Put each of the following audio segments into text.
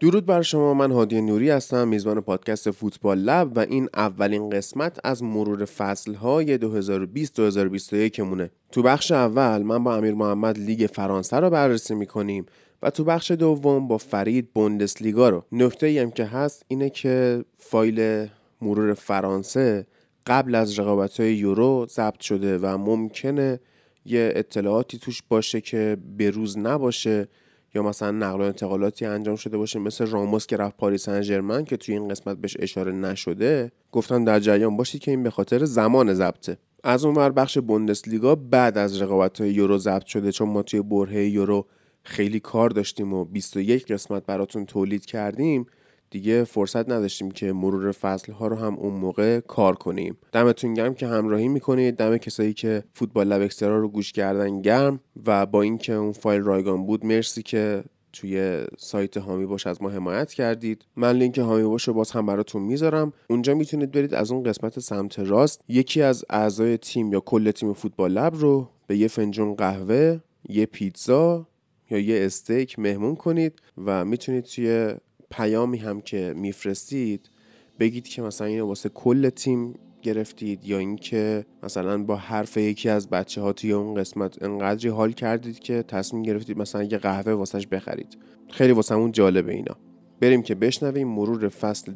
درود بر شما. من هادی نوری هستم میزبان پادکست فوتبال لب و این اولین قسمت از مرور فصل های 2020-2021 مونه. تو بخش اول من با امیر محمد لیگ فرانسه رو بررسی می‌کنیم و تو بخش دوم با فرید بوندسلیگا رو. نکته هم که هست اینه که فایل مرور فرانسه قبل از رقابت های یورو ضبط شده و ممکنه یه اطلاعاتی توش باشه که بروز نباشه. یا مثلا نقل و انتقالاتی انجام شده باشه مثل راموس که رفت پاریس سن که توی این قسمت بهش اشاره نشده گفتم در جریان باشید که این به خاطر زمان ضبطه. از اونور بخش بوندسلیگا بعد از رقابت های یورو ضبط شده چون ما توی برهه یورو خیلی کار داشتیم و 21 قسمت براتون تولید کردیم دیگه فرصت نداشتیم که مرور فصل ها رو هم اون موقع کار کنیم. دمتون گرم که همراهی می‌کنید. دم کسایی که فوتبال لب اکسترا رو گوش کردن گرم و با اینکه اون فایل رایگان بود مرسی که توی سایت هامی باش از ما حمایت کردید. من لینک هامی باش رو باز هم براتون می‌ذارم. اونجا می‌تونید برید از اون قسمت سمت راست. یکی از اعضای تیم یا کل تیم فوتبال لب رو به یه فنجون قهوه یه پیتزا یا یه استیک مهمون کنید و می‌تونید توی پیامی هم که میفرستید بگید که مثلا اینو واسه کل تیم گرفتید یا اینکه مثلا با حرف یکی از بچه ها توی اون قسمت انقدری حال کردید که تصمیم گرفتید مثلا یه قهوه واسش بخرید. خیلی واسه اون جالبه اینا. بریم که بشنویم مرور فصل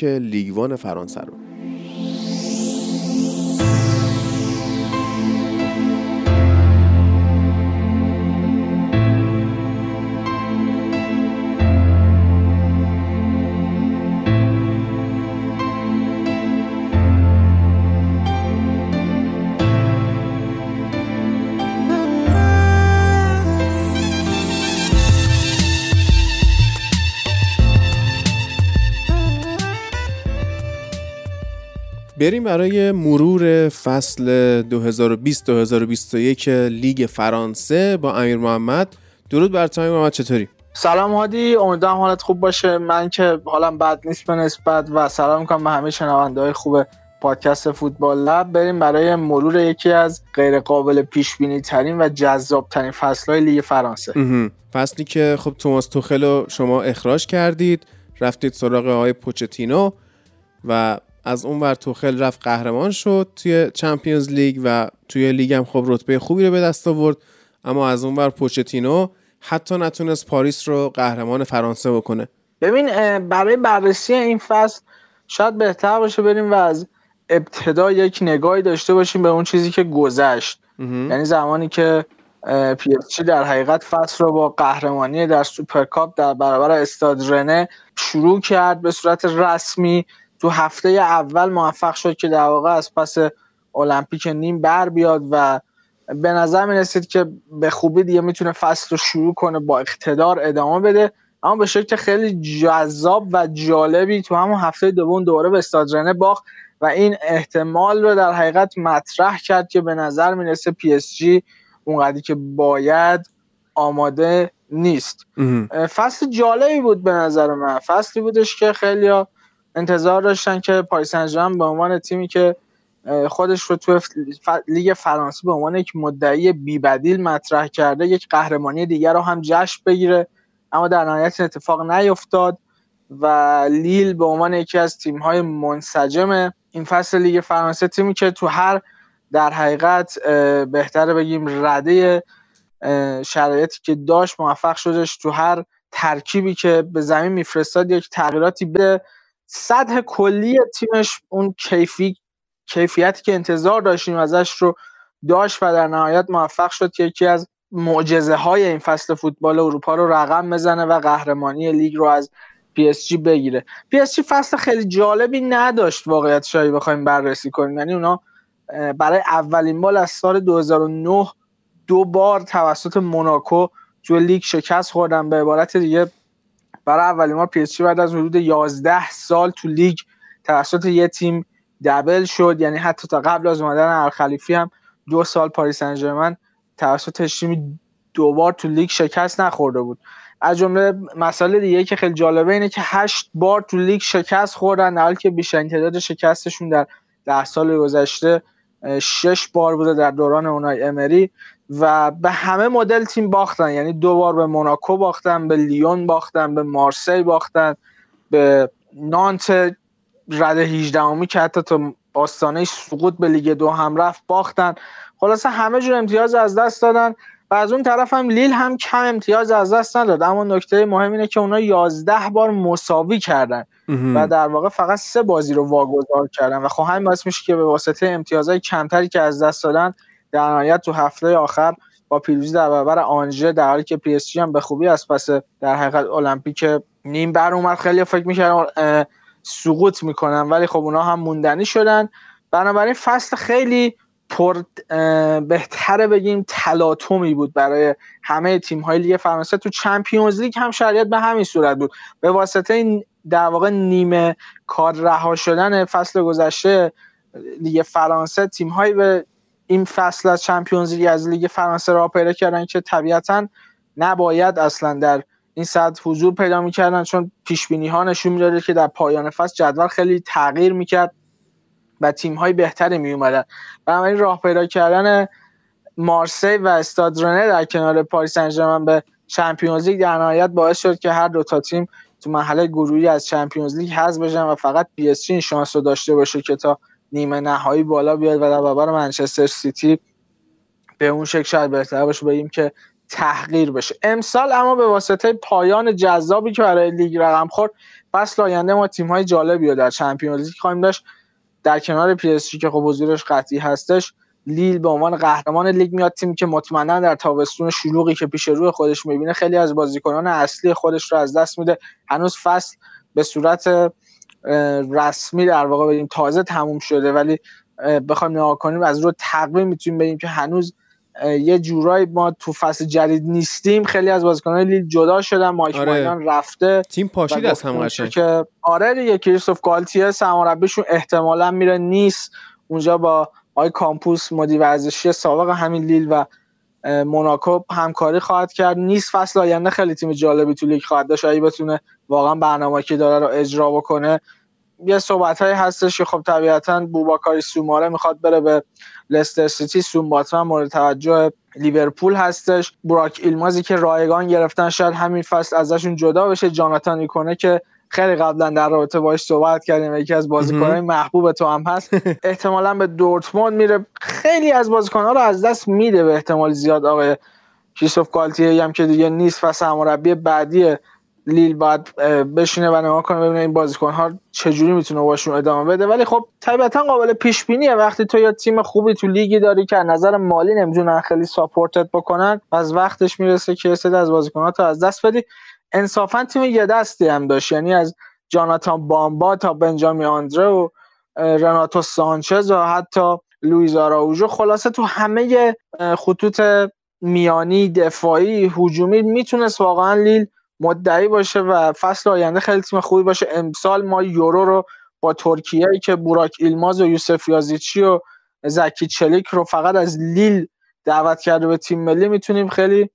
2020-2021 لیگوان فرانسه رو. بریم برای مرور فصل 2020-2021 لیگ فرانسه با امیر محمد. درود بر تو محمد چطوری؟ سلام هادی امیدوارم حالت خوب باشه. من که حالم بد نیست به نسبت و سلام می‌کنم به همه شنونده های خوب پادکست فوتبال لب. بریم برای مرور یکی از غیر قابل پیش بینی ترین و جذاب ترین فصل های لیگ فرانسه. فصلی که خب توماس توخل رو شما اخراج کردید. رفتید سراغ آقای پوچتینو و از اون ور توخل رفت قهرمان شد توی چمپیونز لیگ و توی لیگ هم خب رتبه خوبی رو به دست آورد. اما از اون ور پوچتینو حتی نتونست پاریس رو قهرمان فرانسه بکنه. ببین برای بررسی این فصل شاید بهتر باشه بریم و از ابتدا یک نگاهی داشته باشیم به اون چیزی که گذشت. یعنی زمانی که پی در حقیقت فصل رو با قهرمانی در سوپرکاپ در برابر استاد رنه شروع کرد به صورت رسمی تو هفته اول موفق شد که در واقع از پس المپیک نیم بر بیاد و به نظر می رسید که به خوبی دیگه می‌تونه فصل رو شروع کنه با اقتدار ادامه بده. اما به شکل خیلی جذاب و جالبی تو همون هفته دوم دوباره به استاد باخت و این احتمال رو در حقیقت مطرح کرد که به نظر می‌رسه پی اس جی اونقدری که باید آماده نیست. فصل جالبی بود به نظر من. فصلی بودش که خیلی انتظار داشتن که پاریس سن به عنوان تیمی که خودش رو تو لیگ فرانسه به عنوان یک مدعی بیبدیل مطرح کرده یک قهرمانی دیگر رو هم جشن بگیره. اما در نهایت اتفاق نیفتاد و لیل به عنوان یکی از تیم‌های منسجم این فصل لیگ فرانسه تیمی که تو هر در حقیقت بهتره بگیم در هر شرایطی که داشت موفق شدش تو هر ترکیبی که به زمین میفرستاد یک تغییراتی به سطح کلی تیمش اون کیفی کیفیتی که انتظار داشتیم ازش رو داشت و در نهایت موفق شد که یکی از معجزه های این فصل فوتبال اروپا رو رقم بزنه و قهرمانی لیگ رو از پی اس جی بگیره. پی اس جی فصل خیلی جالبی نداشت واقعیتش رو بخوایم بررسی کنیم. یعنی اونا برای اولین بار از سال 2009 دو بار توسط موناکو تو لیگ شکست خوردن. به عبارت دیگه برای اولین بار پی بعد از حدود 11 سال تو لیگ توسط یه تیم دبل شد. یعنی حتی تا قبل از اومدن الخلیفی هم دو سال پاریس سن توسط تیم دوبار تو لیگ شکست نخورده بود. از جمله مسئله دیگه که خیلی جالبه اینه که هشت بار تو لیگ شکست خوردن حالی که بیشترین تعداد شکستشون در ده سال گذشته شش بار بوده در دوران اونای امری. و به همه مدل تیم باختن. یعنی دو بار به موناکو باختن به لیون باختن به مارسی باختن به نانت رده 18 امی که حتی تا باستانه سقوط به لیگ دو هم رفت باختن. خلاصه همه جور امتیاز از دست دادن و از اون طرف هم لیل هم کم امتیاز از دست نداد. اما نکته مهم اینه که اونا 11 بار مساوی کردن و در واقع فقط سه بازی رو واگذار کردن. و خب همین باعث میشه که به واسطه امتیازهای کمتری که از دست دادن در نهایت تو هفته آخر با پیروزی در برابر آنژه در حالی که پی اس هم به خوبی از پس در حقیقت المپیک نیم بر اومد. خیلی فکر می‌کردن سقوط می‌کنن ولی خب اونا هم موندنی شدن. بنابراین فصل خیلی پر بهتره بگیم تلاطمی بود برای همه تیم های لیگ فرانسه. تو چمپیونز لیگ هم شرایط به همین صورت بود. به واسطه این در واقع نیمه کار رها شدن فصل گذشته لیگ فرانسه تیم به این فصل از چمپیونز لیگ از لیگ فرانسه را پیدا کردن که طبیعتا نباید اصلا در این حد حضور پیدا می‌کردن چون پیش بینی ها نشون می‌داده که در پایان فصل جدول خیلی تغییر می‌کرد و تیم های بهتری می اومدن بنابراین راه پیدا کردن مارسی و استاد رنه در کنار پاریس سن به چمپیونز لیگ در نهایت باعث شد که هر دو تا تیم تو مرحله گروهی از چمپیونز لیگ حذف بشن و فقط پی اس شانس رو داشته باشه که تا نیمه نهایی بالا بیاد و در برابر منچستر سیتی به اون شکل شاید بهتر باشه بگیم که تحقیر بشه. امسال اما به واسطه پایان جذابی که برای لیگ رقم خورد فصل آینده ما تیم های جالبی در چمپیونز لیگ خواهیم داشت. در کنار پی اس که خب حضورش قطعی هستش لیل به عنوان قهرمان لیگ میاد تیم که مطمئنا در تابستون شلوغی که پیش روی خودش می‌بینه خیلی از بازیکنان اصلی خودش رو از دست میده. هنوز فصل به صورت رسمی در واقع بگیم تازه تموم شده ولی بخوایم نگاه کنیم از رو تقویم می‌تونیم بگیم که هنوز یه جورایی ما تو فصل جدید نیستیم. خیلی از بازیکنان لیل جدا شدن مایک آره. رفته تیم پاشید از هم که آره دیگه کریستوف گالتیه سرمربیشون احتمالا میره نیس. اونجا با آی کامپوس مدیر ورزشی سابق همین لیل و موناکو همکاری خواهد کرد. نیس فصل آینده خیلی تیم جالبی تو لیگ خواهد داشت. اگه بتونه واقعا برنامه که داره رو اجرا بکنه یه صحبت هایی هستش که خب طبیعتا بوباکاری سوماره می‌خواد بره به لستر سیتی. سون باتمن مورد توجه لیورپول هستش. براک ایلمازی که رایگان گرفتن شاید همین فصل ازشون جدا بشه. جاناتان ایکونه که خیلی قبلا در رابطه باش صحبت کردیم یکی از بازیکنهای محبوب تو هم هست. احتمالا به دورتموند میره. خیلی از بازیکنها رو از دست میده به احتمال زیاد. آقای کریستوف گالتیه هم که دیگه نیست و سرمربی بعدی لیل باید بشینه و نگاه کنه ببینه این بازیکن ها چجوری می‌تونه باشون ادامه بده. ولی خب طبیعتا قابل پیش بینیه وقتی تو یا تیم خوبی تو لیگی داری که از نظر مالی نمی‌تونن خیلی ساپورتت بکنن از وقتش می‌رسه که سه از بازیکن ها تو از دست بدی. انصافا تیم یه دستی هم داشت. یعنی از جاناتان بامبا تا بنجامین آندره و رناتو سانچز و حتی لویز آراوژو. خلاصه تو همه خطوط میانی دفاعی هجومی می‌تونست واقعا لیل مدعی باشه و فصل آینده خیلی تیم خوبی باشه. امسال ما یورو رو با ترکیه ای که بوراک ایلماز و یوسف یازیچی و زکی چلیک رو فقط از لیل دعوت کرده به تیم ملی می‌تونیم خیلی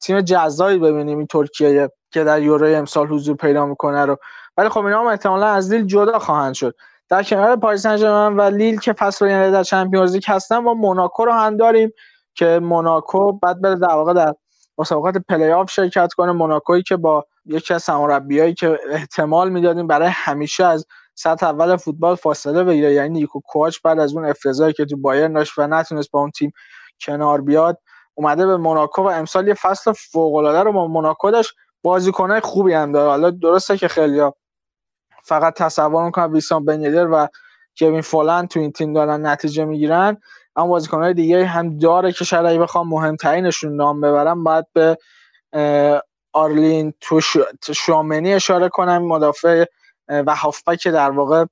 تیم جذابی ببینیم این ترکیه که در یورو امسال حضور پیدا می‌کنه رو. ولی خب اینا هم احتمالا از لیل جدا خواهند شد. در کنار پاریس سن و لیل که فصل آینده در چمپیونز لیگ هستن ما موناکو رو هم داریم که موناکو بعد بره در واقع در مسابقات پلی آف شرکت کنه. موناکویی که با یکی از سرمربیایی که احتمال می‌دادیم برای همیشه از سطح اول فوتبال فاصله بگیره یعنی نیکو کواچ بعد از اون افتضاحی که تو بایرن داشت و نتونست با اون تیم کنار بیاد اومده به موناکو و امسال یه فصل فوق العاده رو با موناکو داشت. بازیکنای خوبی هم داره. حالا درسته که خیلی فقط تصور می‌کنن ویسام بن‌یدر و کوین فولاند تو این تیم دارن نتیجه می‌گیرن. اما بازیکنهای دیگه هم داره که شاید بخوام مهمترینشون نام ببرم باید به اورلین شوامنی اشاره کنم مدافع و هافبک در واقع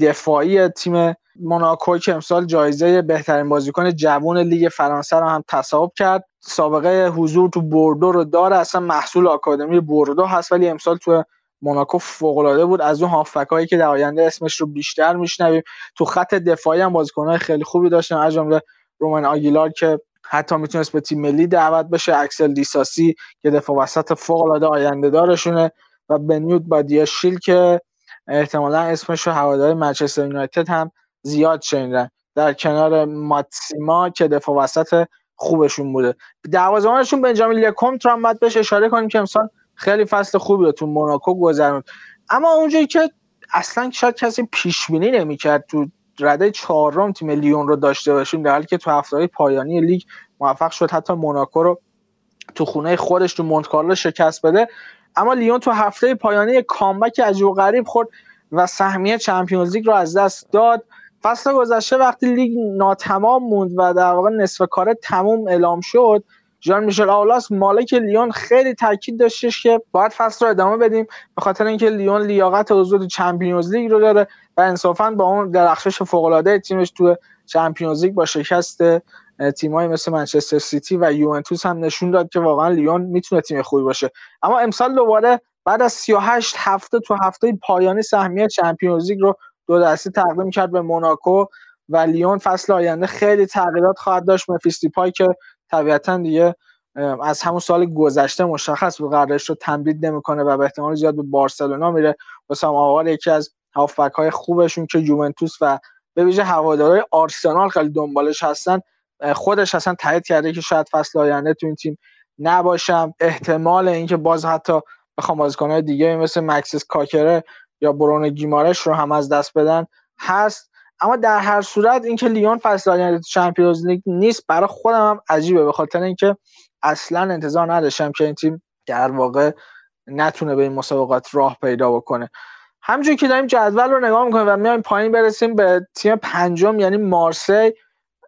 دفاعی تیم موناکو که امسال جایزه بهترین بازیکن جوان لیگ فرانسه رو هم تصاحب کرد. سابقه حضور تو بوردو رو داره. اصلا محصول آکادمی بوردو هست ولی امسال تو موناکو فوق العاده بود. از اون هافبک هایی که در آینده اسمش رو بیشتر میشنویم. تو خط دفاعی هم بازیکن‌های خیلی خوبی داشتن. از جمله رومن آگیلار که حتی می‌تونست به تیم ملی دعوت بشه. اکسل دیساسی که دفاع وسط فوق العاده آینده دارشونه. و بنیود با شیل که احتمالا اسمش رو هواداری منچستر یونایتد هم زیاد شنیدن. در کنار ماتسیما که دفاع وسط خوبشون بوده. دروازه‌بانشون بنجامین لکومت رو هم باید بهش اشاره کنیم که امسال خیلی فصل خوبی رو تو موناکو گذروند. اما اونجایی که اصلا شاید کسی پیش بینی نمی‌کرد تو رده چهارم تیم لیون رو داشته باشیم در حالی که تو هفته پایانی لیگ موفق شد حتی موناکو رو تو خونه خودش تو مونت شکست بده. اما لیون تو هفته پایانی comeback عجیب و غریب خورد و سهمیه چمپیونز لیگ رو از دست داد. فصل گذشته وقتی لیگ ناتمام موند و در واقع نصف کار تموم اعلام شد ژان میشل آولاس مالک لیون خیلی تاکید داشتش که باید فصل رو ادامه بدیم به خاطر اینکه لیون لیاقت حضور تو چمپیونز لیگ رو داره و انصافا با اون درخشش فوق العاده تیمش تو چمپیونز لیگ با شکست تیمایی مثل منچستر سیتی و یوونتوس هم نشون داد که واقعا لیون می‌تونه تیم خوبی باشه. اما امسال دوباره بعد از 38 هفته تو هفته پایانی سهمیه چمپیونز لیگ رو دو دستی تقدیم کرد به موناکو و لیون فصل آینده خیلی تغییرات خواهد داشت. مفیستی پای که طبیعتا دیگه از همون سال گذشته مشخص بود قراردادش رو تمدید نمی‌کنه و به احتمال زیاد به بارسلونا میره. واسه آوار یکی از هافبک های خوبشون که یوونتوس و به ویژه هوادارهای آرسنال خیلی دنبالش هستن خودش اصلا تایید کرده که شاید فصل آینده تو این تیم نباشم. احتمال اینکه باز حتی بخوام بازیکن‌های دیگه مثل مکسیس کاکره یا برون گیمارش رو هم از دست بدن هست. اما در هر صورت اینکه لیون فصل آینده چمپیونز لیگ نیست برای خودم هم عجیبه. به خاطر اینکه اصلا انتظار نداشتم که این تیم در واقع نتونه به این مسابقات راه پیدا بکنه. همونجوری که داریم جدول رو نگاه می‌کنیم و میایم پایین برسیم به تیم پنجم یعنی مارسی.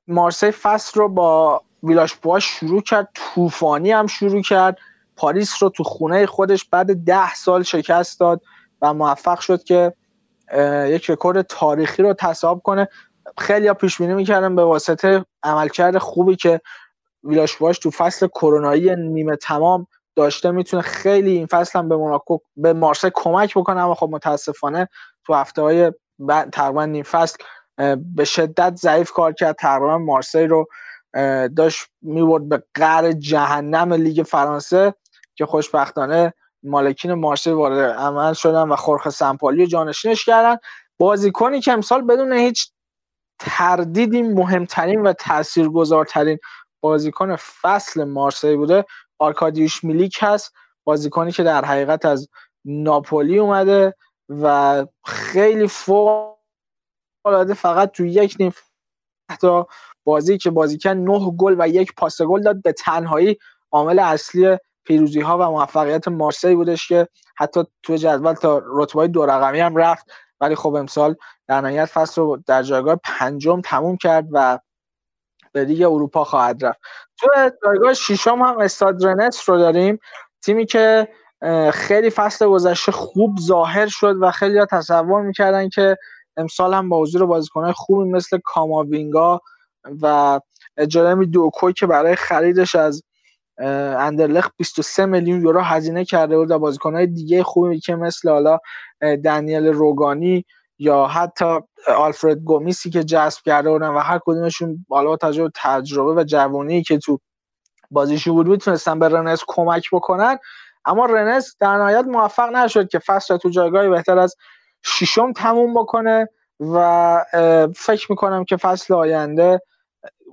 مارسی فصل رو با ویلاش بواش شروع کرد طوفانی هم شروع کرد. پاریس رو تو خونه خودش بعد ده سال شکست داد. و موفق شد که یک رکورد تاریخی رو تصاحب کنه. خیلی پیش بینی می‌کردن به واسطه عملکرد خوبی که ویلاش باش تو فصل کرونایی نیمه تمام داشته. می‌تونه خیلی این فصل هم به موناکو به مارسی کمک بکنه اما خب متاسفانه تو هفته های تقریبا نیم فصل به شدت ضعیف کار کرد. تقریبا مارسی رو داشت میورد به قر جهنم لیگ فرانسه که خوشبختانه مالکین مارسی وارد عمل شدن و خورخ سمپالی جانشینش کردن. بازیکنی که امسال بدون هیچ تردیدی مهمترین و تاثیرگذارترین بازیکن فصل مارسی بوده آرکادیوش میلیک هست. بازیکنی که در حقیقت از ناپولی اومده و خیلی فوق العاده فقط تو یک نیم تا بازی که بازی کرد نه گل و یک پاس گل داد به تنهایی عامل اصلی پیروزی ها و موفقیت مارسی بودش که حتی تو جدول تا رتبه دو رقمی هم رفت. ولی خب امسال در نهایت فصل رو در جایگاه پنجم تموم کرد و به لیگ اروپا خواهد رفت. تو جایگاه ششم هم استاد رنس رو داریم. تیمی که خیلی فصل گذشته خوب ظاهر شد و خیلی تصور می‌کردن که امسال هم با حضور بازیکنهای خوبی مثل کاماوینگا و جرمی دوکوی که برای خریدش از اندرلخ 23 میلیون یورو هزینه کرده بود و بازیکنهای دیگه خوبی که مثل حالا دنیل روگانی یا حتی آلفرد گومیسی که جذب کرده بودن و هر کدومشون بالا تجربه تجربه و جوانی که تو بازیشون بود می‌تونستن به رنس کمک بکنن. اما رنس در نهایت موفق نشد که فصل تو جایگاهی بهتر از ششم تموم بکنه و فکر می‌کنم که فصل آینده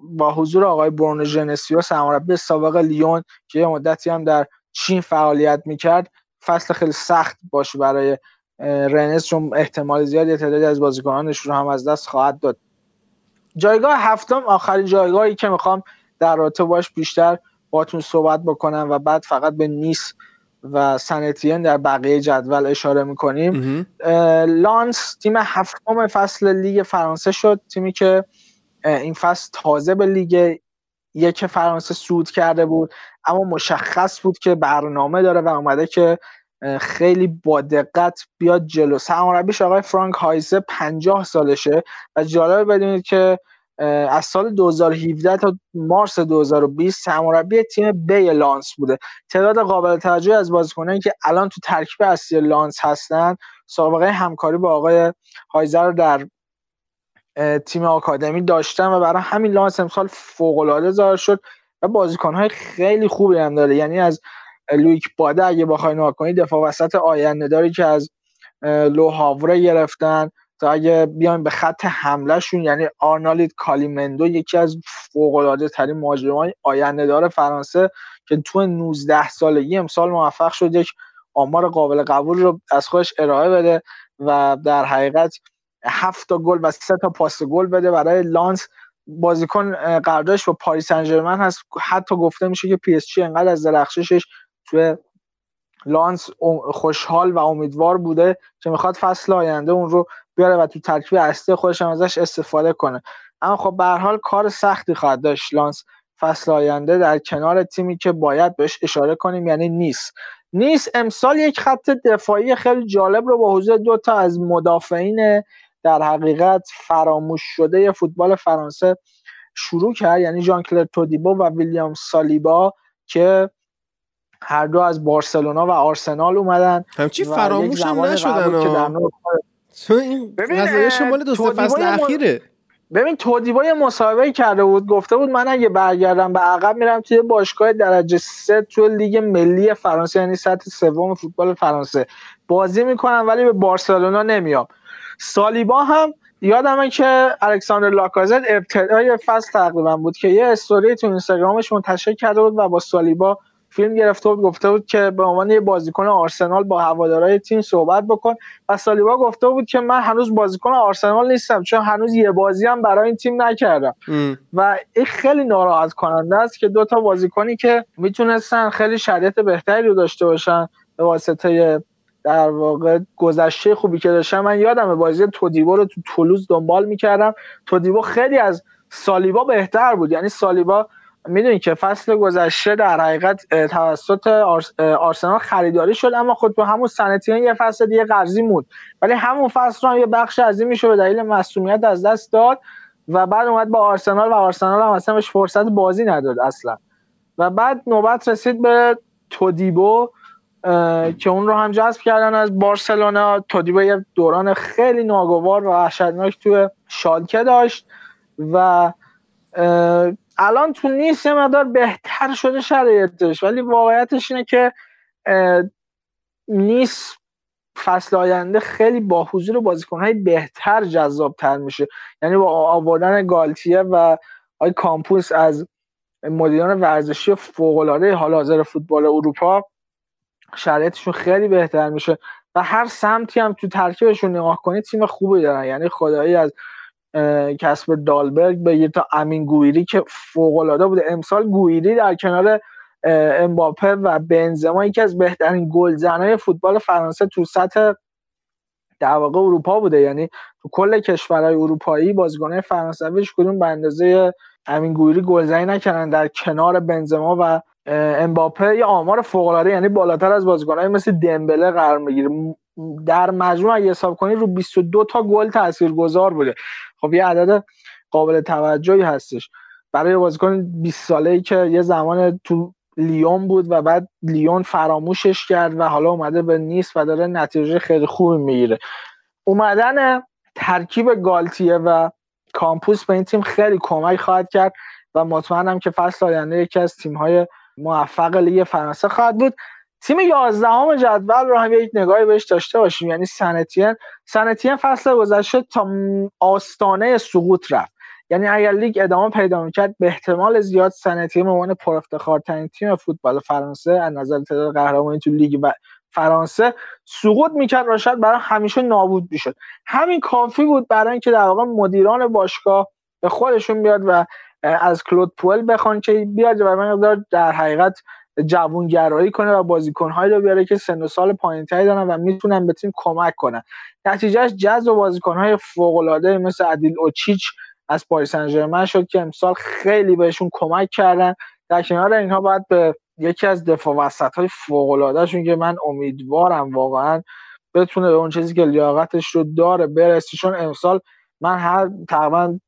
با حضور آقای برونو ژنسیو سرمربی سابق لیون که یه مدتی هم در چین فعالیت می‌کرد فصل خیلی سخت باشه برای رنس چون احتمال زیاد یه تعدادی از بازیکنانش رو هم از دست خواهد داد. جایگاه هفتم آخرین جایگاهی که می‌خوام در رابطه باش بیشتر باتون صحبت بکنم و بعد فقط به نیس و سنتین در بقیه جدول اشاره می‌کنیم. لانس تیم هفتم فصل لیگ فرانسه شد تیمی که این فصل تازه به لیگ یک فرانسه سود کرده بود اما مشخص بود که برنامه داره و اومده که خیلی با دقت بیاد جلو. سرمربیش آقای فرانک هایزه 50 سالشه و جالب بدونید که از سال 2017 تا مارس 2020 سرمربی تیم بی لانس بوده. تعداد قابل توجهی از بازیکنانی که الان تو ترکیب اصلی لانس هستن سابقه همکاری با آقای هایز رو در تیم آکادمی داشتن و برای همین لانس امسال فوق العاده شد و بازیکنهای خیلی خوبی هم داره. یعنی از لویک باده اگه بخوای نگاه کنید دفاع وسط آینده داری که از لو هاوره گرفتن تا اگه بیایم به خط حملهشون یعنی آرنو کالیموندو یکی از فوق العاده ترین مهاجمای آینده دار فرانسه که تو 19 سالگی امسال موفق شد یک آمار قابل قبول رو از خودش ارائه بده و در حقیقت هفت تا گل و سه تا پاس گل بده برای لانس. بازیکن قراردادش با پاریس سن هست. حتی گفته میشه که پی اس جی انقدر از درخششش توی لانس خوشحال و امیدوار بوده که می‌خواد فصل آینده اون رو بیاره و تو ترکیب اصلی خودش هم ازش استفاده کنه. اما خب به حال کار سختی خواهد داشت لانس فصل آینده در کنار تیمی که باید بهش اشاره کنیم یعنی نیست نیست امسال یک خط دفاعی خیلی جالب رو با حضور دو تا از مدافعین در حقیقت فراموش شده فوتبال فرانسه شروع کرد یعنی ژان کلر تودیبو و ویلیام سالیبا که هر دو از بارسلونا و آرسنال اومدن همچی فراموش هم نشدن که این قضایه مال دو فصل اخیره. ببین تودیبا یه مصاحبه کرده بود گفته بود من اگه برگردم به عقب میرم توی باشگاه درجه سه توی لیگ ملی فرانسه یعنی سطح سوم فوتبال فرانسه. بازی می‌کنم ولی به بارسلونا نمیام. سالیبا هم یادمه که الکساندر لاکازت ابتدای فصل تقریبا بود که یه استوری تو اینستاگرامش منتشر کرده بود و با سالیبا فیلم گرفته بود گفته بود که به عنوان یه بازیکن آرسنال با هوادارهای تیم صحبت بکن. و سالیبا گفته بود که من هنوز بازیکن آرسنال نیستم چون هنوز یه بازی هم برای این تیم نکردم. و این خیلی ناراحت کننده است که دو تا بازیکنی که می‌تونستن خیلی شرایط بهتری رو داشته باشن به واسطه در واقع گذشته خوبی که داشتم من یادم بازی تودیبو رو تو تولوز دنبال می‌کردم. تودیبو خیلی از سالیبا بهتر بود. یعنی سالیبا می‌دونی که فصل گذشته در حقیقت توسط آرسنال خریداری شد اما خود تو همون سنتیان یه فصل دیگه قرضی موند. ولی همون فصل رو هم یه بخش عظیمی شد به دلیل مسئولیت از دست داد و بعد اومد با آرسنال و آرسنال هم اصلا بهش فرصت بازی نداد اصلا. و بعد نوبت رسید به تودیبو. که اون رو هم جذب کردن از بارسلونا. تودیبو یه دوران خیلی ناگوار و وحشتناک توی شالکه داشت و الان تو نیست یه مدار بهتر شده شرایطش. ولی واقعیتش اینه که نیست فصل آینده خیلی با حضور بازیکنهای بهتر جذابتر میشه. یعنی با آوردن گالتیه و آی کامپوس از مدیران ورزشی فوقالعاده حال حاضر فوتبال اروپا شرایطشون خیلی بهتر میشه و هر سمتی هم تو ترکیبشون نگاه کنید تیم خوبی دارن. یعنی خدایی از کسب دالبرگ به تا امین گویری که فوق العاده بوده. امسال گویری در کنار امباپه و بنزما یکی از بهترین گلزنای فوتبال فرانسه تو سطح در واقع اروپا بوده. یعنی تو کل کشورهای اروپایی بازیکنان فرانسوی کدوم به اندازه امین گویری گلزنی نکردن. در کنار بنزما و امباپه یه آمار فوق العاده یعنی بالاتر از بازیکنای مثل دمبله قرار می‌گیره. در مجموع اگه حساب کنید رو 22 تا گل تاثیرگذار بوده. خب یه عدد قابل توجهی هستش. برای بازیکن 20 ساله‌ای که یه زمان تو لیون بود و بعد لیون فراموشش کرد و حالا اومده به نیست و داره نتیجه خیلی خوبی می‌گیره. اومدن ترکیب گالتیه و کامپوس به این تیم خیلی کمک خواهد کرد و مطمئنم که فصل آینده یکی از تیم‌های موفق لیگ فرانسه خواهد بود. تیم 11 جدول رو هم یک نگاهی بهش داشته باشیم. یعنی سنتین سنتین فصل گذشته تا آستانه سقوط رفت. یعنی اگر لیگ ادامه پیدا می‌کرد به احتمال زیاد سنتین به عنوان پرافتخارترین تیم فوتبال فرانسه از نظر تعداد قهرمانی تو لیگ و فرانسه سقوط می‌کرد و شاید برای همیشه نابود می‌شد. همین کافی بود برای اینکه در واقع مدیران باشگاه به خودشون بیاد و از کلود پول بخوان که بیاد و من در حقیقت جوونگرایی کنه و بازیکنهایی رو بیاره که سن و سال پایینتری دارن و می‌تونن به تیم کمک کنن. نتیجهش جذب بازیکنهای فوق العاده مثل عدیل اوچیچ از پاریس سن شد که امسال خیلی بهشون کمک کردن. در کنار اینها باید به یکی از دفاع وسط های فوق که من امیدوارم واقعا بتونه به اون چیزی که لیاقتش رو داره برسه. چون امسال من هر تقریبا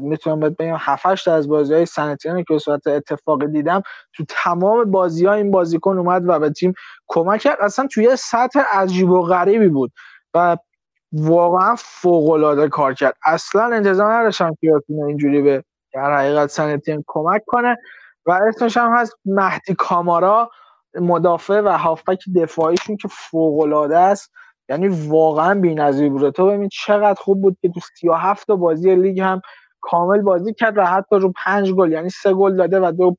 می‌تونم بگم 7 از بازی های سنتیان که صورت اتفاقی دیدم تو تمام بازی ها این بازیکن اومد و به تیم کمک کرد. اصلا توی سطح عجیب و غریبی بود و واقعا فوق العاده کار کرد. اصلا انتظار نداشتم که اینجوری به در حقیقت سنتین کمک کنه. و اسمش هم هست مهدی کامارا مدافع و هافبک دفاعیشون که فوق العاده است. یعنی واقعا بی‌نظیر بود. تو ببین چقدر خوب بود که تو 37 تا بازی لیگ هم کامل بازی کرد و حتی رو پنج گل یعنی سه گل داده و دو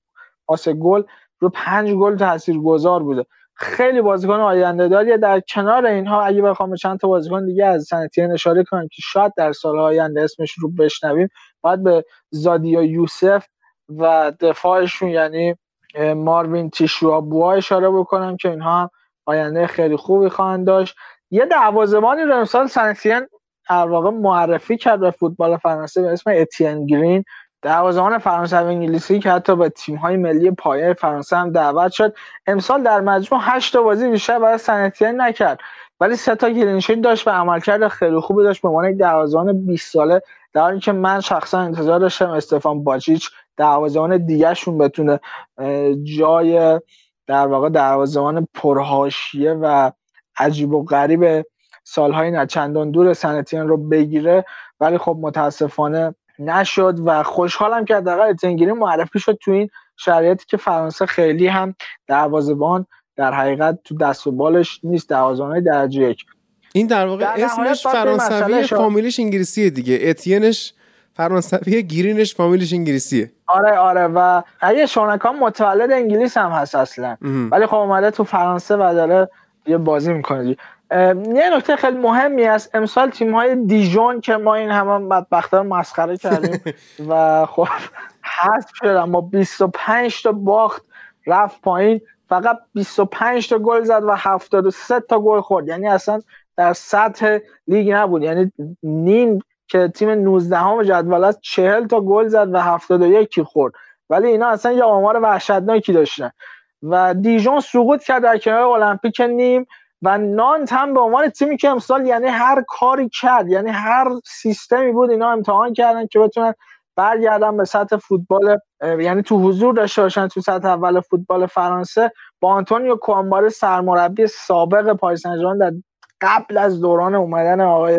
پاس گل رو پنج گل تاثیرگذار بوده. خیلی بازیکن آینده داریه. در کنار اینها اگه بخوام چند تا بازیکن دیگه از سنتین اشاره کنم که شاید در سال آینده اسمش رو بشنویم. باید به زادیا یوسف و دفاعشون یعنی ماروین تیشوابوا اشاره بکنم که اینها هم آینده خیلی خوبی خواهند داشت. یه دروازه‌بانی رو امسال سنتین در واقع معرفی کرد به فوتبال فرانسه به اسم اتین گرین. دروازه‌بان فرانسه و انگلیسی که حتی به تیم‌های ملی پایه فرانسه هم دعوت شد. امسال در مجموع 8 تا بازی بیشتر برای سنتین نکرد. ولی سه تا کلینشیت داشت و عملکرد خیلی خوبی داشت. به عنوان یک دروازه‌بان 20 ساله در حالی که من شخصا انتظار داشتم استفان باچیچ دروازه‌بان دیگهشون بتونه جای در واقع دروازه‌بان پرهاشیه و عجیب و غریب سالهای نچندان دور سنتین رو بگیره. ولی خب متاسفانه نشد و خوشحالم که حداقل تنگیری معرفی شد تو این شرایطی که فرانسه خیلی هم دروازه‌بان در حقیقت تو دست و بالش نیست دروازه‌بان درجه یک. این در واقع در اسمش فرانسوی فامیلش انگلیسیه دیگه. اتینش فرانسوی گیرینش فامیلش انگلیسیه. آره آره و اگه شونکان متولد انگلیس هم هست اصلا. ولی خب اومده تو فرانسه و داره یه بازی می‌کنه. یه نکته خیلی مهمی است امسال تیم های دیژون که ما این همه رو مسخره کردیم و خب حذف شدن. ما 25 تا باخت رفت پایین. فقط 25 تا گل زد و 73 تا گل خورد. یعنی اصلا در سطح لیگ نبود. یعنی نیم که تیم 19 هم جدول است 40 تا گل زد و 71 خورد. ولی اینا اصلا یه آمار وحشتناکی داشتن. و دیژون سقوط کرد در کنار المپیک نیم و نانت هم به عنوان تیمی که امسال یعنی هر کاری کرد یعنی هر سیستمی بود اینا امتحان کردن که بتونن برگردن به سطح فوتبال یعنی تو حضور داشته باشن تو سطح اول فوتبال فرانسه با آنتونیو کومبواره سرمربی سابق پاریس در قبل از دوران اومدن آقای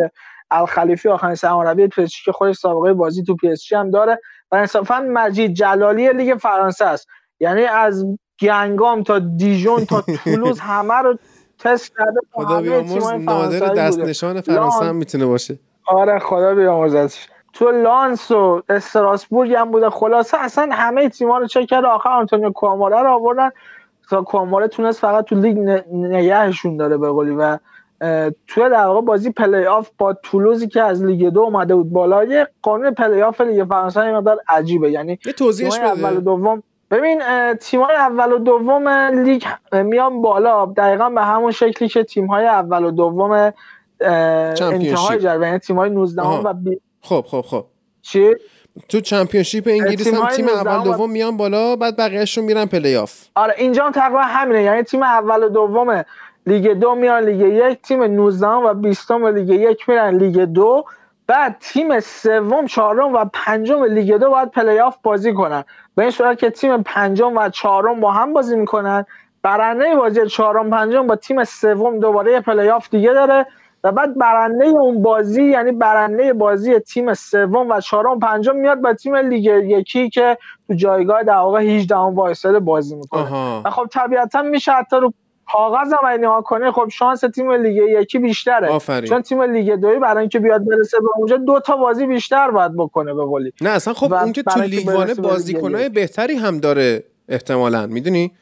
الخلیفی آخرین سرمربی پی که خودش سابقه بازی تو پی هم داره و انصافا مجید جلالی لیگ فرانسه است. یعنی از گنگام تا دیژون تا تولوز همه رو تست کرده خدا بیامرز نادر دست نشان فرانسه هم می‌تونه باشه. آره خدا بیامرزش تو لانس و استراسبورگ هم بوده. خلاصه اصلا همه تیم‌ها رو چک کرد. آخر آنتونیو کومبواره رو آوردن. تا کومبواره تونست فقط تو لیگ نگهشون داره به قولی و توی در واقع بازی پلی آف با تولوزی که از لیگ دو اومده بود بالا یه قانون پلی آف لیگ فرانسه یه مقدار عجیبه. یعنی یه توضیحش اول و دوم ببین تیم‌های اول و دوم لیگ میان بالا. دقیقا به همون شکلی که تیم‌های اول و دوم انتهای جدول یعنی تیم‌های 19 و بی... خب خب خب. چی؟ تو چمپیونشیپ انگلیس هم تیم اول دوم میان بالا بعد بقیه‌شون میرن پلی آف آره اینجا هم تقریبا همینه. یعنی تیم اول و دوم لیگ دو میان لیگ یک تیم 19 و 20 لیگ یک میرن. لیگ دو بعد تیم سوم چهارم و پنجم لیگ دو باید پلی آف بازی کنن. به این صورت که تیم پنجم و چهارم با هم بازی می‌کنن. برنده بازی چهارم پنجم با تیم سوم دوباره پلی آف دیگه داره و بعد برنده اون بازی یعنی برنده بازی تیم سوم و چهارم پنجم میاد با تیم لیگ یکی که تو جایگاه در واقع 18 وایساده بازی می‌کنه. و خب طبیعتا میشه حتی رو کاغذ هم نگاه کنه خب شانس تیم لیگ یکی بیشتره. آفرین. چون تیم لیگ دوی برای اینکه بیاد برسه به اونجا دو تا بازی بیشتر باید بکنه به قولی. نه اصلا خب اون که تو لیگ وانه بازیکنای بهتری هم داره احتمالا می‌دونی؟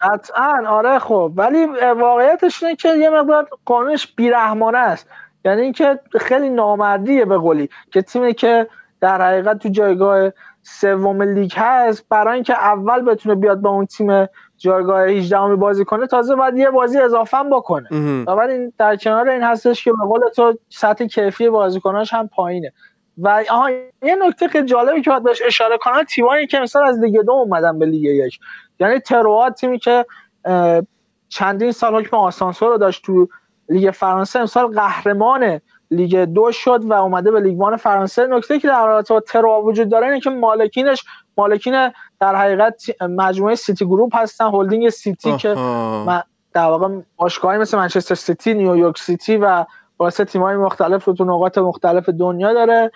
قطعا آره خب. ولی واقعیتش اینه که یه مقدار قانونش بیرحمانه است. یعنی اینکه خیلی نامردیه به قولی که تیمی که در حقیقت تو جایگاه سوم لیگ هست برای اینکه اول بتونه بیاد با اون تیم جایگاه 18 می بازی کنه تازه باید یه بازی اضافه بکنه. ولی در کنار این هستش که به قول تو سطح کیفی بازیکناش هم پایینه. و آها یه نکته که جالبی که باید بهش اشاره کنم تیمایی که مثلا از لیگ دو اومدن به لیگ یک. یعنی تروا تیمی که چندین سال حکم آسانسور رو داشت تو لیگ فرانسه امسال قهرمان لیگ دو شد و اومده به لیگ وان فرانسه. نکته که در رابطه با تروا وجود داره اینه که مالکینش مالکین در حقیقت مجموعه سیتی گروپ هستن هلدینگ سیتی که در واقع باشگاهی مثل منچستر سیتی نیویورک سیتی و واسه تیم‌های مختلف رو تو نقاط مختلف دنیا داره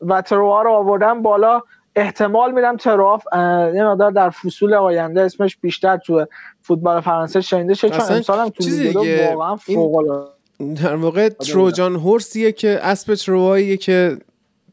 و تروا رو آوردن بالا. احتمال میدم تراف یه مقدار در فصول آینده اسمش بیشتر تو فوتبال فرانسه شنیده شه چون امسال هم تو لیگ واقعا فوق در واقع تروجان هورسیه که اسب ترواییه که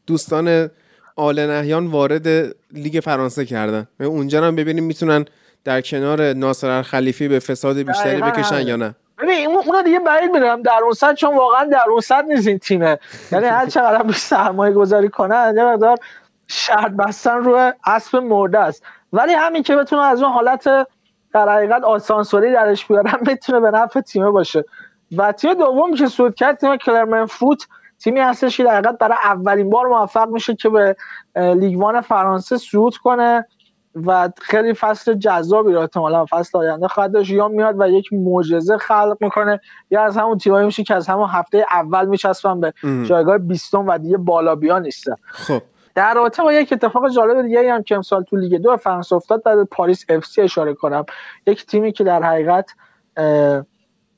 دوستان آل نهیان وارد لیگ فرانسه کردن. اونجا هم ببینیم می‌تونن در کنار ناصر خلیفی به فساد بیشتری بکشن یا نه. ببین اون دیگه بعید می‌دونم در اون صد چون واقعا در اون صد نیست این تیمه. یعنی هر چقدر بیش سرمایه گذاری کنن یه مقدار شرط بستن روی اسب مرده است. ولی همین که بتونه از اون حالت در حقیقت آسانسوری درش بیارن می‌تونه به نفع تیمه باشه. و تیم دوم که سود کرد تیم کلرمن فوت تیمی هستش که در حقیقت برای اولین بار موفق میشه که به لیگوان فرانسه صعود کنه و خیلی فصل جذابی رو احتمالا فصل آینده خواهد داشت. یا میاد و یک معجزه خلق می‌کنه یا از همون تیمایی میشه که از همون هفته اول میچسبن به جایگاه بیستم و دیگه بالا بیا نیستن خب. در رابطه با یک اتفاق جالب دیگه هم که امسال تو لیگ دو فرانسه افتاد باید به پاریس اف سی اشاره کنم. یک تیمی که در حقیقت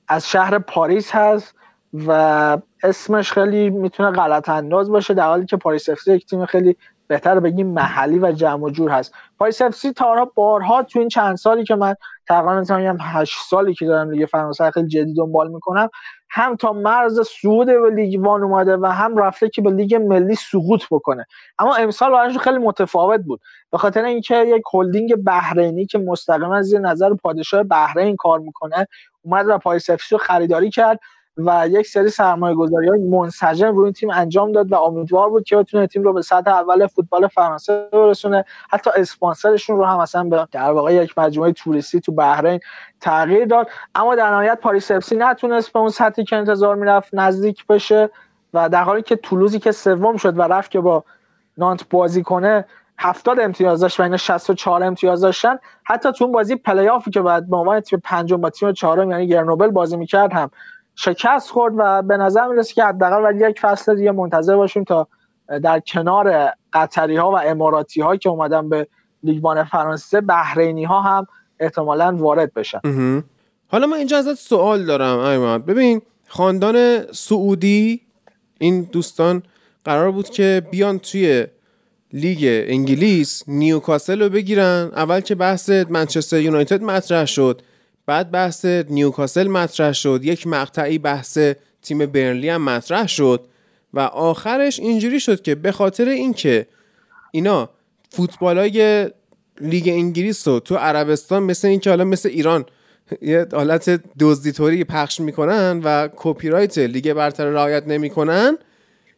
از شهر پاریس هست. و اسمش خیلی می‌تونه غلط انداز باشه در حالی که پاریس اف یک تیم خیلی بهتر بگیم محلی و جمع و جور هست. پاریس اف سی تارها بارها تو این چند سالی که من تقریبا می‌تونم 8 سالی که دارم لیگ فرانسه خیلی جدی دنبال می‌کنم هم تا مرز صعود به لیگ وان اومده و هم رفته که به لیگ ملی سقوط بکنه. اما امسال واقعا خیلی متفاوت بود. به خاطر اینکه یک هلدینگ بحرینی که مستقیما زیر نظر پادشاه بحرین کار می‌کنه اومد و پاریس اف رو خریداری کرد. و یک سری سرمایه گذاری های منسجم روی این تیم انجام داد و امیدوار بود که بتونه تیم رو به سطح اول فوتبال فرانسه برسونه. حتی اسپانسرشون رو هم اصلا به در واقع یک مجموعه توریستی تو بحرین تغییر داد. اما در نهایت پاریس اف نتونست به اون سطحی که انتظار می‌رفت نزدیک بشه و در حالی که تولوزی که سوم شد و رفت که با نانت بازی کنه 70 امتیاز داشت و اینا 64 امتیاز داشتن. حتی تو اون بازی پلی آفی که بعد به عنوان تیم پنجم با تیم چهارم یعنی گرنوبل بازی می‌کرد هم شکست خورد و به نظر می‌رسه که حداقل ولی یک فصل دیگه منتظر باشیم تا در کنار قطری ها و اماراتی ها که اومدن به لیگوان فرانسه بحرینی ها هم احتمالا وارد بشن. حالا من اینجا ازت سوال دارم ایمان. ببین خاندان سعودی این دوستان قرار بود که بیان توی لیگ انگلیس نیوکاسل رو بگیرن. اول که بحث منچستر یونایتد مطرح شد. بعد بحث نیوکاسل مطرح شد یک مقطعی بحث تیم برنلی هم مطرح شد و آخرش اینجوری شد که به خاطر اینکه اینا فوتبالای لیگ انگلیس رو تو عربستان مثل اینکه حالا مثل ایران یه حالت دزدی طوری پخش می‌کنن و کپی رایت لیگ برتر رعایت نمی‌کنن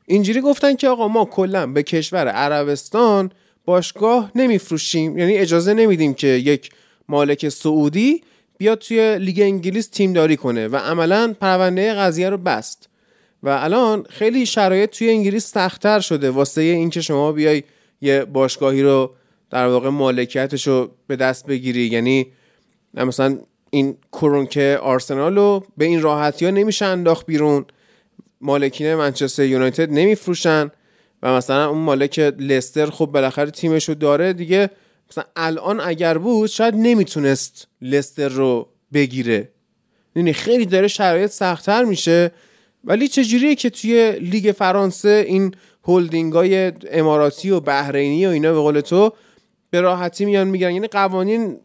اینجوری گفتن که آقا ما کلا به کشور عربستان باشگاه نمیفروشیم یعنی اجازه نمیدیم که یک مالک سعودی بیاد توی لیگ انگلیس تیم داری کنه و عملا پرونده قضیه رو بست. و الان خیلی شرایط توی انگلیس سختتر شده. واسه اینکه شما بیای یه باشگاهی رو در واقع مالکیتش رو به دست بگیری. یعنی مثلا این کرونکه آرسنال رو به این راحتی ها نمیشه انداخت بیرون. مالکین منچستر یونایتد نمیفروشن. و مثلا اون مالک لستر خب بالاخره تیمش رو داره. دیگه مثلا الان اگر بود شاید نمی‌تونست لستر رو بگیره. یعنی خیلی داره شرایط سختتر میشه. ولی چجوریه که توی لیگ فرانسه این هولدینگ های اماراتی و بحرینی و اینا به قول تو به راحتی میان میگن؟ یعنی قوانین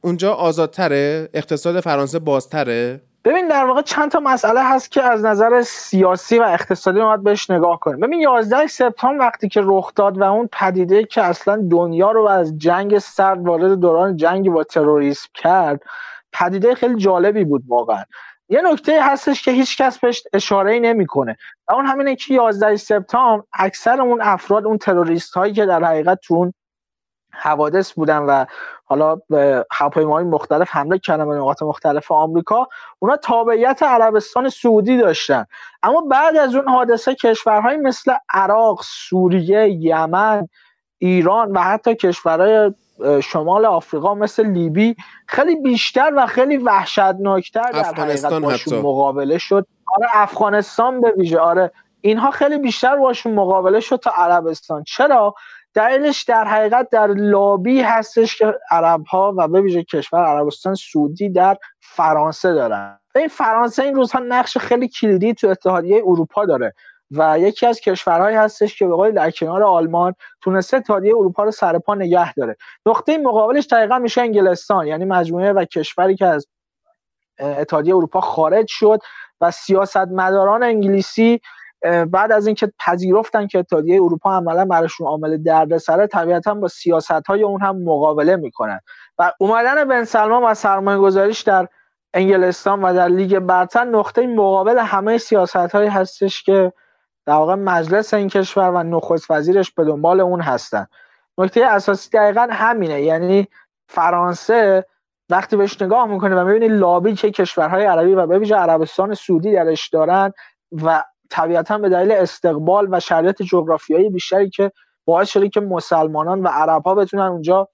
اونجا آزادتره اقتصاد فرانسه بازتره؟ ببین در واقع چند تا مسئله هست که از نظر سیاسی و اقتصادی باید بهش نگاه کنیم. ببین 11 سپتامبر وقتی که رخ داد و اون پدیده که اصلا دنیا رو از جنگ سرد وارد دوران جنگی با تروریسم کرد پدیده خیلی جالبی بود واقعا. یه نکته هستش که هیچ کس بهش اشاره ای نمی‌کنه اون همینه که 11 سپتامبر اکثر اون افراد اون تروریست هایی که در حقیقت تو اون حوادث بودن و حالا به هواپیماهای مختلف حمله کردن به نقاط مختلف آمریکا اونا تابعیت عربستان سعودی داشتن. اما بعد از اون حادثه کشورهای مثل عراق، سوریه، یمن، ایران و حتی کشورهای شمال آفریقا مثل لیبی خیلی بیشتر و خیلی وحشتناکتر در حقیقت باشون مقابله شد. آره افغانستان به ویژه. آره اینها خیلی بیشتر باشون مقابله شد تا عربستان. چرا؟ دلیلش در حقیقت در لابی هستش که عرب ها و به ویژه کشور عربستان سعودی در فرانسه دارن. این فرانسه این روزها نقش خیلی کلیدی تو اتحادیه اروپا داره و یکی از کشورهایی هستش که به قول در کنار آلمان تونسته اتحادیه اروپا رو سر پا نگه داره. نقطه مقابلش دقیقا میشه انگلستان یعنی مجموعه و کشوری که از اتحادیه اروپا خارج شد و سیاستمداران انگلیسی بعد از اینکه پذیرفتن که اتحادیه اروپا عملا براشون عامل دردسره طبیعتا با سیاست های اون هم مقابله می‌کنن. و اومدن بن سلمان و سرمایه گذاریش در انگلستان و در لیگ برتر نقطه مقابل همه سیاست هایی هستش که در واقع مجلس این کشور و نخست وزیرش به دنبال اون هستن. نکته اساسی دقیقا همینه یعنی فرانسه وقتی بهش نگاه می‌کنه و می‌بینی لابی که کشورهای عربی و به ویژه عربستان سعودی درش دارن و طبیعتا به دلیل استقبال و شرایط جغرافیایی بیشتری که باعث شده که مسلمانان و عرب ها بتونن اونجا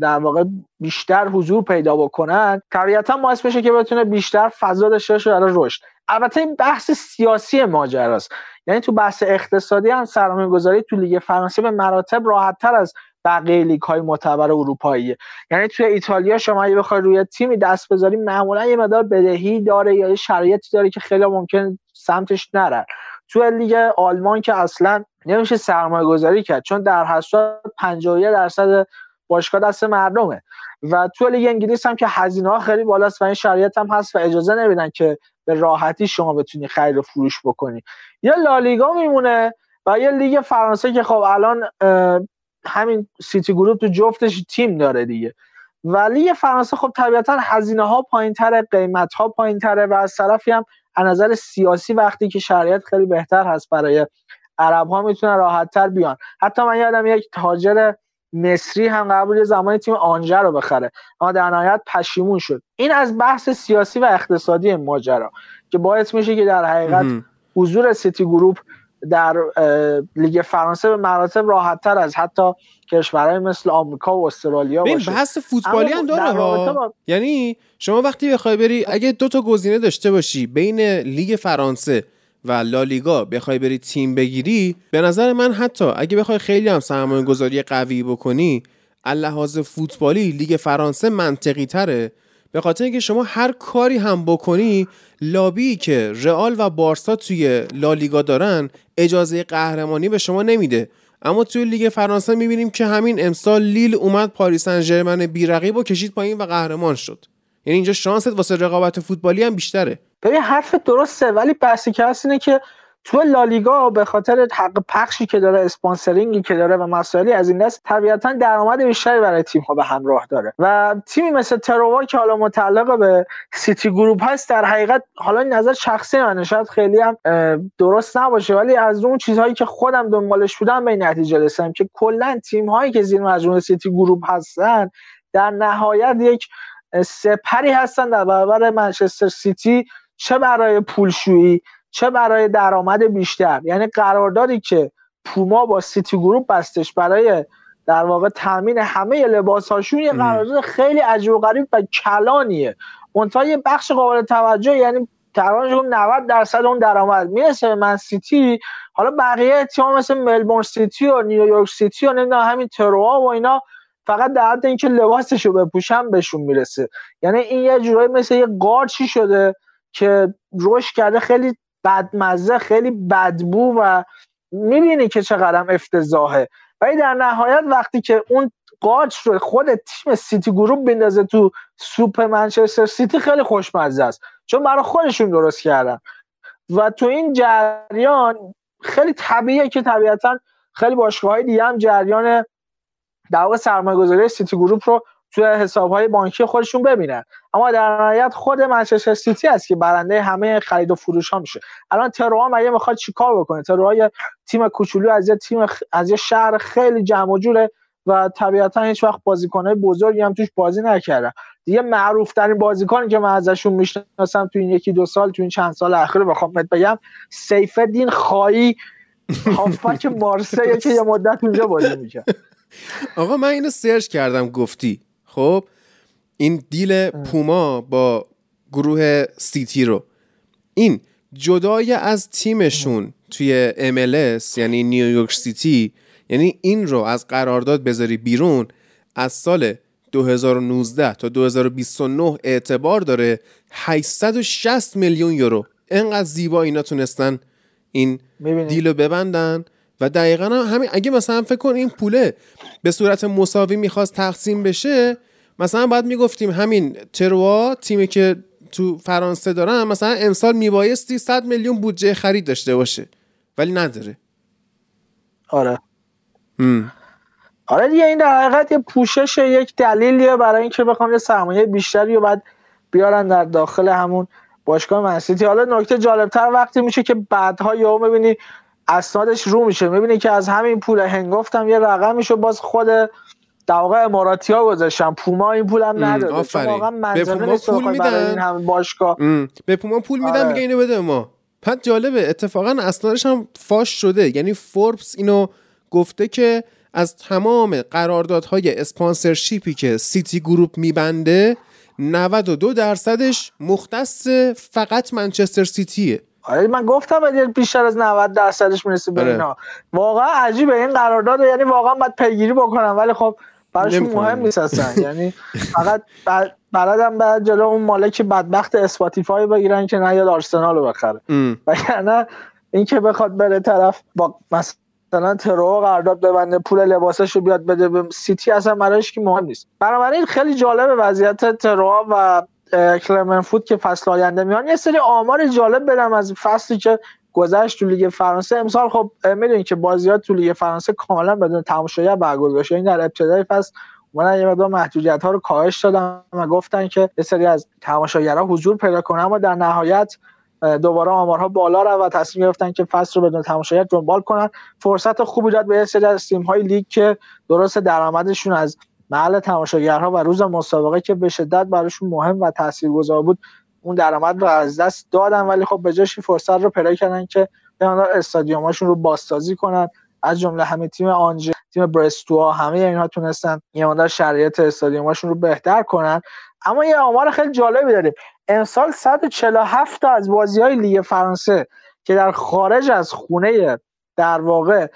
در واقع بیشتر حضور پیدا بکنن طبیعتا باعث بشه که بتونه بیشتر فضا داشته باشه برای رشد. البته این بحث سیاسی ماجراست. یعنی تو بحث اقتصادی هم سرمایه گذاری تو لیگ فرانسه به مراتب راحت تر از بقیه لیگ های معتبر اروپاییه. یعنی توی ایتالیا شما اگه بخوای روی تیمی دست بذاری معمولا یه مقدار بدهی داره یا یه شرایطی داره که خیلی ممکن سمتش نرن توی لیگ آلمان که اصلا نمیشه سرمایه گذاری کرد چون در حساب 51 درصد باشگاه دست مردمه. و توی لیگ انگلیس هم که هزینه ها خیلی بالاست و این شرایط هم هست و اجازه نمیدن که به راحتی شما بتونی خرید و فروش بکنی. یه لالیگا میمونه و یه لیگ فرانسه که خب الان همین سیتی گروپ تو جفتش تیم داره دیگه. ولی فرانسه خب طبیعتا هزینه ها پایین تره قیمت ها پایین تره و از طرفی هم از نظر سیاسی وقتی که شرایط خیلی بهتر هست برای عرب ها می‌تونن راحت تر بیان. حتی من یادم یک تاجر مصری هم قبول یه زمانی تیم آنجا رو بخره. اما در نهایت پشیمون شد. این از بحث سیاسی و اقتصادی ماجرا که باعث میشه که در حقیقت حضور سیتی گروپ در لیگ فرانسه به مراتب راحت تر از حتی کشورهای مثل آمریکا و استرالیا باشه. بحث فوتبالی هم داره ها. یعنی شما وقتی بخوای بری اگه دو تا گزینه داشته باشی بین لیگ فرانسه و لالیگا بخوای بری تیم بگیری به نظر من حتی اگه بخوای خیلی هم سرمایه گذاری قوی بکنی لحاظ فوتبالی لیگ فرانسه منطقی تره. به خاطر اینکه شما هر کاری هم بکنی لابی که رئال و بارسا توی لالیگا دارن اجازه قهرمانی به شما نمیده. اما توی لیگ فرانسه می‌بینیم که همین امسال لیل اومد پاریس سن بیرقیب و کشید پایین و قهرمان شد. یعنی اینجا شانست واسه رقابت فوتبالی هم بیشتره. ببین حرف درسته ولی بحثی که هست اینه که تو لالیگا به خاطر حق پخشی که داره sponsoring ی که داره و مسائلی از این دست طبیعتا درآمد بیشتری برای تیم ها به همراه داره. و تیمی مثل تروا که حالا متعلق به سیتی گروپ هست در حقیقت حالا نظر شخصی من شاید خیلی هم درست نباشه ولی از اون چیزهایی که خودم دنبالش بودم به نتیجه رسیدم که کلا تیم هایی که زیر مجموعه سیتی گروپ هستن در نهایت یک سپری هستن در برابر منچستر سیتی چه برای پولشویی چه برای درآمد بیشتر؟ یعنی قراردادی که پوما با سیتی گروپ بستش برای در واقع تامین همه لباس هاشون یه قرارداد خیلی عجیب و غریب و کلانیه. منتها یه بخش قابل توجه یعنی تقریبا 90 درصد اون درآمد می‌رسه به من سیتی. حالا بقیه تیم مثل ملبورن سیتی و نیویورک سیتی و نمی‌دونم همین تروا و اینا فقط در حد اینکه لباسشو بپوشن بهشون می‌رسه. یعنی این یه جورایی مثل یه قارچی شده که رشد کرده خیلی بدمزه خیلی بدبو و می‌بینی که چقدر افتضاحه. ولی در نهایت وقتی که اون قارچ رو خود تیم سیتی گروپ بندازه تو سوپ منچستر سیتی خیلی خوشمزه است. چون برای خودشون درست کردن. و تو این جریان خیلی طبیعیه که طبیعتا خیلی باشگاه دیگه هم جریان در واقع سرمایه‌گذاری سیتی گروپ رو توی حسابهای بانکی خودشون ببینن. اما در نهایت خود منچستر سیتی است که برنده همه خرید و فروش ها میشه. الان تروا مگه می‌خواد چیکار بکنه؟ تروا تیم کوچولو از یه تیم از یه شهر خیلی جمع و جوره و طبیعتا هیچ وقت بازیکنهای بزرگی هم توش بازی نکردن. دیگه معروف ترین بازیکنی که من ازشون می‌شناسم تو این یکی دو سال تو این چند سال اخیر بخوام بگم سیف الدین خاوی هافبک مارسی که یه مدت اونجا بازی می‌کرد. آقا من اینو سرچ کردم گفتی. خب این deal پوما با گروه سیتی رو. این جدای از تیمشون توی MLS یعنی نیویورک سیتی یعنی این رو از قرارداد بذاری بیرون از سال 2019 تا 2029 اعتبار داره 860 میلیون یورو. انقدر زیبا اینا تونستن این دیلو ببندن. و دقیقا هم همین اگه مثلا فکر کن این پوله به صورت مساوی می‌خواست تقسیم بشه مثلا باید می‌گفتیم همین تروا تیمی که تو فرانسه دارن مثلا امسال میبایستی 100 میلیون بودجه خرید داشته باشه ولی نداره. آره. آره دیگه این در حقیقت یه پوشش یک دلیلیه برای اینکه بخوام یه سرمایه بیشتری رو بعد بیارن در داخل همون باشگاه منسیتی حالا نکته جالبتر وقتی میشه که بعدها یهو می‌بینی اسنادش رو میشه. می‌بینی که از همین پول هنگفتم یه رقم میشه باز خود در واقع اماراتی ها گذاشتن. پوما این پول هم نداره چون واقعا به پوما پول میدن؟ همین باشگاه. به پوما پول میدن آره. میگه اینو بده ما. پس جالبه اتفاقا اسنادش هم فاش شده. یعنی فوربس اینو گفته که از تمام قراردادهای sponsorship ی که سیتی گروپ میبنده 92 درصدش مختص فقط منچستر سیتیه. آره من گفتم بیشتر از 90 درصدش می‌رسه به آره. اینا. واقعا عجیبه این قرارداد یعنی واقعا باید پیگیری بکنم. ولی خب براشون مهم نیست اصلا. یعنی فقط بلدن بعد جلو اون مالک بدبخت اسپاتیفای بگیرن که نیاد آرسنال رو بخره. وگرنه این که بخواد بره طرف با مثلا تروا قرارداد ببنده پول لباسش رو بیاد بده به سیتی اصلا برایش که مهم نیست. بنابراین خیلی جالبه وضعیت تروا و کلرمون فوت که فصل آینده میان. یه سری آمار جالب بدم از فصلی که گذشت تو لیگ فرانسه. امسال خب می‌دونید که بازیات تو لیگ فرانسه کاملا بدون تماشاگر برگزار شده. این در ابتدای فصل من یه مقدار محدودیت ها رو کاهش دادم و گفتن که یه سری از تماشاگرها حضور پیدا کنن. اما در نهایت دوباره آمارها بالا رو و تصمیم گرفتن که فصل رو بدون تماشاگر دنبال کنن. فرصت خوبی داد به یه سری از تیم های لیگ که درست درآمدشون از محل تماشاگرها و روز مسابقه که به شدت براشون مهم و تاثیرگذار بود. اون درآمد رو از دست دادن ولی خب به جاش فرصت رو پیدا کردن که به استادیوماشون رو بازسازی کنن. از جمله همه تیم آنجه تیم برستوا همه اینها تونستن یه مقدار شرایط استادیوماشون رو بهتر کنن. اما یه آمار خیلی جالبی داریم. امسال 147 تا از بازی های لیگ فرانسه که در خارج از خونه در واقع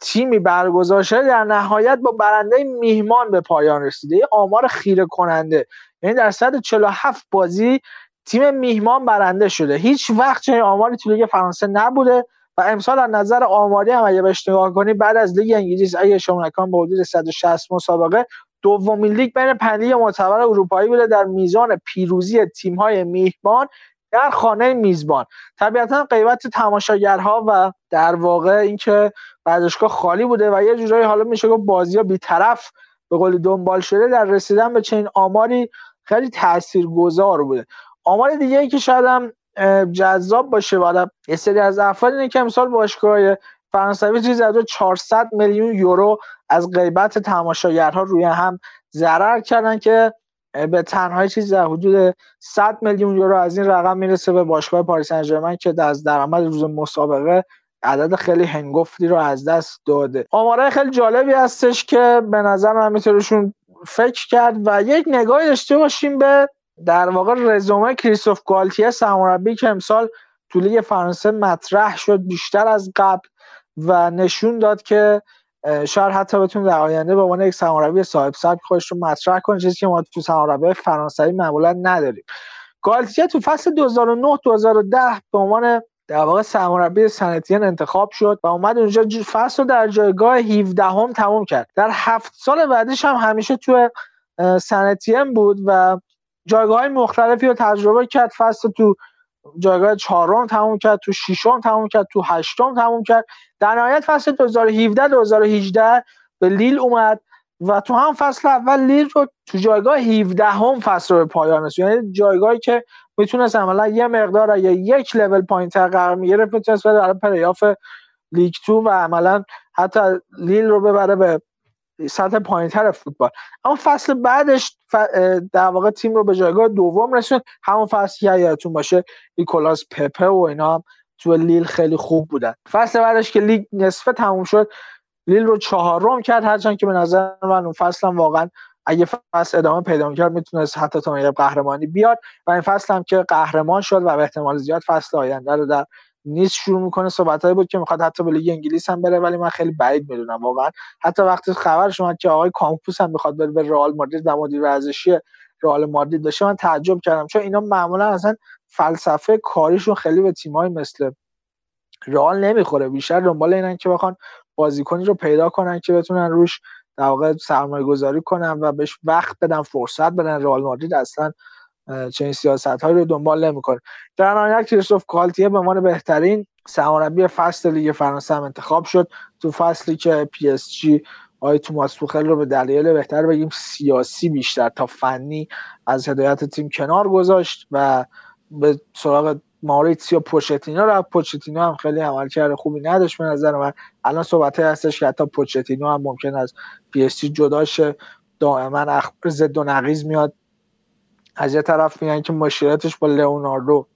تیمی برگزار شده در نهایت با برنده میهمان به پایان رسیده. یه آمار خیره کننده یعنی در 147 بازی تیم میهمان برنده شده. هیچ وقت چنین آماری تو لیگ فرانسه نبوده و امسال از نظر آماری هم اگه بهش نگاه کنی بعد از لیگ انگلیس اگه شما نکن با حدود 160 مسابقه دومین لیگ بین پنج معتبر اروپایی بوده در میزان پیروزی تیم‌های میهمان در خانه میزبان. طبیعتا قیمت تماشاگرها و در واقع اینکه ورزشگاه خالی بوده و یه جورایی حالا میشه گفت بازی ها بیطرف به قولی دنبال شده در رسیدن به چنین آماری خیلی تاثیرگذار بوده. آمار دیگه که شاید هم جذاب باشه بعد یه سری از افراد اینه که امسال باشگاه فرانسوی چیزی از 400 میلیون یورو از غیبت تماشاگرها روی هم ضرر کردن که به تنهای چیز در حدود 100 میلیون یورو از این رقم می‌رسه به باشگاه پاریس سن که از درآمد روز مسابقه عدد خیلی هنگفتی رو از دست داده. آمارای خیلی جالبی هستش که به نظر من میتونشون فکر کرد و یک نگاهی داشته باشیم به در واقع رزومه کریستوف گالتیه سرمربی که امسال تو فرانسه مطرح شد بیشتر از قبل و نشون داد که شاید حتی بتونه در آینده به عنوان یک سرمربی صاحب سبک خودش رو مطرح کنه چیزی که ما تو سرمربی فرانسوی معمولا نداریم. گالتیه تو فصل 2009 2010 به عنوان در واقع سرمربی سنتین انتخاب شد و اومد اونجا فصل رو در جایگاه 17 هم تموم کرد. در هفت سال بعدش هم همیشه تو سنتین بود و جایگاه های مختلفی رو تجربه کرد. فصل تو جایگاه چهارم تموم کرد تو ششم تموم کرد تو هشتم تموم کرد. در نهایت فصل 2017 2018 به لیل اومد و تو هم فصل اول لیل رو تو جایگاه 17 هم فصل رو به پایان رسوند. یعنی جایگاهی که می‌تونست عملا یه مقدار یا یک لول پایین تر قرار می‌گرفت می‌تونست بره برای پلیاف لیگ تو و عملا حتی لیل رو ببره به سطح پایینتر فوتبال. اما فصل بعدش در واقع تیم رو به جایگاه دوم رسوند. همون فصل که یادتون باشه نیکولاس پپه و اینا هم تو لیل خیلی خوب بودن. فصل بعدش که لیگ نصفه تموم شد لیل رو چهارم کرد هرچند که به نظر من اون فصل هم واقعا اگه فصل ادامه پیدا می‌کرد می‌تونست حتی تا قهرمانی بیاد. و این فصل هم که قهرمان شد و به احتمال زیاد فصل آینده رو در نیست شروع می‌کنه. صحبتایی بود که می‌خواد حتی به لیگ انگلیس هم بره ولی من خیلی بعید می‌دونم واقعا. حتی وقتی خبر شما که آقای کامپوس هم می‌خواد بره به رئال مادرید و مدیر ورزشی رئال مادرید باشه من تعجب کردم. چون اینا معمولا اصلا فلسفه کاریشون خیلی به تیمایی مثل رئال نمی‌خوره. بیشتر دنبال اینن که بخوان بازیکنی رو پیدا کنن که بتونن روش در واقع سرمایه گذاری کنن و بهش وقت بدن فرصت بدن. رئال مادرید اصلا چنین سیاست هایی رو دنبال نمی‌کنه. در نهایت کریستوف کالتیه به عنوان بهترین سرمربی فصل لیگ فرانسه هم انتخاب شد. تو فصلی که پی اس جی آقای توماس توخل رو به دلیل بهتر بگیم سیاسی بیشتر تا فنی از هدایت تیم کنار گذاشت و به سراغ مائوریتسیو پوچتینو رفت پوچتینو هم خیلی عملکرد خوبی نداشت به نظر من. الان صحبت هستش که حتی پوچتینو هم ممکن از پی اس جی جدا شه. دائما اخبار ضد و نقیض میاد. از یه طرف میگن که مشکلاتش با لئوناردو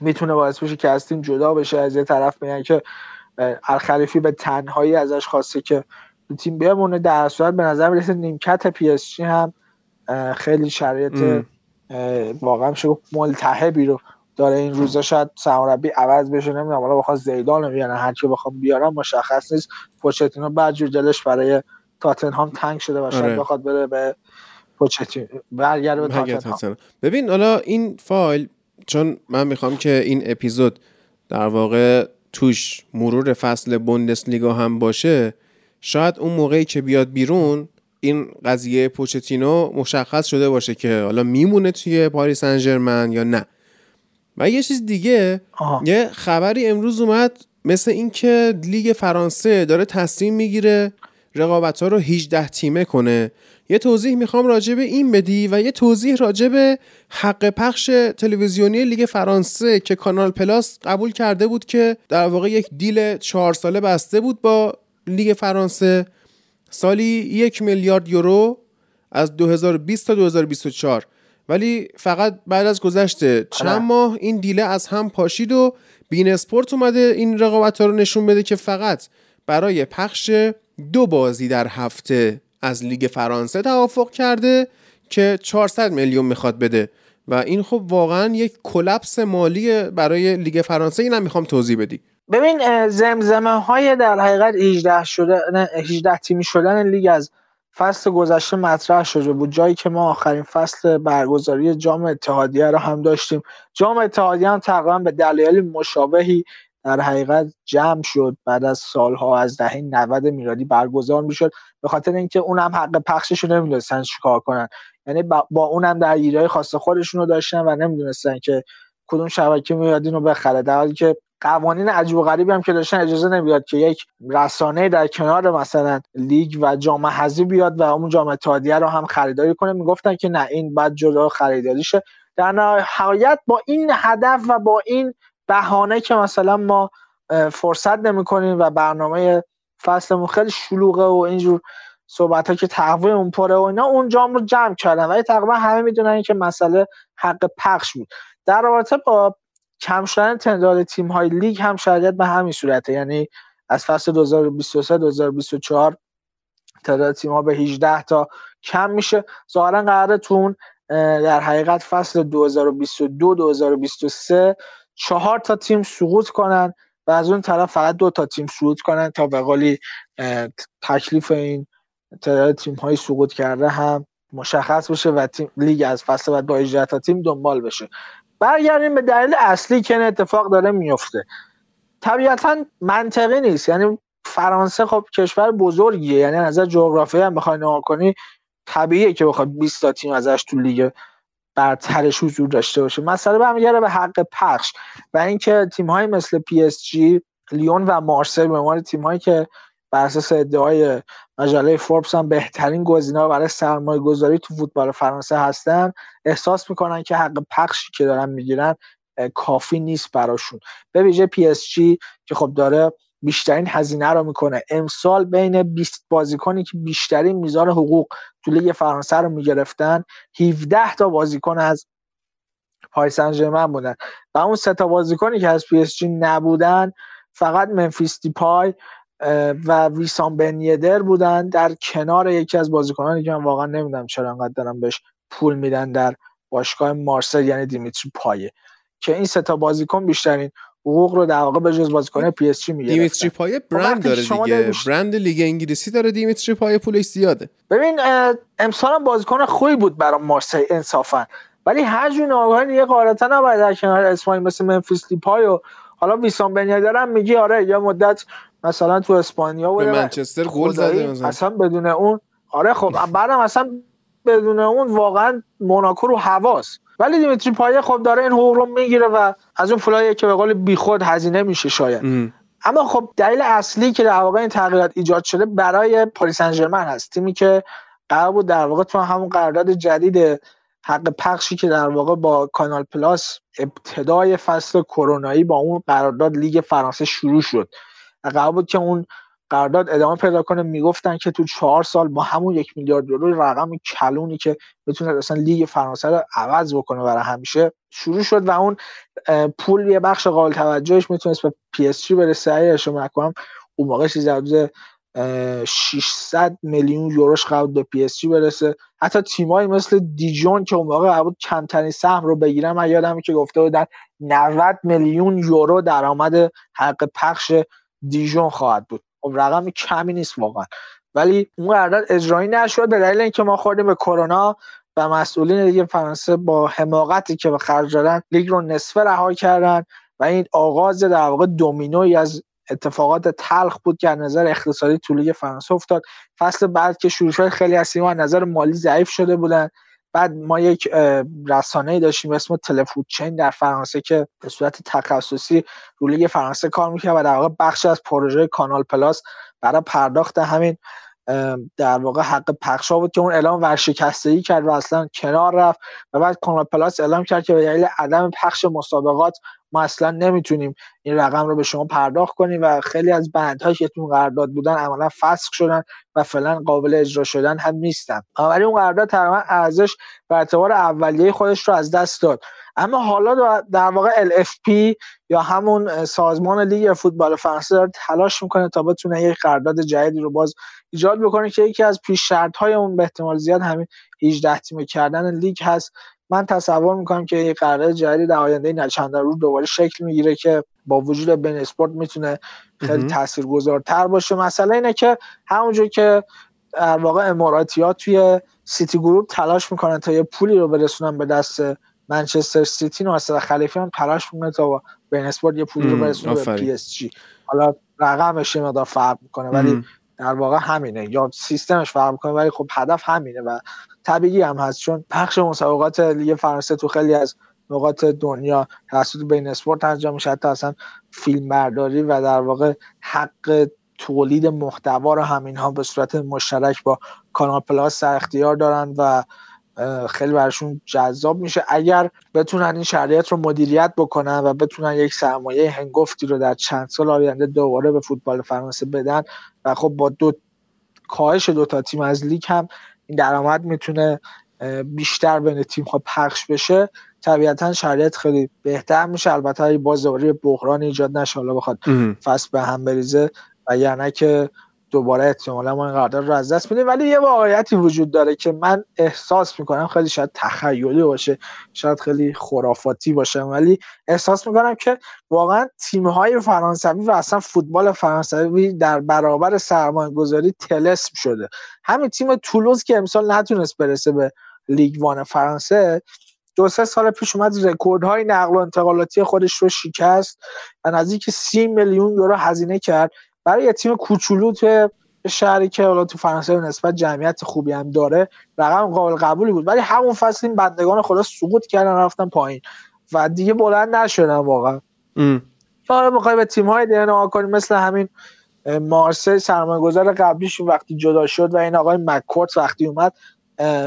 می‌تونه باعث بشه که از تیم جدا بشه. از یه طرف میگن که الخلیفی به تنهایی ازش خواسته که تیم بمونه. در صورت به نظر می‌رسه نیمکت پی اس جی هم خیلی شرایط واقعا میشه ملتهبی رو داره این روزا شاید سرمربی عوض بشه نمی‌دونم. حالا بخواد زیدان رو بیارن هر کی بخوام بیارم مشخص نیست. پوچتینو بعد جور دلش برای تاتنهام تنگ شده و شاید آره. بخواد بره به پوچتینو برگرده به تاتنهام. ببین حالا این فایل چون من می‌خوام که این اپیزود در واقع توش مرور فصل بوندسلیگا هم باشه شاید اون موقعی که بیاد بیرون این قضیه پوچتینو مشخص شده باشه که حالا میمونه توی پاریس سن یا نه. و یه چیز دیگه یه خبری امروز اومد مثل اینکه لیگ فرانسه داره تصمیم می‌گیره رقابت ها رو 18 تیمه کنه. یه توضیح می‌خوام راجع به این بدی و یه توضیح راجع به حق پخش تلویزیونی لیگ فرانسه که کانال پلاس قبول کرده بود که در واقع یک deal چهار ساله بسته بود با لیگ فرانسه. سالی یک میلیارد یورو از 2020 تا 2024 ولی فقط بعد از گذشته چند آره. ماه این deal ه از هم پاشید و بین اسپورت اومده این رقابت ها رو نشون بده که فقط برای پخش دو بازی در هفته از لیگ فرانسه توافق کرده که 400 میلیون می‌خواد بده. و این خب واقعا یک collapse مالی برای لیگ فرانسه. اینم می‌خوام توضیح بدی. ببین زمزمه های در حقیقت 18 شدن 18 تیمی شدن لیگ از فصل گذشته مطرح شده بود جایی که ما آخرین فصل برگزاری جام اتحادیه رو هم داشتیم. جام اتحادیه هم تقریبا به دلایل مشابهی در حقیقت جمع شد. بعد از سالها از دهه 90 میلادی برگزار می‌شد. به خاطر اینکه اونم حق پخشش رو نمی‌دونستن چیکار کنن. یعنی با اونم در ایرای خاص خودشون رو داشتن و نمی‌دونستن که کدوم شبکه میاد اینو بخره. در حالی که قوانین عجیب و غریبی هم که داشتن اجازه نمی‌داد که یک رسانه در کنار مثلا لیگ و جام حذفی بیاد و اون جام اتحادیه رو هم خریداری کنه. می‌گفتن که نه این بعد جدا خریداری شه در نهایت با این هدف و با این بهانه که مثلا ما فرصت نمی‌کنیم و برنامه فصلمون خیلی شلوغه و اینجور صحبت ها که تقویم اون پره و اینا اون جام رو جمع کردن. ولی تقریبا همه می‌دونن که مسئله حق پخش بود. در رابطه با کم شدن تعداد تیم های لیگ هم شاید به همین صورته. یعنی از فصل 2023 2024 تعداد تیم ها به 18 تا کم میشه. ظاهرا قراره تون در حقیقت فصل 2022 2023 چهار تا تیم سقوط کنن و از اون طرف فقط دو تا تیم سقوط کنن تا به قولی تکلیف این تعداد تیم های سقوط کرده هم مشخص بشه و تیم لیگ از فصل بعد با 18 تا تیم دنبال بشه. برگردیم به دلیل اصلی که این اتفاق داره میفته. طبیعتا منطقی نیست. یعنی فرانسه خب کشور بزرگیه. یعنی از جغرافی هم بخوای نگاه کنی طبیعیه که بخواد 20 تا تیم ازش تو لیگ برترش حضور داشته باشه. مسئله برمیگرده به حق پخش و اینکه تیم های مثل پی اس جی لیون و مارسی به عنوان تیم هایی که بر اساس ادعای مجله فوربس هم بهترین گزینه برای سرمایه گذاری تو فوتبال فرانسه هستن. احساس می‌کنن که حق پخشی که دارن می‌گیرن کافی نیست براشون. به ویژه پی اس جی که خب داره بیشترین هزینه رو می‌کنه. امسال بین 20 بازیکنی که بیشترین میزان حقوق تو لیگ فرانسه رو می‌گرفتن 17 تا بازیکن از پاریس سن بودن. و اون سه تا بازیکنی که از پی اس جی نبودن فقط ممفیس دیپای و ویسام بن یدر بودن در کنار یکی از بازیکنانی که من واقعا نمی‌دونم چرا انقدر دارم بهش پول میدن در باشگاه مارسل یعنی دیمیتری پایه که این سه تا بازیکن بیشترین حقوق رو در واقع به جز بازیکن پی اس جی می‌گیره دیمیتری پایه خب برند داره دیگه. برند لیگ انگلیسی داره دیمیتری پایه پولش زیاده. ببین امسال هم بازیکن خوبی بود برای مارسی انصافا. ولی هر جور ناگهان یه قارتا نباید در کنار اسمایی مثل منفیس دیپای و حالا ویسام دارم میگی آره یه مدت مثلا تو اسپانیا بود منچستر گل زده اصلا بدون اون آره خب بعدم اصلا بدون اون واقعا موناکو رو حواس ولی دیمیتری پایه خب داره این حقوق رو می‌گیره و از اون پولایی که به قول بیخود هزینه میشه شاید. اما خب دلیل اصلی که در واقع این تغییرات ایجاد شده برای پاریس سن هست. تیمی که قرار بود در واقع تو همون قرارداد جدید حق پخشی که در واقع با کانال پلاس ابتدای فصل کرونایی با اون قرارداد لیگ فرانسه شروع شد. قرار بود که اون قرارداد ادامه پیدا کنه. می‌گفتن که تو چهار سال با همون یک میلیارد یورو رقم کلانی که بتونه اصلا لیگ فرانسه رو عوض بکنه برای همیشه شروع شد و اون پول یه بخش قابل توجهش می‌تونست به پی اس جی برسه. اگه نکنم اون موقع چیزی 600 میلیون یوروش قرار به پی اس جی برسه. حتی تیمایی مثل دیجون که اون موقع بود کمترین سهم رو بگیرم من یادم که گفته بودن 90 میلیون یورو درآمد حق پخش دیجون خواهد بود. خب رقم کمی نیست واقعا. ولی اون قرارداد اجرایی نشد به دلیل اینکه ما خوردیم به کرونا و مسئولین لیگ فرانسه با حماقتی که به خرج دادن لیگ رو نصفه رها کردن و این آغاز در واقع دومینوی از اتفاقات تلخ بود که از نظر اقتصادی تو لیگ فرانسه افتاد. فصل بعد که شروع شد خیلی از از نظر مالی ضعیف شده بودن. بعد ما یک رسانه ای داشتیم به اسم تله‌فوت چین در فرانسه که به صورت تخصصی رو لیگ فرانسه کار می‌کرد و در واقع بخش از پروژه کانال پلاس برای پرداخت همین در واقع حق پخش بود که اون اعلام ورشکستگی کرد و اصلا کنار رفت و بعد کانال پلاس اعلام کرد که به دلیل عدم پخش مسابقات ما اصلا نمی‌تونیم این رقم رو به شما پرداخت کنیم و خیلی از بندهایی که تو قرارداد بودن عملا فسخ شدن و فعلا قابل اجرا شدن هم نیستن. ولی اون قرارداد تقریبا ارزش و اعتبار اولیه خودش رو از دست داد. اما حالا در واقع LFP یا همون سازمان لیگ فوتبال فرانسه داره تلاش می‌کنه تا بتونه یک قرارداد جدیدی رو باز ایجاد بکنه که یکی از پیش شرط های اون به احتمال زیاد همین 18 تیم کردن لیگ هست. من تصور می‌کنم که یک قرارداد جدید در آینده چند روز دوباره شکل می‌گیره که با وجود بین اسپورت می‌تونه خیلی تاثیرگذارتر باشه. مسئله اینه که همونجور که در واقع اماراتی ها توی سیتی گروپ تلاش می‌کنن تا یه پولی رو برسونن به دست منچستر سیتی ناصر خلیفی هم تلاش می‌کنه تا بین اسپورت یه پولی رو برسونه به پی اس جی. حالا رقمش مقدار فرق می‌کنه ولی در واقع همینه. یا سیستمش فرق می‌کنه ولی خب هدف همینه و طبیعی هم هست. چون پخش مسابقات لیگ فرانسه تو خیلی از نقاط دنیا توسط بین اسپورت انجام میشه. حتی اصلا فیلم برداری و در واقع حق تولید محتوا رو همین ها به صورت مشترک با کانال پلاس در اختیار دارن و خیلی براشون جذاب میشه. اگر بتونن این شرایط رو مدیریت بکنن و بتونن یک سرمایه هنگفتی رو در چند سال آینده دوباره به فوتبال فرانسه بدن و خب با دو کاهش دو تا تیم از لیگ هم این درآمد می‌تونه بیشتر بین تیم ها پخش بشه طبیعتا شرایط خیلی بهتر میشه. البته اگه باز بحران ایجاد نشه حالا بخواد فصل به هم بریزه و یعنی که دوباره احتمالا ما این قرارداد رو از دست میدیم. ولی یه واقعیتی وجود داره که من احساس می‌کنم خیلی شاید تخیلی باشه شاید خیلی خرافاتی باشه ولی احساس می‌کنم که واقعا تیم‌های فرانسوی و اصلا فوتبال فرانسوی در برابر سرمایه گذاری تلسم شده. همین تیم تولوز که امسال نتونست برسه به لیگ وان فرانسه دو سه سال پیش اومد رکوردهای نقل و انتقالاتی خودش رو شکست. و نزدیک سی میلیون یورو هزینه کرد. برای یه تیم کوچولو تو شهری که حالا تو فرانسه نسبت جمعیت خوبی هم داره رقم قابل قبولی بود. ولی همون فصل این بندگان خدا سقوط کردن رفتن پایین. و دیگه بلند نشدن واقعا. حالا می‌خوای به تیم های دیگه نگاه کنیم مثل همین مارسی سرمایه‌گذار قبلیشون وقتی جدا شد و این آقای مک‌کورت وقتی اومد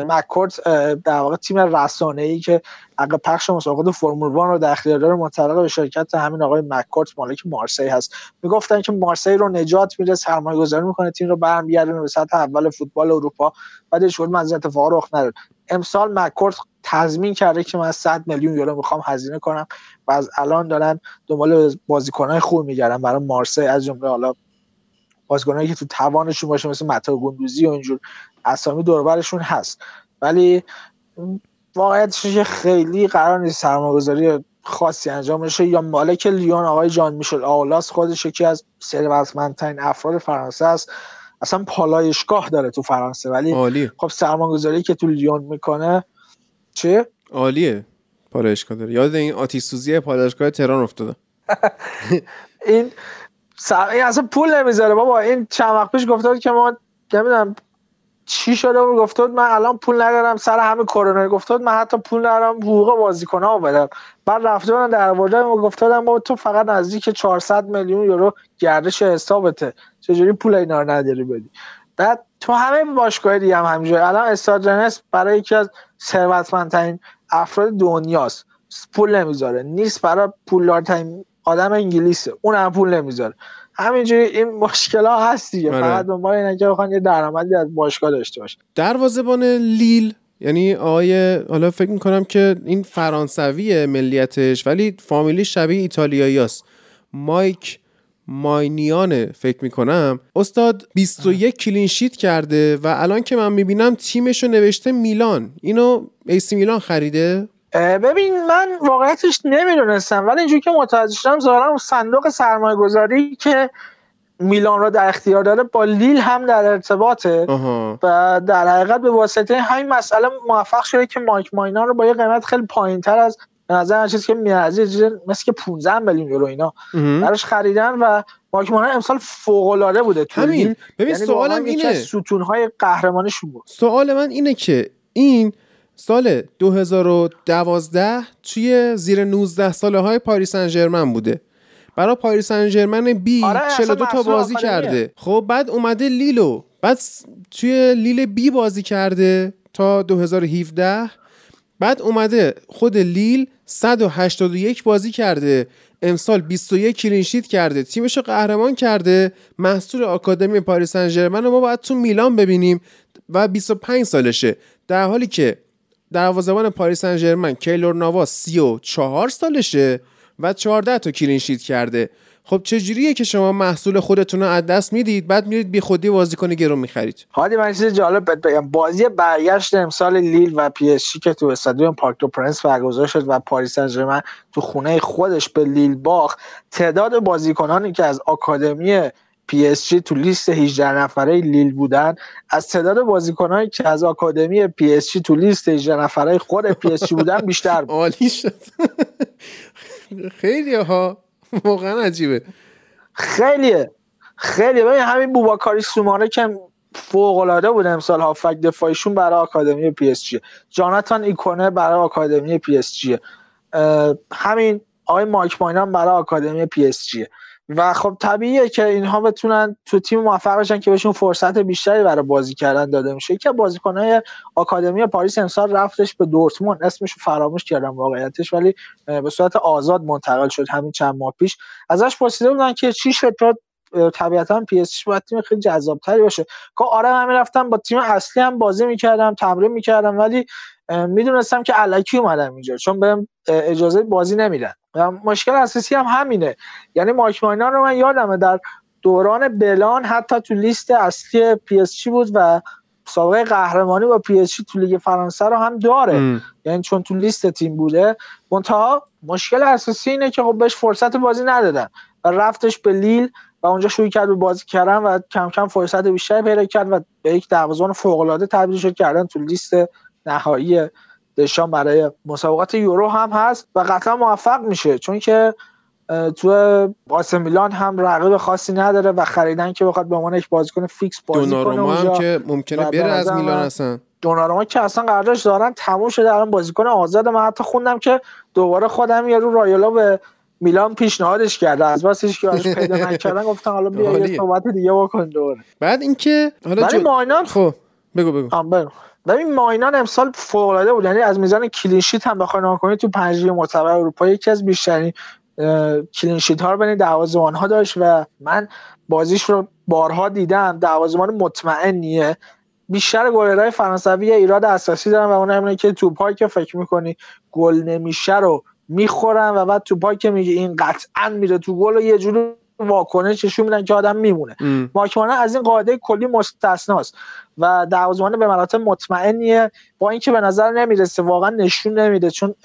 مکورت در واقع تیم رسانه ای که حق پخش مسابقات فرمول وان رو در اختیار داره منتقل به شرکت همین آقای مکورت مالک مارسی هست. می‌گفتن که مارسی رو نجات میده سرمایه گذاری می‌کنه تیم رو برمیگردونه به سطح اول فوتبال اروپا. بعدش شد از اتفاق رخ نداد امسال مکورت تضمین کرده که من 100 میلیون یورو می‌خوام هزینه کنم و از الان دارن دنبال بازیکنهای خوب میگردن برای مارسی. از جمله حالا بازیکنایی که تو توانشون باشه مثل متا گندوزی و اینجور اسامی دوربرشون هست. ولی واقعیتش خیلی قرار نیست سرمایه‌گذاری خاصی انجام بشه یا مالک لیون آقای جان میشل آولاس خودش یکی از ثروتمندترین افراد فرانسه است. اصلا پالایشگاه داره تو فرانسه. ولی عالی. خب سرمایه‌گذاری که تو لیون می‌کنه چه؟ عالیه. پالایشگاه داره. یاد این آتیش سوزی پالایشگاه تهران افتاده. این این اصلا پول نمی‌ذاره. بابا این چند وقت پیش گفته که ما نمی‌دونم چی شده و گفته من الان پول ندارم سر همه کرونا. گفته من حتی پول ندارم حقوق بازیکن ها بدم. بعد رفته بودن در ورده و گفته بابا تو فقط نزدیک 400 میلیون یورو گردش حسابته. چجوری پول اینا رو نداری بدی؟ بعد تو همه باشگاه دیگه هم همینجوری. الان استاد برای یکی از ثروتمندترین افراد دنیاست. پول نمی‌ذاره. نیست برای پولدارترین آدم انگلیسه. اون هم پول نمی‌ذاره. همینجوری این مشکل ها هست دیگه. آره. فقط دنبال اینه که بخوان یه درآمدی از باشگاه داشته باشه دروازه‌بان لیل یعنی آقای حالا فکر می‌کنم که این فرانسوی ملیتش ولی فامیلی شبیه ایتالیایی است. مایک ماینیانه فکر می‌کنم. استاد 21 کلین شیت کرده و الان که من می‌بینم تیمش رو نوشته میلان. اینو ایسی میلان خریده؟ ببین من واقعیتش نمی‌دونستم ولی اینجوری که متوجه شدم ظاهرا صندوق سرمایه گذاری که میلان رو در اختیار داره با لیل هم در ارتباطه. و در حقیقت به واسطه همین مسئله موفق شده که مایک ماینا رو با یه قیمت خیلی پایین تر از نظر چیزی که میارزه مثل که 15 میلیون یورو اینا براش خریدن و مایک ماینا امسال فوق العاده بوده همین. ببین یعنی سوالم اینه. ستون های قهرمانیشون بود. سوال من اینه که این سال 2012 توی زیر 19 ساله های پاریس سن بوده. برای پاریس سن ب آره 42 تا بازی کرده. خب بعد اومده لیل و. بعد توی لیل بی بازی کرده تا 2017 بعد اومده خود لیل 181 بازی کرده. امسال 21 clean sheet کرده. تیمشو قهرمان کرده. محصول آکادمی پاریس سن رو ما باید تو میلان ببینیم و 25 سالشه. در حالی که دروازه‌بان پاریس سن کیلور ناواس 34 سالشه و 14 تا clean sheet کرده. خب چجوریه که شما محصول خودتون رو از دست می‌دید بعد میرید بی خودی بازیکن گرون می‌خرید؟ حالا من یه چیز جالب بهت بگم. بازی برگشت امسال لیل و پی اس جی که تو استادیوم پارک دو پرنس برگزار شد و پاریس سن تو خونه خودش به لیل باخت. تعداد بازیکنانی که از آکادمی پی اس جی تو لیست 18 نفره لیل بودن. از تعداد بازیکنایی که از آکادمی پی اس جی تو لیست 18 نفره خود پی اس جی بودن بیشتر بود. عالی شد. خیلی ها. واقعا عجیبه. خیلیه. خیلی ببین همین بوباکاری سوماره که فوق العاده بود امسال هافبک دفاعیشون برای آکادمی پی اس جی. جاناتان ایکونه برای آکادمی پی اس جی. همین آقای مایک ماینان برای آکادمی پی اس جی. و خب طبیعیه که اینها بتونن تو تیم موفق بشن که بهشون فرصت بیشتری برای بازی کردن داده میشه. یکی بازیکنهای آکادمی پاریس امسال رفتش به دورتموند. اسمش فراموش کردم واقعیتش ولی به صورت آزاد منتقل شد همین چند ماه پیش. ازش پرسیده بودن که چی شد؟ تو طبیعتا پی اس جی باید تیم خیلی جذابتری باشه. که آره من می‌رفتم با تیم اصلی هم بازی می‌کردم تمرین می‌کردم ولی می‌دونستم که الکی اومدم اینجا. چون بهم اجازه بازی نمیدن. مشکل اساسی هم همینه. یعنی مایک ماینان رو من یادمه در دوران بلان حتی تو لیست اصلی پی اس جی بود و سابقه قهرمانی با پی اس جی تو لیگ فرانسه رو هم داره. یعنی چون تو لیست تیم بوده. منتها مشکل اساسی اینه که خب بهش فرصت بازی ندادن و رفتش به لیل و اونجا شروع کرد به بازی کردن و کم کم فرصت بیشتری پیدا کرد و به یک دروازه‌بان فوق‌العاده تبدیل شد کردن تو لیست نهایی دشان برای مسابقات یورو هم هست و قطعا موفق میشه. چون که تو آسه میلان هم رقیب خاصی نداره و خریدن که بخواد به عنوان یک بازیکن فیکس بازی کنه هم که ممکنه بره از میلان اصلا. دوناروما که اصلا قراردادش دارن تموم شده. الان بازیکن آزاد من حتی خوندم که دوباره خودم یه رو رایولا به میلان پیشنهادش کرده از بسش که پیدا نکردن. گفتن حالا بیا یه صحبت دیگه بکن دوباره. بعد اینکه حالا جو... خب بگو بگو. ببین ماینان امسال فوق العاده بود. یعنی از میزان clean sheet هم بخوای نگاه کنی تو پنج لیگ معتبر اروپا یکی از بیشترین clean sheet ها رو بین دروازه‌بان ها داشت و من بازیش رو بارها دیدم. دروازه‌بان مطمئنیه. بیشتر گلرهای فرانسوی ایراد اساسی دارن و اون اینه که توپایی که فکر می‌کنی گل نمیشه رو می‌خورن و بعد توپایی که میگه این قطعا میره تو گل و یه جوری واکنش نشون میدن که آدم میمونه. ماکمانا از این قاعده کلی مستثناست و دروازه‌بان به مراتب مطمئنیه. با اینکه به نظر نمی‌رسه واقعا نشون نمیده چون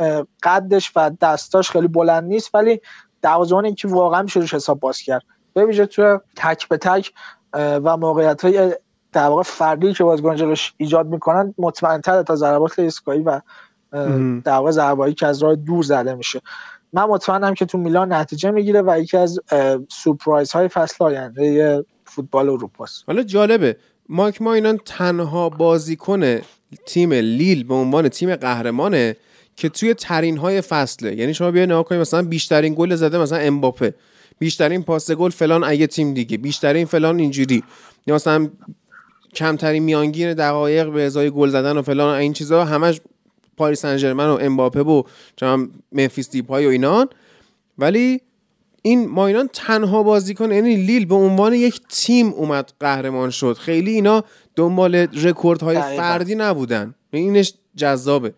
قدش و دستاش خیلی بلند نیست ولی دروازه‌بان که واقعا میشه روش حساب باز کرد. به ویژه تو تک به تک و موقعیت های در واقع فردی که بازیکن جلوش ایجاد می‌کنن مطمئن تا ضربات ایستگاهی و در واقع ضربایی که از راه دور زده میشه. من مطمئنم که تو میلان نتیجه می‌گیره و یکی از سورپرایز های فصل آینده فوتبال اروپا حالا جالبه. مایک ماینان تنها بازیکن تیم لیل به عنوان تیم قهرمانه که توی ترین های فصله. یعنی شما بیا نگاه کنید مثلا بیشترین گل زده مثلا امباپه. بیشترین پاس گل فلان ایه تیم دیگه. بیشترین فلان اینجوری. مثلا کمترین میانگین دقایق به ازای گل زدن و فلان این چیزها همش پاریس سن و امباپه و چم ممفیس دیپای و اینان. ولی این ماینان تنها بازیکن یعنی لیل به عنوان یک تیم اومد قهرمان شد. خیلی اینا دنبال رکوردهای فردی نبودن. اینش جذابه.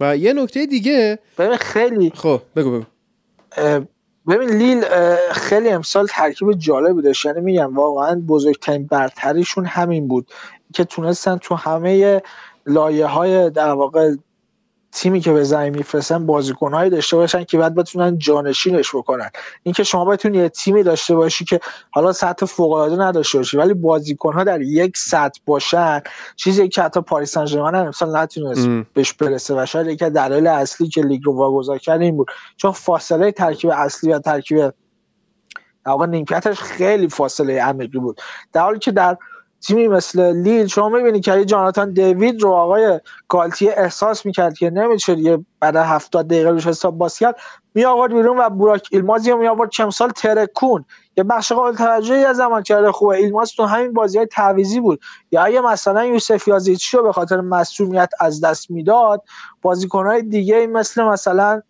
و یه نکته دیگه ببین خیلی خب بگو بگو. ببین لیل خیلی امسال ترکیب جالب بودش یعنی میگم واقعا بزرگترین برتریشون همین بود. که تونستن تو همه لایه های در واقع تیمی که به زمین میفرستن بازیکنهایی داشته باشن که بعد بتونن جانشینش بکنن. اینکه شما بتونی یه تیمی داشته باشی که حالا سطح فوق العاده نداشته باشی ولی بازیکنها در یک سطح باشن چیزی که حتی پاریس سن ژرمن امسال نتونست بهش برسه و شاید یکی دلایل اصلی که لیگ رو واگذار کرد این بود. چون فاصله ترکیب اصلی و ترکیب در واقع نیمکتش خیلی فاصله عمیقی بود. در حالی که در تیمی مثل لیل شما می‌بینی که جاناتان دیوید رو آقای گالتی احساس می‌کرد که نمیشه یه بعد 70 دقیقه روش حساب باز کرد. می آورد بیرون و بوراک ایلمازی رو می آورد چه سال ترکون. یه بخش قابل توجهی از زمان کرده خوبه ایلماز تو همین بازی های تعویزی بود. یا اگه مثلا یوسف یازیچی رو به خاطر مسئولیت از دست می‌داد بازیکنهای دیگه مثل مثلا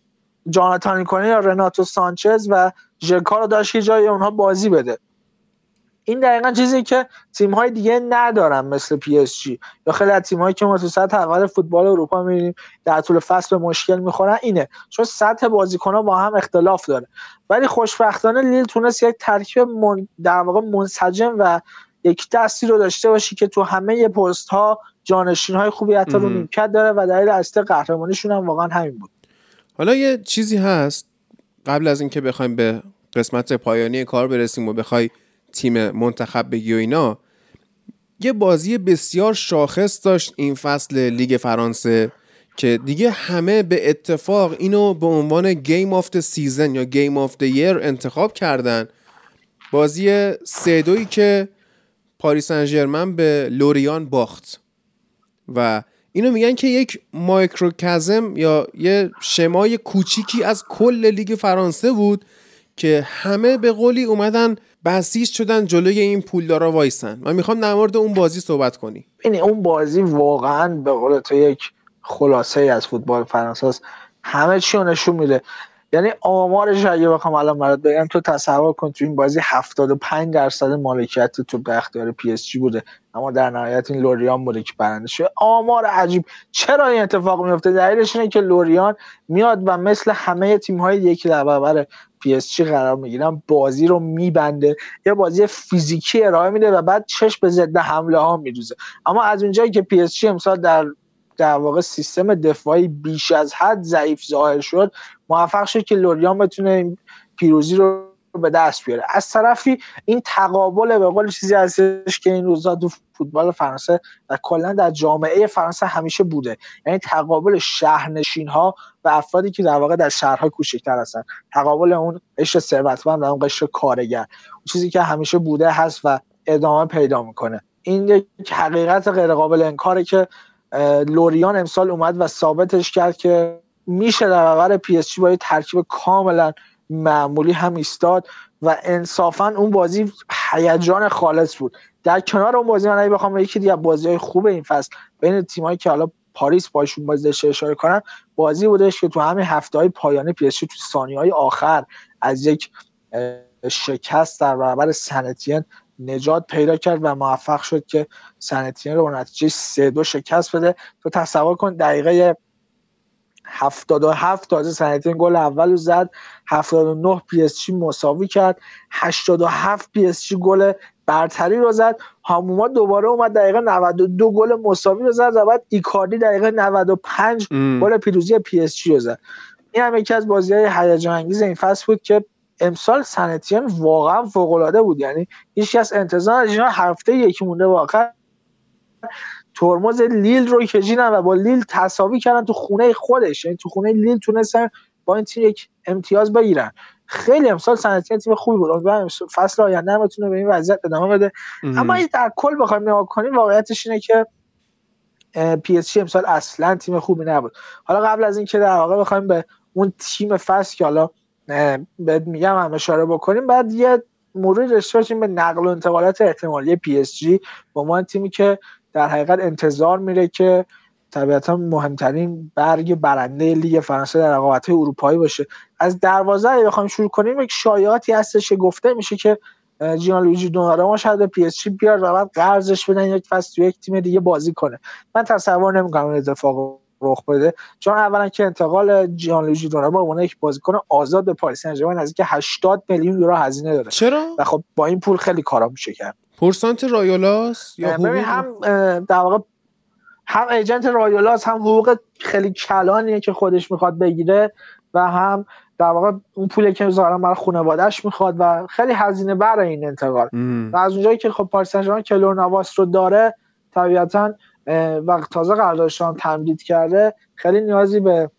جاناتان یا رناتو سانچز و ژکا رو داشت جای اونها بازی بده. این دقیقا چیزی که تیم های دیگه ندارن مثل پی اس جی یا خیلی از تیم هایی که ما تو سطح اول فوتبال اروپا می‌بینیم در طول فصل به مشکل می‌خورن اینه. چون سطح بازیکن ها با هم اختلاف داره. ولی خوشبختانه لیل تونست یک ترکیب من در واقع منسجم و یک دستی رو داشته باشی که تو همه پست ها جانشین های خوبی حتی رو نیمکت داره و دلیل اصلی قهرمانیشون هم واقعا همین بود. حالا یه چیزی هست قبل از اینکه بخوایم به قسمت پایانی کار برسیم و بخوای تیم منتخب بگی و اینا یه بازی بسیار شاخص داشت این فصل لیگ فرانسه که دیگه همه به اتفاق اینو به عنوان game of season یا game of the year انتخاب کردن. بازی سه دوی که پاریس سن به لوریان باخت. و اینو میگن که یک microcosm یا یه شمای کوچیکی از کل لیگ فرانسه بود که همه به قولی اومدن بسیج شدن جلوی این پولدارا وایسن. من می‌خوام در مورد اون بازی صحبت کنی این اون بازی واقعا به قول تو یک خلاصه ای از فوتبال فرانسه است همه چی نشون میده. یعنی آمارش اگه بخوام الان برات بگم تو تصور کن تو این بازی 75 درصد مالکیت تو به اختیار پی اس جی بوده. اما در نهایت این لوریان بوده که برنده شده آمار عجیب. چرا این اتفاق میفته؟ دلیلش اینه که لوریان میاد و مثل همه تیم های در برابر پی اس جی قرار می‌گیرن؟ بازی رو میبنده. یه بازی فیزیکی ارائه میده و بعد چشم به ضد حمله ها میدوزه اما از اونجایی که پی اس جی امسال در در واقع سیستم دفاعی بیش از حد ضعیف ظاهر شد موفق شد که لوریان بتونه پیروزی رو به دست بیاره. از طرفی این تقابل به قول چیزی هستش که این روزا تو فوتبال فرانسه و کلا در جامعه فرانسه همیشه بوده. یعنی تقابل شهرنشین ها و افرادی که در واقع در شهرهای کوچکتر هستن. تقابل اون قشر ثروتمند و اون قشر کارگر. چیزی که همیشه بوده هست و ادامه پیدا می‌کنه. این یک حقیقت غیر قابل انکاره که لوریان امسال اومد و ثابتش کرد که میشه در برابر پی اس با یه ترکیب کاملا معمولی هم ایستاد و انصافا اون بازی هیجان خالص بود. در کنار اون بازی من بخوام یکی دیگه بازی های خوب این فصل بین تیمایی که حالا پاریس باشون بازی داشته اشاره کنم بازی بودش که تو همین هفته های پایانی پی تو ثانیه های آخر از یک شکست در برابر سنتین نجات پیدا کرد و موفق شد که سنتین رو نتیجه سه دو شکست بده. تو تصور کن دقیقه 77 تازه سنت اتین گل اول رو زد. 79 پی اس جی مساوی کرد. 87 پی اس جی گل برتری رو زد. هاموما دوباره اومد دقیقه 92 گل مساوی رو زد و بعد ایکاردی دقیقه 95 گل پیروزی پی اس جی رو زد. این هم یکی از بازی های هیجان انگیز این فصل بود که امسال سنت اتین واقعا فوق العاده بود. یعنی هیچ کس انتظار نداشت. هفته یکی مونده واقعا. ترمز لیل رو کشیدن و با لیل تساوی کردن تو خونه خودش. یعنی تو خونه لیل تونستن با این تیم یک امتیاز بگیرن. خیلی امسال سنت اتین تیم خوبی بود. فصل آینده هم بتونه به این وضعیت ادامه بده. اما در کل بخوایم نگاه کنیم واقعیتش اینه که پی اس امسال اصلا تیم خوبی نبود. حالا قبل از اینکه در واقع بخوایم به اون تیم فصل که حالا بهت میگم هم اشاره بکنیم بعد یه داشته باشیم به نقل و انتقالات احتمالی پی اس جی. به عنوان تیمی که در حقیقت انتظار میره که طبیعتا مهمترین برگ برنده لیگ فرانسه در رقابت اروپایی باشه. از دروازه اگه بخوایم شروع کنیم یک شایعاتی هستش که گفته میشه که جیان لویجی دوناروما شاید به پی اس جی بیاد و بعد قرضش بدن یک فصل تو یک تیم دیگه بازی کنه. من تصور نمی‌کنم این اتفاق رخ بده چون اولا که انتقال جیان لویجی دوناروما به یک بازیکن آزاد به پاریس سن ژرمن نزدیک 80 میلیون یورو هزینه داره. چرا؟ و خب با این پول خیلی کارا میشه کرد. پورسانت رایولاس یا هم در واقع هم ایجنت رایولاس هم حقوق خیلی کلانیه که خودش می‌خواد بگیره و هم در واقع اون پولی که ظاهرا برای خانواده‌اش می‌خواد و خیلی هزینه بر این انتقال. و از اونجایی که خب پاریس سن کیلور ناواس رو داره طبیعتا و تازه قراردادش هم تمدید کرده خیلی نیازی به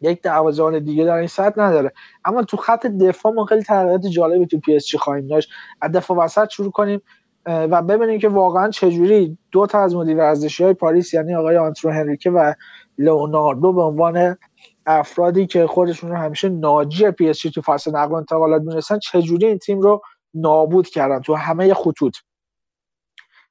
یک دروازه‌بان دیگه در این سطح نداره. اما تو خط دفاع ما خیلی تغییرات جالبی تو پی اس جی خواهیم داشت. از دفاع وسط شروع کنیم و ببینیم که واقعا چجوری دو تا از مدیر ورزشی های پاریس یعنی آقای آنترو هنریکه و لئوناردو به عنوان افرادی که خودشون رو همیشه ناجی پی اس تو فصل نقل و انتقالات می‌رسن چجوری این تیم رو نابود کردن تو همه خطوط.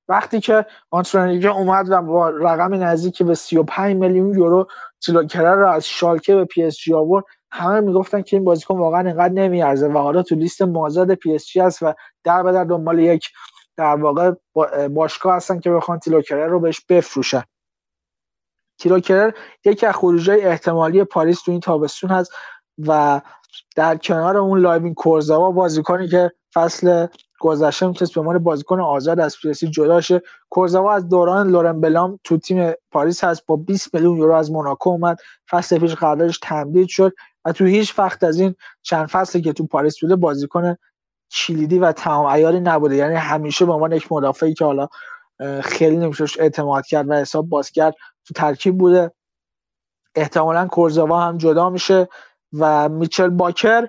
وقتی که آنترو هنریکه اومد و با رقم نزدیک به 35 میلیون یورو تیلو کرر رو از شالکه به پی اس جی آورد. همه می‌گفتن که این بازیکن واقعا اینقدر نمیارزه. و حالا تو لیست مازاد پی اس جی هست و در به در دنبال یک در واقع باشگاه هستن که بخوان تیلو کرر رو بهش بفروشن. تیلو کرر یکی از خروجای احتمالی پاریس تو این تابستون هست و در کنار اون لیوین کورزاوا بازیکنی که فصل گذشته می‌تونست به عنوان بازیکن آزاد از پی اس جی جدا شه کورزاوا از دوران لورن بلام تو تیم پاریس هست با 20 میلیون یورو از موناکو اومد. فصل پیش قراردادش تمدید شد و تو هیچ وقت از این چند فصلی که تو پاریس بوده بازیکن کلیدی و تمام عیاری نبوده. یعنی همیشه به عنوان یک مدافعی که حالا خیلی نمیشه اعتماد کرد و حساب باز کرد تو ترکیب بوده. احتمالا کورزاوا هم جدا میشه و میچل باکر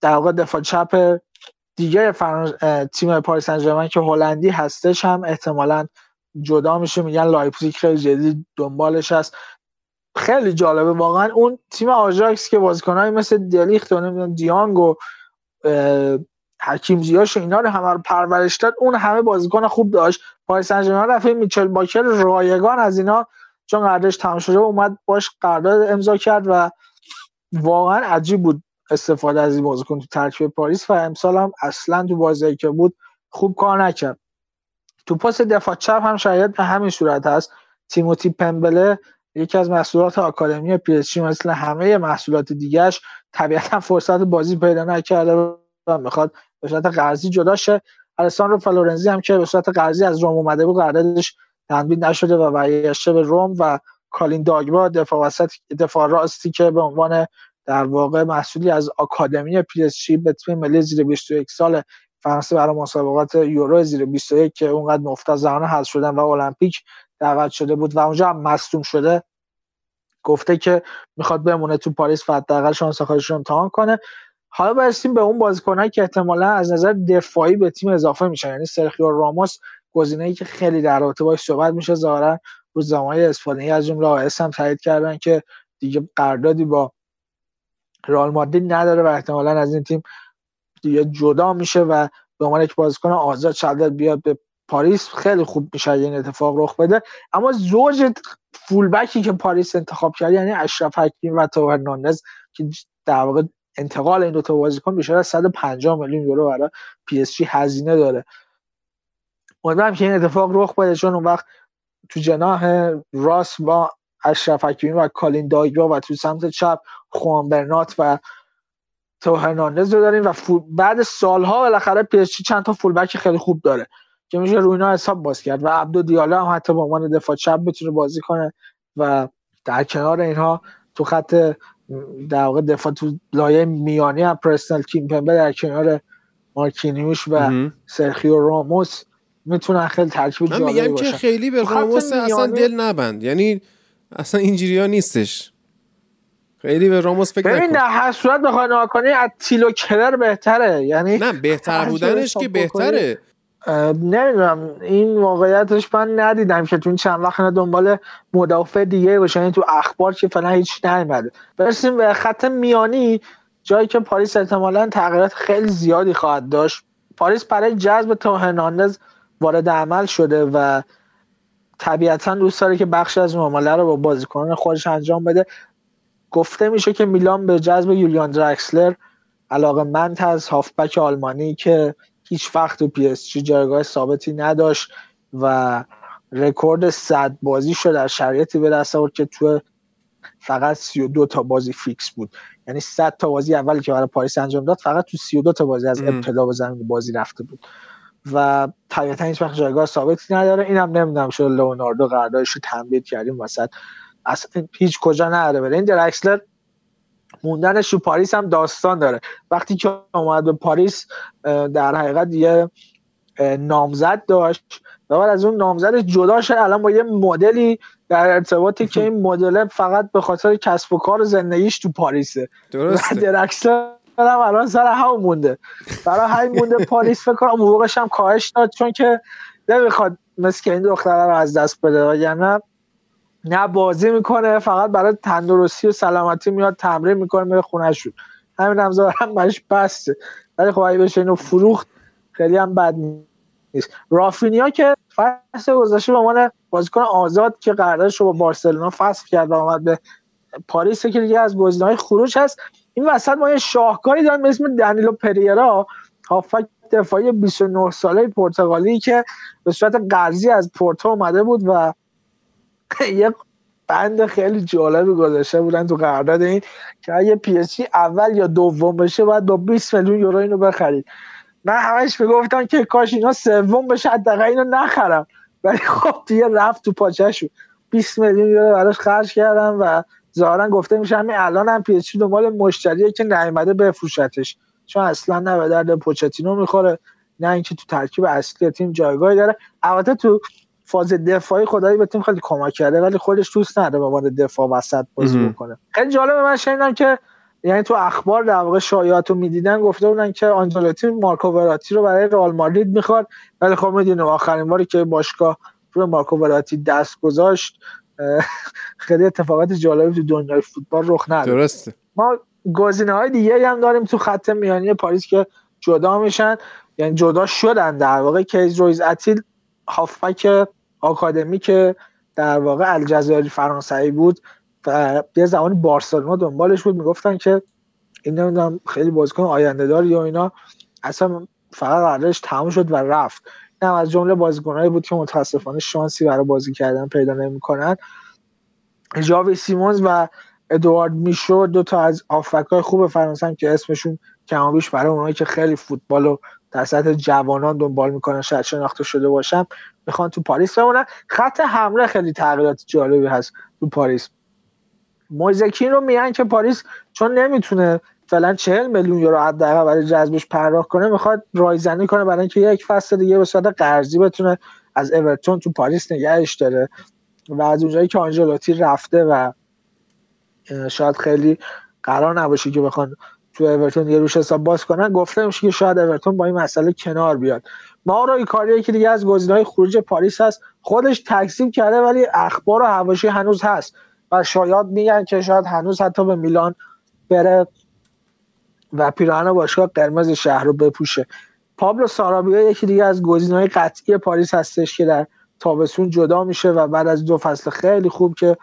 در واقع دفاع چپ دیگه تیم پاریس سن که هلندی هستش هم احتمالا جدا میشه. میگن لایپزیگ خیلی جدی دنبالش هست. خیلی جالبه. واقعا اون تیم آژاکس که بازیکنایی مثل دلیخت و نمی‌دونم دیانگ و حکیم زیاش اینا رو همه رو پرورش داد اون همه بازیکن خوب داشت. پاریس سن ژرمن میچل باکر رایگان از اینا چون قراردادش تمام شده اومد باش قرارداد امضا کرد و واقعا عجیب بود. استفاده از این بازیکن تو ترکیب پاریس و امسال هم اصلا تو بازی که بود خوب کار نکرد. تو پاس دفاع چپ هم شاید به همین صورت هست. تیموتی پمبله یکی از محصولات آکادمی پی مثل همه محصولات دیگهش طبیعتا فرصت بازی پیدا نکرده و می‌خواد به صورت قرضی جدا شه. رو فلورنزی هم که به صورت قرضی از روم اومده بود قراردادش تمدید نشده و برگشته به روم و کالین داگبا دفاع وسط دفاع راستی که به عنوان در واقع محصولی از آکادمی پی اس به تیم ملی زیر 21 سال فرانسه برای مسابقات یورو زیر 21 که اونقدر از زمان حذف شدن و المپیک دعوت شده بود و اونجا هم مصدوم شده گفته که می‌خواد بمونه تو پاریس و حداقل شانس خودش رو امتحان کنه. حالا برسیم به اون بازیکنایی که احتمالا از نظر دفاعی به تیم اضافه میشن. یعنی سرخیو راموس گزینه‌ای که خیلی در رابطه باش صحبت میشه ظاهرا روزنامه‌های اسپانیایی از جمله آس هم تایید کردن که دیگه قراردادی با رئال مادرید نداره و احتمالا از این تیم دیگه جدا میشه و به عنوان یک بازیکن آزاد شاید بیاد به پاریس. خیلی خوب میشه این اتفاق رخ بده. اما زوج فولبکی که پاریس انتخاب کرد یعنی اشرف حکیم و تو هرناندز که در واقع انتقال این دو تا بازیکن بیشتر از 150 میلیون یورو برای پی اس جی هزینه داره. امیدوارم که این اتفاق رخ بده چون اون وقت تو جناح راست با اشرف حکیمی و کالین داگبا و تو سمت چپ خوان برنات و تئو هرناندز رو داریم و بعد سالها بالاخره پی اس چند تا فولبک خیلی خوب داره که میشه روی اینا حساب باز کرد و عبدو دیالا هم حتی به عنوان دفاع چپ بتونه بازی کنه و در کنار اینها تو خط در واقع دفاع تو لایه میانی هم پرسنل کیمپمبه در کنار مارکینیوش و سرخیو راموس می‌تونن خیلی ترکیب جالبی باشن میگم که خیلی به راموس اصلا دل نبند. یعنی اصلا اینجوری ها نیستش. خیلی به راموس فکر ببین در هر صورت بخوای نگاه کنی از تیلو کلر بهتره. یعنی نه بهتر بودنش که بهتره. نمی‌دونم این واقعیتش من ندیدم که تو این چند وقت دنبال مدافع دیگه باشه یعنی تو اخبار که فعلا هیچ نیومده. برسیم به خط میانی جایی که پاریس احتمالا تغییرات خیلی زیادی خواهد داشت. پاریس برای جذب تئو هرناندز وارد عمل شده و طبیعتا دوست داره که بخش از معامله رو با بازیکنان خودش انجام بده. گفته میشه که میلان به جذب یولیان درکسلر علاقه مند از هافبک آلمانی که هیچ وقت تو پی اس جایگاه ثابتی نداشت و رکورد صد بازی شد در شرایطی به دست آورد که تو فقط 32 تا بازی فیکس بود. یعنی 100 تا بازی اولی که برای پاریس انجام داد فقط تو 32 تا بازی از ابتدا به زمین بازی رفته بود. و طبیعتا هیچ وقت جایگاه ثابتی نداره. اینم نمی‌دونم شده لئوناردو قراردادش رو تمدید کردیم وسط. اصلا هیچ کجا نداره بره. این درکسلر موندنش تو پاریس هم داستان داره. وقتی که اومد به پاریس در حقیقت یه نامزد داشت و بعد از اون نامزدش جدا شد. الان با یه مدلی در ارتباطی که این مدل فقط به خاطر کسب و کار زندگیش تو پاریسه. درسته. درکسلر هم الان سر هم مونده. برای همین مونده پاریس فکر کنم حقوقش هم کاهش داد چون که نمی‌خواد مثل این دختره رو از دست بده یعنی نه بازی می‌کنه فقط برای تندرستی و سلامتی میاد تمرین می‌کنه میره خونهشون. همین هم هم برش بسته. ولی خب اگه بشه اینو فروخت خیلی هم بد نیست. رافینیا که فصل گذشته به عنوان بازیکن آزاد که قراردادش رو با بارسلونا فصل کرد و آمد به پاریس که دیگه از گزینه‌های خروج هست. این وسط ما یه شاهکاری داریم به اسم دنیلو پریرا هافک دفاعی 29 ساله پرتغالی که به صورت قرضی از پورتو اومده بود و یه بند خیلی جالبی گذاشته بودن تو قرارداد این که اگه پی اول یا دوم بشه باید با 20 میلیون یورو اینو بخرید. من همش می‌گفتم که کاش اینا سوم بشه حداقل اینو نخرم. ولی خب دیگه رفت تو پاچهشون. 20 میلیون یورو براش خرج کردم و ظاهرا گفته میشه همین الان هم پی دنبال مشتریه که نیومده بفروشتش. چون اصلا نه به درد پوچتینو می‌خوره نه اینکه تو ترکیب اصلی تیم جایگاهی داره. البته تو فاز دفاعی خدایی به تیم خیلی کمک کرده ولی خودش دوست نداره به عنوان دفاع وسط بازی بکنه. خیلی جالبه من شنیدم که یعنی تو اخبار در واقع شایعات رو می‌دیدن گفته بودن که آنجلوتی مارکو وراتی رو برای رئال مادرید می‌خواد. ولی خب می‌دونیم آخرین باری که باشگاه روی مارکو وراتی دست گذاشت خیلی اتفاقات جالبی تو دنیای فوتبال رخ نداد. درسته. ما گزینه های دیگه هم داریم تو خط میانی پاریس که جدا میشن. یعنی جدا شدن در واقع. کیز رویز اتیل هافبک آکادمی که در واقع الجزایر فرانسوی بود و یه زمانی بارسلونا دنبالش بود. می‌گفتن که این نمی‌دونم خیلی بازیکن آینده داری یا اینا. اصلا فقط قراردادش تموم شد و رفت. از جمله بازیکنایی بود که متاسفانه شانسی برای بازی کردن پیدا نمی‌کنن. جاوی سیمونز و ادوارد میشو دو تا از آفکای خوب فرانسه که اسمشون کمابیش برای اونایی که خیلی فوتبال رو در سطح جوانان دنبال می‌کنن شاید شناخته شده باشم می‌خوان تو پاریس بمونن. خط حمله خیلی تغییرات جالبی هست تو پاریس. مویس کین رو میگن که پاریس چون نمی‌تونه فعلا 40 میلیون یورو حداقل برای جذبش پرداخت کنه می‌خواد رایزنی کنه برای اینکه یک فصل دیگه به صورت قرضی بتونه از اورتون تو پاریس نگهش داره و از اونجایی که آنجلوتی رفته و شاید خیلی قرار نباشه که بخوان تو اورتون یه روش حساب باز کنن گفته میشه که شاید اورتون با این مسئله کنار بیاد. ما رو کاری که دیگه از گزینه‌های خروج پاریس هست خودش تکذیب کرده ولی اخبار و حواشی هنوز هست و شاید میگن که شاید هنوز حتی به میلان بره. و پیراهن باشگاه قرمز شهر رو بپوشه. پابلو سارابیا یکی دیگه از گزینه‌های قطعی پاریس هستش که در تابستون جدا میشه و بعد از دو فصل خیلی خوب که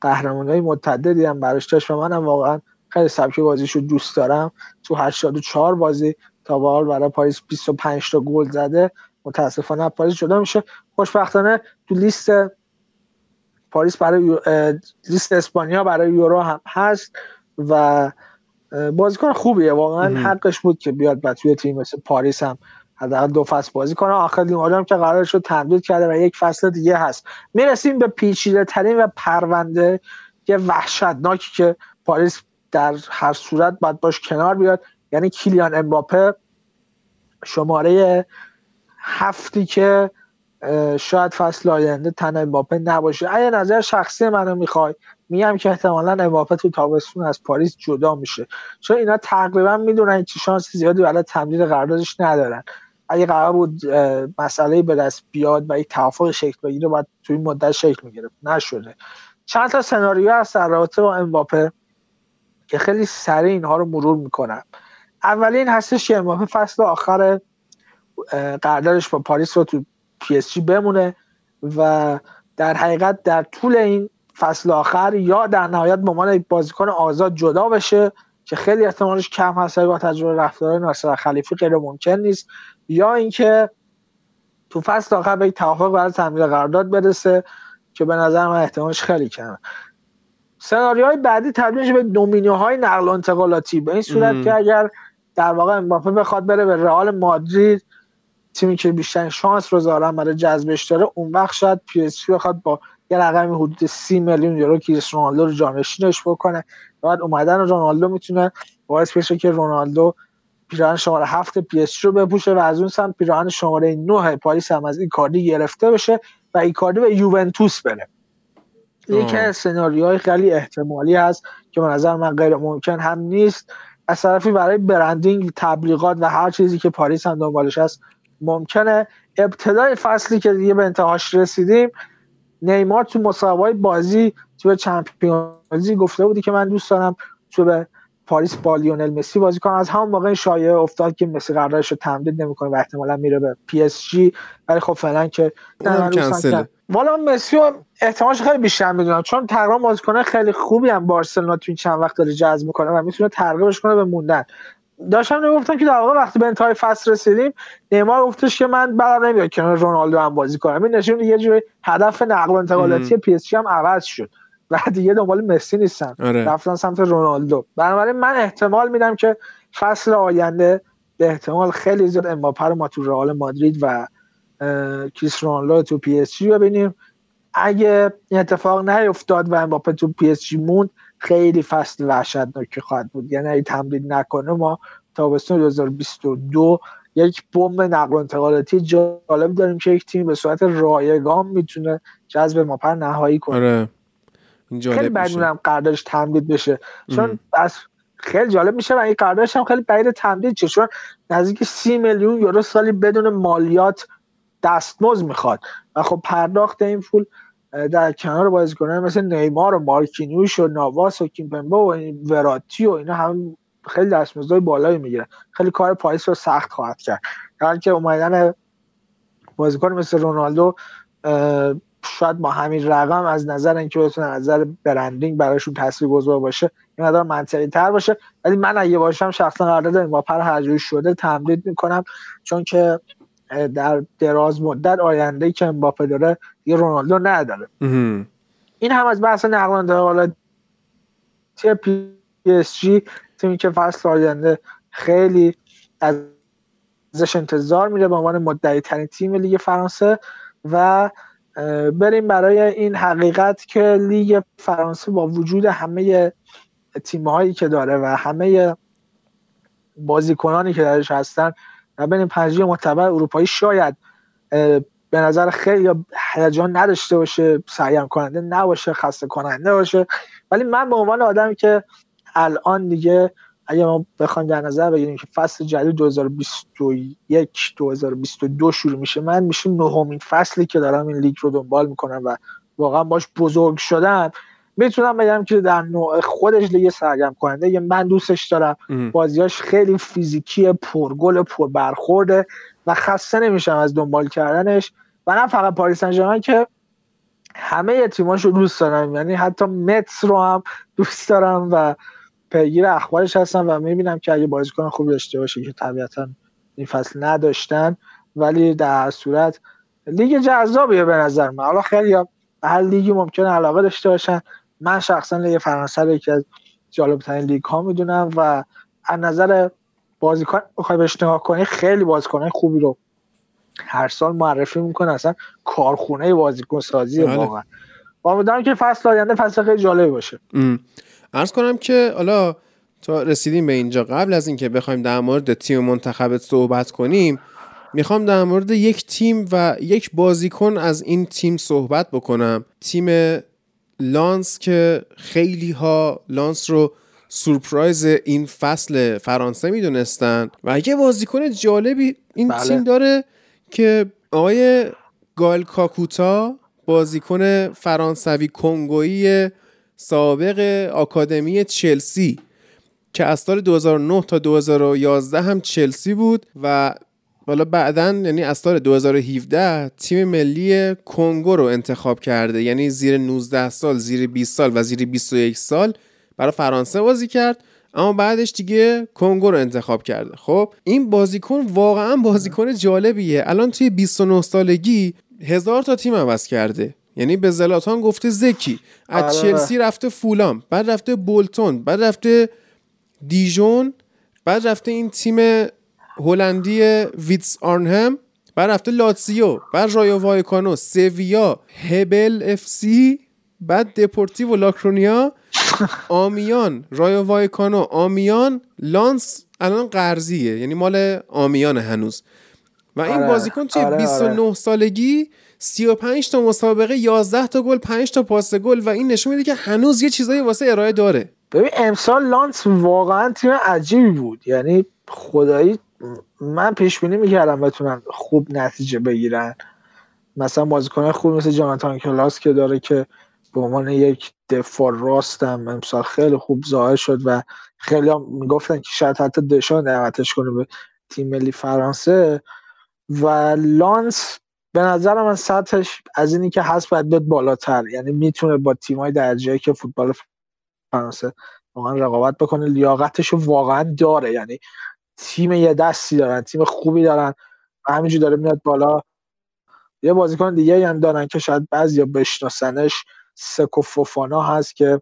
قهرمانای متعددی هم براش داشت و منم واقعا خیلی سبک بازیش رو دوست دارم. تو 84 بازی تا به حال برای پاریس 25 تا گل زده. متاسفانه پاریس جدا میشه. خوشبختانه تو لیست پاریس برای لیست اسپانیا برای یورو هم هست و بازیکن خوبیه. واقعا حقش بود که بیاد و توی تیم مثل پاریس هم حداقل دو فصل بازی کنه. آخر هم که قرار شد تمدید کرده و یک فصل دیگه هست. می‌رسیم به پیچیده ترین و پرونده یه وحشتناکی که پاریس در هر صورت باید باش کنار بیاد. یعنی کیلیان امباپه شماره هفتی که شاید فصل آینده تن امباپه نباشه. اگه نظر شخصی منو می‌خوای میگم که احتمالا امباپه تو تابستون از پاریس جدا میشه. چون اینا تقریبا می‌دونن چه شانس زیادی برای تمدید قراردادش ندارن. اگه قرار بود مسئله به دست بیاد و یک توافق شکل بگیره باید توی این مدت شکل می‌گرفت. نشده. چند تا سناریو هست در رابطه با امباپه که خیلی سریع اینها رو مرور می‌کنم اولین هستش که امباپه فصل آخر قراردادش با پاریس رو تو پی بمونه و در حقیقت در طول این فصل آخر یا در نهایت به عنوان یک بازیکن آزاد جدا بشه که خیلی احتمالش کم هست با تجربه رفتار ناصر الخلیفی غیر ممکن نیست یا اینکه تو فصل آخر به یک توافق برای تمدید قرارداد برسه که به نظر من احتمالش خیلی کمه. سناریوهای بعدی تبدیل به دومینوهای نقل و انتقالاتی. به این صورت که اگر در واقع امباپه بخواد بره به رئال مادرید تیمی که بیشتر شانس رو ظاهرا برای جذبش داره اون وقت شاید پی اس جی بخواد با یه رقم حدود سی میلیون یورو کریس رونالدو رو جانشینش بکنه. بعد اومدن رونالدو می‌تونه باعث بشه که رونالدو پیراهن شماره هفت پی اس جی رو بپوشه و از اون سمت پیراهن شماره 9 پاریس هم از ایکاردی گرفته بشه و ایکاردی به یوونتوس بره. یکی از سناریوهای خیلی احتمالی هست که به نظر من غیر ممکن هم نیست. از طرفی برای برندینگ تبلیغات و هر چیزی که پاریس هم دنبالش هست ممکنه. ابتدای فصلی که دیگه به انتهاش رسیدیم نیمار تو مسابقه بازی تو چمپیونزلیگ گفته بود که من دوست دارم تو به پاریس با لیونل مسی بازی کنم. از همون موقع شایعه افتاد که مسی قراردادش رو تمدید نمی‌کنه و احتمالا میره به پی اس جی. ولی خب فعلا که والا مسی رو احتمالش خیلی بیشتر می‌دونم. چون تقریبا بازیکن خیلی خوبی هم بارسلونا تو این چند وقت داره جذب می‌کنه و می‌تونه ترغیبش کنه به موندن. داشتم می‌گفتم که در واقع وقتی به انتهای فصل رسیدیم نیمار گفتش که من بدم نمیاد کنار رونالدو هم بازی کنم. این نشون یه جوری هدف نقل و انتقالاتی پی اس جی هم عوض شد. و دیگه دنبال مسی نیستن. آره. رفتن سمت رونالدو. بنابراین من احتمال میدم که فصل آینده به احتمال خیلی زیاد امباپه رو ما تو رئال مادرید و کریس رونالدو تو پی اس جی ببینیم. اگه این اتفاق نیفتاد و امباپه تو پی اس جی موند خیلی فصل وحشتناکی خواهد بود. یعنی اگه تمدید نکنه ما تابستون 2022 یک بمب نقل و انتقالاتی جالب داریم که یک تیم به صورت رایگان می‌تونه جذب ماپر نهایی کنه. آره. خیلی بدونم قراردادش تمدید بشه. چون از خیلی جالب میشه و این قراردادش هم خیلی بعید تمدید چه چون نزدیک سی میلیون یورو سالی بدون مالیات دستمزد می‌خواد. و خب پرداخت این پول در کنار بازیکنان مثل نیمار و مارکینیوش و نواس و کیمپمبا و وراتی و اینا هم خیلی دستمزدهای بالایی می‌گیرن. خیلی کار پایس رو سخت خواهد کرد. در که اومدن بازیکن مثل رونالدو شاید با همین رقم از نظر اینکه بتونه نظر برندینگ براشون تاثیرگذار باشه این مقدار منطقی تر باشه. ولی من اگه باشم شخصا با پر هر شده تمدید می‌کنم چون که در دراز مدت آینده که امباپه داره یه رونالدو نداره. این هم از بحث نقل و انتقالات پی اس جی تیمی که فصل آینده خیلی ازش انتظار میره به عنوان مدعی ترین تیم لیگ فرانسه و بریم برای این حقیقت که لیگ فرانسه با وجود همه تیم هایی که داره و همه بازیکنانی که درش هستن و بین پنج لیگ معتبر اروپایی شاید به نظر خیلی هیجان نداشته باشه سرگرم کننده نباشه خسته کننده باشه. ولی من به عنوان آدمی که الان دیگه اگه ما بخوایم در نظر بگیریم که فصل جدید 2021 2022 شروع میشه من میشه نهمین فصلی که دارم این لیگ رو دنبال می‌کنم و واقعا باش بزرگ شدم می‌تونم بگم که در نوع خودش لیگ سرگرم کننده یه من دوستش دارم. بازیاش خیلی فیزیکی پرگل پر برخورده و خسته نمیشم از دنبال کردنش. و نه فقط پاریس سن که همه تیماش رو دوست دارم. یعنی حتی متس رو هم دوست دارم و پیگیر اخبارش هستم و می‌بینم که اگه بازیکن خوب داشته باشه که طبیعتا این فصل نداشتن. ولی در صورت لیگ جذابیه به نظر من. حالا خیلی هر لیگی ممکن علاقه داشته باشن. من شخصا لیگ فرانسه رو یکی از جالب ترین لیگ ها می‌دونم و از نظر بازیکن بخوای بهش نگاه کنی خیلی بازیکن خوبی رو هر سال معرفی می‌کنه. اصلا کارخونه بازیکن سازی بله. واقعا. امیدوارم که فصل آینده فصل خیلی جالب باشه. ارز کنم که حالا تا رسیدیم به اینجا قبل از اینکه بخوایم در مورد تیم منتخبت صحبت کنیم می‌خوام در مورد یک تیم و یک بازیکن از این تیم صحبت بکنم. تیم لانس که خیلی ها لانس رو سورپرایز این فصل فرانسه می‌دونستن و یه بازیکن جالبی این بله. تیم داره که آقای گال کاکوتا بازیکن فرانسوی کنگویی سابق آکادمی چلسی که از سال 2009 تا 2011 هم چلسی بود و حالا بعدا یعنی از سال 2017 تیم ملی کنگو رو انتخاب کرده یعنی زیر 19 سال زیر 20 سال و زیر 21 سال برای فرانسه بازی کرد اما بعدش دیگه کنگو رو انتخاب کرده. خب این بازیکن واقعا بازیکن جالبیه. الان توی 29 سالگی هزار تا تیم عوض کرده. یعنی به زلاتان گفته زکی از آره. چلسی رفته فولام بعد رفته بولتون بعد رفته دیژون بعد رفته این تیم هلندی ویتسه آرنهم بعد رفته لاتسیو بعد رایو وایکانو سویا هبی اف سی بعد دپورتیو لاکرونیا. آمیان رایو وایکانو آمیان لانس الان قرضیه یعنی مال آمیان هنوز و این آره. بازیکن توی آره 29 آره. سالگی 35 تا مسابقه 11 تا گل 5 تا پاس گل و این نشون میده که هنوز یه چیزایی واسه ارائه داره ببین امسال لانس واقعا تیم عجیبی بود یعنی خدایی من پیش بینی می‌کردم بتونن خوب نتیجه بگیرن مثلا بازیکن خوب مثل جاناتان کلاس که داره که به عنوان یک دفاع راستم امسال خیلی خوب ظاهر شد و خیلی هم می‌گفتن که شاید حتی دشان دعوتش کنه به تیم ملی فرانسه. و لانس به نظر من سطحش از اینی که هست باید بیاد بالاتر. یعنی می‌تونه با تیمای درجه که فوتبال فرانسه واقعا رقابت بکنه لیاقتش واقعا داره. یعنی تیم یه دستی دارن تیم خوبی دارن و همینجور داره میاد بالا. یه بازیکن دیگه هم دارن که شاید بعضی بشناسنش. سکو فوفانا هست که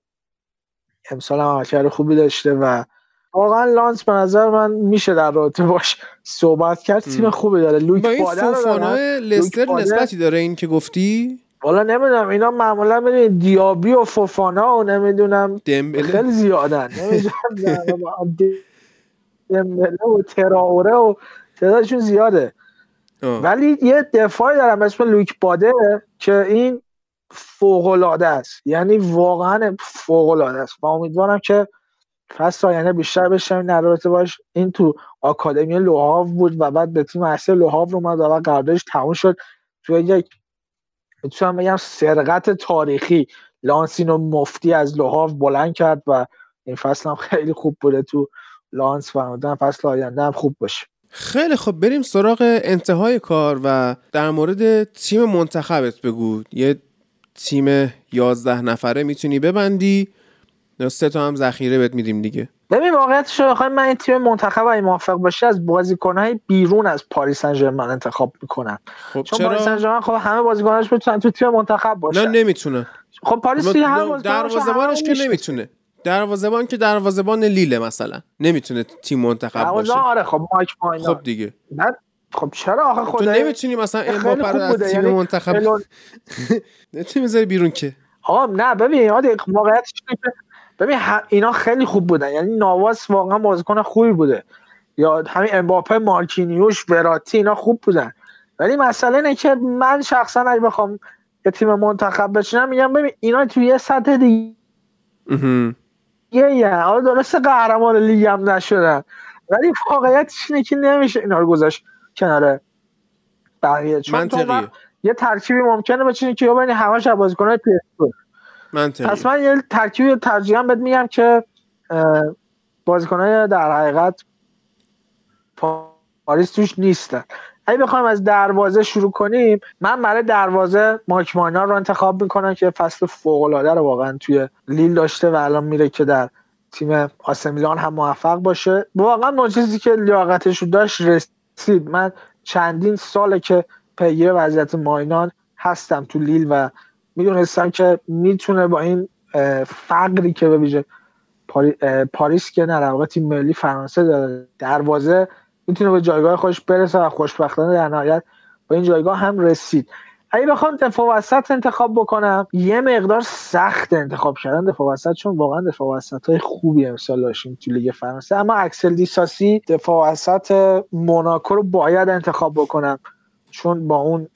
امسال هم عملکرد خوبی داشته و واقعا لانس به نظر من میشه در رابطه باش صحبت کرد. تیم خوبی داره. لوک با این فوفانا لستر نسبتی داره این که گفتی؟ والا نمی‌دونم. اینا معمولا ببین دیابی و فوفانا و نمی‌دونم خیلی زیادن. نمی‌دونم. دمبله و تراوره و تعدادشون زیاده. ولی یه دفاعی دارم اسم لوک باده که این فوق است. یعنی واقعا فوق است. و امیدوارم که فصل آینده بیشتر بشم در رابطه باش این تو آکادمی لوهاو بود و بعد به تیم اصلی لوهاو رو اومد و قراردادش تموم شد. تو یک می‌تونم بگم سرقت تاریخی. لانسینو مفتی از لوهاو بلند کرد و این فصل هم خیلی خوب بوده تو لانس فرمودن فصل آینده هم خوب باشه. خیلی خب بریم سراغ انتهای کار و در مورد تیم منتخبت بگو. یه تیم یازده نفره می‌تونی ببندی. سه تا هم ذخیره بهت میدیم دیگه. ببین واقعیتش بخوایم من این تیم منتخب اگه موافق باشه از بازیکنهای بیرون از پاریس سن ژرمن انتخاب می‌کنم. خب چون چرا؟ پاریس سن ژرمن خب همه بازیکناش می‌تونن تو تیم منتخب باشن. نه نمی‌تونه خب پاریس دیگه هم دروازه‌بانش که نمی‌تونه. دروازه‌بان که دروازه‌بان لیله مثلا. نمی‌تونه تیم منتخب باشه. آره خب مایک ماینا خب دیگه. خب چرا آخه خود تو نمی‌تونی مثلا امباپه رو از تیم یعنی منتخب نمی‌تونی بذاری بیرون که. آقا نه ببین واقعیتش ببین اینا خیلی خوب بودن. یعنی نواس واقعا بازیکن خوبی بوده. یا همین امباپه مارکینیوش وراتی اینا خوب بودن. ولی مسئله اینه که من شخصا اگه بخوام یه تیم منتخب بشینم میگم ببین اینا توی یه سطح دیگه یه حالا درست قهرمان لیگ هم نشدن. ولی واقعیتش اینه که نمیشه اینا رو گذاشت. کنار بقیه. چون تو یه ترکیبی ممکنه بچینی که ببینی همش بازیکن‌های پی اس جی پس من یه ترکیبی ترجیحاً بهت میگم که بازیکنهای در حقیقت پاریس توش نیستن. اگه بخوایم از دروازه شروع کنیم من برای دروازه مایک ماینا رو انتخاب می‌کنم که فصل فوق العاده رو واقعا توی لیل داشته و الان میره که در تیم آسمیلان هم موفق باشه. واقعا اون چیزی که لیاقتش رو داشت رسید من چندین ساله که پیگیر وضعیت ماینان هستم تو لیل و می‌دونستم که می‌تونه با این فقری که به ویژه پاریس که نه تیم ملی فرانسه داره دروازه می‌تونه به جایگاه خودش برسه و خوشبختانه در نهایت با این جایگاه هم رسید. اگه بخوام دفاع وسط انتخاب بکنم یه مقدار سخت انتخاب کردن دفاع وسط چون واقعا دفاع وسط های خوبی امسال داشتیم تو لیگ فرانسه. اما اکسل دیساسی دفاع وسط موناکو رو باید انتخاب بکنم چون با اون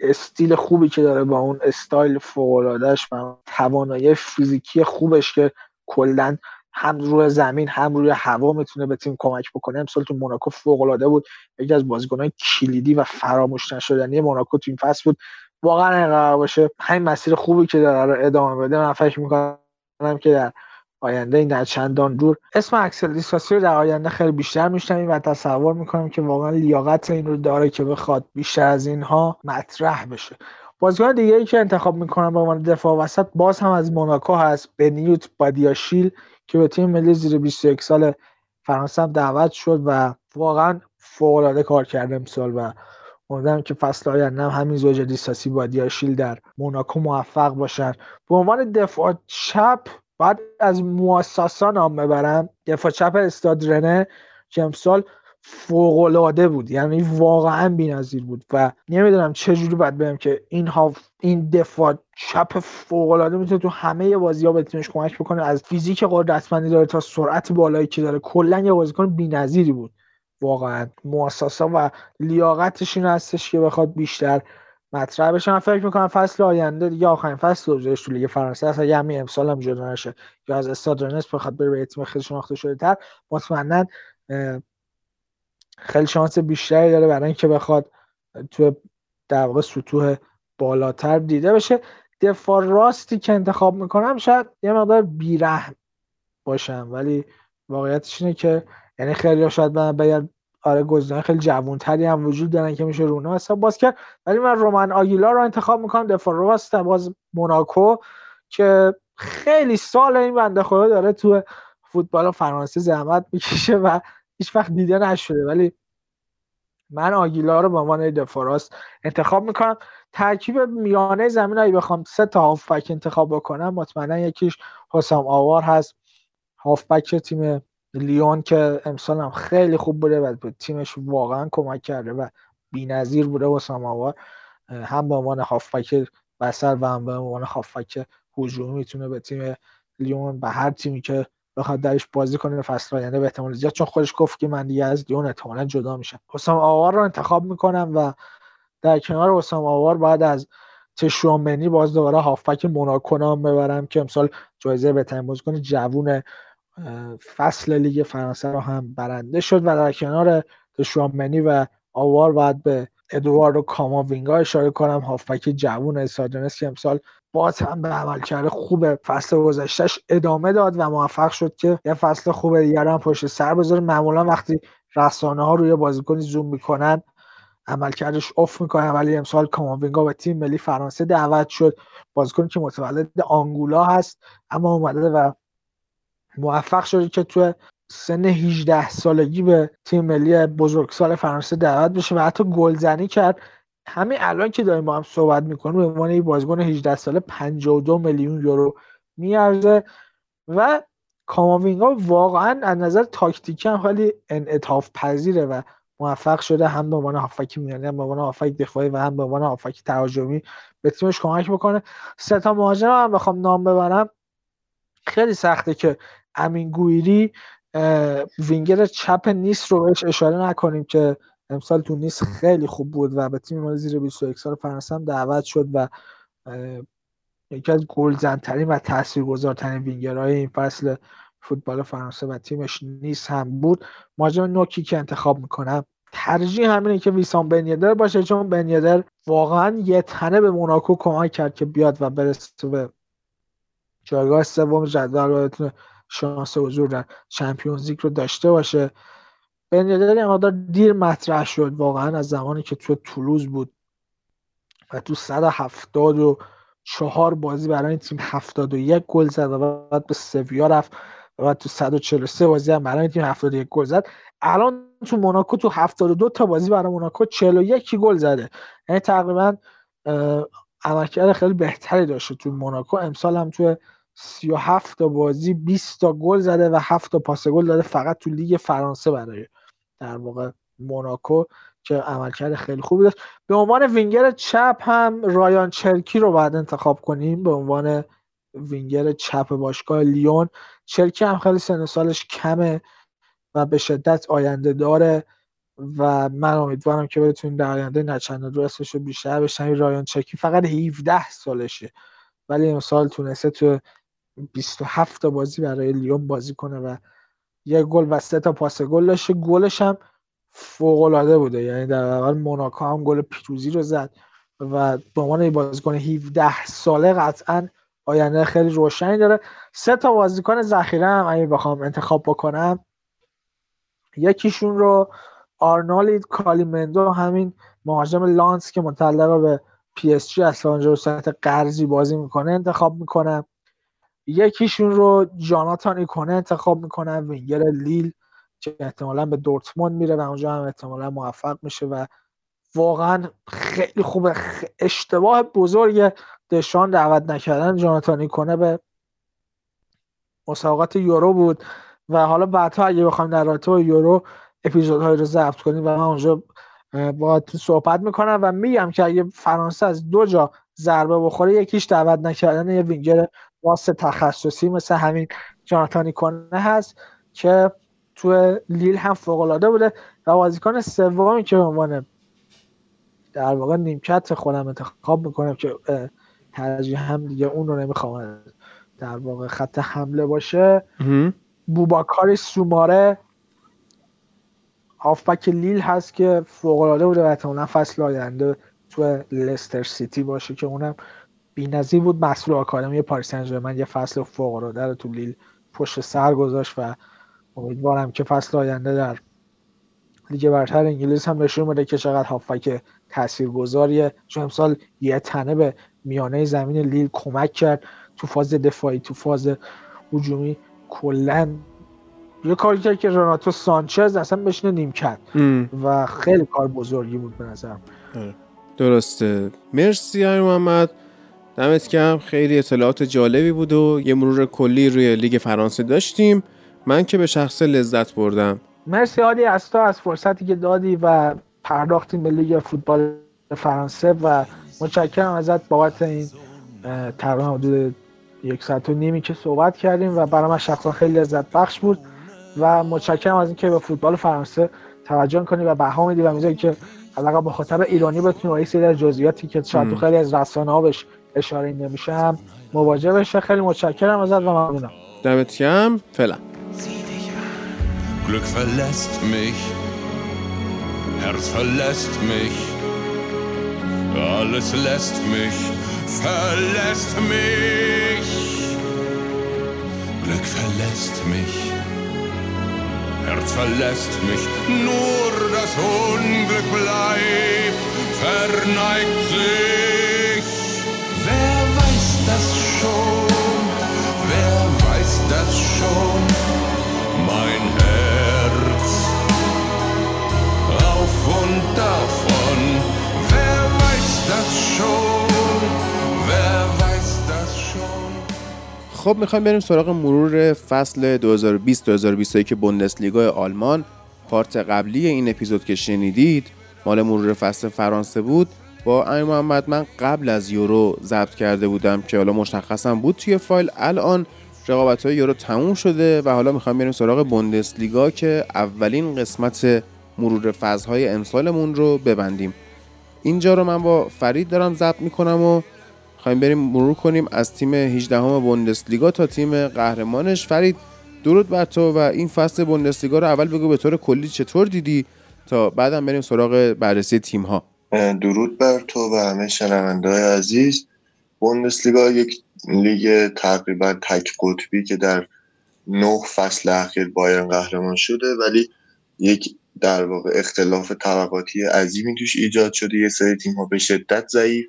استیل خوبی که داره با اون استایل فوق‌العاده‌اش و توانایی فیزیکی خوبش که کلا هم روی زمین هم روی هوا می‌تونه به تیم کمک بکنه. امسال تو موناکو فوق العاده بود. یکی از بازیکنان کلیدی و فراموش نشدنی موناکو تو این فصل بود. واقعا قرار باشه. همین مسیر خوبی که داره ادامه بده. من فکر می‌کنم که در آینده این در چندان دور. اسم اکسل دیسکاسی رو در آینده خیلی بیشتر میشنویم و تصور می‌کنم که واقعا لیاقت این رو داره که بخواد بیشتر از اینها مطرح بشه. بازیکن دیگه ای که انتخاب می‌کنم به عنوان دفاع وسط باز هم از موناکو هست. بنیوت بادیاشیل. که به تیم ملی زیر 21 سال فرانسه هم دعوت شد و واقعا فوق کار کرده امسال و امیدوارم که فصل آینده هم همین زوج دیساسی با دیاشیل در موناکو موفق باشن. به عنوان دفاع چپ بعد از موسسا نام ببرم. دفاع چپ استاد رنه که امسال فوق بود. یعنی واقعا بی‌نظیر بود و نمی‌دونم چه جوری باید بگم که این ها این دفاع چپ فوق العاده می‌تونه تو همه بازی ها به تیمش کمک بکنه. از فیزیک قدرتمندی داره تا سرعت بالایی که داره. کلا یه بازیکن بی‌نظیری بود. واقعا مؤسسا و لیاقتش این هستش که بخواد بیشتر مطرح بشه. من فکر می‌کنم فصل آینده دیگه آخرین فصل دوزش تو لیگ فرانسه. هست اگه همین امسال هم جدا نشه. یا از استاد رنس بخواد بره به تیم خیلی شناخته شده تر مطمئنا خیلی شانس بیشتری داره برای اینکه بخواد تو در واقع سطوح بالاتر دیده بشه. دفاع راستی که انتخاب می‌کنم شاید یه مقدار بیرحم باشم ولی واقعیتش اینه که یعنی خیلی شاید من بگم آره گزینه خیلی جوانتری هم وجود دارن که میشه رونا حساب باز کرد. ولی من رومن آگیلا رو انتخاب می‌کنم دفاع راست باز موناکو که خیلی سال این بنده خدا داره تو فوتبال فرانسه زحمت می‌کشه و هیچ وقت دیده نشده ولی من آگیلا رو به عنوان دفاع راست انتخاب می‌کنم. ترکیب میانه زمین اگه بخوام سه تا هافبک انتخاب بکنم مطمئنا یکیش حسام آوار هست. هافبک تیم لیون که امسال هم خیلی خوب بوده و تیمش واقعا کمک کرده و بی‌نظیر بوده حسام آوار هم به عنوان هافبک وسط و هم به عنوان هافبک هجومی می‌تونه به تیم لیون به هر تیمی که بخواد درش بازی کنه فصل آینده به احتمال زیاد. چون خودش گفت که من دیگه از لیون احتمالا جدا میشم. حسام آوار رو انتخاب می‌کنم و در کنار حسام آوار بعد از تشوامنی باز دوباره هافبک موناکو نام ببرم که امسال جایزه بهترین بازیکن جوون فصل لیگ فرانسه رو هم برنده شد و در کنار تشوامنی و آوار بعد به ادواردو کاماوینگا اشاره کنم. هافبک جوون استادنس که امسال باز هم به عملکرد خوب فصل گذشتهش ادامه داد و موفق شد که یه فصل خوب دیگر هم پشت سر بذاره. معمولا وقتی رسانه ها روی بازیکنی زوم می‌کنن عملکردش افت می‌کنه. ولی امسال کاماوینگا به تیم ملی فرانسه دعوت شد. بازیکنی که متولد آنگولا هست اما اومده و موفق شده که تو سن 18 سالگی به تیم ملی بزرگسال فرانسه دعوت بشه و حتی گلزنی کرد. همین الان که داریم با هم صحبت می‌کنیم به عنوان یه بازیکن 18 ساله 52 میلیون یورو میارزه و کاماوینگا واقعا از نظر تاکتیکی هم خیلی انعطاف پذیره و موفق شده هم به عنوان هافک میانی هم به عنوان هافک دفاعی و هم به عنوان هافک تهاجمی به تیمش کمک بکنه. سه تا مهاجم هم بخوام نام ببرم. خیلی سخته که امین گویری وینگر چپ نیست رو بهش اشاره نکنیم که امسال تو نیست. خیلی خوب بود و به تیم ملی زیر 21 سال فرانسه هم دعوت شد و یکی از گلزنترین و تاثیرگذارترین وینگرهای این فصل فوتبال فرانسه و تیمش نیست هم بود. مهاجم نوکی که انتخاب می‌کنم ترجیح همینه که ویسان بنیدر باشه چون بنیدر واقعا یه تنه به موناکو کمک کرد که بیاد و برسه به جایگاه سوم جدول و شانس حضور در چمپیونز لیگ رو داشته باشه. بنیادر یه مقدار دیر مطرح شد واقعا از زمانی که تو تولوز بود و تو 174 بازی برای تیم 71 گل زد و بعد به سویا رفت و بعد تو 143 بازی هم برای تیم 71 گل زد. الان تو موناکو تو 72 تا بازی برای موناکو 41 گل زده. یعنی تقریبا عملکرد خیلی بهتری داشته تو موناکو. امسال هم تو 37 تا بازی 20 تا گل زده و 7 تا پاس گل داده فقط تو لیگ فرانسه برای در واقع موناکو که عملکرد خیلی خوبی داشت. به عنوان وینگر چپ هم رایان چرکی رو بعد انتخاب کنیم. به عنوان وینگر چپ باشگاه لیون چرکی هم خیلی سن سالش کمه و به شدت آینده داره و من امیدوارم که بتونیم در آینده نچند رو اسمش رو بیشتر بشنوی رایان چکی فقط 17 سالشه ولی امسال تونسته تو 27 تا بازی برای لیون بازی کنه و یه گل و سه تا پاس گل داشته. گلش هم فوق العاده بوده. یعنی در اول موناکو هم گل پیروزی رو زد و به عنوان بازیکن 17 ساله قطعا آینده خیلی روشنی داره. سه تا بازیکن ذخیره هم اگه بخوام انتخاب بکنم یکیشون رو آرنو کالیموئندو همین مهاجم لانس که متعلق به پی اس جی از سمت قرضی بازی می‌کنه انتخاب می‌کنم. یکیشون رو جاناتان ایکونه انتخاب می‌کنم وینگر لیل که احتمالا به دورتموند میره و اونجا هم احتمالا موفق میشه و واقعا خیلی خوبه. اشتباه بزرگ دشان دعوت نکردن جاناتان کنه به مسابقات یورو بود و حالا بعدها اگه بخوایم در رابطه با یورو اپیزودهایی رو ضبط کنیم و من اونجا با صحبت می‌کنم و میگم که اگه فرانسه از دو جا ضربه بخوره یکیش دعوت نکردن یه وینگر واسه تخصصی مثل همین جاناتانی کنه هست که تو لیل هم فوق العاده بوده و بازیکن سومی که عنوان در واقع نیمکت خودم انتخاب می‌کنم که ترجیح هم دیگه اون رو نمی‌خوام در واقع خط حمله باشه. بوباکاری سوماره هافبک لیل هست که فوق العاده بوده و احتمالاً فصل آینده تو لستر سیتی باشه که اونم بی‌نظیر بود مسئول آکادمی پاریس سن یه فصل فوق العاده تو لیل پشت سر گذاشت و امیدوارم که فصل آینده در لیگ برتر انگلیس هم نشون بده که چقدر هافک تاثیرگذاریه. چون امسال یه تنه به میانه زمین لیل کمک کرد. تو فاز دفاعی تو فاز هجومی کلا یه کاری کرد که رناتو سانچز اصلا بشینه نیم کرد و خیلی کار بزرگی بود به نظرم. آره. درسته. مرسی های محمد. دمت کم خیلی اطلاعات جالبی بود و یه مرور کلی روی لیگ فرانسه داشتیم. من که به شخص لذت بردم. مرسی عادی از تو از فرصتی که دادی و پرداختیم به لیگ فوتبال فرانسه و متشکرم ازت بابت این تقریبا حدود یک ساعت و نیمی که صحبت کردیم و برای من شخصا خیلی لذت بخش بود و متشکرم از اینکه به فوتبال فرانسه توجه کنی و بها میدی و می‌ذاری که حداقل با خاطر ایرانی بتونی با سری جزئیاتی که شاید تو خیلی از رسانه ها بهش اشاره نمیشه هم مواجه بشه خیلی متشکرم ازت و ممنونم دمت گرم فعلا Glück verlässt mich, Herz verlässt mich, alles lässt mich, verlässt mich. Glück verlässt mich, Herz verlässt mich, nur das Unglück bleibt, verneigt sich. Das schon? Wer weiß das schon? Mein Herz auf und davon. Wer weiß das schon? Wer weiß das schon? خب می‌خوایم بریم سراغ مرور فصل 2020-2021 بوندسلیگا آلمان پارت قبلی این اپیزود که شنیدید مال مرور فصل فرانسه بود با امیر محمد من قبل از یورو ضبط کرده بودم که حالا مشخصم بود توی فایل. الان رقابت های یورو تموم شده و حالا می‌خوام بریم سراغ بوندسلیگا که اولین قسمت مرور فصلهای امسالمون رو ببندیم. اینجا رو من با فرید دارم ضبط می‌کنم و خواهیم بریم مرور کنیم از تیم 18 همه بوندسلیگا تا تیم قهرمانش. فرید درود بر تو و این فصل بوندسلیگا رو اول بگو به طور کلی چطور دیدی تا بعدم بریم سراغ بررسی تیم ها درود بر تو و همه شنونده های عزیز. بوندسلیگا یک لیگ تقریبا تک قطبی که در نه فصل اخیر بایرن قهرمان شده ولی یک در واقع اختلاف طبقاتی عظیمی توش ایجاد شده. یه سری تیم ها به شدت ضعیف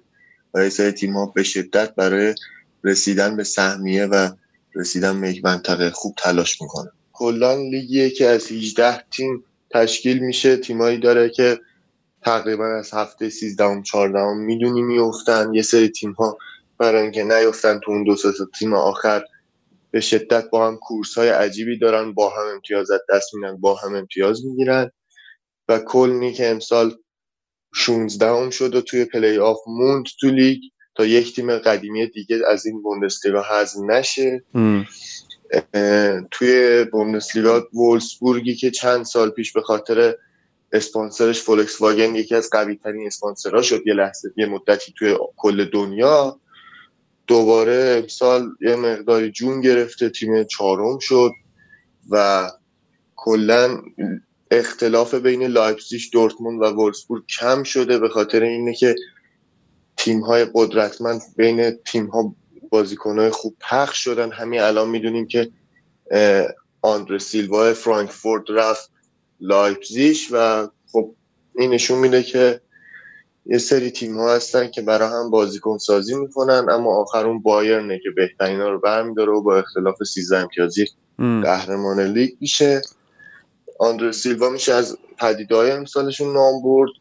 و یه سری تیم ها به شدت برای رسیدن به سهمیه و رسیدن به یک منطقه خوب تلاش می‌کنه. کلا لیگیه که از 18 تیم تشکیل میشه. تیمایی داره که تقریبا از هفته 13 و 14 می‌دونی میفتن یه سری تیم ها برای اینکه نیفتن تو اون دو سه تیم آخر. به شدت با هم کورس های عجیبی دارن با هم امتیازات دست میدن با هم امتیاز می‌گیرن. و کلنی که امسال 16 هم شد و توی پلی آف موند تو لیگ تا یک تیم قدیمی دیگه از این بوندسلیگا حذف نشه. توی بوندسلیگا وولسبورگی که چند سال پیش به خاطر اسپانسرش فولکس واگن یکی از قوی ترین اسپانسرها شد یه لحظه یه مدتی توی کل دنیا. دوباره امسال یه مقداری جون گرفته تیم چهارم شد و کلا اختلاف بین لایپزیگ دورتموند و وولفسبورگ کم شده به خاطر اینه که تیم های قدرتمند بین تیم ها بازیکن های خوب پخش شدن. همین الان می‌دونیم که آندر سیلوا فرانکفورت رفت. لایپزیش و خب این نشون میده که یه سری تیم ها هستن که برای هم بازیکن سازی می‌کنن اما آخر اون بایرنه که بهترین ها رو برمیداره و با اختلاف 13 امتیازی قهرمان لیگ میشه. آندر سیلوا میشه از پدیدهای امسالشون نام برد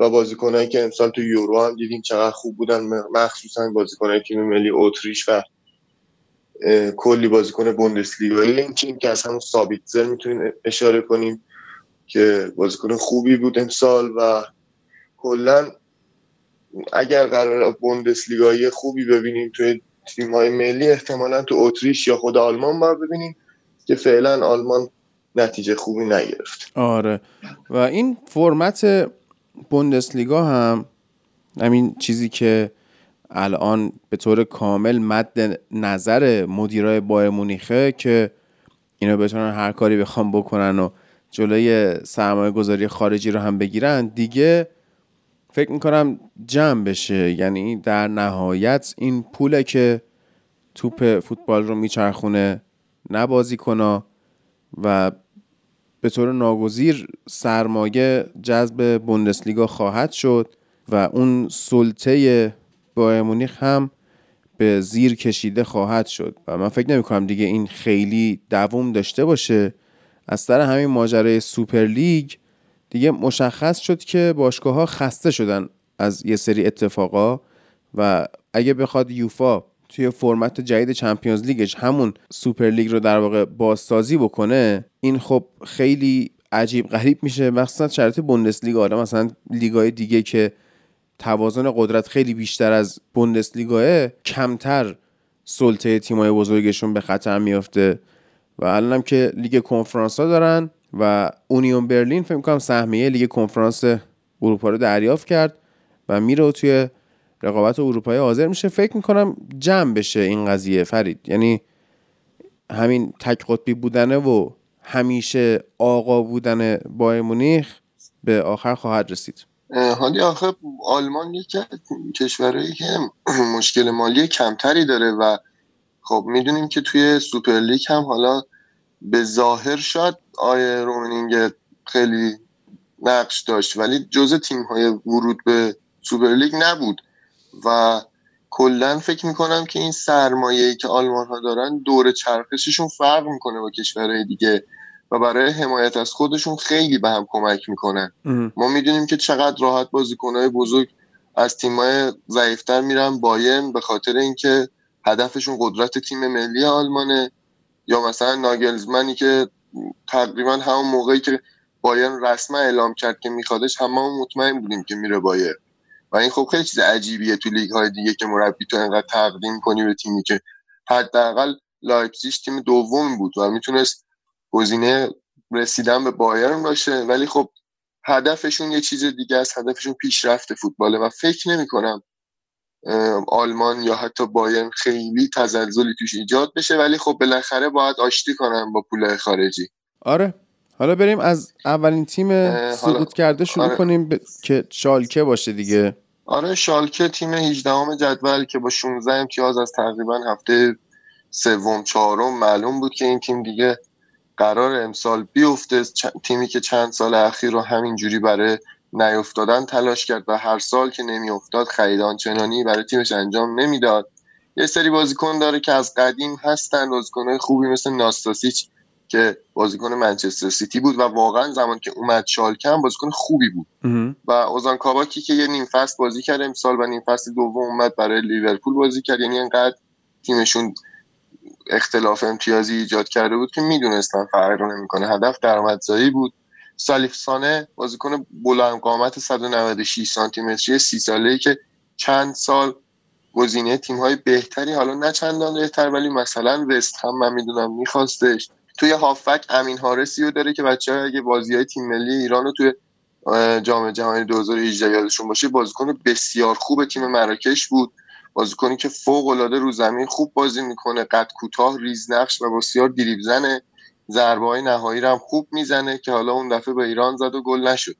و بازیکنایی که امسال تو یورو هم دیدیم چقدر خوب بودن مخصوصا بازیکنای تیم ملی اتریش و کلی بازیکن بوندسلیگایی این تیم که از همون سابیتزر می‌تونیم اشاره کنیم. که بازیکن خوبی بود امسال و کلا اگر قرار بوندسلیگایی خوبی ببینیم توی تیم های ملی احتمالا تو اتریش یا خود آلمان باید ببینیم که فعلا آلمان نتیجه خوبی نگرفت. آره. و این فرمت بوندسلیگا هم همین چیزی که الان به طور کامل مد نظر مدیرای بایر مونیخه که اینا بتونن هر کاری بخوام بکنن و جلوی سرمایه گذاری خارجی رو هم بگیرن دیگه فکر می‌کنم جمع بشه. یعنی در نهایت این پوله که توپ فوتبال رو میچرخونه نبازی کنا و به طور ناگزیر سرمایه جذب بوندسلیگا خواهد شد و اون سلطه بایر مونیخ هم به زیر کشیده خواهد شد. و من فکر نمی کنم دیگه این خیلی دووم داشته باشه. از سر همین ماجرای سوپر لیگ دیگه مشخص شد که باشگاه ها خسته شدن از یه سری اتفاقا و اگه بخواد یوفا توی فرمت جدید چمپیونز لیگش همون سوپر لیگ رو در واقع بازسازی بکنه این خب خیلی عجیب غریب میشه. مخصوصا شرایط بوندسلیگا. آدم مثلا لیگای دیگه که توازن قدرت خیلی بیشتر از بوندسلیگاه کمتر سلطه تیمای بزرگشون به خطر میافته. و الانم که لیگ کنفرانس ها دارن و اونیون برلین فکر کنم سهمیه لیگ کنفرانس اروپا رو دریافت کرد و میره توی رقابت اروپایی حاضر میشه. فکر می‌کنم جمع بشه این قضیه فرید. یعنی همین تک قطبی بودنه و همیشه آقا بودن بایر مونیخ به آخر خواهد رسید. حالی آخه آلمان یکی کشورهایی که مشکل مالی کمتری داره و خب می‌دونیم که توی سوپرلیگ هم حالا به ظاهر شاید آقای رومنیگه خیلی نقش داشت ولی جز تیم های ورود به سوپرلیگ نبود و کلا فکر می‌کنم که این سرمایه که آلمان ها دارن دور چرخششون فرق می‌کنه با کشورهای دیگه و برای حمایت از خودشون خیلی به هم کمک می‌کنن ما می‌دونیم که چقدر راحت بازیکنهای بزرگ از تیمای ضعیفتر میرن بایرن به خاطر اینکه هدفشون قدرت تیم ملی آلمانه. یا مثلا ناگلزمنی که تقریبا همون موقعی که بایرن رسما اعلام کرد که میخوادش همه مطمئن بودیم که میره بایرن و این خب خیلی چیز عجیبیه تو لیگ های دیگه که مربیتو انقدر تقدیم کنی به تیمی که حداقل لایپزیگ تیم دوم بود و می‌تونست گزینه رسیدن به بایرن باشه. ولی خب هدفشون یه چیز دیگه است هدفشون پیشرفت فوتباله و فکر نمی کنم آلمان یا حتی بایرن خیلی تزلزلی توش ایجاد بشه ولی خب بالاخره باید آشتی کنن با پول خارجی. آره. حالا بریم از اولین تیم سقوط کرده شروع آره. کنیم ب... که شالکه باشه دیگه. آره شالکه تیم 18 جدول که با 16 امتیاز از تقریبا هفته سوم چهارم معلوم بود که این تیم دیگه قرار امسال بیفته. چ- تیمی که چند سال اخیر رو همینجوری برای نیافتادن تلاش کرد و هر سال که نمیافتاد خریدان چنانی برای تیمش انجام نمی‌داد. یه سری بازیکن داره که از قدیم هستن بازیکنهای خوبی مثل ناستاسیچ که بازیکن منچستر سیتی بود و واقعا زمان که اومد شالکه هم بازیکن خوبی بود. و اوزان کاباکی که یه نیم فصل بازی کرد امسال و نیم فصل دوم اومد برای لیورپول بازی کرد. یعنی انقدر تیمشون اختلاف امتیازی ایجاد کرده بود که می‌دونستن فرق رو نمی‌کنه. هدف درآمدزایی بود. سالیف سانه بازیکن بلند قامت 196 سانتی متری 30 ساله‌ای که چند سال گزینه تیم‌های بهتری حالا نه چندان بهتر ولی مثلا وست هم من می‌دونم میخواستش. توی هافک امین حارسی رو داره که بچه اگه بازی های تیم ملی ایران رو توی جام جهانی 2018 یادشون باشه بازیکن بسیار خوب تیم مراکش بود. بازیکنی که فوق العاده رو زمین خوب بازی می‌کنه قد کوتاه ریزنقش و بسیار دریبل زنه ضربه های نهایی رو هم خوب می‌زنه که حالا اون دفعه به ایران زد و گل نشد.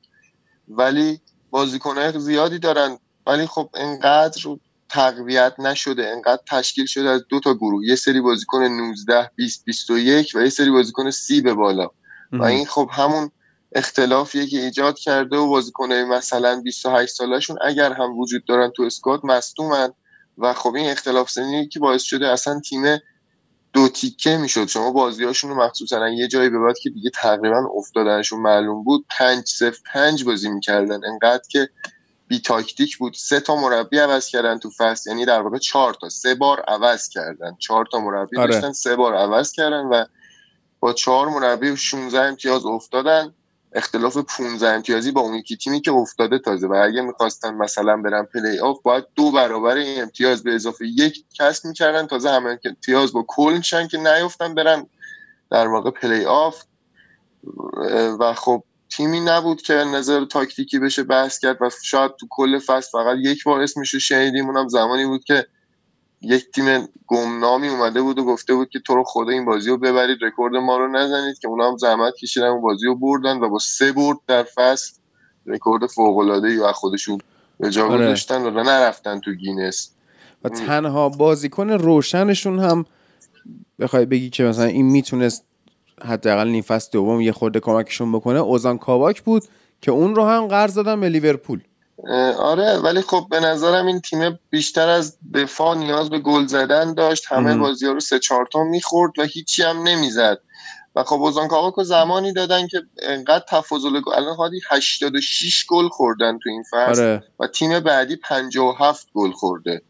ولی بازیکنهای زیادی دارن. ولی خب انقدر تقویت نشده انقدر تشکیل شده از دو تا گروه. یه سری بازیکن 19 20 21 و یه سری بازیکن 30 به بالا. و این خب همون اختلافیه که ایجاد کرده و بازیکنهای مثلا 28 سالشون اگر هم وجود دارن تو اسکواد مصدومن. و خب این اختلاف سنی که باعث شده اصلا تیم دو تیکه می‌شد. شما بازیاشون رو مخصوصا یه جایی به بعد که دیگه تقریبا افتادنشون معلوم بود پنج صفر پنج بازی می‌کردن. انقدر که بی تاکتیک بود. سه تا مربی عوض کردن تو فصل یعنی در واقع چهار تا. سه بار عوض کردن. چهار تا مربی آره. داشتن سه بار عوض کردن و با چهار مربی 16 امتیاز افتادن. اختلاف 15 امتیازی با اون یکی تیمی که افتاده تازه. و اگه می‌خواستن مثلا برن پلی آف باید دو برابر این امتیاز به اضافه یک کسب می‌کردن. تازه هم امتیاز با کلن میشدن که نیفتن برن در واقع پلی آف و خب تیمی نبود که نظر تاکتیکی بشه بحث کرد و شاید تو کل فصل فقط یک بار اسمش رو شنیدیم. اونم زمانی بود که یک تیم گمنامی اومده بود و گفته بود که تو رو خدا این بازی رو ببرید رکورد ما رو نزنید که اونا هم زحمت کشیدن اون بازی رو بردن و با سه برد در فصل رکورد فوق العاده ای و خودشون به جا آره. گذاشتن و نرفتن تو گینس و تنها بازیکن روشنشون هم بخوای بگی که مثلا این می‌تونست حداقل نیم فصل دوم یه خورده کمکشون بکنه اوزان کاواک بود که اون رو هم قرض دادن به لیورپول آره ولی خب به نظرم این تیم بیشتر از دفاع نیاز به گل زدن داشت. همه. بازی رو سه چهار تا می‌خورد و هیچی هم نمی‌زد. و خب اوزان زمانی دادن که انقدر تفاضل گل الان هادی 86 گل خوردن تو این فصل آره. و تیم بعدی 57 گل خورده.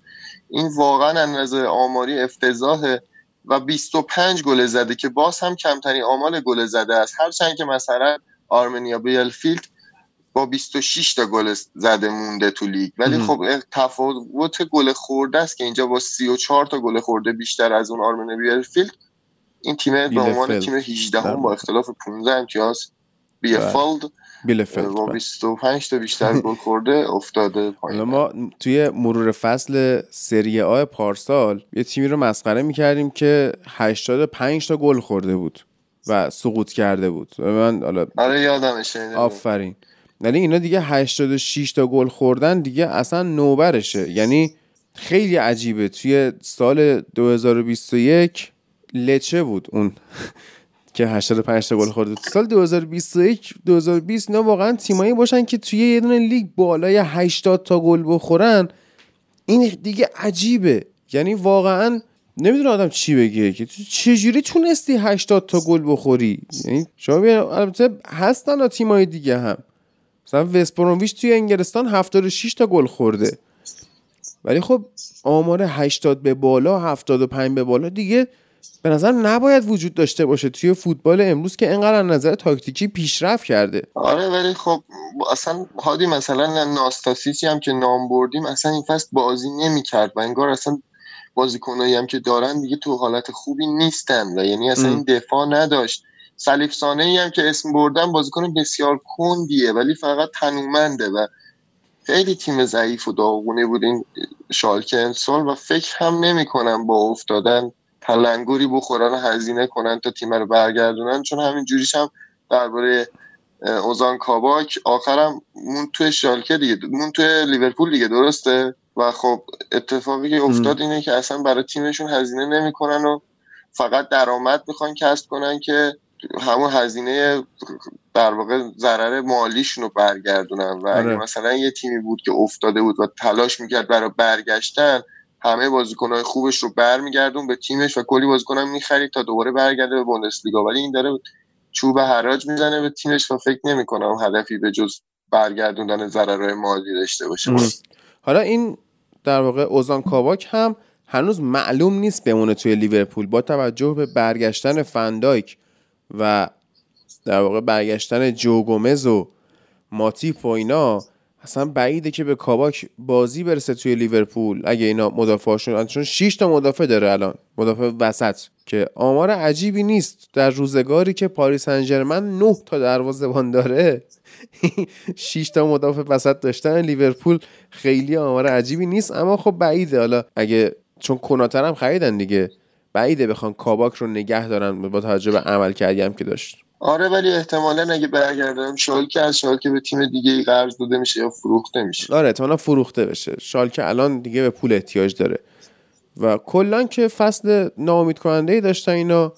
این واقعا از نظر آماری افتضاحه و 25 گل زده که باز هم کمترین آمار گل زده است. هرچند که مثلا آرمنیا بیلفیلد با 26 تا گل زده مونده تو لیگ. ولی. خب تفاوت گل خورده است که اینجا با 34 تا گل خورده بیشتر از اون آرمنیا بیلفیلد این تیم به عنوان. تیم 18 در هم با اختلاف 15 امتیاز. بیلفیلد بیلفلد با بله. 25 تا بیشتر گل خورده افتاده پایین. ما توی مرور فصل سری آ پارسال یه تیمی رو مسخره می‌کردیم که 85 تا گل خورده بود و سقوط کرده بود. من حالا آره یادمه شنیدم. آفرین. ولی اینا دیگه 86 تا گل خوردن دیگه اصلا نوبرشه. یعنی خیلی عجیبه. توی سال 2021 لچه بود اون که 85 تا گل خورده. تو سال 2021 2020 اینا واقعا تیمایی باشن که توی یه دونه لیگ بالای 80 تا گل بخورن. این دیگه عجیبه. یعنی واقعا نمی‌دونه آدم چی بگه که تو چجوری تونستی 80 تا گل بخوری؟ یعنی شما البته هستن تیمای دیگه هم. مثلا وستبرومویچ توی انگلستان 76 تا گل خورده. ولی خب آمار 80 به بالا 75 به بالا دیگه به نظر نباید وجود داشته باشه توی فوتبال امروز که اینقدر از نظر تاکتیکی پیشرفت کرده. آره ولی خب اصلا هادی مثلا ناستاسیچی هم که نام بردیم اصلا این فصل بازی نمی‌کرد و انگار اصلا بازیکنایی هم که دارن دیگه تو حالت خوبی نیستن و یعنی اصلا. این دفاع نداشت. سلیف سانه ای هم که اسم بردم بازیکن بسیار کندیه ولی فقط تنومنده و خیلی تیم ضعیف و داغونه بود این شالکه امسال و فکر هم نمی کنم با افتادن تلنگوری بخورن و هزینه کنن تا تیم رو برگردونن چون همین جوریش هم درباره اوزان کاباک آخرم مون توی شالکه دیگه مون توی لیورپول دیگه درسته؟ و خب اتفاقی که افتاد اینه که اصلا برای تیمشون هزینه نمی‌کنن و فقط درآمد می‌خوان کسب کنن که همون هزینه در واقع ضرر مالیشون رو برگردونن و اگه آره. مثلا یه تیمی بود که افتاده بود و تلاش می‌کرد برای برگشتن همه بازیکنهای خوبش رو برمیگردون به تیمش و کلی بازیکنم می‌خرید تا دوباره برگرده به بوندسلیگا ولی این داره چوب حراج می‌زنه به تیمش و فکر نمی‌کنم هدفی به جز برگردوندن ضررهای مالی داشته باشه. حالا این در واقع اوزان کاواک هم هنوز معلوم نیست بمونه توی لیورپول با توجه به برگشتن فندایک و در واقع برگشتن جو گومز و ماتیپ و اینا اصلا بعیده که به کاواک بازی برسه توی لیورپول اگه اینا مدافعشون چون 6 تا مدافع داره الان مدافع وسط که آمار عجیبی نیست. در روزگاری که پاریس انجرمن 9 تا دروازه‌بان داره 6 تا مدافع وسط داشتن لیورپول خیلی آمار عجیبی نیست. اما خب بعیده. حالا اگه چون کناتر هم خریدن دیگه. بعیده بخوان کاباک رو نگه دارن با توجه به عمل کردی هم که داشت. آره ولی احتمالا اگه برگردم شالکه از شالکه به تیم دیگه ای قرض داده میشه یا فروخته میشه. آره احتمالا فروخته بشه. شالکه الان دیگه به پول احتیاج داره. و کلا که فصل ناامید کننده ای داشتن اینا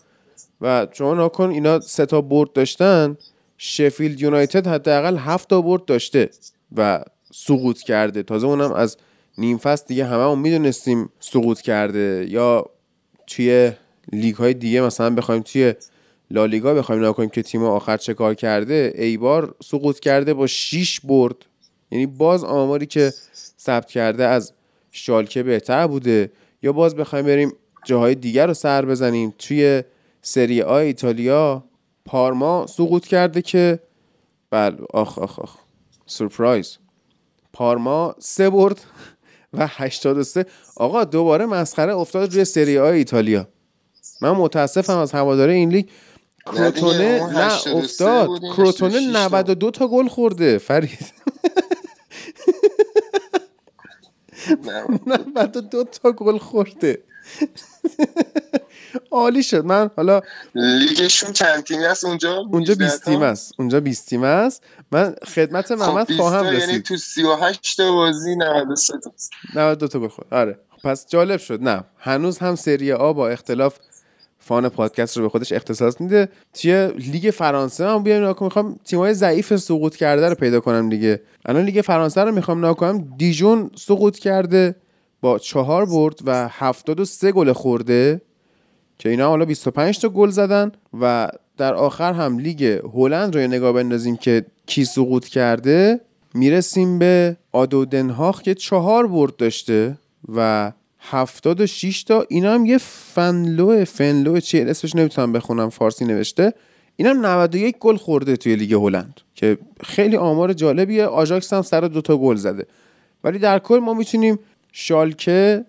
و شما ناکن اینا سه تا برد داشتن. شفیلد یونایتد حداقل هفت تا برد داشته و سقوط کرده. تازه اونم از نیم فصل دیگه همه هم می‌دونستیم سقوط کرده یا توی لیگ های دیگه مثلا بخوایم توی لالیگا بخوایم نگاه کنیم که تیم آخر چه کار کرده ایبار سقوط کرده با 6 برد. یعنی باز آماری که ثبت کرده از شالکه بهتر بوده. یا باز بخوایم بریم جاهای دیگر رو سر بزنیم. توی سری آ ایتالیا پارما سقوط کرده که بله آخ آخ آخ سورپرایز پارما سه برد. و 83 آقا دوباره مسخره افتاد روی سری آ ایتالیا. من متاسفم از هواداره این لیگ. کروتونه نه 83 افتاد. کروتونه 86 تا. 92 تا گل خورده. فرید. 92 تا گل خورده. عالی شد. من حالا لیگشون چند تیمی هست اونجا اونجا 18 20 تا؟ تیم است. اونجا 20 تیم است. من خدمت خب محمد 20 خواهم یعنی رسید. تو 38 تا بازی 93 تا 92 تا گل خورد آره. پس جالب شد. نه. هنوز هم سری آ با اختلاف فان پادکست رو به خودش اختصاص میده. توی لیگ فرانسه هم بیایم نگاه می‌خوام تیمای ضعیف سقوط کرده رو پیدا کنم دیگه. الان لیگ فرانسه رو می‌خوام نگاه کنم. دیژون سقوط کرده با چهار برد و 73 گل خورده که اینا حالا 25 تا گل زدن و در آخر هم لیگ هلند رو نگاه بندازیم که کی سقوط کرده می‌رسیم به آدو دنهاخ که چهار برد داشته و 76 تا اینا هم یه فنلو فنلو چیه؟ اسمش نمی‌تونم بخونم فارسی نوشته. اینم 91 گل خورده توی لیگ هلند که خیلی آمار جالبیه. آژاکس هم سر دوتا گل زده. ولی در کل ما می‌تونیم شالکه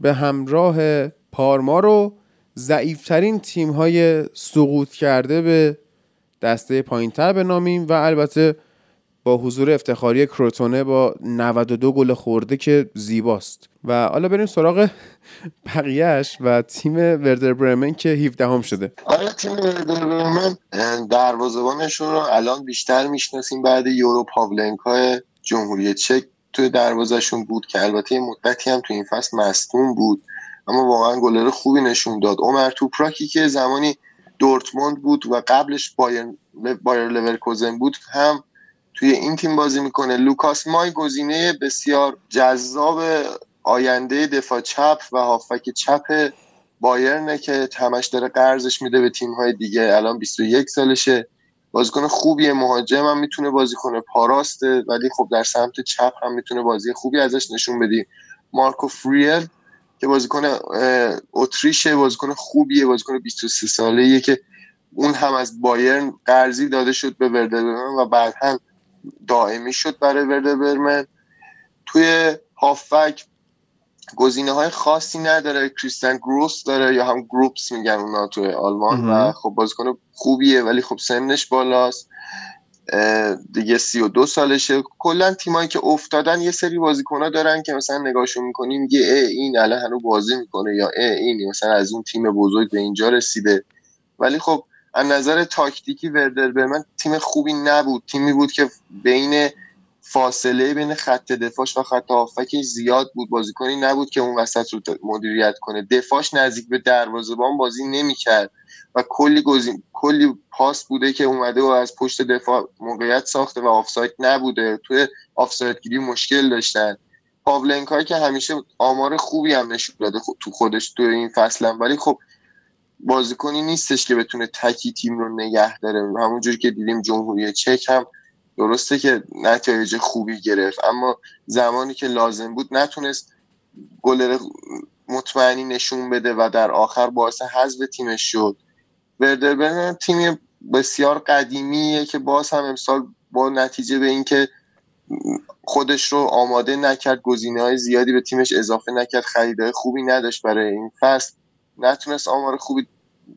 به همراه پارما رو ضعیفترین تیم های سقوط کرده به دسته پایینتر بنامیم و البته با حضور افتخاری کروتونه با 92 گل خورده که زیباست. و حالا بریم سراغ بقیهش و تیم وردر برمن که 17 هم شده. آره تیم من دروازه‌بانشون رو الان بیشتر می‌شناسیم. بعد یورو پاولنکا جمهوری چک توی دروازهشون بود که البته مدتی هم تو این فصل مصدوم بود. اما واقعا گلر خوبی نشون داد. عمر توپراکی که زمانی دورتموند بود و قبلش بایر بایر لورکوزن بود هم توی این تیم بازی می‌کنه. لوکاس مای گزینه بسیار جذاب آینده دفاع چپ و هافبک چپ بایرنه که همش داره قرضش میده به تیم‌های دیگه. الان 21 سالشه. بازیکن خوبیه مهاجم هم می‌تونه بازی کنه. پا راسته ولی خب در سمت چپ هم می‌تونه بازی خوبی ازش نشون بدی. مارکو فریدل که بازیکن اتریشه بازیکن خوبیه بازیکن 23 ساله‌ایه که اون هم از بایرن قرضی داده شد به وردر برمن و بعد هم دائمی شد برای وردر برمن. توی هافک گزینه های خاصی نداره. کریستیان گروس داره یا هم گروپس میگن اونا توی آلمان. و خب بازیکن خوبیه ولی خب سنش بالاست. دیگه سی و دو سالشه. کلا تیمایی که افتادن یه سری بازیکنها دارن که مثلا نگاهشون می‌کنیم میگه اه این الان هنوز بازی می‌کنه یا اه این مثلا از اون تیم بزرگ به اینجا رسیده. ولی خب از نظر تاکتیکی وردر برمن تیم خوبی نبود. تیمی بود که بین فاصله بین خط دفاعش و خط هافکش زیاد بود. بازیکنی نبود که اون وسط رو مدیریت کنه. دفاعش نزدیک به دروازه‌بان بازی نمی‌کرد و کلی گزین کلی پاس بوده که اومده و از پشت دفاع موقعیت ساخته و آفساید نبوده. توی آفساید گیری مشکل داشتن. پاولنکا که همیشه آمار خوبی هم نشون داده تو خودش تو این فصل هم ولی خب بازیکنی نیستش که بتونه تکی تیم رو نگه داره. همونجوری که دیدیم جمهوری چک هم درسته که نتایج خوبی گرفت اما زمانی که لازم بود نتونست گل مطمئنی نشون بده و در آخر باعث حذف تیمش شد. وردر برمن تیم بسیار قدیمیه که باز هم امسال با نتیجه به اینکه خودش رو آماده نکرد گزینه های زیادی به تیمش اضافه نکرد خریدهای خوبی نداشت برای این فصل. نتونست آمار خوبی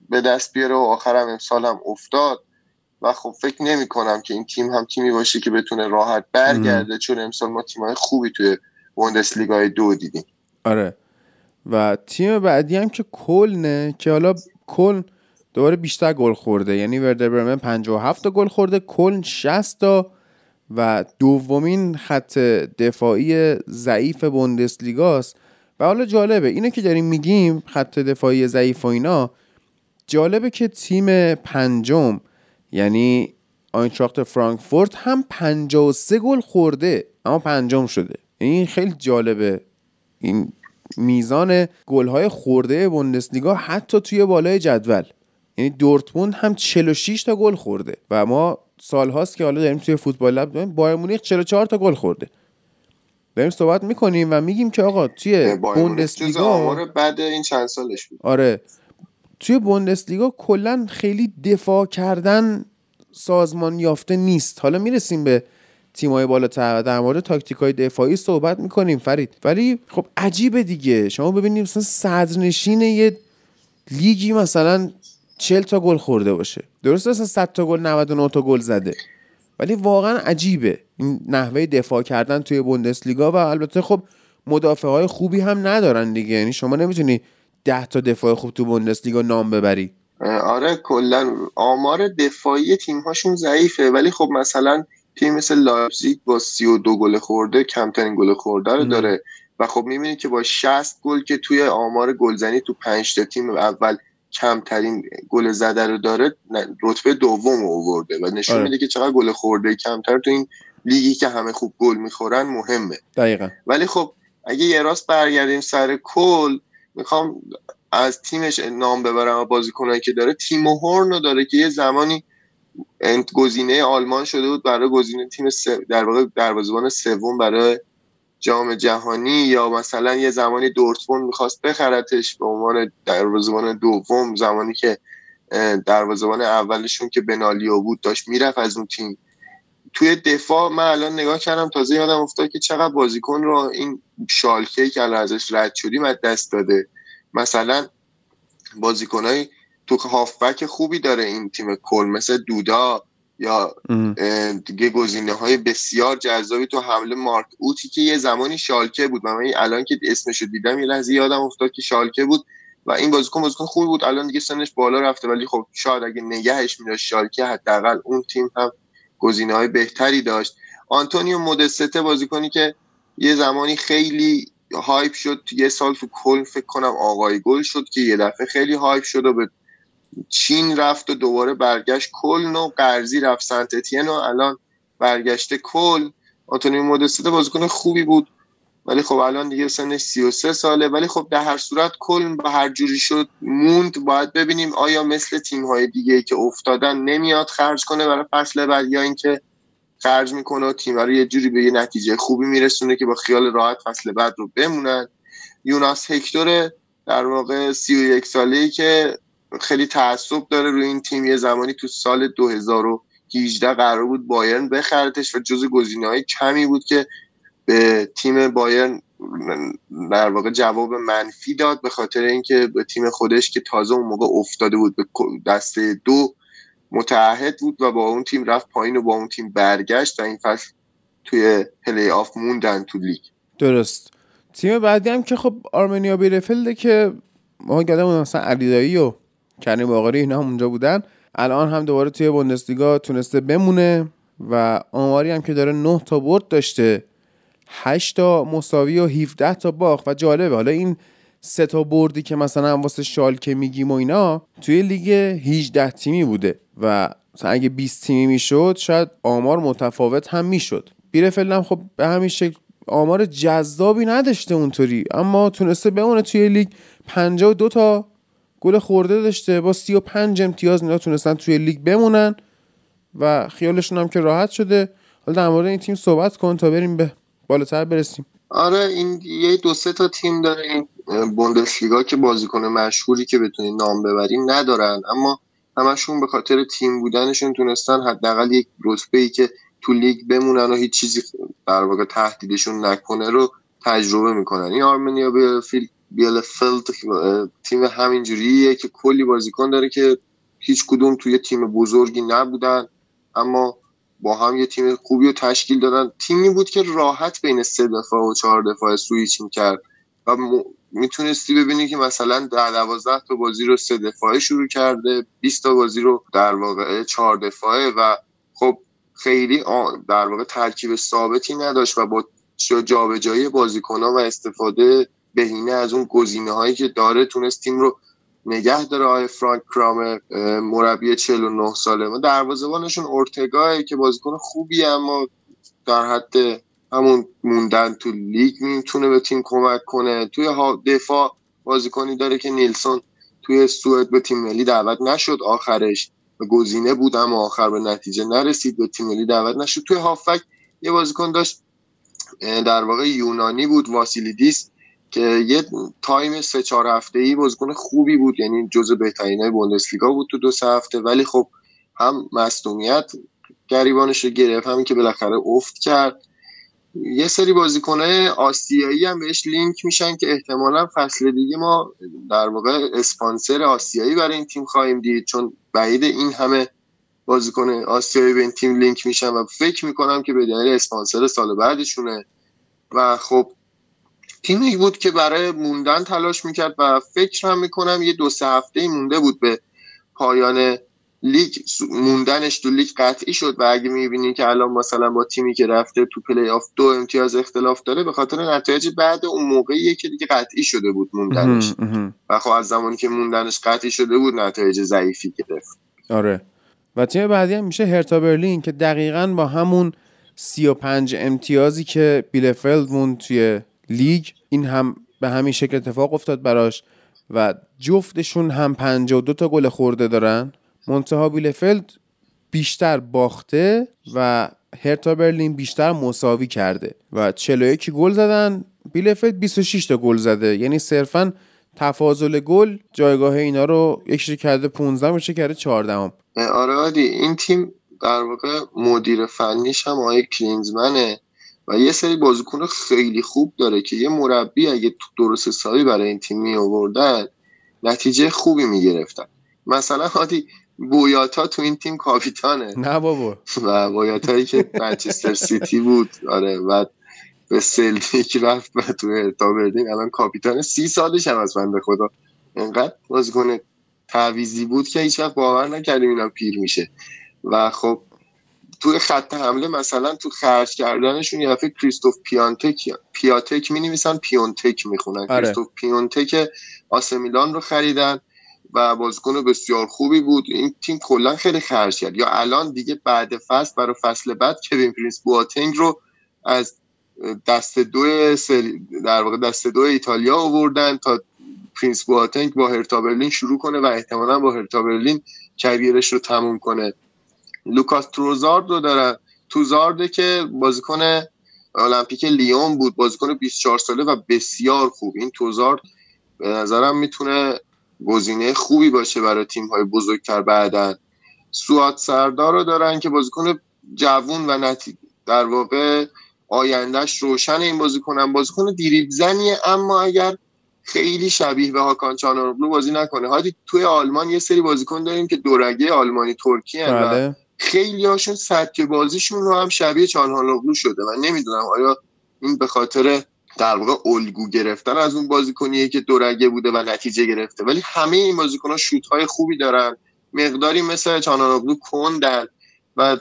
به دست بیاره و آخر هم امسال هم افتاد. و خب فکر نمی کنم که این تیم هم تیمی باشه که بتونه راحت برگرده چون امسال ما تیمای خوبی توی بوندسلیگای دو دیدیم. آره. و تیم بعدی هم که کلنه که حالا کلن دوباره بیشتر گل خورده. یعنی وردر برمن 57 تا گل خورده کلن 60 تا و دومین خط دفاعی ضعیف بوندسلیگاست. و حالا جالبه اینه که داریم میگیم خط دفاعی ضعیف و اینا جالبه که تیم پنجم یعنی آینتراخت فرانکفورت هم 53 گل خورده اما پنجم شده. این خیلی جالبه. این میزان گل‌های خورده بوندسلیگا حتی توی بالای جدول. یعنی دورتموند هم 46 تا گل خورده و ما سالهاست که حالا داریم توی فوتبال لب داریم بایر مونیخ 44 تا گل خورده. داریم صحبت می‌کنیم و میگیم که آقا توی بوندسلیگا آمار بعد این چند سالش بود. آره. توی بوندسلیگا کلا خیلی دفاع کردن سازمان یافته نیست. حالا می‌رسیم به تیمای بالاتر در مورد تاکتیک های دفاعی صحبت می‌کنیم فرید. ولی خب عجیبه دیگه. شما ببینید مثلا صدرنشین یه لیگی مثلا 40 تا گل خورده باشه. درسته مثلا 100 تا گل 99 تا گل زده. ولی واقعا عجیبه. این نحوه دفاع کردن توی بوندسلیگا و البته خب مدافع های خوبی هم ندارن دیگه. یعنی شما نمی‌تونی 10 تا دفاع خوب تو بوندسلیگا نام ببری. آره کلا آمار دفاعی تیم هاشون ضعیفه ولی خب مثلا تیم مثل لایپزیگ با 32 گل خورده کمترین گل خورده رو داره و خب می‌بینید که با 60 گل که توی آمار گلزنی تو 5 تا تیم اول کمترین گل زده رو داره رتبه دوم آورده و نشون آره. میده که چقدر گل خورده کمتر تو این لیگی که همه خوب گل می‌خورن مهمه. دقیقا. ولی خب اگه یه راست برگردیم سر کل می‌خوام از تیمش نام ببرم و بازیکنایی که داره. تیمو هورن رو داره که یه زمانی گزینه آلمان شده بود برای گزینه تیم در واقع دروازه‌بان سوم برای جام جهانی یا مثلا یه زمانی دورتموند می‌خواست بخرتش به عنوان دروازه‌بان دوم زمانی که دروازه‌بان اولشون که بنالیو بود داشت می‌رفت از اون تیم. توی دفاع من الان نگاه کردم تازه یادم افتاد که چقدر بازیکن رو این شالکه که الان ازش رد شدیم از دست داده. مثلا بازیکنهای تو هافبک خوبی داره این تیم کل مثل دودا یا دیگه گزینه های بسیار جذابی تو حمله مارک اوتی که یه زمانی شالکه بود. من الان که اسمشو دیدم یه لحظه یادم افتاد که شالکه بود و این بازیکن بازیکن خوبی بود. الان دیگه سنش بالا رفته ولی خب شاید اگه نگهش میداشت شالکه حداقل اون تیم هم گزینه های بهتری داشت. آنتونیو مودسته بازیکنی که یه زمانی خیلی hype شد یه سال تو کلن فکر کنم آقای گل شد که یه دفعه خیلی hype شد و به چین رفت و دوباره برگشت. کلن و قرضی رفت. سنت اتین و الان برگشته کلن آنتونیو مودسته بازیکن خوبی بود. ولی خب الان دیگه سنش 33 ساله. ولی خب در هر صورت کل به هر جوری شد موند. باید ببینیم آیا مثل تیم های دیگه که افتادن نمیاد خرج کنه برای فصل بعد یا اینکه خرج می‌کنه و تیم رو یه جوری به یه نتیجه خوبی میرسونه که با خیال راحت فصل بعد رو بمونن. یوناس هکتور در واقع 31 ساله ای که خیلی تعصب داره روی این تیم. یه زمانی تو سال 2018 قرار بود بایرن بخرتش و جز گزینه های کمی بود که به تیم بایرن در واقع جواب منفی داد به خاطر اینکه به تیم خودش که تازه اون موقع افتاده بود به دسته دو متعهد بود و با اون تیم رفت پایین و با اون تیم برگشت و این فصل توی پلی آف موندن تو لیگ. درست. تیم بعدی هم که خب آرمنیا بیلفلده که ما یادمون مثلا علیدایی و کریم باقری اینا هم اونجا بودن. الان هم دوباره توی بوندسلیگا تونسته بمونه و آماری هم که داره 9 تا برد داشته 8 تا مساوی و 17 تا باخت و جالبه. حالا این سه تا بردی که مثلا واسه شالکه میگیم و اینا توی لیگ 18 تیمی بوده و مثلا اگه 20 تیمی می‌شد شاید آمار متفاوت هم می‌شد. بیرفلد هم خب به همین شکل آمار جذابی نداشته اونطوری اما تونسته بمونه توی لیگ. 52 تا گل خورده داشته با 35 امتیاز اینا تونستن توی لیگ بمونن و خیالشون هم که راحت شده. حالا در مورد این تیم صحبت کن تا بریم به بالاتر برسیم. آره این یه دو سه تا تیم داره این بوندسلیگا که بازیکن مشهوری که بتونی نام ببریم ندارن. اما همشون به خاطر تیم بودنشون تونستن حداقل یک رتبه ای که تو لیگ بمونن و هیچ چیزی در واقع تهدیدشون نکنه رو تجربه می‌کنن. این آرمنیا بیلفیلد بیلفیلد تیم همینجوریه که کلی بازیکن داره که هیچ کدوم توی تیم بزرگی نبودن. اما با هم یه تیم خوبی رو تشکیل دادن. تیمی بود که راحت بین سه دفاع و چهار دفاع سویچ می‌کرد و م... می‌تونستی ببینی که مثلا در دوازده تا بازی رو سه دفاعه شروع کرده 20 تا بازی رو در واقع چهار دفاعه و خب خیلی در واقع ترکیب ثابتی نداشت و با جابجایی بازیکنها و استفاده بهینه از اون گزینه هایی که داره تونست تیم رو نگه داره آقای فرانک کرامر مربی 49 ساله. و دروازه‌بانشون اورتگاه که بازیکن خوبی اما در حد همون موندن تو لیگ می‌تونه به تیم کمک کنه. توی دفاع بازیکنی داره که نیلسون توی سوئد به تیم ملی دعوت نشد آخرش. گزینه بود اما آخر به نتیجه نرسید به تیم ملی دعوت نشد. توی هافک یه بازیکن داشت در واقع یونانی بود واسیلیدیس. که یه time سه چهار هفته ای بازیکن خوبی بود یعنی جزو بهترین های بوندسلیگا بود تو دو سه هفته. ولی خب هم مصدومیت گریبانش رو گرفت همین که بالاخره افت کرد. یه سری بازیکنهای آسیایی هم بهش لینک میشن که احتمالا فصل دیگه ما در واقع اسپانسر آسیایی برای این تیم خواهیم دید. چون بعید این همه بازیکن آسیایی به این تیم لینک میشن و فکر می‌کنم که به دلیل اسپانسر سال بعدشونه. و خب تیمی بود که برای موندن تلاش می‌کرد و فکر هم می‌کنم یه دو سه هفته مونده بود به پایان لیگ. موندنش تو لیگ قطعی شد و اگه می‌بینین که الان مثلا با تیمی که رفته تو پلی آف دو امتیاز اختلاف داره به خاطر نتایج بعد اون موقعیه که دیگه قطعی شده بود موندنش. و خب از زمانی که موندنش قطعی شده بود نتایج ضعیفی گرفت. آره. و تیم بعدی هم میشه هرتا برلین که دقیقا با همون 35 امتیازی که بیلفلد موند توی لیگ این هم به همین شکل اتفاق افتاد براش و جفتشون هم 52 تا گل خورده دارن. منتها بیلفلد بیشتر باخته و هرتا برلین بیشتر مساوی کرده و 41 گل زدن. بیلفلد 26 تا گل زده. یعنی صرفا تفاضل گل جایگاه اینا رو یکیش کرده 15 میشه کرده 14 هم. آره عادی. این تیم در واقع مدیر فنیش هم آقای کلینزمنه. و یه سری بازیکن خیلی خوب داره که یه مربی اگه درست حسابی برای این تیم می آوردن نتیجه خوبی می‌گرفتن. مثلا هادی بویاتا تو این تیم کاپیتانه. نه بابا. و بویاتایی که منچستر سیتی بود آره و به سلتیک رفت و تو ارتا بردین الان کاپیتان سی سالش هم از بنده خدا. انقدر بازیکن تعویضی بود که هیچ وقت باور نکردیم اینا پیر میشه. و خب توی خط حمله مثلا تو خرج کردنشون یه دفعه کریستوف پیانتک پیاتک می نویسن پیونتک می‌خونن. آره. کریستوف پیونتک آسمیلان رو خریدن و بازیکن بسیار خوبی بود. این تیم کلا خیلی خرج کرد. یا الان دیگه بعد فصل برای فصل بعد کوین پرینس بواتنگ رو از دست دو سری در واقع دست دو ایتالیا آوردن تا پرینس بواتنگ با هرتا برلین شروع کنه و احتمالا با هرتا برلین career ش رو تموم کنه. لوکاس توزارد رو دارن توزارده که بازیکن المپیک لیون بود بازیکن 24 ساله و بسیار خوب. این توزارد به نظرم می‌تونه گزینه خوبی باشه برای تیم های بزرگتر بعدن سوات سردار رو دارن که بازیکن جوون و نتی در واقع آیندهش روشن این بازیکنم بازیکن دریبل زنیه اما اگر خیلی شبیه به هاکان چانارogلو بازی نکنه. هادی توی آلمان یه سری بازیکن داریم که دورگه آلمانی ترکی خیلی هاشون سبک بازیشون رو هم شبیه چانهالوغلو شده. و نمی‌دونم آیا این به خاطر در واقع الگو گرفتن از اون بازیکنیه که دورگه بوده و نتیجه گرفته. ولی همه این بازیکن‌ها شوت های خوبی دارن. مقداری مثل چانهالوغلو کندن. و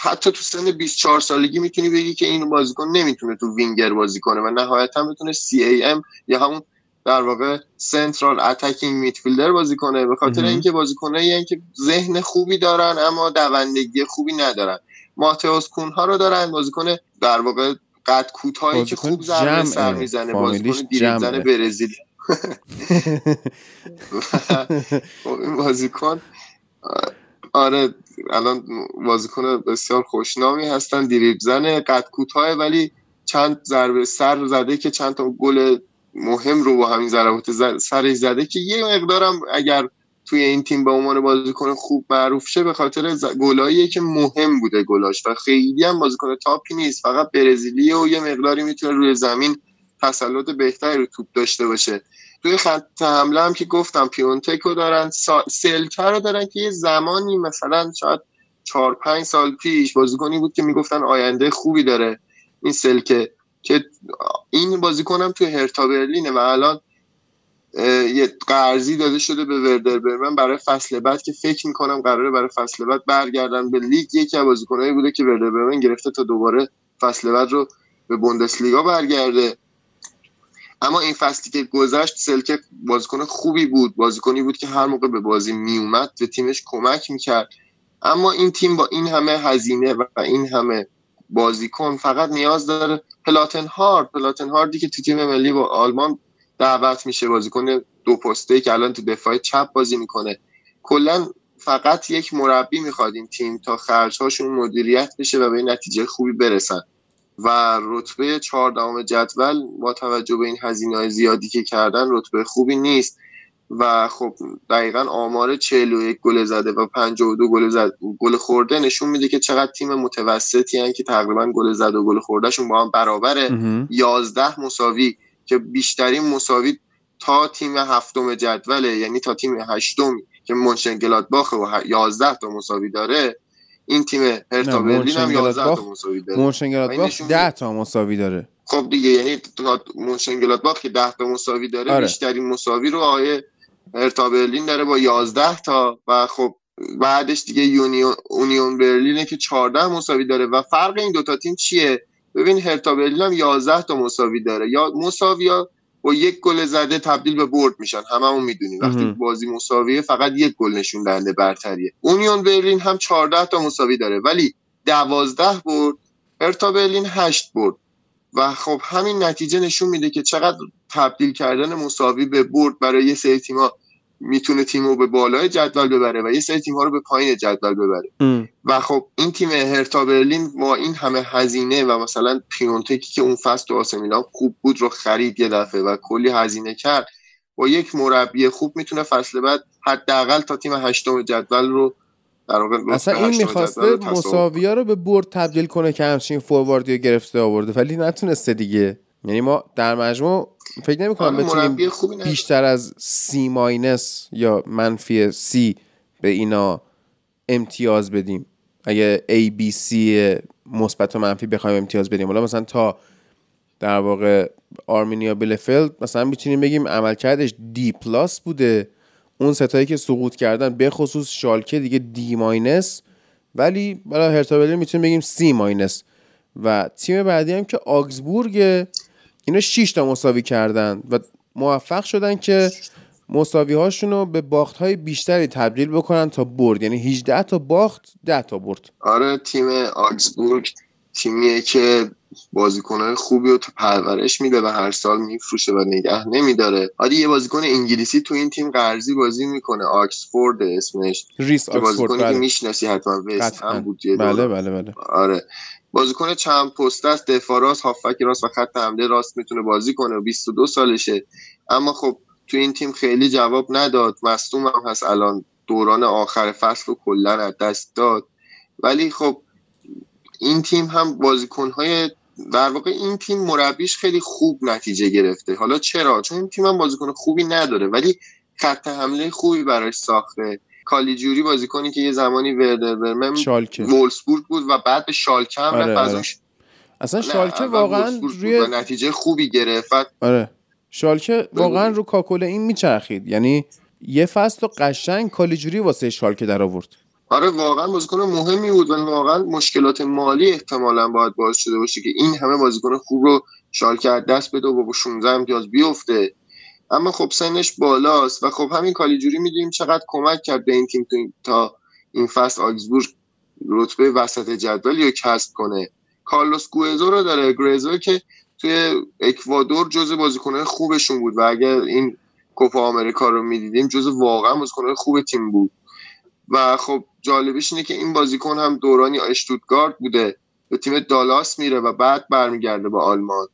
حتی تو سن 24 سالگی می‌تونی بگی که این بازیکن نمی‌تونه تو وینگر بازی کنه و نهایتا می‌تونه سی ای ام یا همون در واقع سنترال اتکینگ میدفیلدر بازی کنه به خاطر. اینکه بازیکنایی که ذهن خوبی دارن اما دوندگی خوبی ندارن ماتئوس کونها رو دارن بازیکن در واقع قد کوتاهی که خوب ضربه. سر می‌زنه بازیکن دیریب زن جمعه. برزیل این بازیکن آره الان بازیکن بسیار خوشنامی هستن دیریب زن قد کوتاه ولی چند ضربه سر زده که چند تا گل مهم رو با همین ضربات سرش زده که یه مقدارم اگر توی این تیم به عنوان بازیکن خوب معروف شه به خاطر ز- گلاییه که مهم بوده گلاش و خیلی هم بازیکن تاپی نیست. فقط برزیلیه و یه مقداری می‌تونه روی زمین تسلط بهتری رو توپ داشته باشه. توی خط حمله هم که گفتم پیونتکو دارن سا... سلکه رو دارن که یه زمانی مثلا شاید چهار پنج سال پیش بازیکنی بود که می‌گفتن آینده خوبی داره. این سلکه. که این بازیکن هم توی هرتا برلینه و الان یه قرضی داده شده به وردر برمن برای فصل بعد که فکر می‌کنم قراره برای فصل بعد برگردن به لیگ. یکی از بازیکنایی بوده که وردر برمن گرفته تا دوباره فصل بعد رو به بوندسلیگا برگرده. اما این فصلی که گذشت سلکه بازیکن خوبی بود بازیکنی بود که هر موقع به بازی میومد به تیمش کمک می‌کرد. اما این تیم با این همه هزینه و این همه بازیکن فقط نیاز داره پلاتن هارد پلاتن هاردی که تو تیم ملی با آلمان دعوت میشه بازیکن دو پسته که الان تو دفاع چپ بازی می‌کنه. کلا فقط یک مربی می‌خواد این تیم تا خرجهاشون مدیریت بشه و به نتیجه خوبی برسن. و رتبه چهاردهم جدول با توجه به این هزینه های زیادی که کردن رتبه خوبی نیست. و خب دقیقا آمار 41 گل زده و 52 گل زد گل خورده نشون میده که چقدر تیم متوسطی هن که تقریبا گل زده و گل خوردهشون با هم برابره. 11 مساوی که بیشترین مساوی تا تیم هفتم جدوله یعنی تا تیم هشتم که منشنگلادباخ و 11 تا مساوی داره. این تیم هرتا برلین هم 11 تا مساوی داره. مونشنگلادباخ 10 تا مساوی داره. خب دیگه یعنی مونشنگلادباخ که 10 تا مساوی داره آره. بیشترین مساوی رو آیه هرتا برلین داره با 11 تا و خب بعدش دیگه یونیون اونیون برلینه که 14 مساوی داره و فرق این دوتا تیم چیه؟ ببین هرتا برلین هم 11 تا مساوی داره. یا مساوی ها با یک گل زده تبدیل به برد میشن. هممون می‌دونیم. وقتی. بازی مساویه فقط یک گل نشون دهنده برتریه. اونیون برلین هم 14 تا مساوی داره. ولی 12 برد هرتا برلین 8 برد. و خب همین نتیجه نشون میده که چقدر تبدیل کردن مساوی به برد برای یه سری تیم‌ها می‌تونه تیم رو به بالای جدول ببره و یه سری تیم ها رو به پایین جدول ببره ام. و خب این تیم هرتا برلین با این همه هزینه و مثلا پیونتکی که اون فصل تو آسه میلان خوب بود رو خرید یه دفعه و کلی هزینه کرد با یک مربی خوب می‌تونه فصل بعد حداقل تا تیم هشتم جدول رو در اصلا این می‌خواسته جدول رو تصاحب مساوی ها رو به برد تبدیل کنه که همچین فورواردی رو گرفته آورده ولی نتونسته دیگه یعنی ما در مجموع فکر نمی کنم آره، بتونیم. بیشتر از C minus یا منفی C به اینا امتیاز بدیم. اگه A B C مثبت و منفی بخوایم امتیاز بدیم. حالا مثلا تا در واقع آرمینیا بیلفلد مثلا می‌تونیم بگیم عملکردش D plus بوده. اون ستایی که سقوط کردن به خصوص شالکه دیگه دی ماینس. ولی برای هرتا می‌تونیم بگیم سی ماینس. و تیم بعدی هم که آگزبورگ اینا 6 تا مساوی کردن و موفق شدن که مساوی هاشون رو به باخت های بیشتری تبدیل بکنن تا برد. یعنی 18 تا باخت 10 تا برد. آره تیم آگزبورگ تیمیه که بازیکنهای خوبی رو تو پرورش میده و هر سال میفروشه و نگه نمیداره. حالا یه بازیکن انگلیسی تو این تیم قرضی بازی می‌کنه. آکسفورد اسمش. ریس آکسفورد بازیکنی که بله. می‌شناسی حتما. وست. هم بود بله. بله بله. آره. بازیکن چند پست است. دفاع راست هافک راست و خط حمله راست می‌تونه بازی کنه و 22 سالشه. اما خب تو این تیم خیلی جواب نداد. مصدوم هم هست الان دوران آخر فصل رو کلا از دست داد. ولی خب این تیم هم بازیکنهای در واقع این تیم مربیش خیلی خوب نتیجه گرفته. حالا چرا؟ چون این تیم هم بازیکن خوبی نداره. ولی خط حمله خوبی براش ساخته. کالیجوری بازیکنی که یه زمانی وردر برمن شالکه. وولسبورگ بود و بعد به شالکه هم آره، آره. اصلا نه، شالکه واقعا روی نتیجه خوبی گرفت. آره. شالکه. واقعا رو کاکل این میچرخید. یعنی یه فصل و قشنگ کالیجوری واسه شالکه در آورد. آره واقعا بازیکن مهمی بود و واقعا مشکلات مالی احتمالا باید باعث شده باشه که این همه بازیکن خوب رو شالکه از دست بده و با 16 امتیاز بیفته. اما خب سنش بالاست و خب همین کالیجوری می‌دونیم چقدر کمک کرد به این تیم تا این فصل آگزبورگ رتبه وسط جدولی رو کسب کنه. کارلوس گوئزو رو داره. گوئزو که توی اکوادور جز بازیکنهای خوبشون بود و اگر این کوپا آمریکا رو می‌دیدیم جز واقعا بازیکنهای خوب تیم بود. و خب جالبش اینه که این بازیکن هم دورانی اشتوتگارت بوده. به تیم دالاس میره و بعد برمیگرده به آلمان.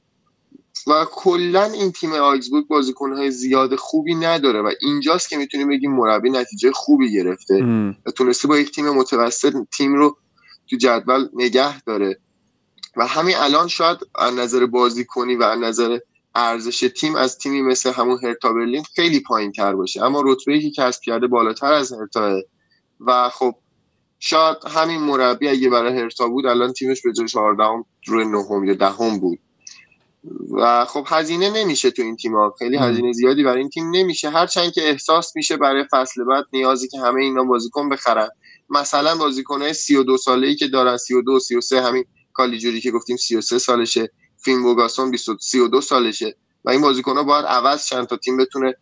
و کلا این تیم آگزبورگ بازیکنهای زیاد خوبی نداره و اینجاست که می‌تونیم بگیم مربی نتیجه خوبی گرفته. ام. و تونسته با یک تیم متوسط تیم رو تو جدول نگه داره. و همین الان شاید از نظر بازیکنی و از نظر ارزش تیم از تیمی مثل همون هرتا برلین خیلی پایین تر باشه. اما رتبه که کسب کرده بالاتر از هرتا. و خب شاید همین مربی اگه برای هرتا بود الان تیمش به جای 14 روی نهم یا دهم بود. و خب هزینه نمیشه تو این تیم ها خیلی هزینه زیادی برای این تیم نمیشه. هرچند که احساس میشه برای فصل بعد نیازی که همه اینا بازیکن بخرن. مثلا بازیکنهای 32 ساله ای که دارن 32 33 همین کالیجوری که گفتیم 33 سالشه فین بوگاسون 32 سالشه. و این بازیکن‌ها باید عوض چند تا تیم بتونه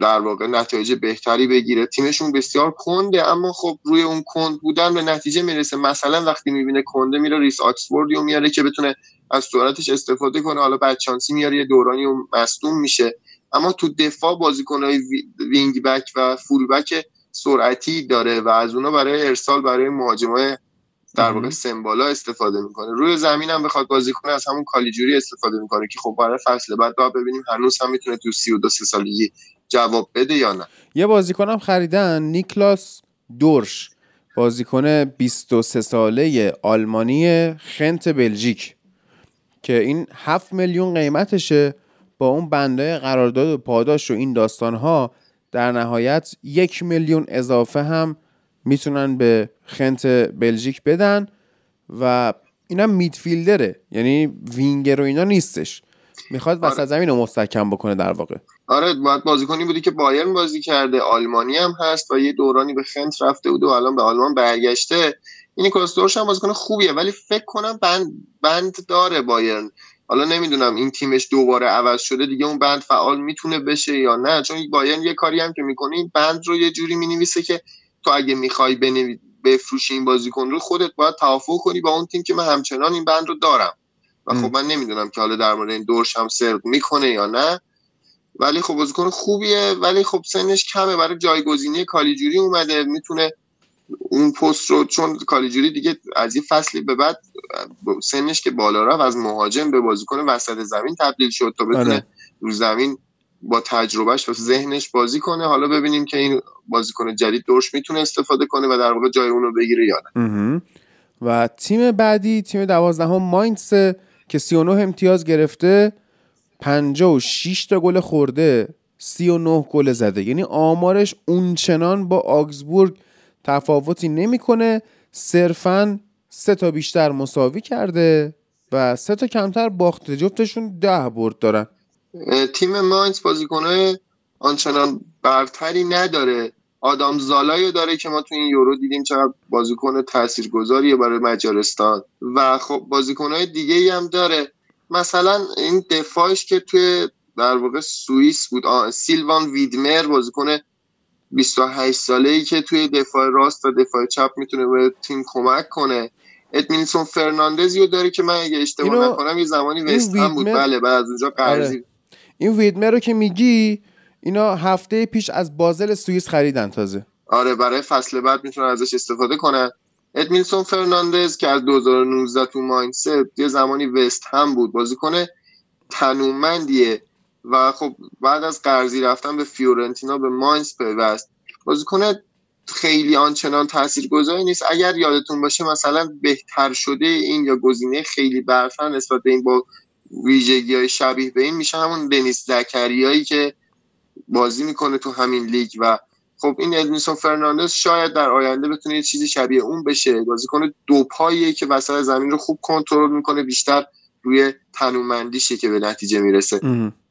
در واقع نتایج بهتری بگیره. تیمشون بسیار کنده اما خب روی اون کند بودن به نتیجه می‌رسه. مثلا وقتی می‌بینه کنده میره ریس آکسفوردیو میاره که بتونه از سرعتش استفاده کنه. حالا بدشانسی میاره یه دورانی و مصدوم میشه. اما تو دفاع بازیکنهای wing back و full back سرعتی داره و از اونا برای ارسال برای مهاجمای در واقع سمبالا استفاده می‌کنه. روی زمین هم بخواد بازی کنه از همون کالیجوری استفاده می‌کنه که خب برای فصل بعد باید ببینیم هنوز هم می‌تونه تو 32 سالگی جواب بده یا نه. یه بازیکنم خریدن نیکلاس دورش. بازیکن 23 ساله آلمانی خنت بلژیک. که این 7 میلیون قیمتشه با اون بنده قرارداد و پاداش و این داستانها در نهایت یک میلیون اضافه هم می‌تونن به خنت بلژیک بدن و اینم میدفیلدره یعنی وینگر و اینا نیستش. می‌خواد وسط آره. زمین رو مستحکم بکنه در واقع. آره باید بازیکنی بودی که بایرن بازی کرده. آلمانی هم هست و یه دورانی به خنت رفته بود و الان به آلمان برگشته. این کاستورش هم بازیکن خوبیه ولی فکر کنم بند بند داره بایرن. حالا نمی‌دونم این تیمش دوباره عوض شده دیگه اون بند فعال می‌تونه بشه یا نه. چون بایرن یه کاری هم که می‌کنه این بند رو یه جوری می‌نویسه که تو اگه می‌خوای بنوی... بفروشی این بازیکن رو خودت باید توافق کنی با اون تیم که من همچنان این بند رو دارم. و خب من نمی‌دونم که حالا در مورد این دورش هم سرق می‌کنه یا نه. ولی خب بازیکن خوبیه ولی خب سنش کمه. برای جایگزینی کالیجوری اومده می‌تونه اون پست رو چون کالیجوری دیگه از یه فصلی به بعد سنش که بالا رفت از مهاجم به بازیکن وسط زمین تبدیل شد تا بتونه آره. رو زمین با تجربهش و ذهنش بازی کنه حالا ببینیم که این بازیکن جدید دورش می‌تونه استفاده کنه و در واقع جای اون رو بگیره یا نه. و تیم بعدی تیم دوازدهم ماینس که 39 امتیاز گرفته 56 تا گل خورده 39 گل زده یعنی آمارش اونچنان با آگزبورگ تفاوتی نمی‌کنه. صرفا سه تا بیشتر مساوی کرده و سه تا کمتر باخته. جفتشون ده برد دارن. تیم ماینز بازیکنهای آنچنان برتری نداره. آدام زالایو داره که ما تو این یورو دیدیم چقدر بازیکن تاثیرگذاریه برای مجارستان. و خب بازیکنهای دیگه ای هم داره. مثلا این دفاعش که توی در واقع سوئیس بود سیلوان ویدمر بازیکن 28 ساله ای که توی دفاع راست و دفاع چپ می‌تونه به تیم کمک کنه. ادمینسون فرناندزی رو داره که من اگه اشتباه اینو- نکنم یه زمانی وست هم بود. بله بعد از اونجا قرضی این ویدمر رو که میگی اینا هفته پیش از بازل سوئیس خریدن تازه. آره برای فصل بعد می‌تونن ازش استفاده کنن. ادمیلسون فرناندز که از 2019 تو ماینست یه زمانی وست هم بود بازیکن تنومندیه. و خب بعد از قرضی رفتن به فیورنتینا به ماینز پیوست. بازیکن خیلی آنچنان تاثیرگذاری نیست. اگر یادتون باشه مثلا بهتر شده این یا گزینه خیلی برتر نسبت به این با ویژگی های شبیه به این میشه همون دنیس زکریایی که بازی می‌کنه تو همین لیگ و خب این ادمیلسون فرناندز شاید در آینده بتونه یه چیزی شبیه اون بشه. بازیکن دو پاییه که وسط زمین رو خوب کنترل می‌کنه بیشتر روی تنومندیشه که به نتیجه می‌رسه.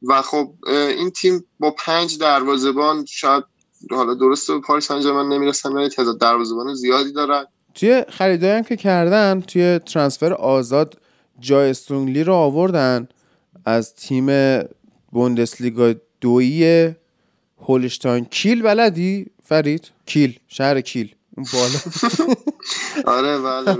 و خب این تیم با پنج دروازه‌بان شاید حالا درسته به پاریس سن ژرمن نمی‌رسن ولی تعداد دروازه‌بان زیادی دارن. توی خریدایی هم که کردن توی transfer آزاد جای استرونگلی رو آوردن از تیم بوندسلیگا دویی هولشتاین کیل بلدی؟ فرید؟ کیل شهر کیل. بالا. آره بله.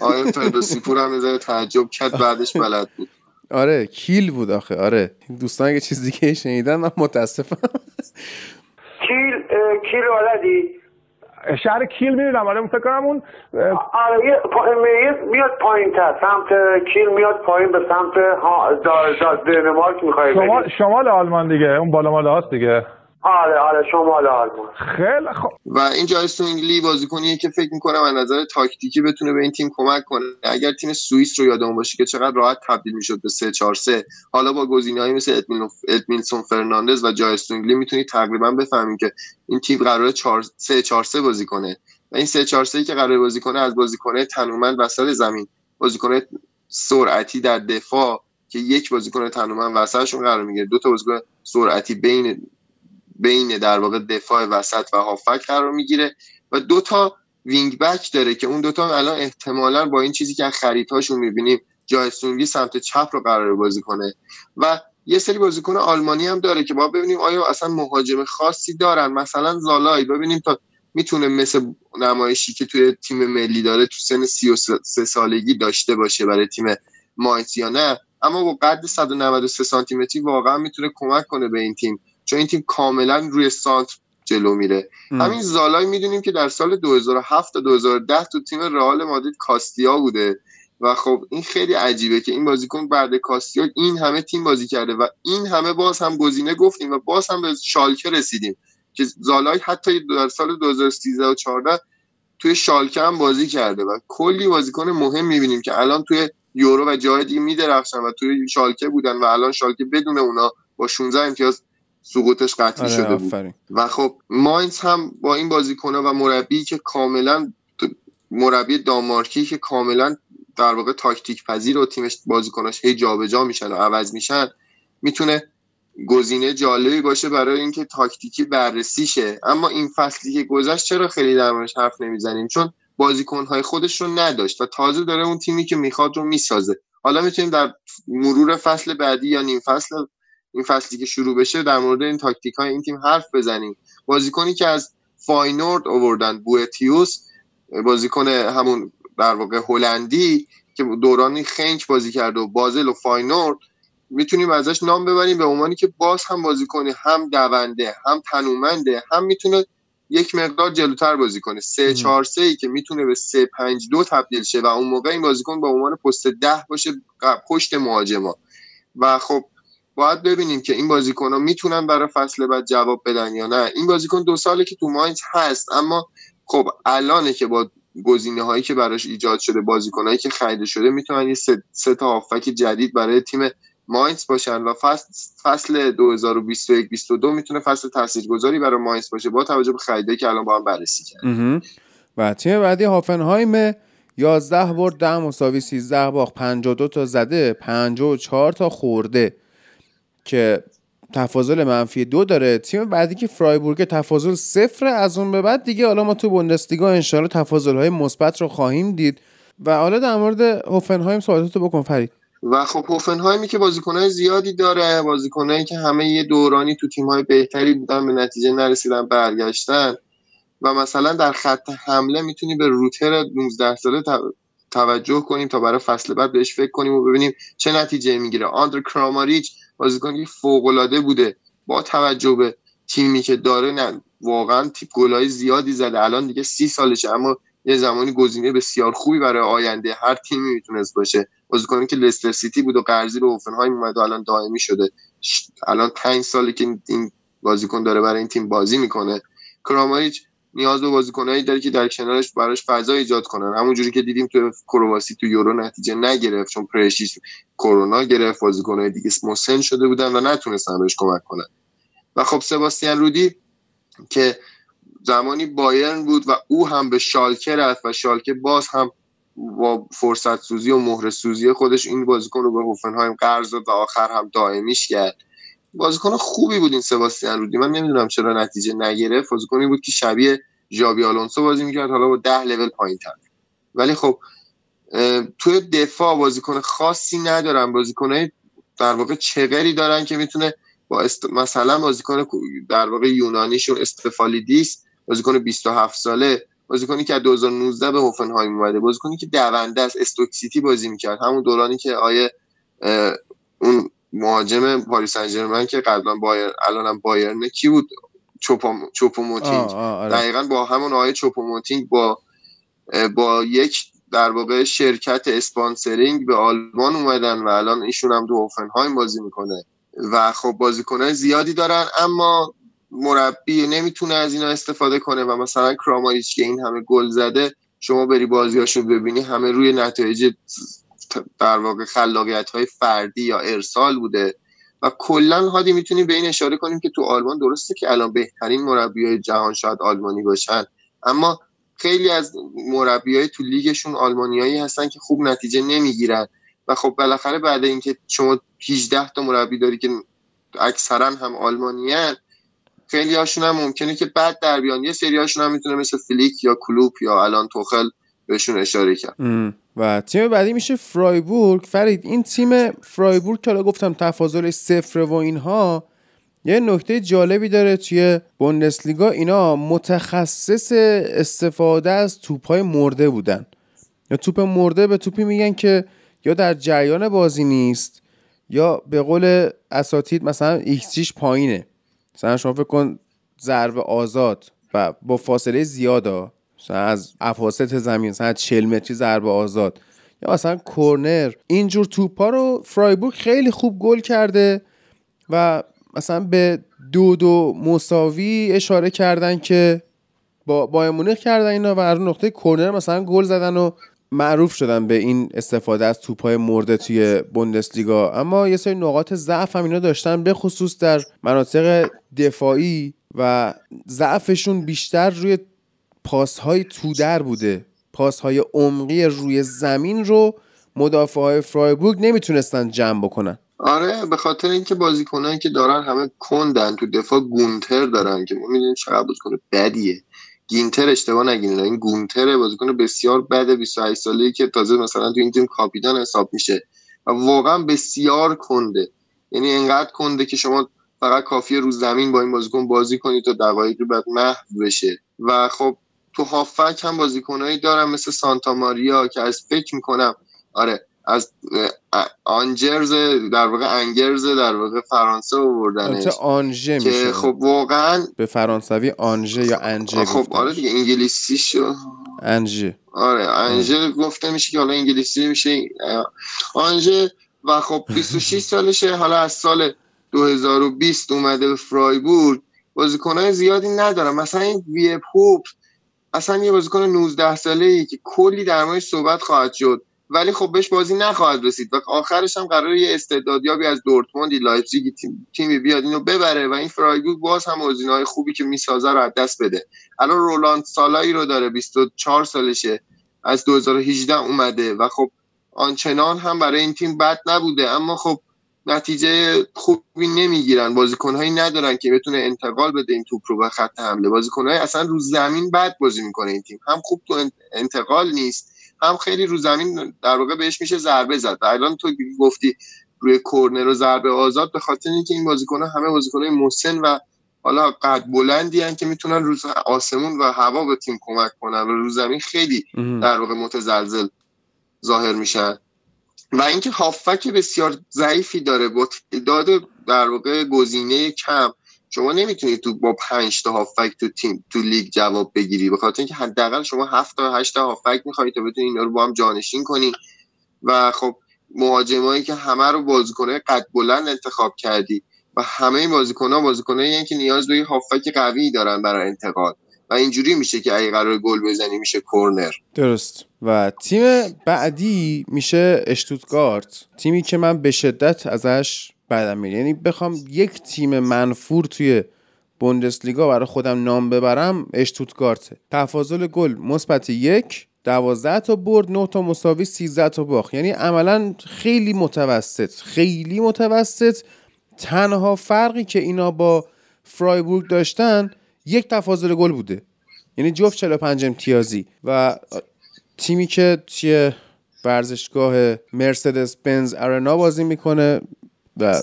آره فردوسی پور هم یه تعجب کرد بعدش بلد بود. آره کیل بود آخه. آره دوستان اگه چیز دیگه شنیدن من متاسفم. کیل کیل بلدی شهر کیل می‌دونم آره فکر کنم اون آره میاد پایین تر سمت کیل میاد پایین به سمت. دنمارک می‌خوای شمال شمال آلمان دیگه اون بالا مالا هاست دیگه. آره آره شمال آلمان خیلی خب. و این جائه سونگ لی بازیکنیه که فکر می‌کنم از نظر تاکتیکی بتونه به این تیم کمک کنه. اگر تیم سوئیس رو یادمون باشه که چقدر راحت تبدیل می‌شد به 3 4 3 حالا با گزینه‌هایی مثل ادمیلسون فرناندز و جائه سونگ لی می‌تونید تقریبا بفهمین که این تیم قراره 4 3 4 3 بازی کنه. و این 3 4 3 که قراره بازی کنه از بازیکن‌های تنومند وسط زمین. بازیکن سرعتی در دفاع که یک بازیکن تنومند وسطشون قرار می‌گیره. دو تا بازیکن سرعتی بین بین در واقع دفاع وسط و هافک قرار می‌گیره و دو تا وینگ بک داره که اون دوتا الان احتمالا با این چیزی که از خریدهاشون می‌بینیم جایسونگی سمت چپ رو قرار بازی کنه. و یه سری بازیکن آلمانی هم داره که با ببینیم آیا اصلا مهاجم خاصی دارن. مثلا زالای. ببینیم تا می‌تونه مثل نمایشی که توی تیم ملی داره تو سن 33 سالگی داشته باشه برای تیم ماینس یا نه. اما با قد 193 سانتی متری واقعا می‌تونه کمک کنه به این تیم. چون این تیم کاملا روی سانتر جلو میره ام. همین زالای می‌دونیم که در سال 2007 تا 2010 تو تیم رئال مادرید کاستیا بوده و خب این خیلی عجیبه که این بازیکن بعد کاستیا این همه تیم بازی کرده و این همه باز هم گزینه گفتیم و باز هم به شالکه رسیدیم که زالای حتی در سال 2013 و 14 توی شالکه هم بازی کرده و کلی بازیکن مهم می‌بینیم که الان توی یورو و جای دیگه میدرخشن و توی شالکه بودن و الان شالکه بدون اونا با 16 امتیاز سقوطش قطعی آره شده بود. آفرین. و خب ماینز هم با این بازیکنها و مربی که کاملا مربی دانمارکی که کاملا در واقع تاکتیک پذیر و تیمش بازیکناش هی جابجا میشن و عوض میشن می‌تونه گزینه جالبی باشه برای اینکه تاکتیکی بررسی شه. اما این فصلی که گذشت چرا خیلی در موردش حرف نمی‌زنیم؟ چون بازیکنهای خودش رو نداشت و تازه داره اون تیمی که می‌خواد رو می‌سازه. حالا می‌تونیم در مرور فصل بعدی یا نیم فصل این فصلی که شروع بشه در مورد این تاکتیک های این تیم حرف بزنیم. بازیکنی که از فاینورد آوردن بوئتیوس بازیکن همون در واقع هلندی که دورانی گنک بازی کرده و بازل و فاینورد می‌تونیم ازش نام ببریم به عنوانی که باز هم بازیکنی هم دونده هم تنومنده هم می‌تونه یک مقدار جلوتر بازی کنه. سه چهار سه ای که می‌تونه به سه پنج دو تبدیل شه و اون موقع این بازیکن به عنوان پست ده باشه پشت مهاجما. و خب باید ببینیم که این بازیکن ها می‌تونن برای فصل بعد جواب بدن یا نه. این بازیکن دو ساله که تو ماینز هست اما خب الانه که با گزینه هایی که براش ایجاد شده بازیکنهایی که خریده شده می‌تونن یه سه, تا هافک جدید برای تیم ماینز باشن و فصل فصل 2021 22 می‌تونه فصل تاثیرگذاری برای ماینز باشه با توجه به خریدایی که الان با هم بررسی کردیم. و تیم بعدی هافنهایم 11 برد 10 مساوی 13 باخت 52 تا زده 54 تا خورده. که تفاضل منفی دو داره تیم بعدی که فرایبورگ تفاضل صفر از اون به بعد دیگه حالا ما تو بوندسلیگا انشالله تفاضل های مثبت رو خواهیم دید. و حالا در مورد هوفنهایم صحبتاتو بکن فرید. و خب هوفنهایمی که بازیکنهای زیادی داره بازیکنایی که همه یه دورانی تو تیم‌های بهتری بودن به نتیجه نرسیدن برگشتن و مثلا در خط حمله می‌تونی به روتر 19 ساله تو- توجه کنیم تا برای فصل بعد بهش فکر کنیم و ببینیم چه نتیجه می‌گیره. آندر کراماریچ بازیکنی فوق‌العاده بوده. با توجه به تیمی که داره نه واقعا تیپ گلای زیادی زده. الان دیگه سی سالشه اما یه زمانی گزینه بسیار خوبی برای آینده هر تیمی می‌تونست باشه. بازیکنی که لستر سیتی بود و قرضی به اوفنهایم اومد و الان دائمی شده. الان 5 ساله که این بازیکن داره برای این تیم بازی می‌کنه. کراماریچ نیاز به بازیکنایی داره که در کنارش براش فضا ایجاد کنن. همونجوری که دیدیم تو کرواسی تو یورو نتیجه نگرفت چون پرشیش کرونا گرفت بازیکنای دیگه مسن شده بودن و نتونستن بهش کمک کنن. و خب سباستیان رودی که زمانی بایرن بود و او هم به شالکه رفت و شالکه باز هم با فرصت سوزی و مهر سوزی خودش این بازیکن رو به هوفنهایم قرض داد و آخر هم دائمیش کرد. بازیکن خوبی بود این سباستیان رودی. من نمی‌دونم چرا نتیجه نگرفت. بازیکنی بود که شبیه ژاوی آلونسو بازی می‌کرد حالا با ده لول پایین تر. ولی خب توی دفاع بازیکن خاصی ندارن. بازیکنای در واقع چغری دارن که می‌تونه با است... مثلا بازیکن در واقع یونانیشون استفالیدیس بازیکن 27 ساله بازیکنی که از 2019 به هوفنهایم اومده بازیکنی که دونده است استوک سیتی بازی می‌کرد. همون دورانی که آیه اون مهاجم پاریس سن که قبلا بایر الانم بایرن کی بود؟ چوپوموتینگ. آه آره. دقیقا با همون آقای چوپوموتینگ با با یک در واقع شرکت sponsoring به آلمان اومدن و الان ایشون هم تو هوفنهایم بازی می‌کنه. و خب بازیکنهای زیادی دارن اما مربی نمی‌تونه از اینا استفاده کنه و مثلا کراماریچ که این همه گل زده شما بری بازیاشو ببینی همه روی نتایج در واقع خلاقیت های فردی یا ارسال بوده و کلا هادی می‌تونیم به این اشاره کنیم که تو آلمان درسته که الان بهترین مربی های جهان شاید آلمانی باشن. اما خیلی از مربی های تو لیگشون آلمانیایی هستن که خوب نتیجه نمی‌گیرن. و خب بالاخره بعد اینکه شما 18 تا مربی داری که اکثرا هم آلمانیان خیلی هاشون هم ممکنه که بعد در بیان. یه سری هاشون هم می‌تونه مثل فلیک یا کلوب یا الان توخل بهشون اشاره کرد. و تیم بعدی میشه فرایبورگ. فرید این تیم فرایبورگ که حالا گفتم تفاضل صفر و اینها یه نکته جالبی داره توی بوندسلیگا. اینا متخصص استفاده از توپهای مرده بودن. یا توپ مرده به توپی میگن که یا در جریان بازی نیست یا به قول اساتید مثلا X پایینه. مثلا شما فکر کن ضرب آزاد و با فاصله زیاد مثلا از مسافت زمین مثلا 40 متری ضرب آزاد. یا مثلا کورنر. اینجور توپا رو فرایبورگ خیلی خوب گل کرده و مثلا به دو دو مساوی اشاره کردن که با با مونیخ کردن اینا و از نقطه کورنر مثلا گل زدن و معروف شدن به این استفاده از توپای مرده توی بوندسلیگا. اما یه سری نقاط ضعف هم اینا داشتن به خصوص در مناطق دفاعی و ضعفشون بیشتر روی پاس های تودر بوده. پاس های عمقی روی زمین رو مدافع های فرایبورگ نمی‌تونستن جمع بکنن. آره به خاطر اینکه بازیکنایی که دارن همه کندن تو دفاع گونتر دارن که می‌دونیم چقدر بازیکن بدیه. گینتر اشتباه نگیرین این گونتر بازیکن بسیار بد 28 ساله‌ای که تازه مثلا تو این تیم کاپیتان حساب میشه. و واقعا بسیار کنده. یعنی انقدر کنده که شما فقط کافیه رو زمین با این بازیکن بازی کنید تا دقایقی بعد محو بشه. و خب تو هافک هم بازیکنایی دارم مثل سانتا ماریا که از فکر می‌کنم آره از آنجرز در واقع انگرز در واقع فرانسه آوردنش آنژه که میشه. خب واقعا به فرانسوی آنژه یا انجه خب گفتن. آره دیگه انگلیسی شو. انژه. آره آنژه گفته میشه که حالا انگلیسی میشه. آنژه و خب 26 سالشه. حالا از سال 2020 اومده به فرایبورگ. بازیکنهای زیادی ندارم مثلا این وی پوپ اصلا یه بازیکن 19 ساله ای که کلی در موردش صحبت خواهد شد ولی خب بهش بازی نخواهد رسید و آخرش هم قرار یه استعدادیابی از دورتموندی لایپزیگ تیم تیمی بیاد اینو ببره و این فرایبورگ باز هم های خوبی که می‌سازه رو از دست بده. الان رولاند سالایی رو داره 24 سالشه از 2018 اومده و خب آنچنان هم برای این تیم بد نبوده. اما خب نتیجه خوبی نمی‌گیرن. بازیکنهایی ندارن که بتونه انتقال بده این توپ رو به خط حمله. بازیکنهای اصلا رو زمین بد بازی می‌کنه این تیم. هم خوب تو انتقال نیست هم خیلی رو زمین در واقع بهش میشه ضربه زد. و الان تو گفتی روی کورنر و ضربه آزاد به خاطر اینکه این بازیکن‌ها همه بازیکن‌های مسن و حالا قد بلندی هن که می‌تونن روز آسمون و هوا به تیم کمک کنن و رو زمین خیلی در واقع متزلزل ظاهر میشن. و اینکه هافک بسیار ضعیفی داره. با تعداد در واقع گزینه کم. شما نمی‌تونید تو با 5 تا هافک تو تیم تو لیگ جواب بگیری. به خاطر اینکه حداقل شما 7 تا 8 تا هافک می‌خواید تا بتونید اینا رو با هم جانشین کنی. و خب مهاجمایی که همه رو بازیکنای قد بلند انتخاب کردی و همه بازیکن‌ها بازیکنایی که نیاز به هافک قوی دارن برای انتقال و اینجوری میشه که اگه قرار گل بزنی میشه کورنر. درست. و تیم بعدی میشه اشتوتگارت. تیمی که من به شدت ازش بدم میاد یعنی بخوام یک تیم منفور توی بوندسلیگا برای خودم نام ببرم اشتوتگارته. تفاضل گل مثبت یک دوازده تا برد نه تا مساوی 13 تا باخت. یعنی عملا خیلی متوسط خیلی متوسط. تنها فرقی که اینا با فرایبورگ داشتن یک تفاضل گل بوده. یعنی جفت 45 امتیازی. و تیمی که توی ورزشگاه مرسدس بنز ارنا بازی می‌کنه و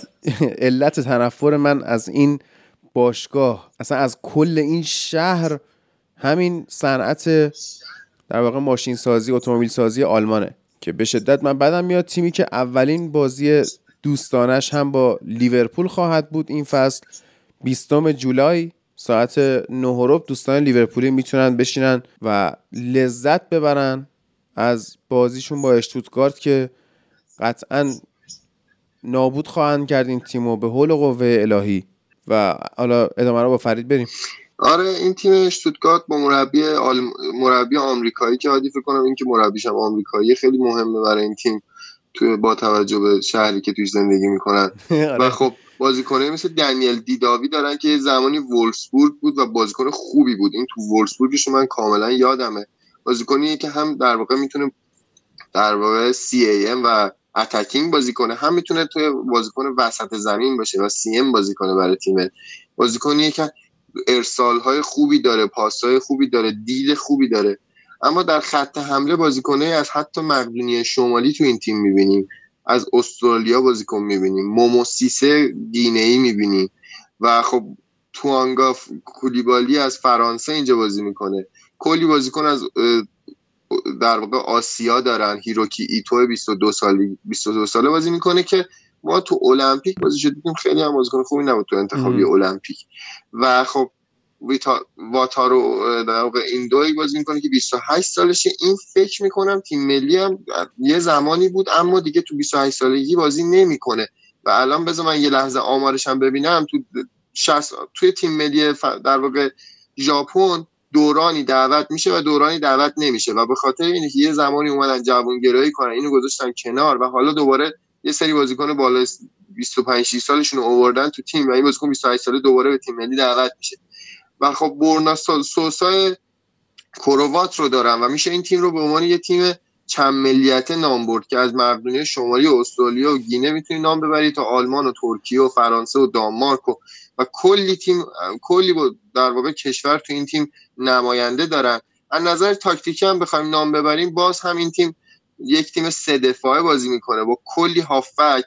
علت تنفر من از این باشگاه اصلا از کل این شهر همین صنعت در واقع ماشین سازی اتومبیل سازی آلمانه. که به شدت من بدم میاد تیمی که اولین بازی دوستانش هم با لیورپول خواهد بود این فصل. 20 جولای ساعت 9 دوستان لیورپولی می‌تونن بشینن و لذت ببرن از بازیشون با اشتوتگارت که قطعا نابود خواهند کرد این تیمو به حول و قوه الهی. و حالا ادامه رو با فرید بریم. آره این تیم اشتوتگارت با مربی آل... مربی آمریکایی که عادی فکر کنم این که مربیش هم آمریکایی خیلی مهمه برای این تیم توی با توجه به شهری که توش زندگی می‌کنن. و خب بازیکنه مثل دنیل دیداوی دارن که یه زمانی وولسبورگ بود و بازیکن خوبی بود. این تو وولسبورگش من کاملا یادمه. بازیکنی که هم در واقع می‌تونه در واقع CAM و attacking بازی کنه هم می‌تونه توی بازیکن وسط زمین باشه و CM بازی کنه برای تیم بازیکنی که ارسال های خوبی داره پاس های خوبی داره دید خوبی داره. اما در خط حمله بازیکنه از حتی مقدونی شمالی تو این تیم می‌بینیم. از استرالیا بازیکن می‌بینیم موموسیسه گینه ای می‌بینیم و خب توانگا کولیبالی از فرانسه اینجا بازی می‌کنه. کلی بازیکن از در واقع آسیا دارن. هیروکی ایتو 22 سالی 22 ساله بازی می‌کنه که ما تو المپیک بازی شدیم. خیلی هم بازیکن خوبی نبود تو انتخابی المپیک. و خب واتارو در واقع این دوی بازی می‌کنه که 28 سالشه. این فکر می‌کنم تیم ملی هم یه زمانی بود اما دیگه تو 28 سالگی بازی نمی‌کنه. و الان بذار من یه لحظه آمارش هم ببینم. تو 60 توی تیم ملی در واقع ژاپن دورانی دعوت میشه و دورانی دعوت نمیشه. و به خاطر اینه که یه زمانی اومدن جوانگرایی کنن اینو گذاشتن کنار و حالا دوباره یه سری بازیکن بالا 25 6 سالشون رو آوردن تو تیم و این بازیکن 28 ساله دوباره به تیم ملی دعوت میشه. و خب بورنا سوسای کروات رو دارن و میشه این تیم رو به عنوان یه تیم چند ملیت نام برد که از مقدونیه شمالی و استرالیا و گینه می‌تونی نام ببری تا آلمان و ترکیه و فرانسه و دانمارک و, و کلی تیم کلی در واقع کشور تو این تیم نماینده دارن. از نظر تاکتیکی هم بخوایم نام ببریم باز هم این تیم یک تیم سه دفاعه بازی می‌کنه با کلی هافک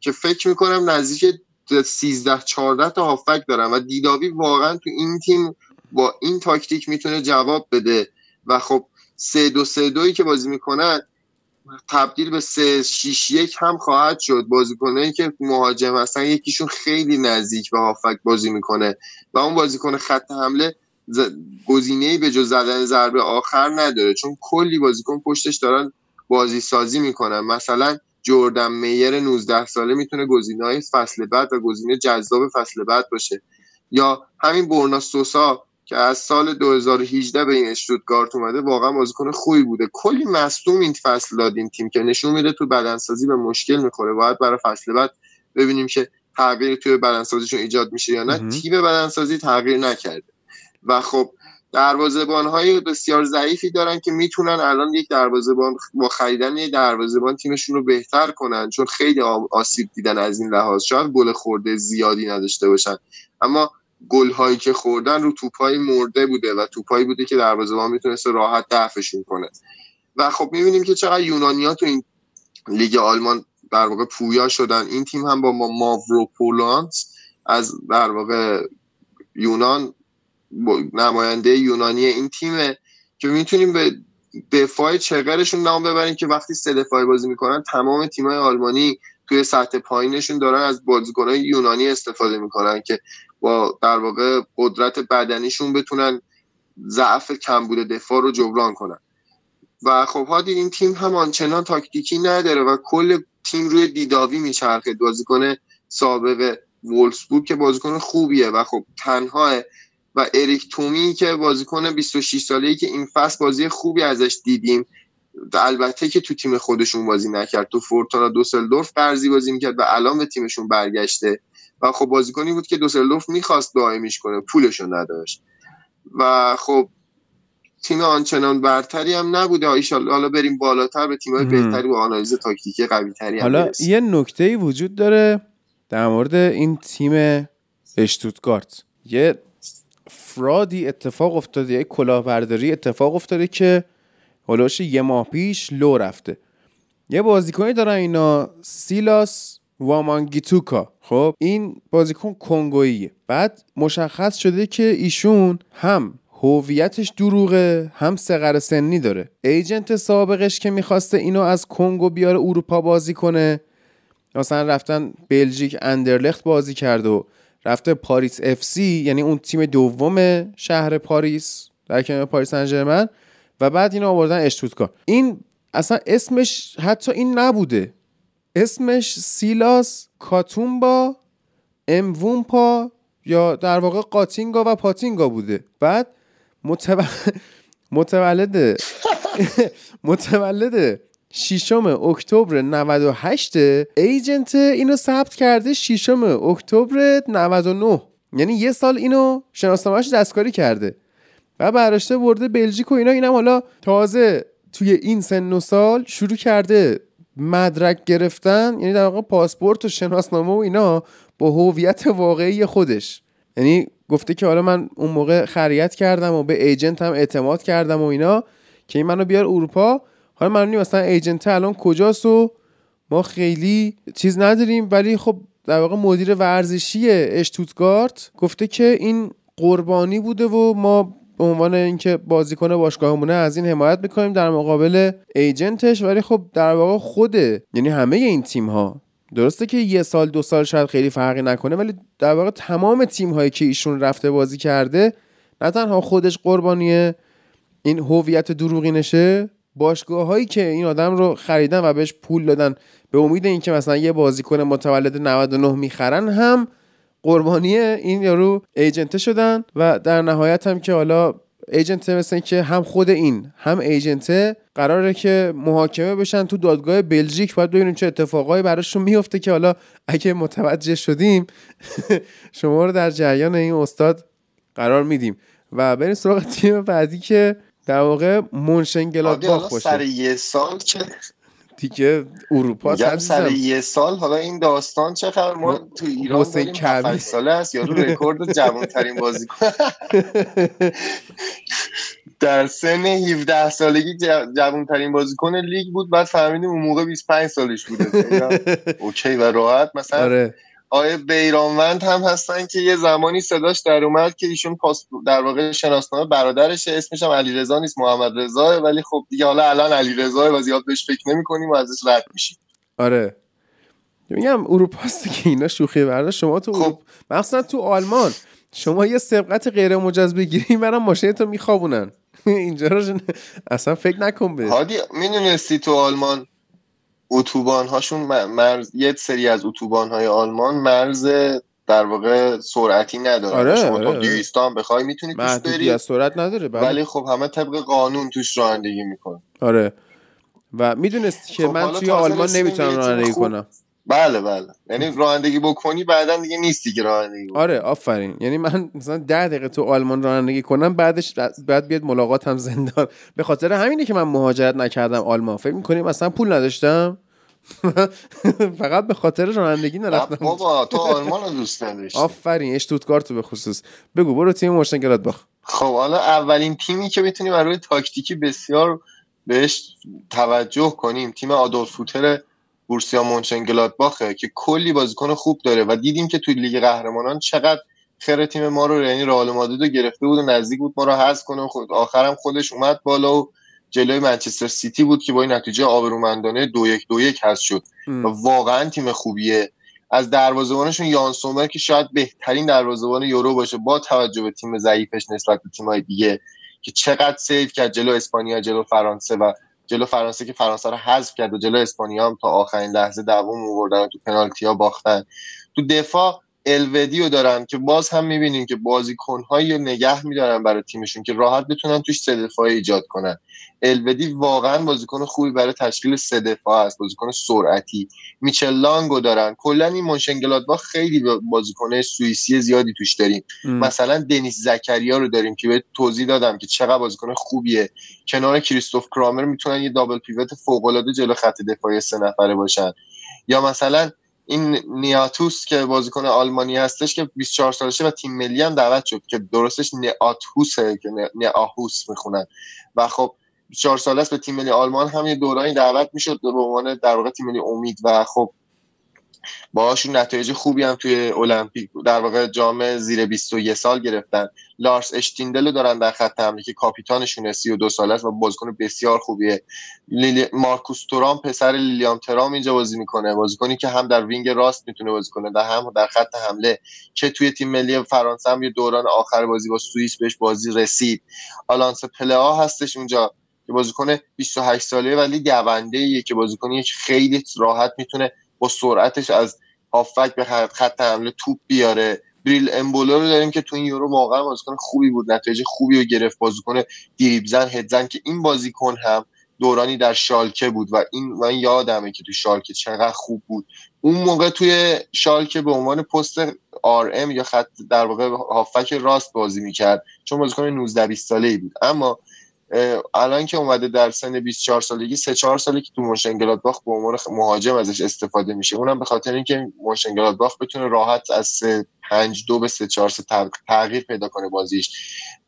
که فکر می‌کنم نزدیک 13 14 تا هافک دارن و دیداوی واقعا تو این تیم با این تاکتیک می‌تونه جواب بده. و خب سه دو سه دویی که بازی می‌کنن تبدیل به سه شیش یک هم خواهد شد. بازیکنایی که مهاجم هستن یکیشون خیلی نزدیک به هافک بازی می‌کنه. و اون بازیکن خط حمله گزینه به جز زدن ضربه آخر نداره. چون کلی بازیکن پشتش دارن بازی سازی می‌کنن. مثلا جردن میر 19 ساله می‌تونه گزینه های فصل بعد و گزینه جذاب فصل بعد باشه. یا همین برنا سوسا که از سال 2018 به این اشتوتگارت اومده واقعا بازیکن خوبی بوده. کلی مصدوم این فصل داد این تیم که نشون میده تو بدنسازی به مشکل می‌خوره. باید برای فصل بعد ببینیم که تغییر توی بدنسازیشون ایجاد میشه یا نه. تیم بدنسازی تغییر نکرده. و خب دروازه‌بان های بسیار ضعیفی دارن که می‌تونن الان یک دروازه‌بان با خریدن یک دروازه‌بان تیمشون رو بهتر کنن. چون خیلی آسیب دیدن از این لحاظ. شاید گل خورده زیادی نداشته باشن. اما گل هایی که خوردن رو توپای مرده بوده و توپایی بوده که دروازه‌بان می‌تونست راحت دفعشون کنه. و خب می‌بینیم که چقدر یونانیا تو این لیگ آلمان در واقع پویا شدن. این تیم هم با ما ماوروپولانس از در واقع یونان نماینده یونانی این تیمه که می‌تونیم به دفاع چقرشون نام ببریم که وقتی سه دفاعی بازی می‌کنن تمام تیمای آلمانی توی سطح پایینشون دارن از بازیکنهای یونانی استفاده می‌کنن که با در واقع قدرت بدنیشون بتونن ضعف کمبود دفاع رو جبران کنن. و خب هادی این تیم هم آنچنان تاکتیکی نداره و کل تیم روی دیداوی میچرخه. بازیکن سابق وولسبورگ که بازیکن خوبیه و خب تنها و اریک تومی که بازیکن 26 ساله‌ای که این فصل بازی خوبی ازش دیدیم. البته که تو تیم خودشون بازی نکرد. تو فورتونا دوسلدورف قرضی بازی می‌کرد و الان به تیمشون برگشته. و خب بازیکنی بود که دوسلدورف می‌خواست دائمیش کنه. پولشون نداشت. و خب تیم آنچنان برتری هم نبوده. حالا بریم بالاتر به تیم‌های بهتری و آنالیز تاکتیکی قوی تری هم حالا برسیم. یه نکته وجود داره در مورد این تیم اشتوتگارت. یه فرادی اتفاق افتاده یه کلاهبرداری اتفاق افتاده که هلوش یه ماه پیش لو رفته. یه بازیکنی دارن اینا سیلاس وامانگیتوکا. خب این بازیکن کنگوییه. بعد مشخص شده که ایشون هم هویتش دروغه هم سقر سنی داره. ایجنت سابقش که می‌خواسته اینو از کنگو بیاره اروپا بازی کنه. مثلا رفتن بلژیک اندرلخت بازی کرد و رفته پاریس FC یعنی اون تیم دوم شهر پاریس در کنار پاریس سن ژرمن و بعد اینو آوردن اشتوتگارت این اصلا اسمش حتی این نبوده. اسمش سیلاس کاتومپا امومپا یا در واقع قاتینگا و پاتینگا بوده. بعد متو... متولد متولد ششم اکتبر 98 ایجنت اینو ثبت کرده ششم اکتبر 99 یعنی یه سال اینو شناسنامه‌اش دستکاری کرده و براشته برده بلژیک و اینا اینم حالا تازه توی این سن و سال شروع کرده مدرک گرفتن یعنی در واقع پاسپورت و شناسنامه و اینا با هویت واقعی خودش. یعنی گفته که حالا من اون موقع خریت کردم و به ایجنت هم اعتماد کردم و اینا که این منو بیار اروپا. حالا من مثلا ایجنت الان کجاست و ما خیلی چیز نداریم ولی خب در واقع مدیر ورزشی اشتوتگارت گفته که این قربانی بوده و ما به عنوان اینکه بازیکن باشگاهمونه از این حمایت می‌کنیم در مقابل ایجنتش ولی خب در واقع خوده یعنی همه این تیم ها درسته که یه سال دو سال شاید خیلی فرقی نکنه ولی در واقع تمام تیم هایی که ایشون رفته بازی کرده نه تنها خودش قربانی این هویت دروغینشه باشگاه هایی که این آدم رو خریدن و بهش پول دادن به امید اینکه مثلا یه بازیکن متولد 99 می‌خرن هم قربانی این یارو ایجنته شدن و در نهایت هم که حالا ایجنته مثل که هم خود این هم ایجنته قراره که محاکمه بشن تو دادگاه بلژیک. باید ببینیم چه اتفاقایی براشون میفته که حالا اگه متوجه شدیم شما رو در جریان این استاد قرار میدیم. و بریم سراغ تیم بعدی که در واقع منشنگلادباخ باشه. سر یه سال که دیگه اروپا میگم سر. یه سال حالا این داستان چه خبر؟ ما تو ایران حسین کبیر. 7 ساله است یارو رکورد جوانترین بازیکن در سن 17 سالگی جوانترین بازیکن لیگ بود بعد فهمیدیم اون موقع 25 سالش بوده. اوکی و راحت مثلا آره. آیه بیرانوند هم هستن که یه زمانی صداش در اومد که ایشون پاس در واقع شناسنامه برادرشه اسمش هم علیرضا نیست محمد رضا ولی خب دیگه حالا الان علیرضا و زیاد بهش فکر نمی‌کنیم و ازش رد میشیم. آره. میگم اروپاست که اینا شوخی برده شما تو خب. اروپا مخصوصا تو آلمان. شما یه سبقت غیر مجاز بگیری برام ماشینتو میخوابونن. اینجا رو اصلا فکر نکن به هادی می‌دونستی تو آلمان اتوبان هاشون مرز یه سری از اتوبان های آلمان مرز در واقع سرعتی ندارن آره، شما آره، تا آره. 200 هم بخوای می‌تونی توش بری از سرعت نداره بله. ولی خب همه طبق قانون توش رانندگی میکن آره. و می‌دونستی که خب، من توی آلمان نمی‌تونم رانندگی. کنم. بله بله. یعنی رانندگی بکنی بعدا دیگه نیستی که رانندگی بکنی. آره آفرین. یعنی من مثلا ده دقیقه تو آلمان رانندگی کنم بعدش بعد بیاد ملاقات هم زندان. به خاطر همینه که من مهاجرت نکردم آلمان. فکر می‌کنیم مثلا پول نداشتم؟ فقط به خاطر رانندگی نه نرفتم. بابا تو آلمان رو دوست نداشتی آفرین اشتوتگارت رو به خصوص. بگو برو تیم مونشنگلادباخ خب حالا اولین تیمی که می‌تونیم از روی تاکتیکی بسیار بهش توجه کنیم تیم آدولف فوتر بورسیا مونشنگلادباخه که کلی بازیکن خوب داره و دیدیم که توی لیگ قهرمانان چقدر خیر تیم ما رو یعنی رئال مادرید رو گرفته بود و نزدیک بود ما رو حذف کنه خود آخرم خودش اومد بالا و جلوی منچستر سیتی بود که با این نتیجه آبرومندانه دو یک دو یک حذف شد. و واقعا تیم خوبیه. از دروازه‌بانشون یان سومر که شاید بهترین دروازه‌بان یورو باشه با توجه به تیم ضعیفش نسبت به تیم‌های دیگه که چقدر save کرد جلو اسپانیا جلو فرانسه و جلو فرانسه که فرانسه رو حذف کرد و جلو اسپانیا هم تا آخرین لحظه دووم آوردن تو پنالتی‌ها باختن. تو دفاع الودیو دارن که باز هم می‌بینیم که بازیکنهایی رو نگه میدارن برای تیمشون که راحت بتونن توش سه دفاعی ایجاد کنن. الودی واقعا بازیکن خوبی برای تشکیل سه دفاع است. بازیکن سرعتی. میچل لانگو دارن. کلا این مونشنگلادباخ خیلی بازیکن سوئیسی زیادی توش داریم. مثلا دنیس زکریا رو داریم که به توضیح دادم که چقدر بازیکن خوبیه. کنار کریستوف کرامر می‌تونن یه دابل پیوت فوق العاده جلو خط دفاعی سه نفره باشن. یا مثلا این نیاتوس که بازیکن آلمانی هستش که 24 سالشه و تیم ملی هم دعوت شد که درستش نیاتوسه که نیاهوس می‌خونن. و خب 24 ساله است به تیم ملی آلمان هم یه دورانی دعوت می‌شد به عنوان در واقع تیم ملی امید و خب باهاشون نتایج خوبی هم توی المپیک در واقع جام زیر 21 سال گرفتن. لارس اشتیندل رو دارن در خط حمله که کاپیتانشون 32 ساله است و بازیکن بسیار خوبیه. لیلی... مارکوس تورام پسر لیلیان تورام اینجا بازی می‌کنه. بازیکنی که هم در wing راست می‌تونه بازی کنه و هم در خط حمله که توی تیم ملی فرانسه هم یه دوران آخر بازی با سوئیس بهش بازی رسید. آلاسان پلئا هستش اونجا. که بازیکن 28 ساله ولی دونده ایه که بازیکنی که خیلی راحت می‌تونه با سرعتش از هافبک به خط حمله توپ بیاره. بریل امبولو رو داریم که تو این یورو واقعا بازیکن خوبی بود نتایج خوبی رو گرفت. بازیکن دریبزن هدزن که این بازیکن هم دورانی در شالکه بود و این من یادمه که تو شالکه چقدر خوب بود. اون موقع توی شالکه به عنوان پست آر ام یا خط در واقع هافک راست بازی می‌کرد چون بازیکن 19 20 ساله ای بود. اما الان که اومده در سن 24 سالگی 3 4 ساله که تو مونشنگلادباخ به عنوان مهاجم ازش استفاده میشه. اونم به خاطر اینکه مونشنگلادباخ بتونه راحت از 3 5 2 به 3 4 3 تغییر پیدا کنه بازیش.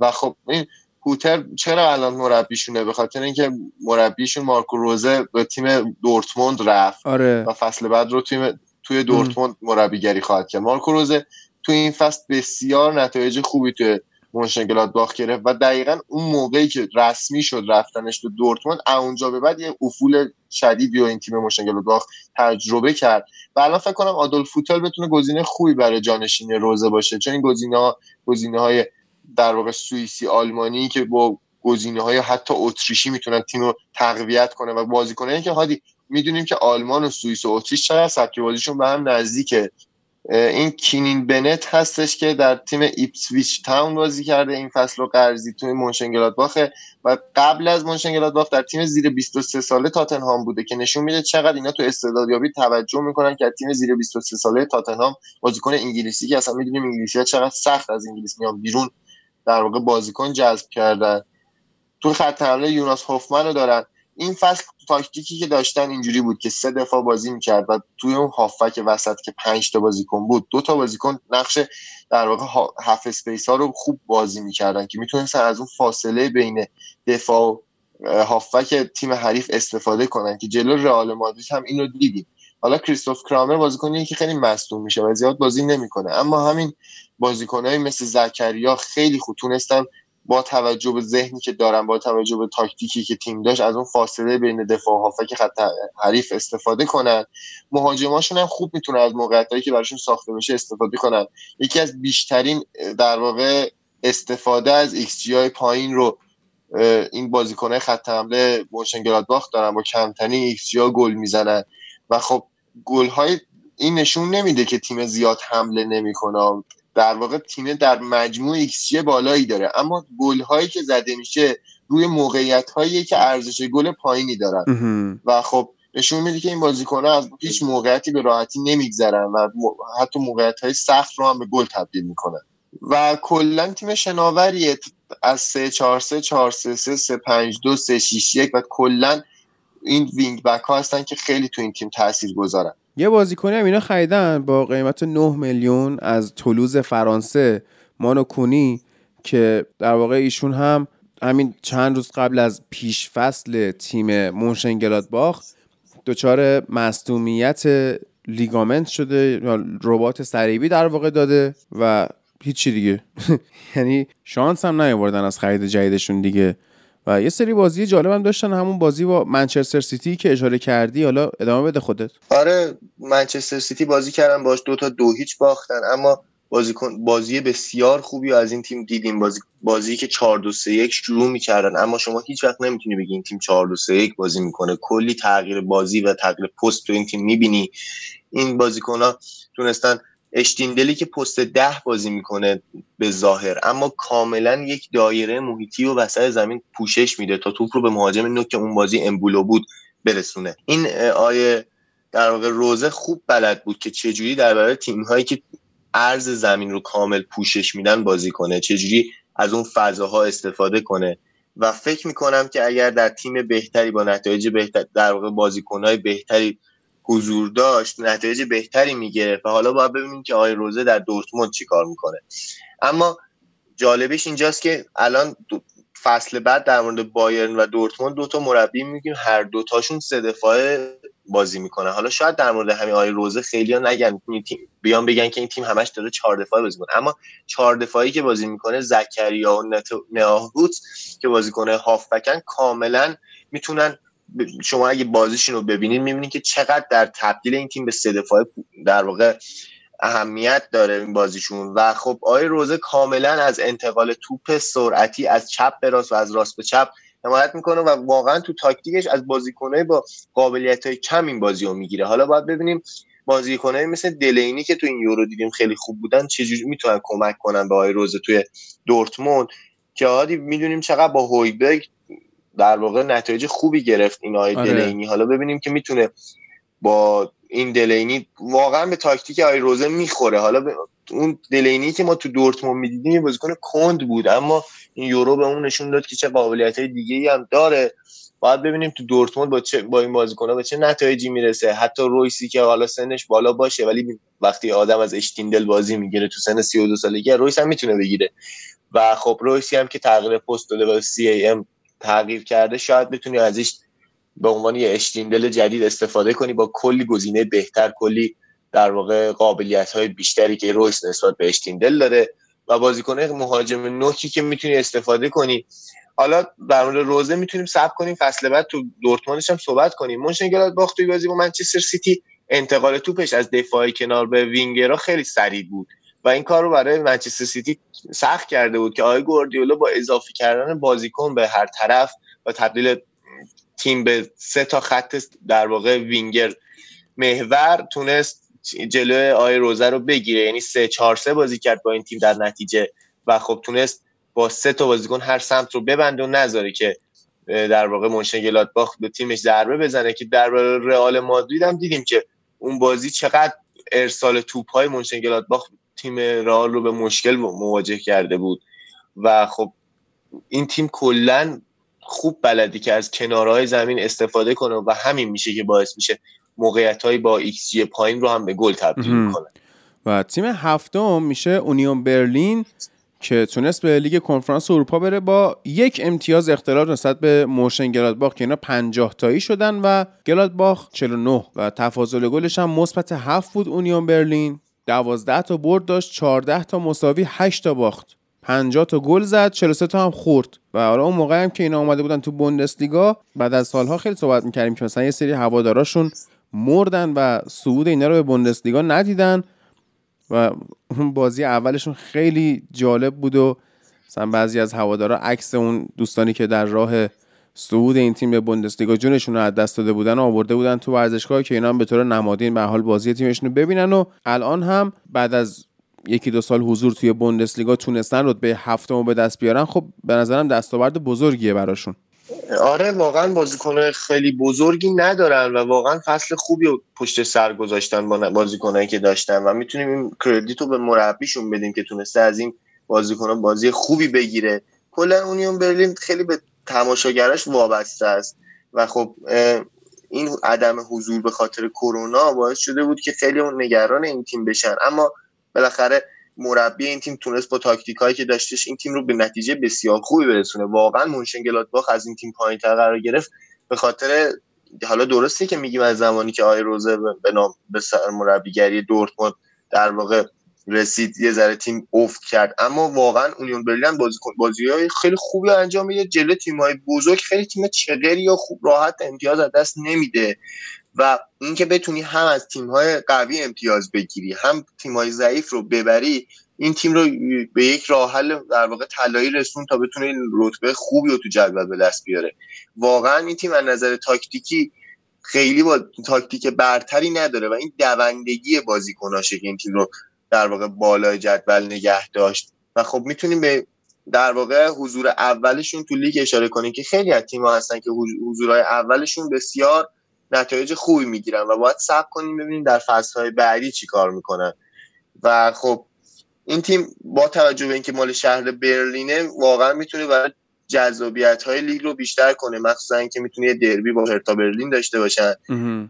و خب این هوتر چرا الان مربیشونه؟ به خاطر اینکه مربیشون مارکو روزه به تیم دورتموند رفت آره. و فصل بعد رو تیم توی دورتموند مربیگری خواهد کرد. مارکو روزه تو این فصل بسیار نتایج خوبی توی مونشنگلادباخ گرفت و دقیقا اون موقعی که رسمی شد رفتنش به دورتموند اونجا به بعد یه افول شدیدی و این تیم مونشنگلادباخ تجربه کرد. و الان فکر کنم آدولف هوتر بتونه گزینه خوبی برای جانشین روزه باشه. چون این گزینه ها گزینه در واقع سوئیسی آلمانی که با گزینه های حتی اتریشی می‌تونن تیم رو تقویت کنه و بازیکنایی که هادی می‌دونیم که آلمان و سوئیس و اتریش چقدر سبک بازیشون به هم نزدیکه. این کینان بنت هستش که در تیم ایپسویچ تاون بازی کرده. این فصل رو قرضی توی مونشنگلادباخه و قبل از مونشنگلادباخ در تیم زیر 23 ساله تاتنهام بوده که نشون میده چقدر اینا تو استعدادیابی توجه می‌کنن که تیم زیر 23 ساله تاتنهام بازیکن انگلیسی که اصلا می‌دونیم انگلیسی چقدر سخت از انگلیس میان بیرون در واقع بازیکن جذب کردن. تو خط حمله یوناس هوفمن دارن. این فصل تاکتیکی که داشتن اینجوری بود که سه دفاع بازی می‌کرد و توی اون هافبک وسط که پنج تا بازیکن بود دو تا بازیکن نقش در واقع half space ها رو خوب بازی می‌کردن که می‌تونستن از اون فاصله بین دفاع و هافبک تیم حریف استفاده کنن که جلو رئال مادرید هم اینو دیدیم. حالا کریستوف کرامر بازیکنیه که خیلی مصدوم میشه و زیاد بازی نمی‌کنه. اما همین بازیکنایی مثل زکریا خیلی خوب تونستن با توجه به ذهنی که دارن با توجه به تاکتیکی که تیم داشت از اون فاصله بین دفاع هافبک خط حریف استفاده کنن. مهاجماشون هم خوب می‌تونن از موقعیتایی که براشون ساخته بشه استفاده کنن. یکی از بیشترین در واقع استفاده از ایکس های پایین رو این بازیکنهای خط حمله مونشنگلادباخ دارن با کمترین ایکس ها گل می‌زنن. و خب گل های این نشون نمیده که تیم زیاد حمله نمی‌کنه. در واقع تیم در مجموع ایکس بالایی داره. اما گل هایی که زده میشه روی موقعیت هایی که ارزش گل پایینی دارن. و خب نشون میده که این بازیکن از هیچ موقعیتی به راحتی نمیگذرن و حتی موقعیت های سخت رو هم به گل تبدیل می‌کنن. و کلا تیم شناوریه. از 3 4 3 4 3 3 3 5 2 3 6 1 و کلا این wing back ها هستن که خیلی تو این تیم تاثیر گذارن یه بازیکنی هم اینا خریدن با قیمت 9 میلیون از تولوز فرانسه مانو کونی که در واقع ایشون هم همین چند روز قبل از پیش فصل تیم مونشنگلادباخ دچار مصدومیت ligament شده رباط صلیبی در واقع داده و هیچی دیگه. یعنی شانس هم نیاوردن از خرید جدیدشون دیگه. و یه سری بازی جالب هم داشتن همون بازی با منچستر سیتی که اشاره کردی حالا ادامه بده خودت. آره منچستر سیتی بازی کردن باش دو تا دو هیچ باختن اما بازی بازی بسیار خوبی از این تیم دیدیم. بازی بازی که 4 2 3 1 شروع می‌کردن اما شما هیچ وقت نمی‌تونی بگی این تیم 4 2 3 1 بازی می‌کنه. کلی تغییر بازی و تغییر پست تو این تیم می‌بینی. این بازیکن‌ها تونستن اشتیندلی که پست ده بازی می‌کنه به ظاهر اما کاملا یک دایره محیطی و وسط زمین پوشش میده تا توپ رو به مهاجم نوک اون بازی امبولو بود برسونه. این آیه در واقع روزه خوب بلد بود که چجوری در برابر تیم هایی که عرض زمین رو کامل پوشش میدن بازی کنه چجوری از اون فضاها استفاده کنه. و فکر می‌کنم که اگر در تیم بهتری با نتایج بهتر در واقع بازیکنهای بهتری حضور داشت نتایج بهتری می‌گرفت و حالا باید ببینیم که آقای روزه در دورتموند چیکار می‌کنه. اما جالبش اینجاست که الان فصل بعد در مورد بایرن و دورتموند دو تا مربی میگیم هر دو تاشون سه دفاعه بازی می‌کنه حالا شاید در مورد همین آقای روزه خیلی ها نگن بیان بگن که این تیم همش داره چهار دفاعه بازی می‌کنه. اما چهار دفاعی که بازی می‌کنه زکریا و نهاهوت که بازی کنه هافبکن کاملا می‌تونن شما اگه بازیشون رو ببینید می‌بینید که چقدر در تبدیل این تیم به سه دفاعه در واقع اهمیت داره این بازیشون. و خب آقای روزه کاملا از انتقال توپ سرعتی از چپ به راست و از راست به چپ حمایت می‌کنه و واقعا تو تاکتیکش از بازیکنهای با قابلیت های کم این بازی رو می‌گیره. حالا باید ببینیم بازیکنایی مثل دلینی که تو این یورو دیدیم خیلی خوب بودن چجوری می‌تونن کمک کنن به آقای روزه توی دورتموند. که عادی می‌دونیم چقدر با هویبرگ در واقع نتایج خوبی گرفت این آقای آره. دلینی. حالا ببینیم که می‌تونه با این دلینی واقعا به تاکتیک آقای روزه می‌خوره. حالا به اون دلینی که ما تو دورتموند می‌دیدیم یه بازیکن کند بود اما این یورو به اون نشون داد که چه قابلیت های دیگه ای هم داره. باید ببینیم تو دورتموند با چه با این بازیکن‌ها به چه نتایجی می‌رسه. حتی رویسی که حالا سنش بالا باشه ولی وقتی آدم از اشتیندل بازی می‌گیره تو سن 32 سالگی رویس هم می‌تونه بگیره. و خب رویسی هم که تغییر پست داده و سی ای ام تغییر کرده شاید بتونی ازش به عنوان یه اشتیندل جدید استفاده کنی با کلی گزینه بهتر کلی در واقع قابلیت های بیشتری که رویس نسبت به اشتیندل داره و بازیکن مهاجم نوکی که می‌تونی استفاده کنی. حالا در مورد روزه می‌تونیم صبر کنیم فصل بعد تو دورتموندش هم صحبت کنیم. مونشنگلادباخ توی بازی با منچستر سیتی انتقال توپش از دفاعی کنار به وینگرها خیلی سریع بود. و این کار رو برای منچستر سیتی سخت کرده بود که آقای گواردیولا با اضافه کردن بازیکن به هر طرف و تبدیل تیم به سه تا خط در واقع وینگر محور تونست جلوی آقای روزه رو بگیره. یعنی سه چهار سه بازی کرد با این تیم در نتیجه و خب تونست با سه تا بازیکن هر سمت رو ببنده و نذاره که در واقع مونشنگلادباخ به تیمش ضربه بزنه که در رئال مادرید هم دیدیم که اون بازی چقدر ارسال توپ های مونشنگلادباخ تیم رئال رو به مشکل مواجه کرده بود. و خب این تیم کلا خوب بلدی که از کنارهای زمین استفاده کنه و همین میشه که باعث میشه موقعیت های با ایکس جی پایین رو هم به گل تبدیل می‌کنه و تیم هفتم میشه اونیون برلین که تونست به لیگ کنفرانس اروپا بره با یک امتیاز اختلاف نسبت به مونشن گلادباخ که اینا 50 تایی شدن و گلادباخ 49 و تفاضل گلش هم مثبت 7 بود اونیون برلین. 12 تا برد داشت 14 تا مساوی 8 تا باخت. 50 تا گل زد 43 تا هم خورد. و حالا اون موقع هم که اینا اومده بودن تو بوندسلیگا بعد از سالها خیلی صحبت می‌کردیم که مثلا یه سری هواداراشون مردن و صعود اینا رو به بوندسلیگا ندیدن. و اون بازی اولشون خیلی جالب بود و مثلا بعضی از هوادارا عکس اون دوستانی که در راه صعود این تیم به بوندسلیگا. جونشون رو از دست داده بودن و آورده بودن تو ورزشگاه که اینا هم به طور نمادین به حال بازی تیمشون رو ببینن و الان هم بعد از یکی دو سال حضور توی بوندسلیگا تونستن رتبه هفتم رو به دست بیارن. خب به نظرم دستاورد بزرگیه براشون. آره واقعا بازیکن خیلی بزرگی ندارن و واقعا فصل خوبی رو پشت سر گذاشتن با بازیکنایی که داشتن و می‌تونیم این کردیت رو به مربیشون بدیم که تونسته از این بازیکن بازی خوبی بگیره. کلا اونیون برلین خیلی به تماشاگرش وابسته است. و خب این عدم حضور به خاطر کرونا باعث شده بود که خیلی نگران این تیم بشن. اما بالاخره مربی این تیم تونست با تاکتیک هایی که داشتش این تیم رو به نتیجه بسیار خوبی برسونه. واقعا مونشنگلادباخ از این تیم پایین تر قرار گرفت. به خاطر حالا درسته که میگیم از زمانی که آقای روزه به نام به مربیگری دورتموند در واقع رسید یه ذره تیم افت کرد. اما واقعا اونیون برلین بازی بازی خیلی خوبی انجام میده. جلو تیم های بزرگ خیلی تیم چغری یا خوب راحت امتیاز از دست نمیده. و اینکه بتونی هم از تیم های قوی امتیاز بگیری هم تیم های ضعیف رو ببری این تیم رو به یک راه حل در واقع طلایی رسون تا بتونه رتبه خوبی رو تو جدول به دست بیاره. واقعا این تیم از نظر تاکتیکی خیلی با تاکتیک برتری نداره و این دوندگی بازیکناشه که این تیم رو در واقع بالای جدول نگه داشت. و خب می‌تونیم به در واقع حضور اولشون تو لیگ اشاره کنیم که خیلی از تیم‌ها هستن که حضورهای اولشون بسیار نتایج خوبی می‌گیرن و باید صبر کنیم ببینیم در فصلهای بعدی چی کار می‌کنن. و خب این تیم با توجه به اینکه مال شهر برلینه واقعا می‌تونه برای جذابیت های لیگ رو بیشتر کنه مخصوصا اینکه می‌تونه یه دربی با هرتا برلین داشته باشن.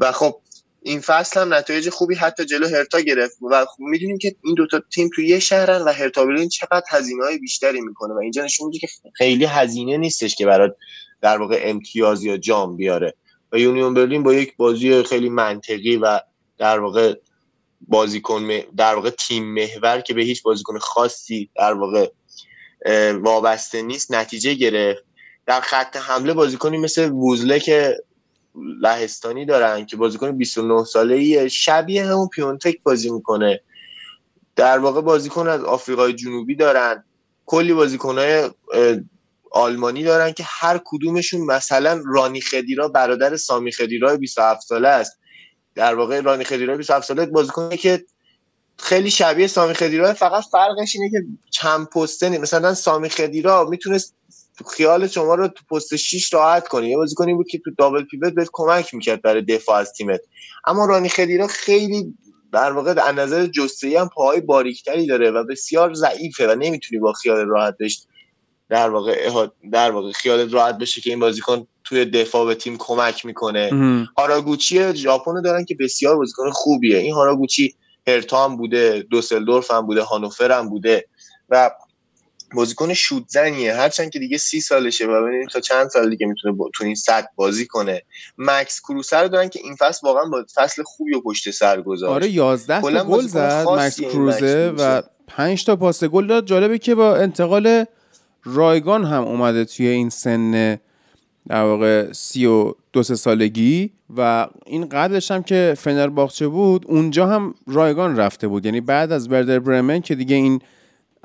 و خب این فصل هم نتایج خوبی حتی جلو هرتا گرفت و می‌دونیم که این دوتا تیم توی یه شهرن و هرتا برلین چقدر هزینه های بیشتری می‌کنه و اینجا نشون میده که خیلی هزینه نیستش که برات در واقع امتیاز یا جام بیاره. و یونیون برلین با یک بازی خیلی منطقی و در واقع بازیکن در واقع تیم محور که به هیچ بازیکن خاصی در واقع وابسته نیست نتیجه گرفت. در خط حمله بازیکنی مثل ووزله که لهستانی دارن که بازیکن 29 ساله ای شبیه همون پیونتک بازی می‌کنه. در واقع بازیکن از آفریقای جنوبی دارن. کلی بازیکنهای آلمانی دارن که هر کدومشون مثلا رانی خدیرا برادر سامی خدیرا 27 ساله است. در واقع رانی خدیرا 27 ساله بازیکنی که خیلی شبیه سامی خدیرا فقط فرقش اینه که چند پسته مثلا سامی خدیرا می‌تونست خیال شما رو تو پست 6 راحت کنه یه بازیکنی بود که تو دابل پیوت بهت کمک می‌کرد برای دفاع از تیمت. اما رانی خدیرا خیلی در واقع از نظر جسته‌ای هم پاهای باریکتری داره و بسیار ضعیفه و نمی‌تونی با خیال راحت بهش در واقع در واقع خیالت راحت بشه که این بازیکن توی دفاع به تیم کمک می‌کنه. هاراگوچی ژاپن دارن که بسیار بازیکن خوبیه. این هاراگوچی هرتا هم بوده دوسلدورف هم بوده هانوفر هم بوده و بازیکن شوت زنیه. هرچند که دیگه سی سالشه و ببینیم تا چند سال دیگه می‌تونه با... تو این سطح بازی کنه. مکس کروسر رو دارن که این فصل واقعا با فصل خوبی و پشت سر گذاشت. آره 11 کلاً تا گل زد مکس کروزه و کروزه. 5 تا پاس گل داد. جالبه که با انتقال رایگان هم اومده توی این سن در واقع سی و دو سه سالگی و این قبلش هم که فنرباخچه بود اونجا هم رایگان رفته بود. یعنی بعد از بردر برمن که دیگه این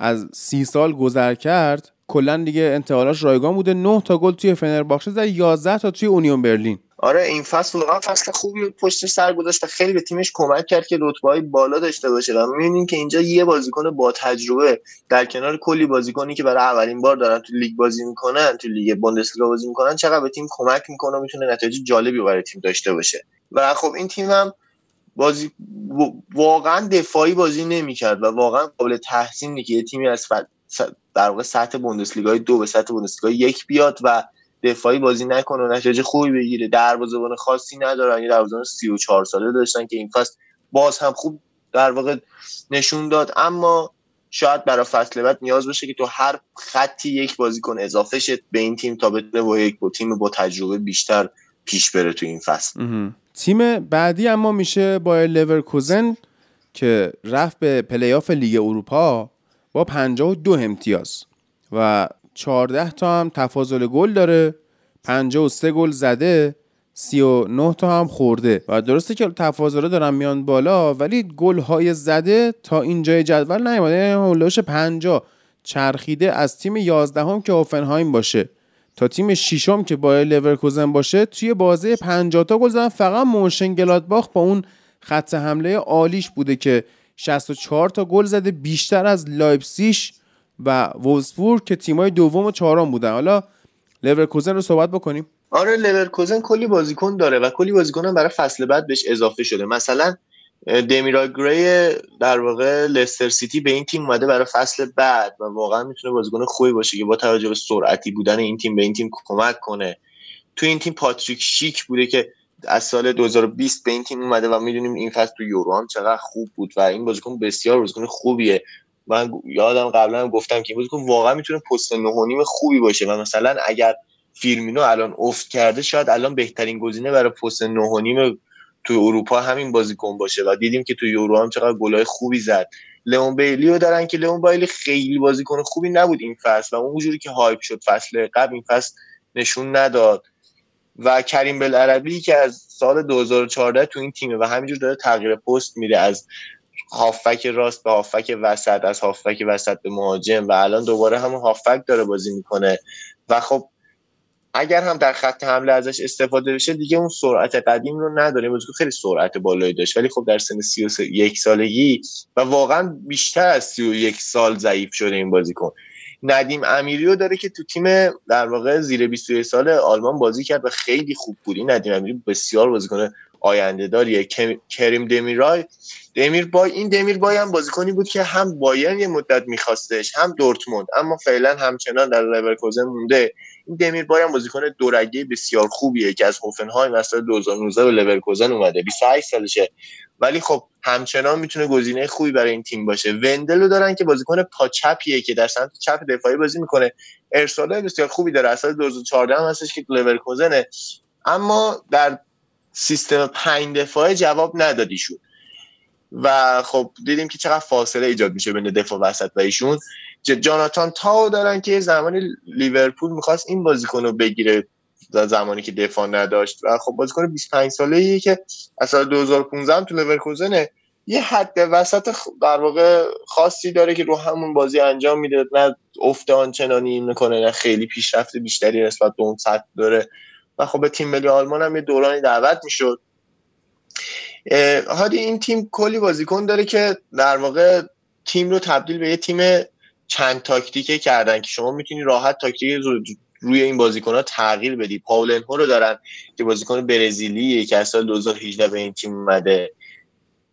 از سی سال گذر کرد کلا دیگه انتقالاش رایگان بوده. 9 تا گل توی فنرباخچه زد 11 تا توی اونیون برلین. آره این فصل واقعا فصل خوبی بود. پشت سر گذاشت و خیلی به تیمش کمک کرد که رتبه بالا داشته باشه. و می‌بینیم که اینجا یه بازیکن با تجربه در کنار کلی بازیکنی که برای اولین بار دارن تو لیگ بازی می‌کنن تو لیگ بوندسلیگا بازی می‌کنن چقدر به تیم کمک می‌کنه و می‌تونه نتایج جالبی برای تیم داشته باشه. و خب این تیم هم بازی واقعا دفاعی بازی نمی‌کرد و واقعا قابل تحسینه که یه تیمی از در واقع سطح بوندسلیگای دو به سطح بوندسلیگای یک بیاد و دفاعی بازی نکنه و نتایج خوبی بگیره. دروازه‌بان خاصی ندارن یه دروازه‌بان 34 ساله داشتن که این فصل باز هم خوب در واقع نشون داد. اما شاید برای فصل بعد نیاز باشه که تو هر خطی یک بازیکن اضافه شد به این تیم تا بتونه با یک با تیم با تجربه بیشتر پیش بره تو این فصل. تیم بعدی اما میشه بایر لورکوزن که رفت به پلیاف لیگ اروپا با 52 امتیاز و 14 تا هم تفاضل گل داره 53 گل زده 39 تا هم خورده. و درسته که تفاضل دارن میان بالا ولی گل های زده تا اینجای جدول نیومده. یعنی هولوش 50 چرخیده از تیم 11 هم که اوفنهایم باشه. تا تیم ششم که بایر لورکوزن باشه توی بازه 50 تا گل زدن. فقط مونشن گلادباخ با اون خط حمله عالیش بوده که 64 تا گل زده بیشتر از لایپزیش و وولسبورگ که تیمای دوم و چهارم بودن. حالا لورکوزن رو صحبت بکنیم. آره لورکوزن کلی بازیکن داره و کلی بازیکن هم برای فصل بعد بهش اضافه شده. مثلا دمرای گری در واقع لستر سیتی به این تیم اومده برای فصل بعد و واقعا می‌تونه بازیکن خوبی باشه که با توجه به سرعتی بودن این تیم به این تیم کمک کنه. تو این تیم پاتریک شیک بوده که از سال 2020 به این تیم اومده و می‌دونیم این فصل تو یورو هم چقدر خوب بود و این بازیکن بسیار بازیکن خوبیه. من یادم قبلا هم گفتم که این بازیکن واقعا می‌تونه پست نه و نیم خوبی باشه و مثلا اگر فیرمینو الان افت کرده شاید الان بهترین گزینه برای پست نه و نیم تو اروپا همین بازیکن باشه و دیدیم که تو یورو هم چقدر گلای خوبی زد. لئون بیلی رو دارن که لئون بیلی خیلی بازیکن خوبی نبود این فصل و اونجوری که hype شد فصل قبل این فصل نشون نداد. و کریم بالعربی که از سال 2014 تو این تیمه و همینجور داره تغییر پست میره از هافک راست به هافک وسط از هافک وسط به مهاجم و الان دوباره همون هافک داره بازی می‌کنه. و خب اگر هم در خط حمله ازش استفاده بشه دیگه اون سرعت قدیم رو نداره. بازیکن خیلی سرعت بالایی داشت. ولی خب در سن 31 سالگی و واقعا بیشتر از 31 سال ضعیف شده این بازیکن. ندیم امیریو داره که تو تیم در واقع زیر 21 سال آلمان بازی کرد و خیلی خوب بود. این ندیم امیری بسیار بازیکن آینده داریه. کریم دمیرای دمیر بای این دمیر بای هم بازیکنی بود که هم بایرن یه مدت میخواستش هم دورتموند. اما فعلا همچنان در لورکوزن مونده. دمیر بای هم بازیکن دورگه بسیار خوبیه که از هوفنهایم از سال 2019 به لورکوزن اومده. 28 سالشه. ولی خب همچنان می‌تونه گزینه خوبی برای این تیم باشه. وندل دارن که بازیکن پاچپیه که در سمت چپ دفاعی بازی می‌کنه. ارسالای بسیار خوبی داره. از سال 2014 هم هستش که لورکوزنه اما در سیستم پنج دفاعه جواب ندادیشون و خب دیدیم که چقدر فاصله ایجاد میشه بین دفاع وسط و ایشون. جاناتان تاو دارن که زمانی لیورپول می‌خواست این بازیکن رو بگیره زمانی که دفاع نداشت. و خب بازیکن 25 ساله ایه که از سال 2015 هم تو لورکوزنه یه حد وسط در واقع خاصی داره که رو همون بازی انجام میده. نه افت آنچنانی می‌کنه نه خیلی پیشرفت بیشتری نسبت به اون سطح داره. و خب به تیم ملی آلمان هم یه دورانی دعوت می‌شد. هادی این تیم کلی بازیکن داره که در واقع تیم رو تبدیل به یه تیم چند تاکتیکه کردن که شما می‌تونی راحت تاکتیک رو روی این بازیکن ها تغییر بدی. پاولنهو رو دارن که بازیکن برزیلیه که از سال 2018 به این تیم اومده.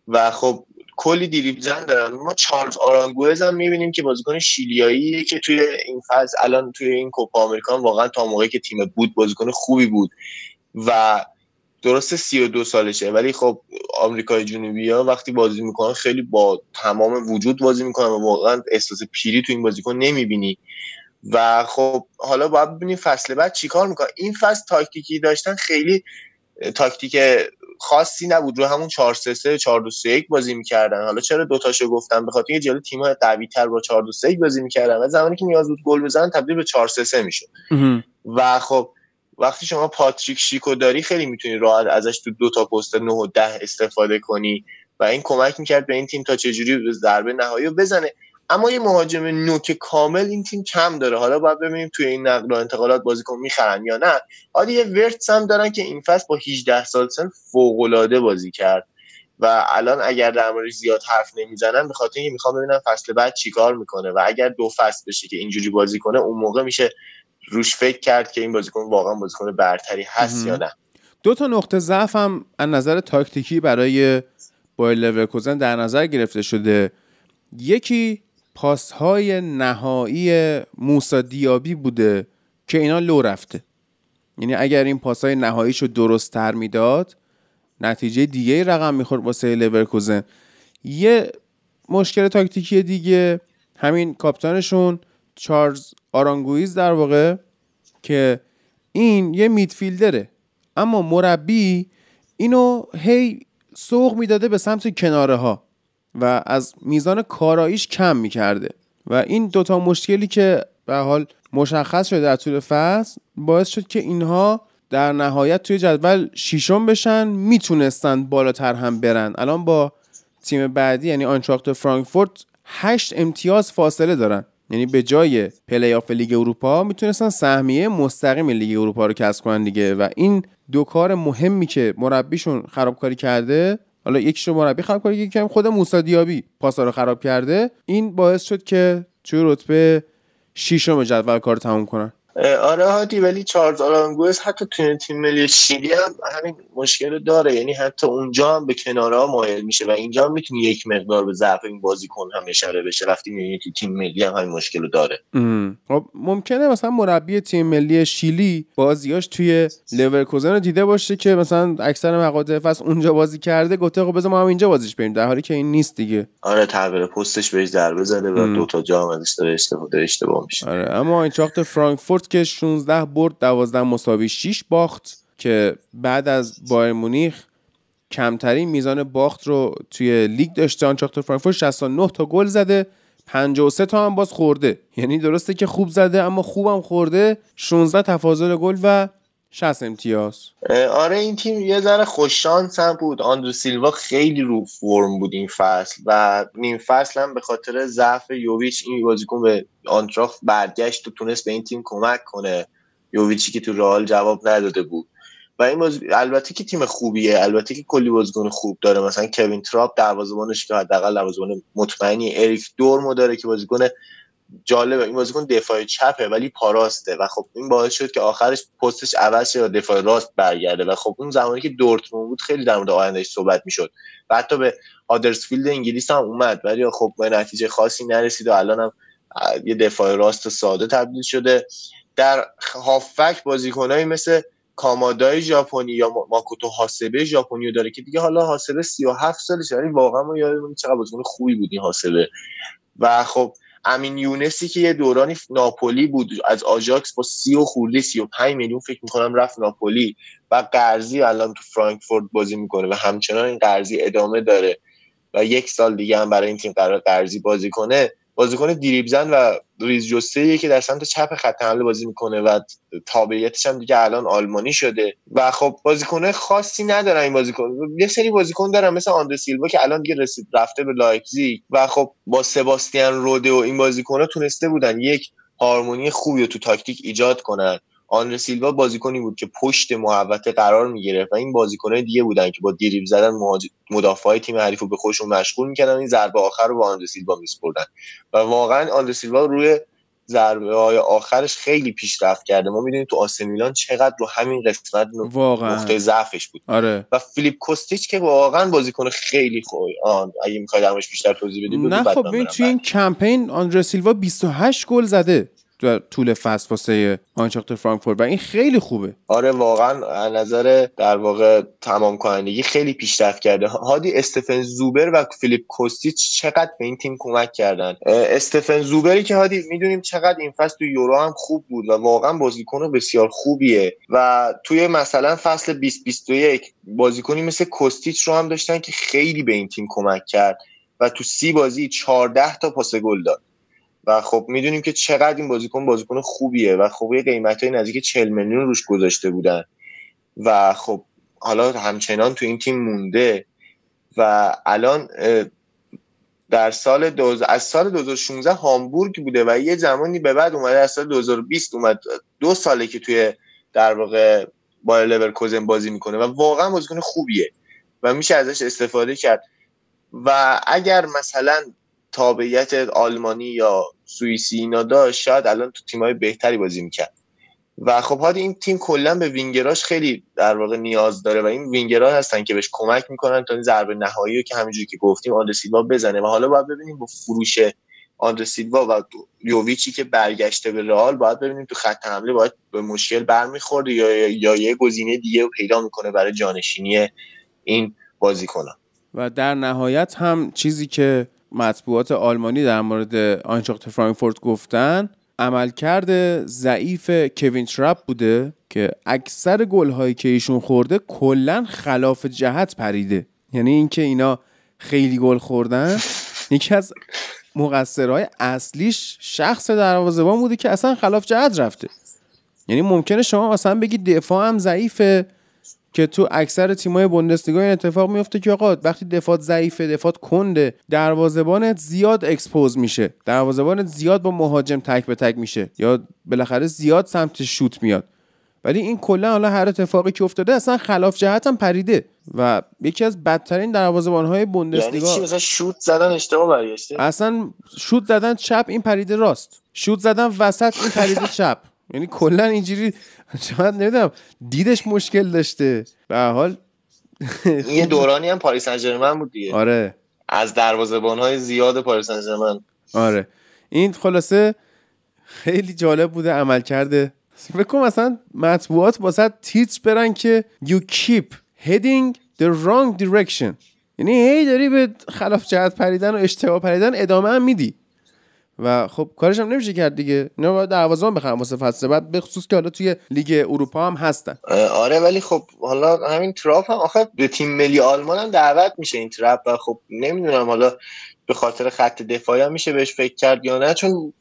و خب کلی دیریبزن دارن. ما چارلز آرانگوئز هم می‌بینیم که بازیکن شیلیاییه که توی این فاز الان توی این کوپا آمریکا واقعا تا موقعی که تیم بود بازیکن خوبی بود. و درسته 32 سالشه ولی خب آمریکای جنوبی ها وقتی بازی می‌کنن خیلی با تمام وجود بازی می‌کنن و واقعا احساس پیری تو این بازیکن نمی‌بینی. و خب حالا باید ببینیم فصل بعد چیکار می‌کنن این فصل تاکتیکی داشتن خیلی تاکتیک خاصی نبود. رو همون 4 3 3 4 2 3 1 بازی می‌کردن. حالا چرا دوتاشو گفتم؟ به خاطر اینکه جلو تیم‌های قوی تر با 4 2 3 1 بازی می‌کردن. و زمانی که نیاز بود گل بزنن تبدیل به 4 3 3 می‌شد. و خب وقتی شما پاتریک شیکو داری خیلی می‌تونی راحت ازش تو دو تا پست 9 و 10 استفاده کنی و این کمک می‌کرد به این تیم تا چجوری به ضربه نهایی رو بزنه. اما یه مهاجم نوک کامل این تیم کم داره. حالا باید ببینیم توی این نقل و انتقالات بازیکن می‌خرن یا نه. حالا یه ورتس هم دارن که این فصل با 18 سال سن فوق بازی کرد و الان اگر در موردش زیاد حرف نمی‌زنن به خاطر اینکه می‌خوام ببینم فصل بعد چیکار می‌کنه و اگر دو فصل بشه که اینجوری بازی کنه اون موقع میشه روش فکر کرد که این بازیکن واقعا بازیکن برتری هست. یا نه. دو تا نقطه ضعف هم از نظر تاکتیکی برای بایر لورکوزن در نظر گرفته شده. یکی پاس های نهایی موسا دیابی بوده که اینا لو رفته. یعنی اگر این پاس های نهاییشو درست تر می‌داد نتیجه دیگه رقم می‌خورد واسه لورکوزن. یه مشکل تاکتیکی دیگه همین کاپیتانشون چارلز آرانگویز در واقع که این یه میدفیلدره. اما مربی اینو هی سوق می‌داده به سمت کناره ها و از میزان کاراییش کم می‌کرده. و این دوتا مشکلی که به حال مشخص شده در طول فصل باعث شد که اینها در نهایت توی جدول شیشم بشن می‌تونستن بالاتر هم برن. الان با تیم بعدی یعنی آینتراخت فرانکفورت هشت امتیاز فاصله دارن. یعنی به جای پلی آف لیگ اروپا می‌تونستن سهمیه مستقیم لیگ اروپا رو کسب کنن دیگه و این دو کار مهمی که مربیشون خرابکاری کرده حالا یکیشو مربی خرابکاری یکی هم خود موسی دیابی پاسا رو خراب کرده این باعث شد که توی رتبه ششم جدول کار تموم کنن. آره هادی ولی چارلز آرانگوز حتی توی تیم ملی شیلی هم همین مشکل رو داره. یعنی حتی اونجا هم به کناره مایل میشه و اینجا هم می‌تونی یک مقدار به ضعف این بازیکن هم اشاره بشه وقتی می‌بینی تو تیم ملی هم همین مشکل رو داره. خب ممکنه مثلا مربی تیم ملی شیلی بازیاش توی لورکوزن رو دیده باشه که مثلا اکثر مقاطع فصل اونجا بازی کرده گفته خب بذار ما هم اینجا بازیش بریم. در حالی که این نیست دیگه. آره تغییر پستش بهش ضربه زده و. دو تا جام ازش داره استفاده اشتباه میشه. آره اما اینچاخت فرانکفورت که 16 برد 12 مساوی 6 باخت که بعد از بایر مونیخ کمترین میزان باخت رو توی لیگ داشته. آنچاخت فرانکفورت 69 تا گل زده 53 تا هم باز خورده. یعنی درسته که خوب زده اما خوبم خورده. 16 تفاضل گل و 60 امتیاز. آره این تیم یه ذره خوششانس هم بود. آندرو سیلوا خیلی رو فرم بود این فصل و نیم فصل هم به خاطر ضعف یوویچ این بازیکن به آنتراخت برگشت و تونست به این تیم کمک کنه. یوویچی که تو رئال جواب نداده بود. و این بازی... البته که تیم خوبیه. البته که کلی بازیکن خوب داره. مثلا کوین تراپ دروازه‌بانش که حداقل دروازه‌بان مطمئنی اریک دورمو داره که بازیکن جالبه. این بازیکن دفاع چپه ولی پاراسته و خب این باعث شد که آخرش پستش عوض شه و دفاع راست برگرده و خب اون زمانی که دورتموند بود خیلی در مورد آیندهش صحبت می‌شد. و حتی به هادرسفیلد انگلیس هم اومد ولی خب به نتیجه خاصی نرسید و الان هم یه دفاع راست ساده تبدیل شده. در هافک بازیکنایی مثل کامادای ژاپنی یا ما- ماکوتو هاسبه ژاپنی رو داره که دیگه حالا هاسبه 37 سالشه ولی واقعا ما یادمون چقدر بازیکن خوبی بود این هاسبه و خب امین یونسی که یه دورانی ناپولی بود از آژاکس با سی و خورده 35 میلیون فکر می‌کنم رفت ناپولی و قرضی الان تو فرانکفورت بازی می‌کنه و همچنان این قرضی ادامه داره و یک سال دیگه هم برای این تیم قرار قرضی بازی کنه. بازیکن دریبل‌زن و ریز جثه که در سمت چپ خط حمله بازی می‌کنه و تابعیتش هم دیگه الان آلمانی شده. و خب بازیکن خاصی ندارن این بازیکن. یه سری بازیکن دارن مثل آندر سیلوا که الان دیگه رسما رفته به لایپزیگ. و خب با سباستیان روده و این بازیکن‌ها تونسته بودن یک هارمونی خوبی رو تو تاکتیک ایجاد کنن. آندر سیلوا بازیکنی بود که پشت محوطه قرار می‌گرفت و این بازیکنهای دیگه بودن که با دریبل زدن مدافعای تیم حریف رو به خودشون مشغول می‌کردن این ضربه آخر رو با آندر سیلوا میسپردن. و واقعا آندر سیلوا روی ضربه های آخرش خیلی پیشرفت کرده. ما می‌دونیم تو آسه میلان چقدر رو همین قسمت واقعا. نقطه ضعفش بود. آره. و فیلیپ کوستیچ که واقعا بازیکن خیلی خوبی آن اگه می‌خوای درمش بیشتر توضیح بدی نه خب ببین توی این کمپین آندره سیلوا 28 گل زده. در طول فصل واسه آنچاخت فرانکفورت. و این خیلی خوبه. آره واقعا نظر در واقع تمام کنندگی خیلی پیشرفت کرده. هادی استفن زوبر و فیلیپ کوستیچ چقدر به این تیم کمک کردن؟ استفن زوبری که هادی می‌دونیم چقدر این فصل تو یورو هم خوب بود و واقعا بازیکن بسیار خوبیه. و توی مثلا فصل 2021 بازیکنی مثل کوستیچ رو هم داشتن که خیلی به این تیم کمک کرد و تو سی بازی 14 تا پاس گل داد. و خب می‌دونیم که چقدر این بازیکن بازیکن خوبیه و خب یه قیمت های نزدیک 40 میلیون روش گذاشته بودن. و خب حالا همچنان تو این تیم مونده و الان در سال دوز... از سال 2016 هامبورگ بوده و یه زمانی به بعد اومده از سال 2020 اومد. دو ساله که توی در واقع با لورکوزن بازی می‌کنه و واقعا بازیکن خوبیه و میشه ازش استفاده کرد. و اگر مثلا تابعیت آلمانی یا سوئیسی اینا داشت شاید الان تو تیمای بهتری بازی می‌کرد. و خب هادی این تیم کلا به وینگراش خیلی در واقع نیاز داره و این وینگرها هستن که بهش کمک می‌کنن تا این ضربه نهایی رو که همینجوری که گفتیم آندر سیلوا بزنه. و حالا باید ببینیم با فروش آندر سیلوا و یوویچی که برگشته به رئال باید ببینیم تو خط حمله باید به مشکل برمیخورده یا یا, یا یه گزینه دیگه رو پیدا می‌کنه برای جانشینی این بازیکنان و در نهایت هم چیزی که مطبوعات آلمانی در مورد آینتراخت فرانکفورت گفتن عملکرد ضعیف کوین ترپ بوده که اکثر گل‌هایی که ایشون خورده کلا خلاف جهت پریده. یعنی اینکه اینا خیلی گل خوردن یکی از مقصرهای اصلیش شخص دروازه‌بان بوده که اصلا خلاف جهت رفته. یعنی ممکنه شما مثلا بگید دفاع هم ضعیفه. که تو اکثر تیمای بوندسلیگا این اتفاق میفته که آقا وقتی دفاع ضعیفه دفاع کنده دروازه‌بانت زیاد expose میشه. دروازه‌بانت زیاد با مهاجم تک به تک میشه یا بالاخره زیاد سمت شوت میاد. ولی این کلا حالا هر اتفاقی که افتاده اصلا خلاف جهت هم پریده و یکی از بدترین دروازه‌بان‌های یعنی بوندسلیگا چی؟ مثلا شوت زدن اشتباه برگشته. اصلا شوت زدن چپ این پریده راست. شوت زدن وسط این پریده چپ. یعنی کلا اینجوری شاید نمی‌دونم دیدش مشکل داشته. به هر حال. این یه دورانی هم پاریس سن ژرمن بود دیگه. آره. از دروازه‌بان های زیاد پاریس سن ژرمن آره. این خلاصه خیلی جالب بوده عمل کرده کنم مثلا مطبوعات واسه تیتر برن که you keep heading the wrong direction. یعنی هی داری به خلاف جهت پریدن و اشتباه پریدن ادامه هم میدی. و خب کارش هم نمیشه کرد دیگه. اینا باید دروازه‌بان بخرن واسه فصل بعد به خصوص که حالا توی لیگ اروپا هم هستن. آره ولی خب حالا همین تراپ هم آخه به تیم ملی آلمان هم دعوت میشه این ترپ و خب نمی‌دونم حالا به خاطر خط دفاعی هم میشه بهش فکر کرد یا نه چون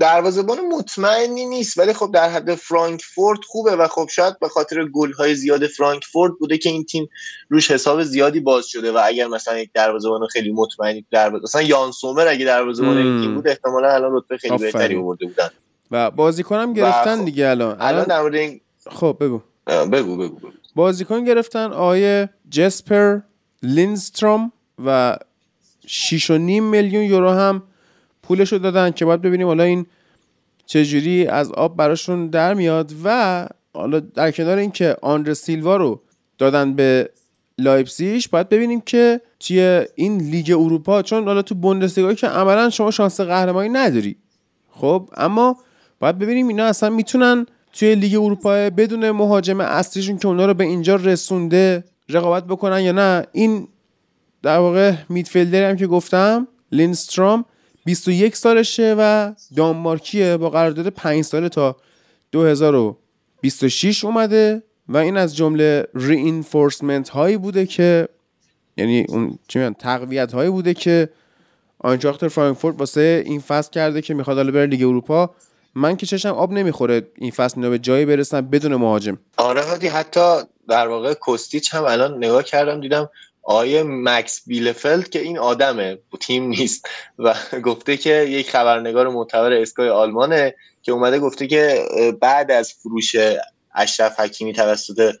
دروازه‌بان مطمئنی نیست ولی خب در حد فرانکفورت خوبه و خب شاید به خاطر گل‌های زیاد فرانکفورت بوده که این تیم روش حساب زیادی باز شده و اگر مثلا یک دروازه‌بان خیلی مطمئنی دروازه مثلا یان سومر اگه دروازه‌بان این. تیم بود احتمالاً الان رتبه خیلی آفرین. بهتری آورده بودن و بازیکن هم گرفتن خب، دیگه الان الان در مورد این خب بگو بگو بگو, بگو. بازیکن گرفتن آقای جسپر لینستروم و 6.5 میلیون یورو هم پولشو دادن که باید ببینیم حالا این چجوری از آب براشون در میاد و حالا در کنار اینکه آندر سیلوا رو دادن به لایپزیگ باید ببینیم که توی این لیگ اروپا چون حالا تو بوندسلیگا که عملا شما شانس قهرمانی نداری. خب اما باید ببینیم اینا اصلا می‌تونن توی لیگ اروپا بدون مهاجم اصلیشون که اونا رو به اینجا رسونده رقابت بکنن یا نه. این در واقع میدفیلدری هم که گفتم لینستروم 21 سالشه و دانمارکیه با قرارداد 5 ساله تا 2026 اومده و این از جمله reinforcement هایی بوده که یعنی اون چی میگن تقویت هایی بوده که آینتراخت فرانکفورت واسه این فصل کرده که می‌خواد حالا بره لیگ اروپا. من که چشم آب نمی‌خوره این فصل اینا به جایی برسن بدون مهاجم. آره حتی در واقع کوستیچ هم الان نگاه کردم دیدم آیه مکس بیلفلد که این آدمه تیم نیست. و گفته که یک خبرنگار معتبر اسکای آلمانه که اومده گفته که بعد از فروش اشرف حکیمی توسط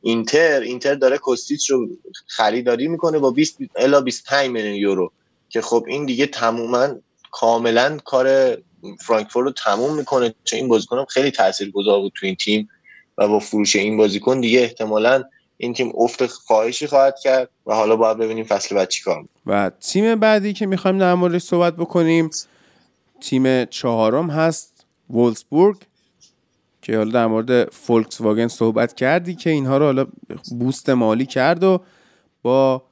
اینتر اینتر داره کوستیچ رو خریداری می‌کنه با 20 الا 25 میلیون یورو. که خب این دیگه تماما کاملا کار فرانکفورت رو تموم می‌کنه. چون این بازیکن خیلی تاثیرگذار بود تو این تیم و با فروش این بازیکن دیگه احتمالا این تیم افت فاحشی خواهد کرد و حالا باید ببینیم فصل بعد چیکار و تیم بعدی که می‌خوایم در موردش صحبت بکنیم تیم چهارم هست وولسبورگ که حالا در مورد فولکس واگن صحبت کردی که اینها رو حالا بوست مالی کرد و با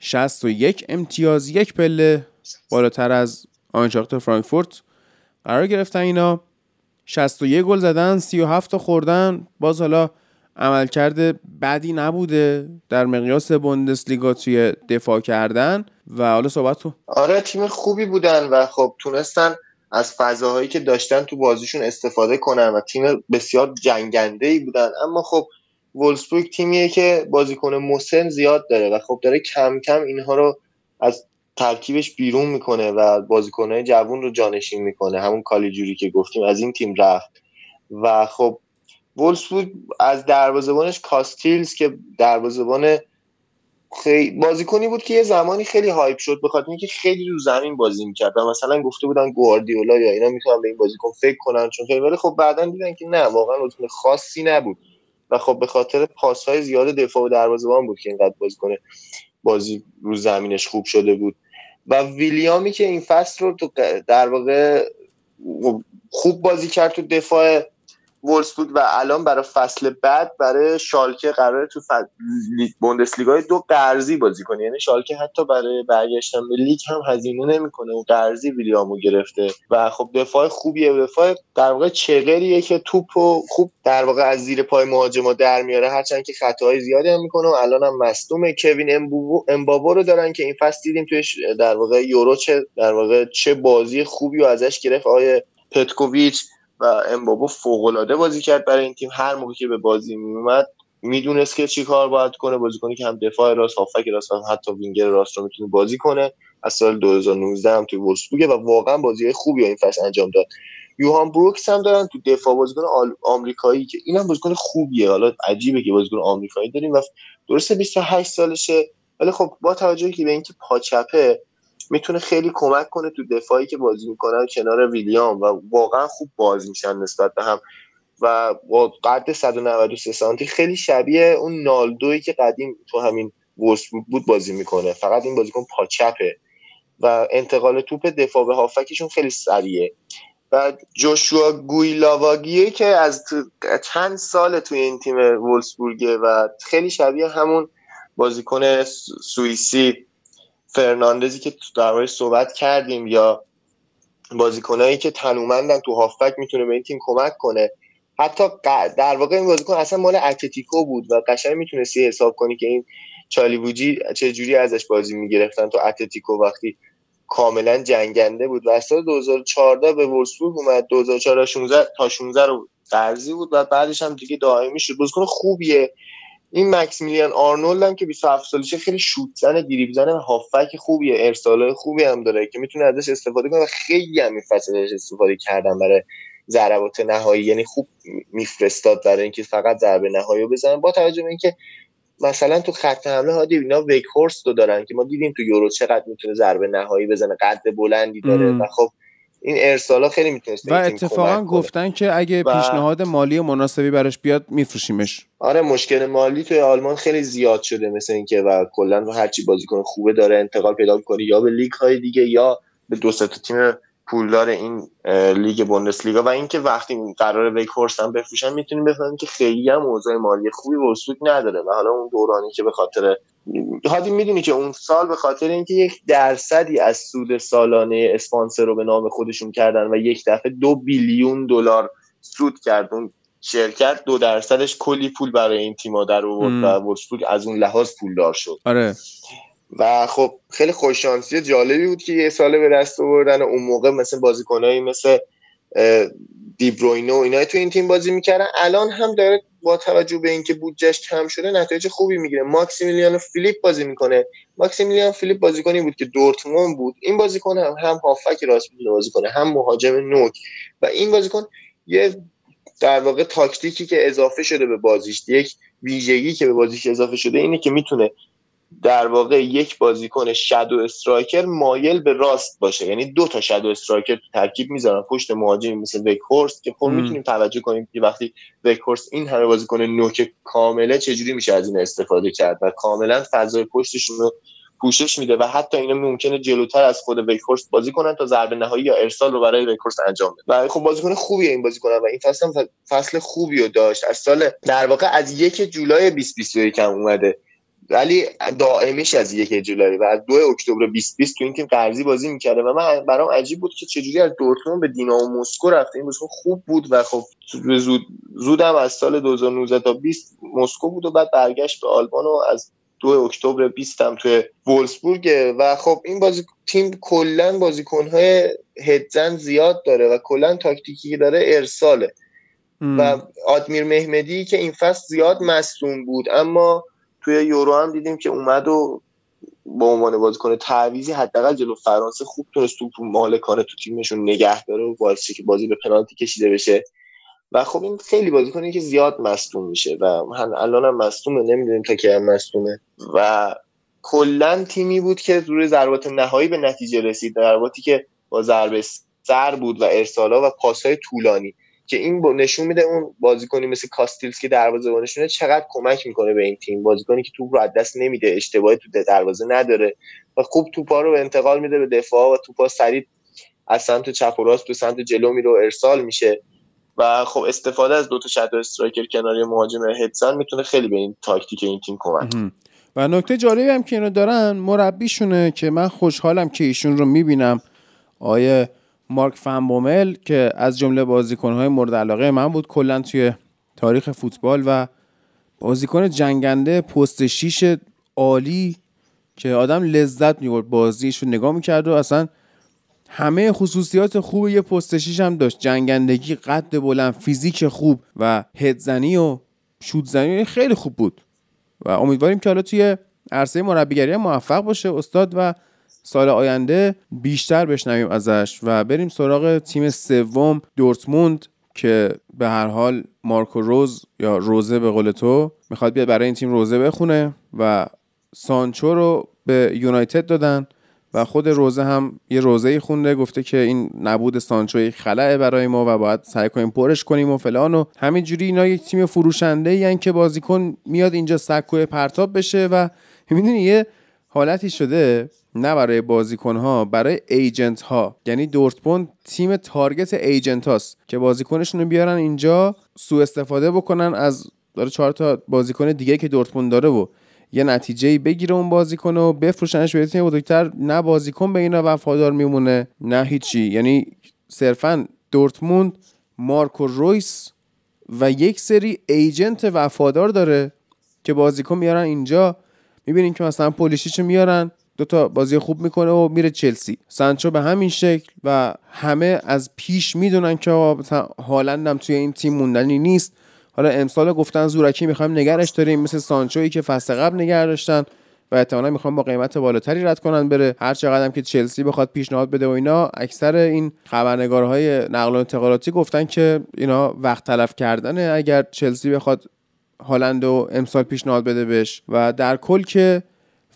61 امتیاز یک پله بالاتر از آنچاخت فرانکفورت قرار گرفتن اینا. 61 گل زدن 37 تا خوردن. باز حالا عملکرد بدی نبوده در مقیاس بوندسلیگا توی دفاع کردن و حالا صحبت تو آره تیم خوبی بودن و خب تونستن از فضاهایی که داشتن تو بازیشون استفاده کنن و تیم بسیار جنگنده ای بودن. اما خب وولسبورگ تیمیه که بازیکن مسن زیاد داره و خب داره کم کم اینها رو از ترکیبش بیرون می‌کنه و بازیکنهای جوون رو جانشین می‌کنه. همون کالیجوری که گفتیم از این تیم رفت. و خب وولسبورگ از دروازه‌بانش کاستیلز که دروازه‌بان خیلی بازیکنی بود که یه زمانی خیلی هایپ شد به خاطر اینکه خیلی رو زمین بازی می‌کرد و مثلا گفته بودن گواردیولا یا اینا می‌تونن به این بازیکن فکر کنن چون خیلی ولی خب بعدا دیدن که نه واقعا بازیکن خاصی نبود و خب به خاطر پاسهای زیاد دفاع و دروازه‌بان بود که اینقدر بازیکن بازی رو زمینش خوب شده بود. و ویلیامی که این فصل رو در واقع خوب بازی کرد تو دفاع وولسبورگ و الان برای فصل بعد برای شالکه قراره تو فصل بوندسلیگا دو قرضی بازی کنه. یعنی شالکه حتی برای برگشتن به لیگ هم هزینه نمی‌کنه. و قرضی ویلیامو گرفته. و خب دفاع خوبیه. دفاع در واقع چغریه که توپ و خوب در واقع از زیر پای مهاجما در میاره. هرچند که خطاهای زیادی هم می‌کنه و الان هم مصدوم کوین امبابو رو دارن که این فصل دیدیم توش در واقع یورو چه در واقع چه بازی خوبی و ازش گرفت. آیه پتکوویچ و امبابو فوق العاده بازی کرد برای این تیم. هر موقع که به بازی میومد می‌دونست که چی کار باید کنه. بازیکنی که هم دفاع راست هافک راست هم حتی وینگر راست رو می‌تونه بازی کنه. از سال 2019 هم توی وولسبورگ و واقعا بازی خوبی این فصل انجام داد. یوهان بروکس هم دارن تو دفاع بازیکن آمریکایی که اینم بازیکن خوبیه. حالا عجیبه که بازیکن آمریکایی داریم و درسته 28 سالشه. ولی خب با توجه که به اینکه پاچپه می‌تونه خیلی کمک کنه تو دفاعی که بازی می‌کنن کنار ویلیام و واقعا خوب بازی میشن نسبت به هم. و با قد 193 سانتی خیلی شبیه اون نالدویی که قدیم تو همین بود بازی می‌کنه. فقط این بازیکن پاچپه و انتقال توپ دفاع به هافکشون خیلی سریعه. و جوشوا گویلاواگیه که از چند سال توی این تیم وولسبورگه و خیلی شبیه همون بازیکن سوئیسی فرناندزی که در صحبت کردیم یا بازیکنایی که تنومندن تو هافبک می‌تونه به این تیم کمک کنه. حتی در واقع این بازیکن اصلا مال اتلتیکو بود و قشنگ می‌تونستی حساب کنی که این چالیووجی چه جوری ازش بازی می‌گرفتن تو اتلتیکو وقتی کاملا جنگنده بود و سال 2014 به وولسبورگ اومد. 2014 16 تا 16 رو قرضی بود و بعدش هم دیگه دائمی شد. بازیکن خوبیه. این مکسیمیلیان آرنولد هم که 27 سالشه خیلی شوت زن دریبل زن هافک خوبیه ارسال خوبی هم داره که می‌تونه ازش استفاده کنه خیلی هم این فصل استفاده کردن برای ضربات نهایی. یعنی خوب میفرستاد برای اینکه فقط ضربه نهایی رو بزنن با توجه به اینکه مثلا تو خط حمله هادی اینا ویک هورست رو دارن که ما دیدیم تو یورو چقدر می‌تونه ضربه نهایی بزنه قد بلندی داره. و خب این ارسالا خیلی می‌تونست و اتفاقا گفتن که اگه و... پیشنهاد مالی مناسبی براش بیاد میفروشیمش. آره مشکل مالی توی آلمان خیلی زیاد شده مثل اینکه و کلا هرچی بازیکن خوبه داره انتقال پیدا کنی یا به لیگ های دیگه یا به دو تا تیم پولدار این لیگ بوندسلیگا و اینکه وقتی قرار ویکورس هم بفروشن می‌تونیم بفهمیم که خیلی هم اوضاع مالی خوبی ورسوک نداره و حالا اون دورانی که به خاطر هادی می‌دونی که اون سال به خاطر اینکه یک درصدی از سود سالانه اسپانسر رو به نام خودشون کردن و یک دفعه دو بیلیون دلار سود کرد اون شرکت دو درصدش کلی پول برای این تیما در آورد و ورسبورگ از اون لحاظ پولدار شد. آره. و خب خیلی خوششانسی جالبی بود که یه ساله به دست آوردن اون موقع مثل بازیکنایی مثل دیبروینو و اینا تو این تیم بازی می‌کردن. الان هم داره با توجه به اینکه بودجهش کم شده نتایج خوبی می‌گیره. ماکسیمیلیان فیلیپ بازی می‌کنه. ماکسیمیلیان فیلیپ بازیکنی بود که دورتموند بود. این بازیکن هم هم هافک راست می‌تونه بازی کنه هم مهاجم نوک. و این بازیکن یه در واقع تاکتیکی که اضافه شده به بازیش یک ویژگی که به بازیش اضافه شده اینه که می‌تونه در واقع یک بازیکن shadow striker مایل به راست باشه. یعنی دو تا shadow striker تو ترکیب می‌ذارن. پشت مهاجمی مثل ویکهورست که خب. می‌تونیم توجه کنیم که وقتی ویکهورست این همه بازیکن نوک کامله چجوری میشه از این استفاده کرد و کاملا فضای پشتشون رو پوشش میده و حتی اینا ممکنه جلوتر از خود ویکهورست بازی کنن تا ضربه نهایی یا ارسال رو برای ویکهورست انجام بدن و خب بازیکن خوبیه این بازیکن و این فصل هم فصل خوبی رو داشت. از سال در واقع از یک جولای 2021 هم اومده. ولی دائمیش از یک جولای و از دو اکتبر 2020 تو این تیم قرضی بازی می‌کرده و من برام عجیب بود که چجوری از دورتموند به دینامو مسکو رفته. این بازیکن خوب بود و خب زود زودم از سال 2019 تا 20 مسکو بود و بعد برگشت به آلمان و از دو اکتبر 20 هم توی وولسبورگ. و خب این بازی تیم کلا بازیکن‌های هدزن زیاد داره و کلا تاکتیکی که داره ارساله. و آدمیر مهمدی که این فصل زیاد مصدوم بود. اما توی یورو هم دیدیم که اومد و با عنوان بازیکن تعویزی حداقل جلو فرانسه خوب تونست توپ مالکانه تو تیمشون نگه داره و باعث که بازی به پنالتی کشیده بشه. و خب این خیلی بازیکنی که زیاد مصدوم میشه و الان هم مصدومه نمی‌دونیم تا هم مصدومه. و کلا تیمی بود که روی ضربات نهایی به نتیجه رسید ضرباتی که با ضربه سر بود و ارسالا و پاسهای طولانی. که این نشون میده اون بازیکنی مثل کاستیلز که دروازه‌بانشونه چقدر کمک می‌کنه به این تیم. بازیکنی که توپ رو دست نمیده اشتباهی تو دروازه نداره و خوب توپا رو انتقال میده به دفاع و توپا سریع از سمت چپ و راست به سمت جلو میره و ارسال میشه. و خب استفاده از دو تا shadow striker کناری مهاجم هدزن می‌تونه خیلی به این تاکتیک این تیم کمک و نکته جالبی هم که اینو دارن مربیشونه که من خوشحالم که ایشون رو می‌بینم. آیه مارک فنبومل که از جمله بازیکنهای مورد علاقه من بود کلا توی تاریخ فوتبال و بازیکن جنگنده پست شیش عالی که آدم لذت می‌برد بازیش رو نگاه می‌کرد و اصلا همه خصوصیات خوب یه پست شیش هم داشت. جنگندگی قد بلند فیزیک خوب و هدزنی و شودزنی خیلی خوب بود. و امیدواریم که حالا توی عرصه مربیگری موفق باشه استاد و سال آینده بیشتر بشنویم ازش و بریم سراغ تیم سوم دورتموند که به هر حال مارکو روز یا روزه به قول تو می‌خواد بیاد برای این تیم روزه بخونه و سانچو رو به یونایتد دادن و خود روزه هم یه روزه خونده گفته که این نبود سانچو خلعه برای ما و باید سعی کنیم پرش کنیم و فلان و همینجوری اینا یک تیم فروشنده یعنی که بازیکن میاد اینجا سکوی پرتاب بشه و می‌دونی یه حالتی شده نه برای بازیکن ها برای ایجنت ها یعنی دورتموند تیم تارگت ایجنت هاست که بازیکنشون رو بیارن اینجا سوء استفاده بکنن از داره چهار تا بازیکن دیگه که دورتموند داره و یه نتیجه بگیره اون بازیکن و بفروشنش به تیم بزرگتر. نه بازیکن به اینا وفادار میمونه نه هیچی. یعنی صرفا دورتموند مارکو رویس و یک سری ایجنت وفادار داره که بازیکن میارن اینجا. می‌بینین که مثلا پولیشیچو میارن دو تا بازی خوب می‌کنه و میره چلسی. سانچو به همین شکل و همه از پیش می‌دونن که هالند هم توی این تیم موندنی نیست. حالا امسال گفتن زورکی می‌خوایم نگرش داریم مثل سانچویی که فصل قبل نگه داشتن و احتمالا می‌خوام با قیمت بالاتری رد کنن بره. هر چقدر که چلسی بخواد پیشنهاد بده و اینا اکثر این خبرنگارهای نقل و انتقالاتی گفتن که اینا وقت تلف کردنه. اگر چلسی بخواد هالند و امسال پیشنهاد بده بهش. و در کل که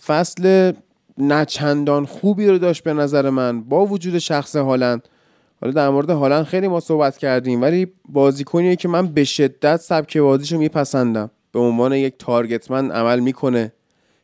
فصل نچندان خوبی رو داشت به نظر من با وجود شخص هالند. حالا در مورد هالند خیلی ما صحبت کردیم ولی بازیکنیه که من به شدت سبک بازیشو میپسندم. به عنوان یک تارگتمن عمل می‌کنه.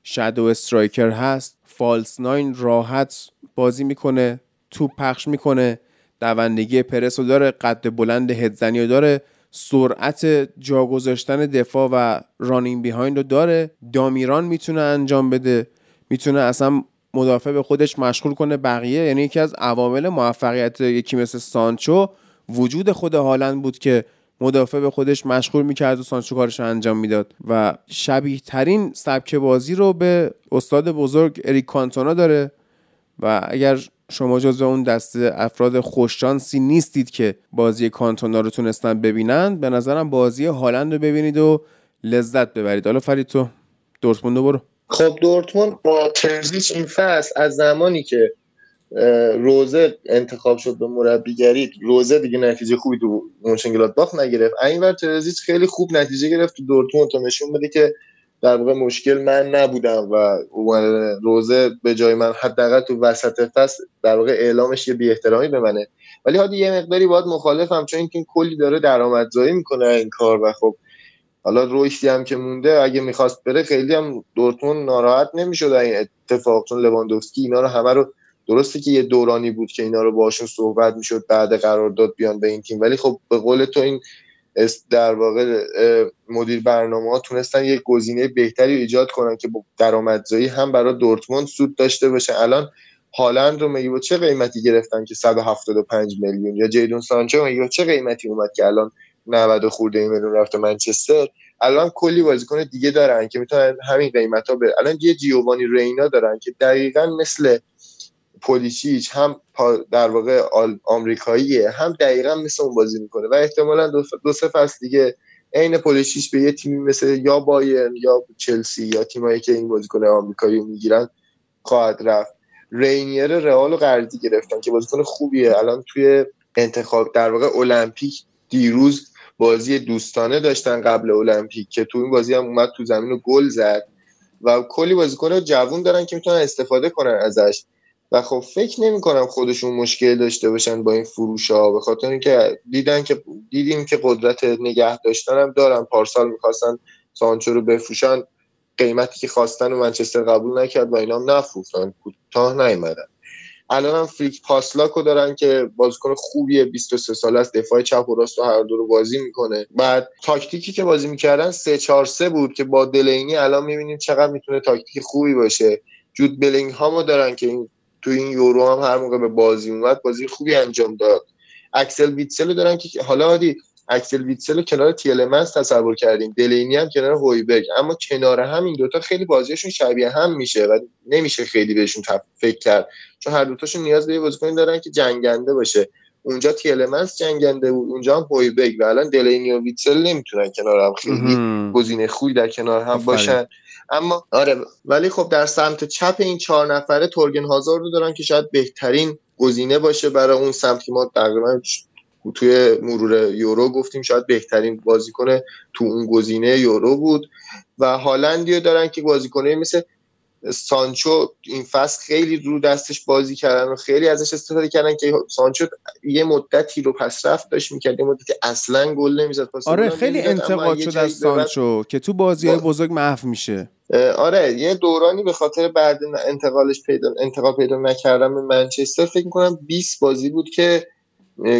شادو استرایکر هست فالس ناین راحت بازی می‌کنه توپ پخش می‌کنه دوندگی پرس رو داره قد بلند هدزنی رو داره سرعت جا گذاشتن دفاع و رانینگ بیهایند رو داره. دامیران می‌تونه انجام بده. می‌تونه اصلا مدافع به خودش مشغول کنه بقیه. یعنی یکی از عوامل موفقیت یکی مثل سانچو وجود خود هالند بود که مدافع به خودش مشغول می‌کرد و سانچو کارش انجام می‌داد. و شبیه ترین سبک بازی رو به استاد بزرگ اریک کانتونا داره. و اگر شما جزو اون دسته افراد خوششانسی نیستید که بازی کانتونا رو تونستن ببینن به نظرم بازی هالند رو ببینید و لذت ببرید. حالا فرید تو دورتموند رو برو. خب دورتموند با ترزیچ این فصل از زمانی که روزه انتخاب شد به مربیگری روزه دیگه نتیجه خوبی تو مونشنگلادباخ نگرفت. اینور ترزیچ خیلی خوب نتیجه گرفت تو دورتموند تا نشون بده که در واقع مشکل من نبودم و روزه به جای من حداقل تو وسط فصل در واقع اعلامش یه بی احترامی به منه ولی حالا یه مقداری باید مخالفم چون این تیم کلی داره درآمدزایی می‌کنه این کار و خب حالا رشدی هم که مونده اگه می‌خواست بره خیلی هم دورتموند ناراحت نمی‌شد این اتفاق. چون لواندوفسکی اینا رو همه رو درسته که یه دورانی بود که اینا رو باشون صحبت می‌شد بعد قرارداد بیان به این تیم. ولی خب به قول تو این در واقع مدیر برنامه ها تونستن یک گزینه بهتری ایجاد کنن که درآمدزایی هم برای دورتموند سود داشته باشه. الان هالند رو میگه چه قیمتی گرفتن که 175 میلیون؟ یا جیدون سانچو میگه چه قیمتی اومد که الان 90 و خورده میلیون رفته منچستر. الان کلی بازیکن دیگه دارن که می‌تونن همین قیمت ها الان یه جیووانی رینا دارن که دقیقا مثل پولیشیچ هم در واقع آمریکاییه هم دقیقا مثل اون بازی می‌کنه. و احتمالا دو, سه فصل دیگه عین پولیشیچ به یه تیمی مثل یا بایرن یا چلسی یا تیمایی که این بازیکن آمریکایی می‌گیرن خواهد رفت. رینیر رئال قرضی گرفتن که بازیکن خوبیه. الان توی انتخاب در واقع المپیک دیروز بازی دوستانه داشتن قبل المپیک که تو این بازی هم اومد تو زمین و گل زد و کلی بازیکن جوون دارن که می‌تونن استفاده کنن ازش. و خب فکر نمی کنم خودشون مشکل داشته باشن با این فروش ها به خاطر اینکه دیدن که دیدیم که قدرت نگه داشتن هم دارن. پارسال می‌خواستن سانچو رو بفروشن قیمتی که خواستن و منچستر قبول نکرد و اینا هم نفروختن. کوتاه نیومدن. الان هم فلیکس پاسلاکو دارن که بازیکن خوبیه 23 ساله است دفاع چپ و راست و هر دو رو بازی می‌کنه. بعد تاکتیکی که بازی می‌کردن 3 4 3 بود که با دلینی الان می‌بینیم چقدر می‌تونه تاکتیک خوبی باشه. جود بلینگ هامو دارن که این تو این یورو هم هر موقع به بازی اومد بازی خوبی انجام داد. اکسل ویتسل دارن که حالا هادی اکسل ویتسل کنار تیلمنس تصور کردیم. دلینی هم کنار هویبرگ اما کنار هم این دوتا خیلی بازیشون شبیه هم میشه و نمیشه خیلی بهشون فکر کرد. چون هر دوتاشون نیاز به یه بازیکن دارن که جنگنده باشه اونجا تیلمنس جنگنده بود اونجا هم هویبرگ و الان دلینی و ویتسل نمی‌تونن کنار هم خیلی. گزینه خوبی در کنار هم. باشن اما آره ولی خب در سمت چپ این چهار نفره تورگن هازارد رو دارن که شاید بهترین گزینه باشه برای اون سمت که ما تقریبا توی مرور یورو گفتیم شاید بهترین بازیکن تو اون گزینه یورو بود و هالندی رو دارن که بازیکنه مثل سانچو این فصل خیلی رو دستش بازی کردن و خیلی ازش استفاده کردن که سانچو یه مدتی رو پس رفت داشت می‌کرد یه مدتی اصلا گل نمی‌زد پاس آره خیلی انتقاد شد از سانچو که تو بازی های بزرگ محو میشه. آره یه دورانی به خاطر بعد انتقالش پیدا انتقال پیدا نکردن به منچستر فکر می‌کنم 20 بازی بود که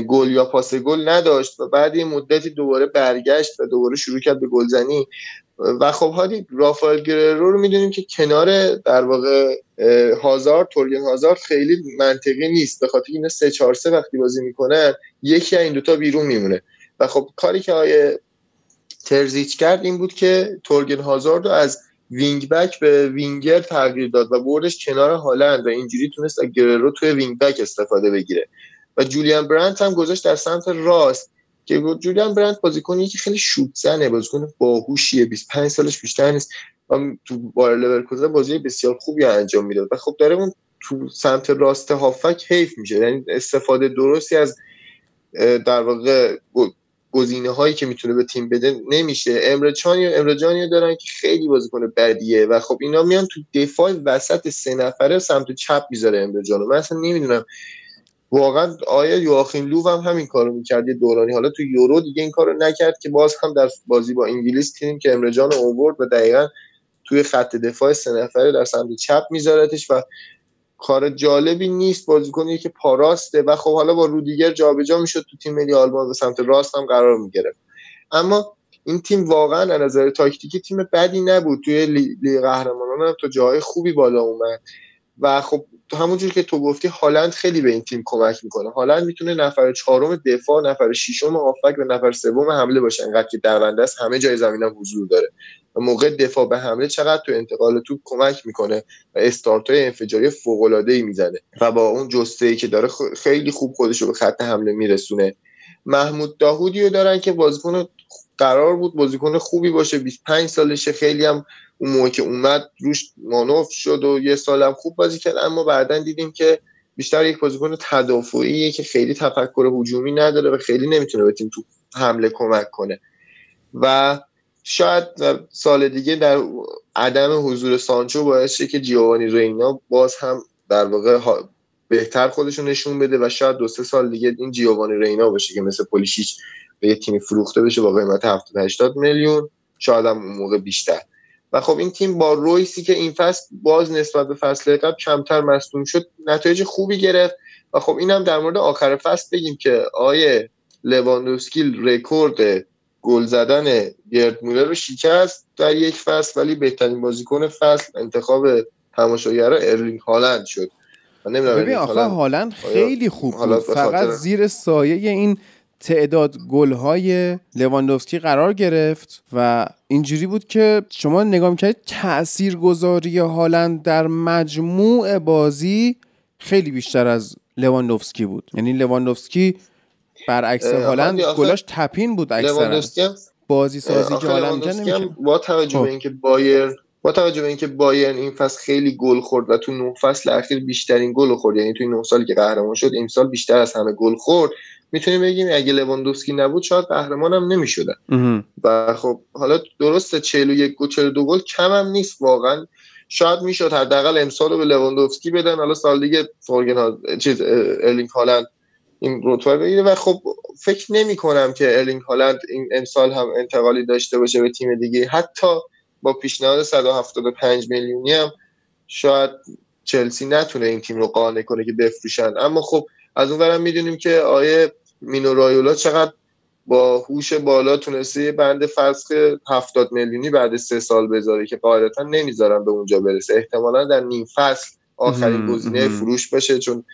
گل یا پاس گل نداشت و بعد یه مدتی دوباره برگشت و دوباره شروع کرد به گلزنی. و خب هادی رافائل گررو رو می‌دونیم که کنار در واقع هازارد تورگن هازارد خیلی منطقی نیست. به خاطر اینا 3 4 3 وقتی بازی می‌کنن یکی از این دوتا بیرون میمونه. و خب کاری که آقای ترزیچ کرد این بود که تورگن هازارد رو از wing back به وینگر تغییر داد و بردش کنار هالند و اینجوری تونست از گررو توی wing back استفاده بگیره. و جولیان برانت هم گذاشت در سمت راست. که جولیان برانت بازیکنی که خیلی شوت زنه بازیکن باهوشیه 25 سالش بیشتر نیست. و تو بایر لورکوزن بازی بسیار خوبی انجام می‌داد و خب داره اون تو سمت راست هافک حیف میشه. یعنی استفاده درستی از در واقع گزینه هایی که می‌تونه به تیم بده نمیشه. امرچانی و امرجانی دارن که خیلی بازیکن بدیه و خب اینا میان تو دفاع وسط سه نفره سمت چپ می‌ذاره امرجانو من اصلا نمی‌دونم واقعا آیا یواخیم لو هم همین کارو می‌کرد یه دورانی. حالا تو یورو دیگه این کارو نکرد که باز هم در بازی با انگلیس تیم که امرجان اوورد و دقیقا توی خط دفاع سه نفره در سمت چپ میذارتش و کار جالبی نیست بازیکنی که پاراسته و خب حالا با رودیگر جابجا می‌شد تو تیم ملی آلمان به سمت راست هم قرار می‌گرفت. اما این تیم واقعا از نظر تاکتیکی تیم بدی نبود. توی لیگ قهرمانان هم تا جای خوبی بالا اومد. و خب همونجور که تو گفتی هالند خیلی به این تیم کمک می‌کنه. هالند می‌تونه نفر چهارم دفاع نفر ششم هافک و نفر سوم حمله باشه. انقدر که دونده است همه جای زمین هم حضور داره. و موقع دفاع به حمله چقدر تو انتقال توپ کمک می‌کنه و استارت های انفجاری فوق العاده ای می‌زنه. و با اون جسته ای که داره خیلی خوب خودش رو به خط حمله میرسونه. محمود داهودی رو دارن که بازیکن قرار بود بازیکن خوبی باشه. 25 سالشه. خیلی هم اون موقع که اومد روش مانوف شد و یه سالم خوب بازی کرد اما بعدا دیدیم که بیشتر یک بازیکن تدافعیه که خیلی تفکر هجومی نداره و خیلی نمی‌تونه به تیم تو حمله کمک کنه. و شاید سال دیگه در عدم حضور سانچو باعث شه که جیوانی رینا باز هم در واقع بهتر خودشون نشون بده و شاید دو سه سال دیگه این جیوانی رینا باشه که مثل پولیشیچ به یه تیمی فروخته بشه با قیمت 70 80 میلیون شاید هم اون موقع بیشتر. و خب این تیم با رویسی که این فصل باز نسبت به فصل قبل کمتر مصدوم شد نتایج خوبی گرفت و خب اینم در مورد آخر فصل بگیم که آقای لواندوسکی رکورد گل زدن گرد مولر رو شکست در یک فصل ولی بهترین بازیکن فصل انتخاب تماشاگرها ارلینگ هالند شد. ببین آخه هالند خیلی خوب بود. فقط زیر سایه این تعداد گل‌های لواندوفسکی قرار گرفت و اینجوری بود که شما نگاه می‌کردید تاثیرگذاری هالند در مجموع بازی خیلی بیشتر از لواندوفسکی بود. یعنی لواندوفسکی برعکس هالند گلاش tap-in بود اکثرا. بازی سازی که هالند با توجه به اینکه بایر با توجه به اینکه بایرن این فصل خیلی گل خورد و تو نه فصل اخیر بیشترین گل خورد. یعنی تو این نه سالی که قهرمان شد امسال بیشتر از همه گل خورد. می‌تونیم بگیم اگه لواندوفسکی نبود شاید قهرمان هم نمی‌شدن و خب حالا درسته 41 گل 42 گل کم هم نیست واقعا. شاید می‌شد حداقل امسال رو به لواندوفسکی بدن حالا سال دیگه فورگن. چیز ارلینگ هالند این رتبه بگیره. و خب فکر نمی کنم که ارلینگ هالند این امسال هم انتقالی داشته باشه به تیم دیگه. حتی با پیشنهاد 175 میلیونی هم شاید چلسی نتونه این تیم رو قانع کنه که بفروشن. اما خب از اون برم می‌دونیم که آیه مینو رایولا چقدر با هوش بالا تونسته یه بند فسخ 70 میلیونی بعد سه سال بذاره که قاعدتا نمی‌ذارن به اونجا برسه. احتمالا در نیم فصل آخرین گزینه فروش باشه چون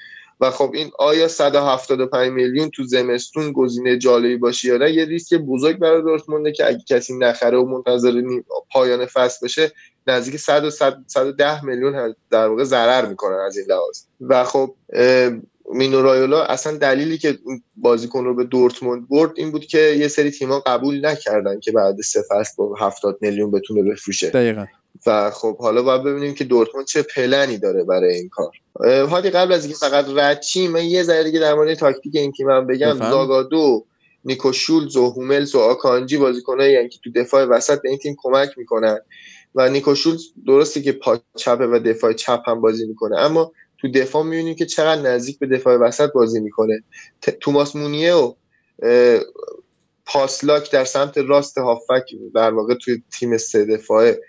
و خب این آیا 175 میلیون تو زمستون گزینه جالبی باشه یا نه؟ یه ریسک بزرگ برای دورتمونده که اگه کسی نخره و منتظر پایان فصل بشه نزدیک 100 و 110 میلیون در واقع ضرر می‌کنن از این لحاظ. و خب مینو رایولا اصلا دلیلی که بازیکن رو به دورتموند برد این بود که یه سری تیما قبول نکردن که بعد سه فصل با 70 میلیون بتونه بفروشه. دقیقا. و خب حالا باید ببینیم که دورتموند چه پلنی داره برای این کار. حالی قبل از اینکه فقط ردچی من یه ذره دیگه در مورد تاکتیک این تیم هم بگم. زاگادو نیکو شولز و هوملز و آکانجی بازیکنایی یعنی که تو دفاع وسط به این تیم کمک می‌کنن. و نیکو شولز درسته که پا چپه و دفاع چپ هم بازی می‌کنه اما تو دفاع می‌بینیم که چقدر نزدیک به دفاع وسط بازی می‌کنه. توماس مونیه و پاسلاک در سمت راست هافک در واقع توی تیم سه دفاعه.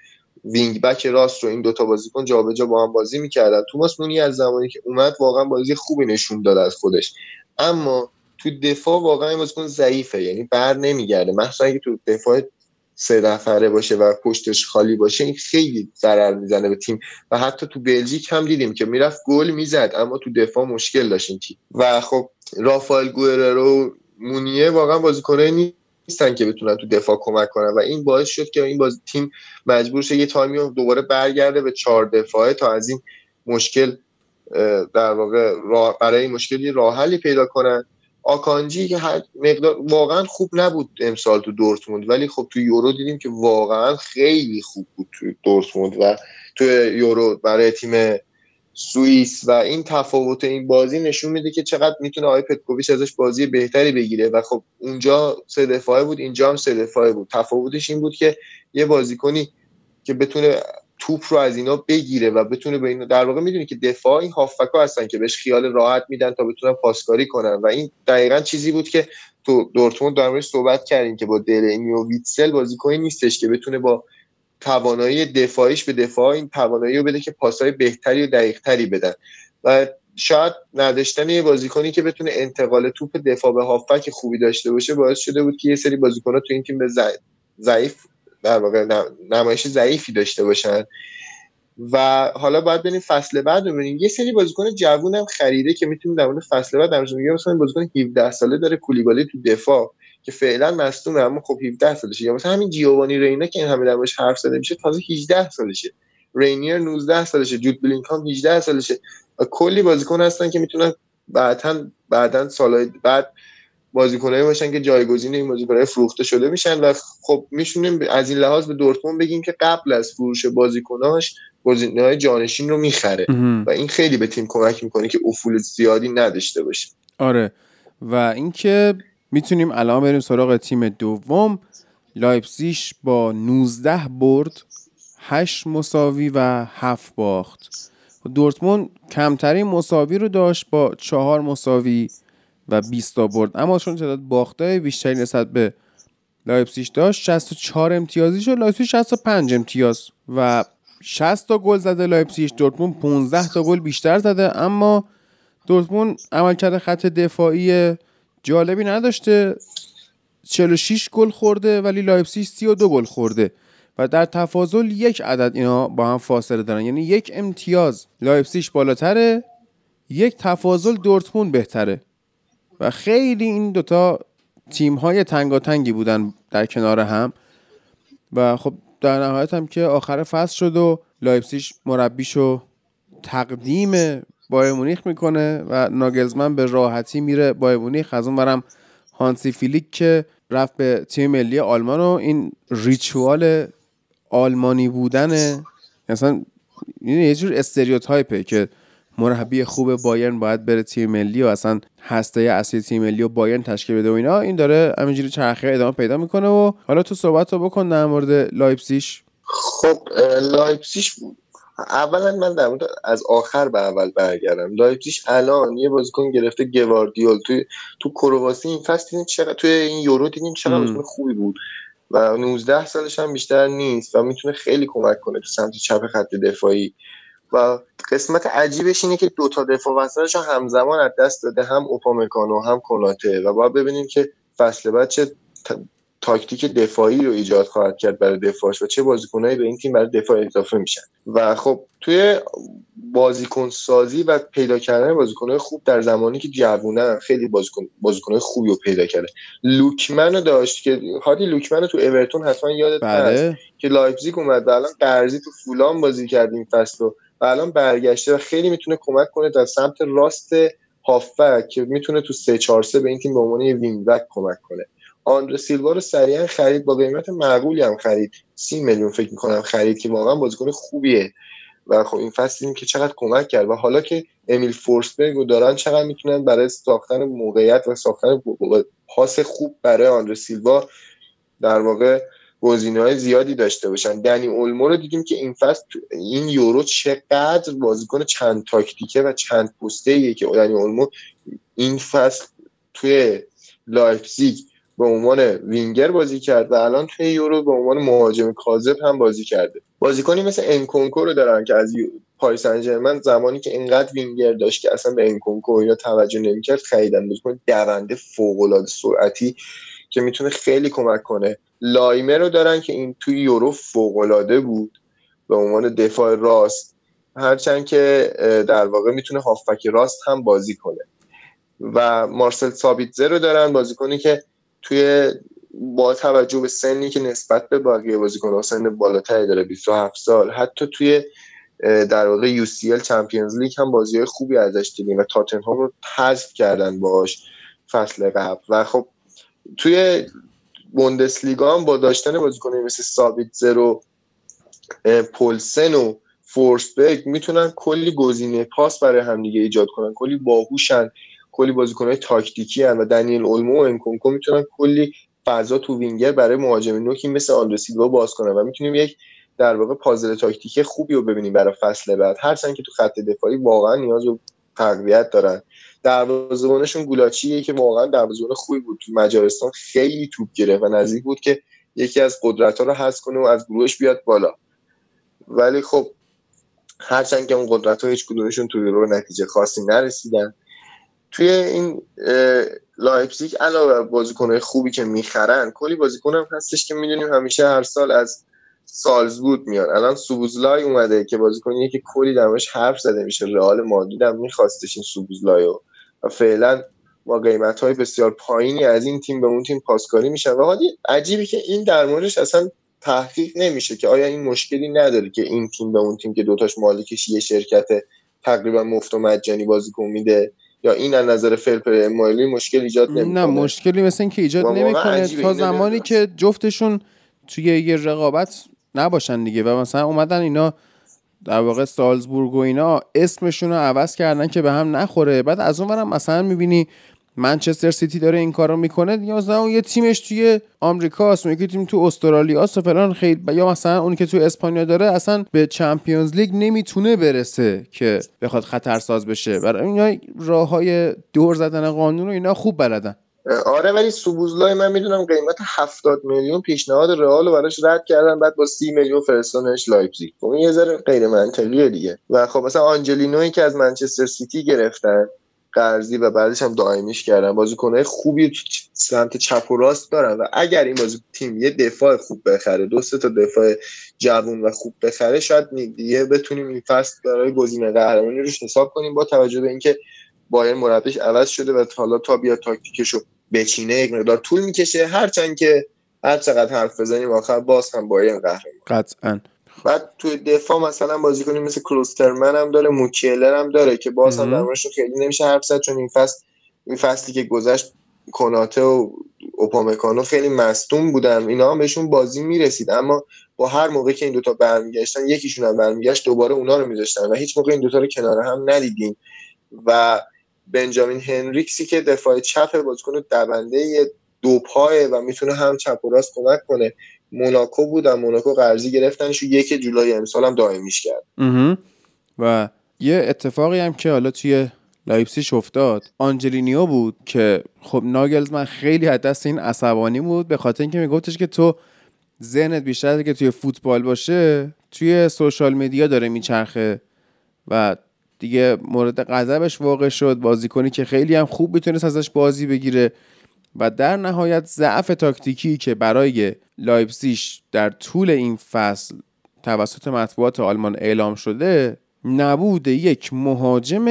وینگ بک راست رو این دوتا بازیکن جابجا با هم بازی می‌کردن. توماس مونی از زمانی که اومد واقعا بازی خوبی نشون داد از خودش. اما تو دفاع واقعا این بازیکن ضعیفه یعنی بر نمیگرده. مثلا اگه تو دفاع سه نفره باشه و پشتش خالی باشه این خیلی ضرر می‌زنه به تیم. و حتی تو بلژیک هم دیدیم که می‌رفت گل می‌زد اما تو دفاع مشکل داشت این تیم. و خب رافائل گوئررو مونیه واقعا بازیکنایی نیستن که بتونن تو دفاع کمک کنن. و این باعث شد که این باز تیم مجبور شه یه تایمی دوباره برگرده به چهار دفاعه تا از این مشکل در واقع برای این مشکلی راه حلی پیدا کنن. آکانجی که مقدار واقعا خوب نبود امسال تو دورتموند ولی خب تو یورو دیدیم که واقعا خیلی خوب بود تو دورتموند و تو یورو برای تیم سوئیس و این تفاوت این بازی نشون میده که چقدر می‌تونه آقای پتکوویچ ازش بازی بهتری بگیره و خب اونجا سه دفاعه بود اینجا هم سه دفاعه بود. تفاوتش این بود که یه بازیکنی که بتونه توپ رو از اینا بگیره و بتونه به اینا در واقع می‌دونی که دفاع این هافبکا هستن که بهش خیال راحت میدن تا بتونن پاسکاری کنن. و این دقیقا چیزی بود که تو دورتموند در صحبت کردیم که با دلینی و ویتسل بازیکنی نیستش که بتونه با توانایی دفاعیش به دفاع این توانایی رو بده که پاسهای بهتری و دقیقتری بدن. و شاید نداشتن یه بازیکنی که بتونه انتقال توپ دفاع به هافبک خوبی داشته باشه باعث شده بود که یه سری بازیکن‌ها تو این تیم به ضعیف در واقع نمایش ضعیفی داشته باشن. و حالا باید ببینیم فصل بعد ببینیم. یه سری بازیکن جوون هم خریده که می‌تونیم در مورد فصل بعد در میگم مثلا بازیکن 17 ساله داره کولیبالی تو دفاع که فعلا مصدومه اما خب 17 سالشه. یا مثلا همین جیوانی رینا که این همه دربارش حرف زده میشه تازه 18 سالشه. رینیر 19 سالشه. جود بلینکام 18 سالشه. و کلی بازیکن هستن که می‌تونن بعدا بعدا سالهای بعد بازیکنایی باشن که جایگزین این بازیکنای فروخته شده میشن و خب میشونیم از این لحاظ به دورتموند بگیم که قبل از فروش بازیکناش گزینه‌های جانشین رو می‌خره. و این خیلی به تیم کمک می‌کنه که افول زیادی نداشته باشه. آره. و اینکه می‌تونیم الان بریم سراغ تیم دوم. لایپزیش با 19 برد 8 مساوی و 7 باخت. دورتموند کمترین مساوی رو داشت با 4 مساوی. و 20 تا برد. اما چون تعداد باختای بیشتری نسبت به لایپزیگ داشت 64 امتیازی شد. لایپزیگ 65 امتیاز و 60 تا گل زده. لایپزیگ دورتموند 15 تا گل بیشتر زده. اما دورتموند عملکرد خط دفاعی جالبی نداشته. 46 گل خورده ولی لایپزیگ 32 گل خورده. و در تفاضل یک عدد اینا با هم فاصله دارن. یعنی یک امتیاز لایپزیگ بالاتره یک تفاضل دورتموند بهتره. و خیلی این دوتا تیم های تنگاتنگی بودن در کنار هم. و خب در نهایت هم که آخر فصل شد و لایپسیش مربیشو تقدیم بایرن مونیخ می‌کنه و ناگلزمن به راحتی میره بایرن مونیخ. از اون ورم هانسی فلیک که رفت به تیم ملی آلمان و این ritual آلمانی بودن این یه جور stereotype ه که مربی خوب بایرن باید بره تیم ملی و اصلا هسته اصلی تیم ملی و بایرن تشکیل بده و اینا. این داره همینجوری چرخه ادامه پیدا می‌کنه و حالا تو صحبت رو بکن در مورد لایپسیش خب لایپسیش اولا من در مورد از آخر به اول برگردم. لایپزیگ الان یه بازیکن گرفته گواردیول. توی تو کرواسی این فصل دیدین چقدر توی این یورو دیدین چقدر بازیکن خوبی بود و 19 سالش هم بیشتر نیست و می‌تونه خیلی کمک کنه تو سمت چپ خط دفاعی. و قسمت عجیبش اینه که دو تا دفاع وسطش همزمان از دست داده هم اوپامکانو هم کناته و باید ببینیم که فصل بعد چه تاکتیک دفاعی رو ایجاد خواهد کرد برای دفاعش و چه بازیکنایی به این تیم برای دفاع اضافه میشن. و خب توی بازیکن سازی و پیدا کردن بازیکنهای خوب در زمانی که جوونه خیلی بازیکن بازیکنهای خوبی رو پیدا کرده. لوکمن رو داشت که هادی لوکمن رو تو اورتون حتما یادت بله. هست که لایپزیگ اومد و الان قرضی تو فولام بازی کرد این فصل رو. و الان برگشته و خیلی می‌تونه کمک کنه در سمت راست هافبک که می‌تونه تو 3 4 3 به این تیم به عنوان وینگ بک کمک کنه. آندر سیلوا رو سریعا خرید با قیمت معقولی هم خرید. سی میلیون فکر می‌کنم خرید که واقعا بازیکن خوبیه. و خب این فصل که چقدر کمک کرد و حالا که امیل فورسبرگ رو دارن چقدر می‌تونن برای ساختن موقعیت و ساختن پاس خوب برای آندر سیلوا در واقع گزینه های زیادی داشته باشن. دنی اولمو رو دیدیم که این فصل این یورو چقدر بازیکن چند تاکتیکه و چند پسته که دنی اولمو این فصل توی لایپزیگ به عنوان وینگر بازی کرد و الان توی یورو به عنوان مهاجم کاذب هم بازی کرده. بازیکنی مثل انکونکو رو دارن که از پاریس سن زمانی که اینقدر وینگر داشت که اصلا به انکونکو یا توجه نمی‌کرد خریدن. بازیکن دونده فوق العاده سرعتی که می‌تونه خیلی کمک کنه. لایمر رو دارن که این توی یورو فوق العاده بود به عنوان دفاع راست. هرچند که در واقع می‌تونه هافبک راست هم بازی کنه. و مارسل سابیتزه رو دارن بازیکنی که توی با توجه به سنی که نسبت به بقیه بازیکن‌ها سن بالاتری داره 27 سال حتی توی در واقع یو سی ال چمپیونز لیگ هم بازی خوبی ازش دیدیم و تاتنهام رو حذف کردن باش فصل قبل. و خب توی بوندسلیگا هم با داشتن بازیکنایی مثل سابیت زرو پولسن و فورسبرگ می‌تونن کلی گزینه پاس برای همدیگه ایجاد کنن. کلی باهوشن کلی بازیکنهای تاکتیکی هن و دنیل اولمو و انکونکو می‌تونن کلی فضا تو وینگر برای مهاجم نوکی مثل آندر سیلوا باز کنن و می‌تونیم یک در واقع پازل تاکتیکی خوبی رو ببینیم برای فصل بعد. هرچند که تو خط دفاعی واقعا نیاز به تقویت دارن. دروازه‌بانشون گولاچیه که واقعا دروازه‌بان خوبی بود. تو مجارستان خیلی توپ گرفت و نزدیک بود که یکی از قدرت‌ها رو حذف کنه و از گروهش بیاد بالا. ولی خب هرچند که اون قدرت ها هیچ کدومشون توی رو نتیجه خاصی نرسیدن. توی این لایپزیگ علاوه بازیکنهای خوبی که می‌خرن کلی بازیکن هم هستش که می‌دونیم همیشه هر سال از سالزبورگ میان. الان سوبوزلای اومده که بازیکنیه که کلی درمش حرف زده میشه. رئال مادرید هم میخواستش این سوبوزلایو و فعلا با قیمت های بسیار پایینی از این تیم به اون تیم پاسکاری میشن. و حالی عجیبی که این در موردش اصلا تحقیق نمیشه که آیا این مشکلی نداره که این تیم به اون تیم که دوتاش مالکش یه شرکت تقریبا مفت و مجانی بازیکن میده یا این از نظر فلپر مالی مشکل ایجاد نمی‌کنه؟ نه مشکلی مثل این که ایجاد نمی‌کنه. تا زمانی. که جفتشون توی یه رقابت نباشن دیگه و مثلا اومدن اینا در واقع سالزبورگ و اینا اسمشون رو عوض کردن که به هم نخوره. بعد از اون ورم مثلا می‌بینی منچستر سیتی داره این کارو می‌کنه یا مثلا اون یه تیمش توی آمریکاست اون یکی تیم تو استرالیاست و فلان خیلی یا مثلا اونی که تو اسپانیا داره اصلا به Champions League نمی‌تونه برسه که بخواد خطرساز بشه. برای اینا راه های دور زدن قانون رو اینا خوب بلدن. آره ولی سوبوزلای من می‌دونم قیمت 70 میلیون پیشنهاد رئال براش رد کردن بعد با 30 میلیون فرستادنش لایپزیگ. خب این یه ذره غیر منطقیه دیگه. و خب مثلا آنجلینوی که از منچستر سیتی گرفتن قرضی و بعدش هم دائمیش کردن. بازیکنهای خوبی تو سمت چپ و راست دارن و اگر این بازی تیم یه دفاع خوب بخره دو تا دفاع جوون و خوب بخره شاید دیگه بتونیم این فصل برای گزینه قهرمانی روش حساب کنیم با توجه به اینکه بایر مربیش عوض شده و حالا تا بیا تاکتیکشو بچینه یک مقدار طول می‌کشه. هرچند که هر چقدر حرف بزنیم آخر باز هم بایر قهرمان. قطعا. بعد توی دفاع مثلا بازیکنی مثل کروسترمن هم داره موکیلر هم داره که باز هم موردشون خیلی نمیشه حرف زد چون این فصل این فصلی که گذشت کناته و اوپامکانو خیلی مصدوم بودن. اینا هم بهشون بازی می‌رسید. اما با هر موقع که این دوتا برمیگشتن یکیشون هم برمیگشت دوباره اونا رو میذاشتن و هیچ موقع این دوتا رو کنار هم ندیدیم. و بنجامین هنریکسی که دفاع چپ بازیکن دونده دو پایه و می‌تونه هم چپ و راست کمک کنه. موناکو بود و موناکو قرضی گرفتنش و یک جولای امسال هم دائمیش کرد. و یه اتفاقی هم که حالا توی لایپسیش افتاد. آنجلینیو بود که خب ناگلزمن خیلی از دست این عصبانی بود. به خاطر اینکه میگفتش که تو ذهنت بیشتر که توی فوتبال باشه توی social media داره میچرخه و دیگه مورد غضبش واقع شد. بازیکنی که خیلی هم خوب می‌تونست ازش بازی بگیره. و در نهایت ضعف تاکتیکی که برای لایپسیش در طول این فصل توسط مطبوعات آلمان اعلام شده نبود یک مهاجم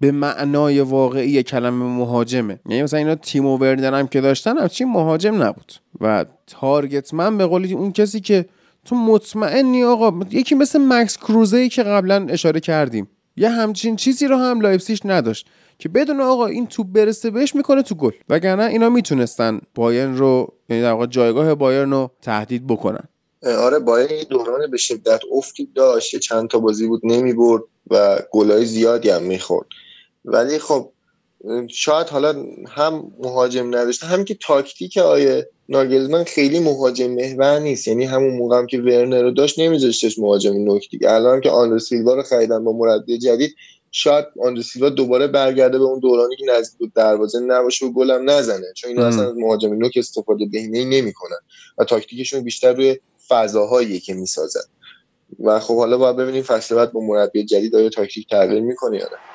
به معنای واقعی کلمه مهاجمه یعنی مثلا اینا تیمو ورنر هم که داشتن همچین مهاجم نبود. و target man به قول اون کسی که تو مطمئنی آقا یکی مثل مکس کروزه ای که قبلا اشاره کردیم. یه همچین چیزی رو هم لایپسیش نداشت که بدون آقا این توپ برسه بهش می‌کنه تو گل. وگرنه اینا می‌تونستن بایرن رو یعنی در واقع جایگاه بایرن رو تهدید بکنن. آره بایر یه دوران به شدت افتی داشت چند تا بازی بود نمی‌برد و گلای زیادی هم می‌خورد. ولی خب شاید حالا هم مهاجم نداشته هم که تاکتیک آیه ناگلزمن خیلی مهاجم محور نیست. یعنی همون موقع هم که ورنر رو داشت نمیذاشتش مهاجم نوک دیگه. الان که آندر سیلوا رو خریدن با مربی جدید شاید آندر سیلوا دوباره برگرده به اون دورانی که نزدیک بود. دروازه نباشه و گلم نزنه. چون اینا. اصلا از مهاجم نوک استفاده بهینه نمی‌کنن و تاکتیکشون بیشتر روی فضاهایی که می‌سازن. و خب حالا باید ببینیم فصل بعد با مربی جدید آیا تاکتیک تغییر می‌کنه یا نه.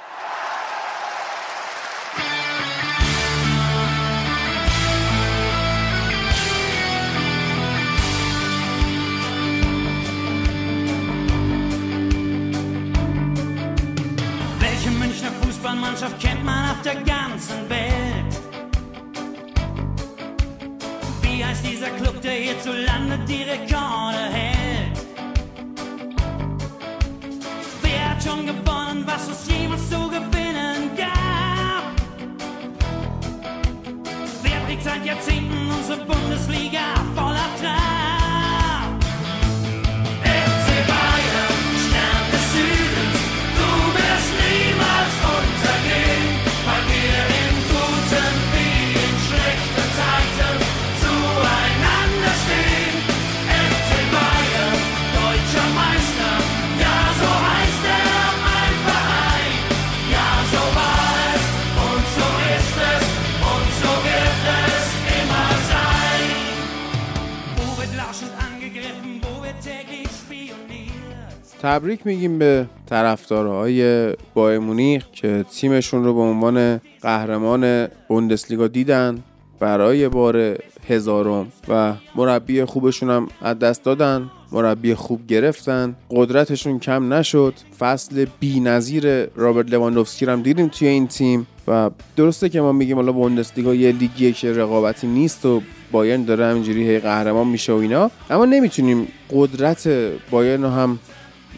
große Bundesliga. تبریک میگیم به طرفدارهای بایر مونیخ که تیمشون رو به عنوان قهرمان بوندسلیگا دیدن برای بار هزارم و مربی خوبشون هم از دست دادن مربی خوب گرفتن. قدرتشون کم نشد. فصل بی نظیر رابرت لواندوفسکی رو هم دیدیم توی این تیم و درسته که ما میگیم حالا بوندسلیگا یه لیگیه که رقابتی نیست و بایرن داره همینجوری هی قهرمان میشه و اینا اما نمی‌تونیم قدرت بایرن رو هم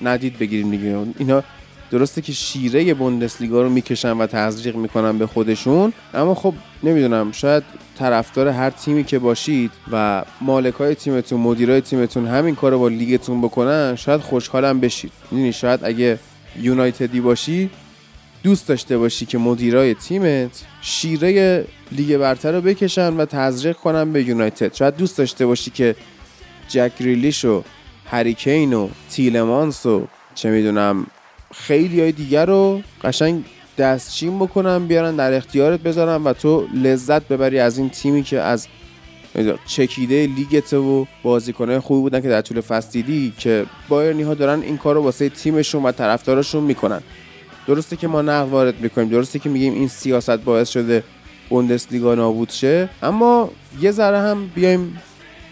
ندید بگیریم دیگه اینا درسته که شیره بوندسلیگا رو می‌کشن و تزریق می‌کنن به خودشون اما خب نمی‌دونم شاید طرفدار هر تیمی که باشید و مالکای تیمتون مدیرای تیمتون همین کارو با لیگتون بکنن شاید خوشحالم بشید. می‌دونی شاید اگه یونایتدی باشی دوست داشته باشی که مدیرای تیمت شیره لیگ برتر رو بکشن و تزریق کنن به یونایتد. شاید دوست داشته باشی که جک ریلیش و هریکین و تیلمانس و چه می‌دونم خیلی های دیگر رو قشنگ دستچین بکنن بیارن در اختیارت بذارن و تو لذت ببری از این تیمی که از چکیده لیگت و بازیکنهای خوبی بودن که در طول فصل دیدی که بایرنی ها دارن این کار رو واسه تیمشون و طرفداراشون می‌کنن. درسته که ما نقد وارد می‌کنیم درسته که میگیم این سیاست باعث شده بوندسلیگا نابود شه اما یه ذره هم بیایم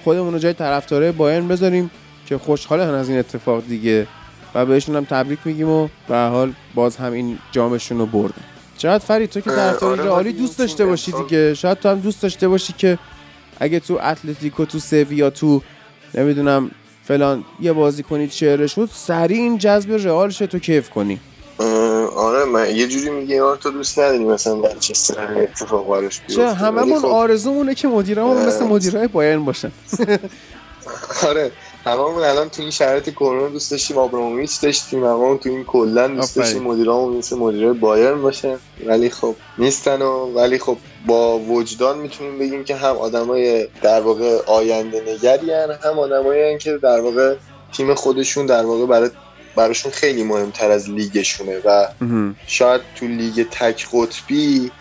خودمون رو جای طرفدارای بایرن بذاریم. که خوشحالن از این اتفاق دیگه و بهشون هم تبریک میگیم و به هر حال باز هم این جامشون رو بردن. شاید فرید تو که طرفدار آره، رئالی ولی دوست داشته باشی دیگه. شاید تو هم دوست داشته باشی که اگه تو اتلتیکو تو سویا تو نمی‌دونم فلان یه بازی کنی چهره شد سریع این جذب رئال شه تو کیف کنی. آره من یه جوری میگه یار تو دوست نداری مثلا منچستر اتفاق براش بیفته. چه هممون خب، آرزومونه که مدیرامون اه. مثل مدیرای بایرن باشن. آره. هممون الان تو این شرایط کرونا دوست داشتیم آبراموویچ داشتیم هممون تو این کلا دوست. داشتیم مدیرامون مثل مدیرای بایرن باشن ولی خب نیستن و ولی خب با وجدان می‌تونیم بگیم که هم آدمای در واقع آینده نگری هن، هم آدمایی که در واقع تیم خودشون در واقع برای براشون خیلی مهمتر از لیگشونه و شاید تو لیگ تک قطبی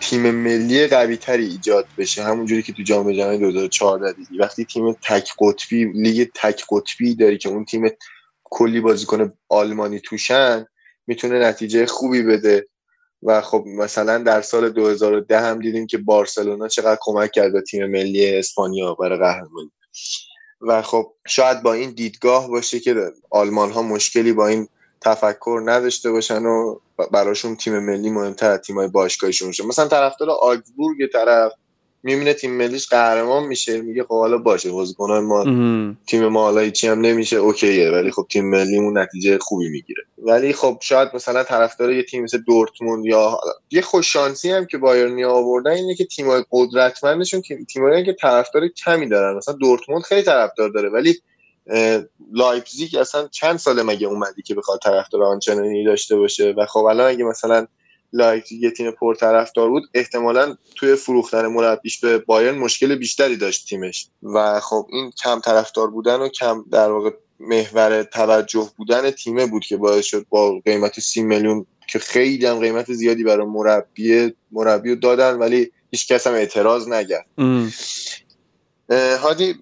تیم ملی قوی تری ایجاد بشه. همونجوری که تو جام جهانی 2014 دیدی. وقتی تیم تک قطبی لیگ تک قطبی داری که اون تیم کلی بازیکن آلمانی توشن می‌تونه نتیجه خوبی بده. و خب مثلا در سال 2010 هم دیدیم که بارسلونا چقدر کمک کرد به تیم ملی اسپانیا برای قهرمانی. و خب شاید با این دیدگاه باشه که آلمان ها مشکلی با این تفکر نداشته باشن و براشون تیم ملی مهمتر از تیمای باشگاهیشون باشه. مثلا طرفدار آگزبورگ طرف می‌بینه تیم ملیش قهرمان میشه میگه خب حالا باشه بازیکنان ما تیم ما حالا هیچی هم نمیشه اوکیه ولی خب تیم ملیمون نتیجه خوبی می‌گیره. ولی خب شاید مثلا طرفدار یه تیم مثل دورتموند یا یه خوش شانسی هم که بایرنی آوردن اینه که تیمای قدرتمندشون تیم تیمایی که طرفدار کمی دارن. مثلا دورتموند خیلی طرفدار داره ولی لایپزیگ اصلا چند ساله مگه اومده که بخواد طرفدار آنچنانی داشته باشه؟ و خب الان اگه مثلا لایپزیگ یه تیم پرطرفدار بود احتمالا توی فروختن مربیش به بایرن مشکل بیشتری داشت تیمش. و خب این کم طرفدار بودن و کم در واقع محور توجه بودن تیمه بود که باعث شد با قیمت سی میلیون که خیلی هم قیمت زیادی برای مربی مربی رو دادن ولی هیچ کس هم اعتراض نکرد اه، هادی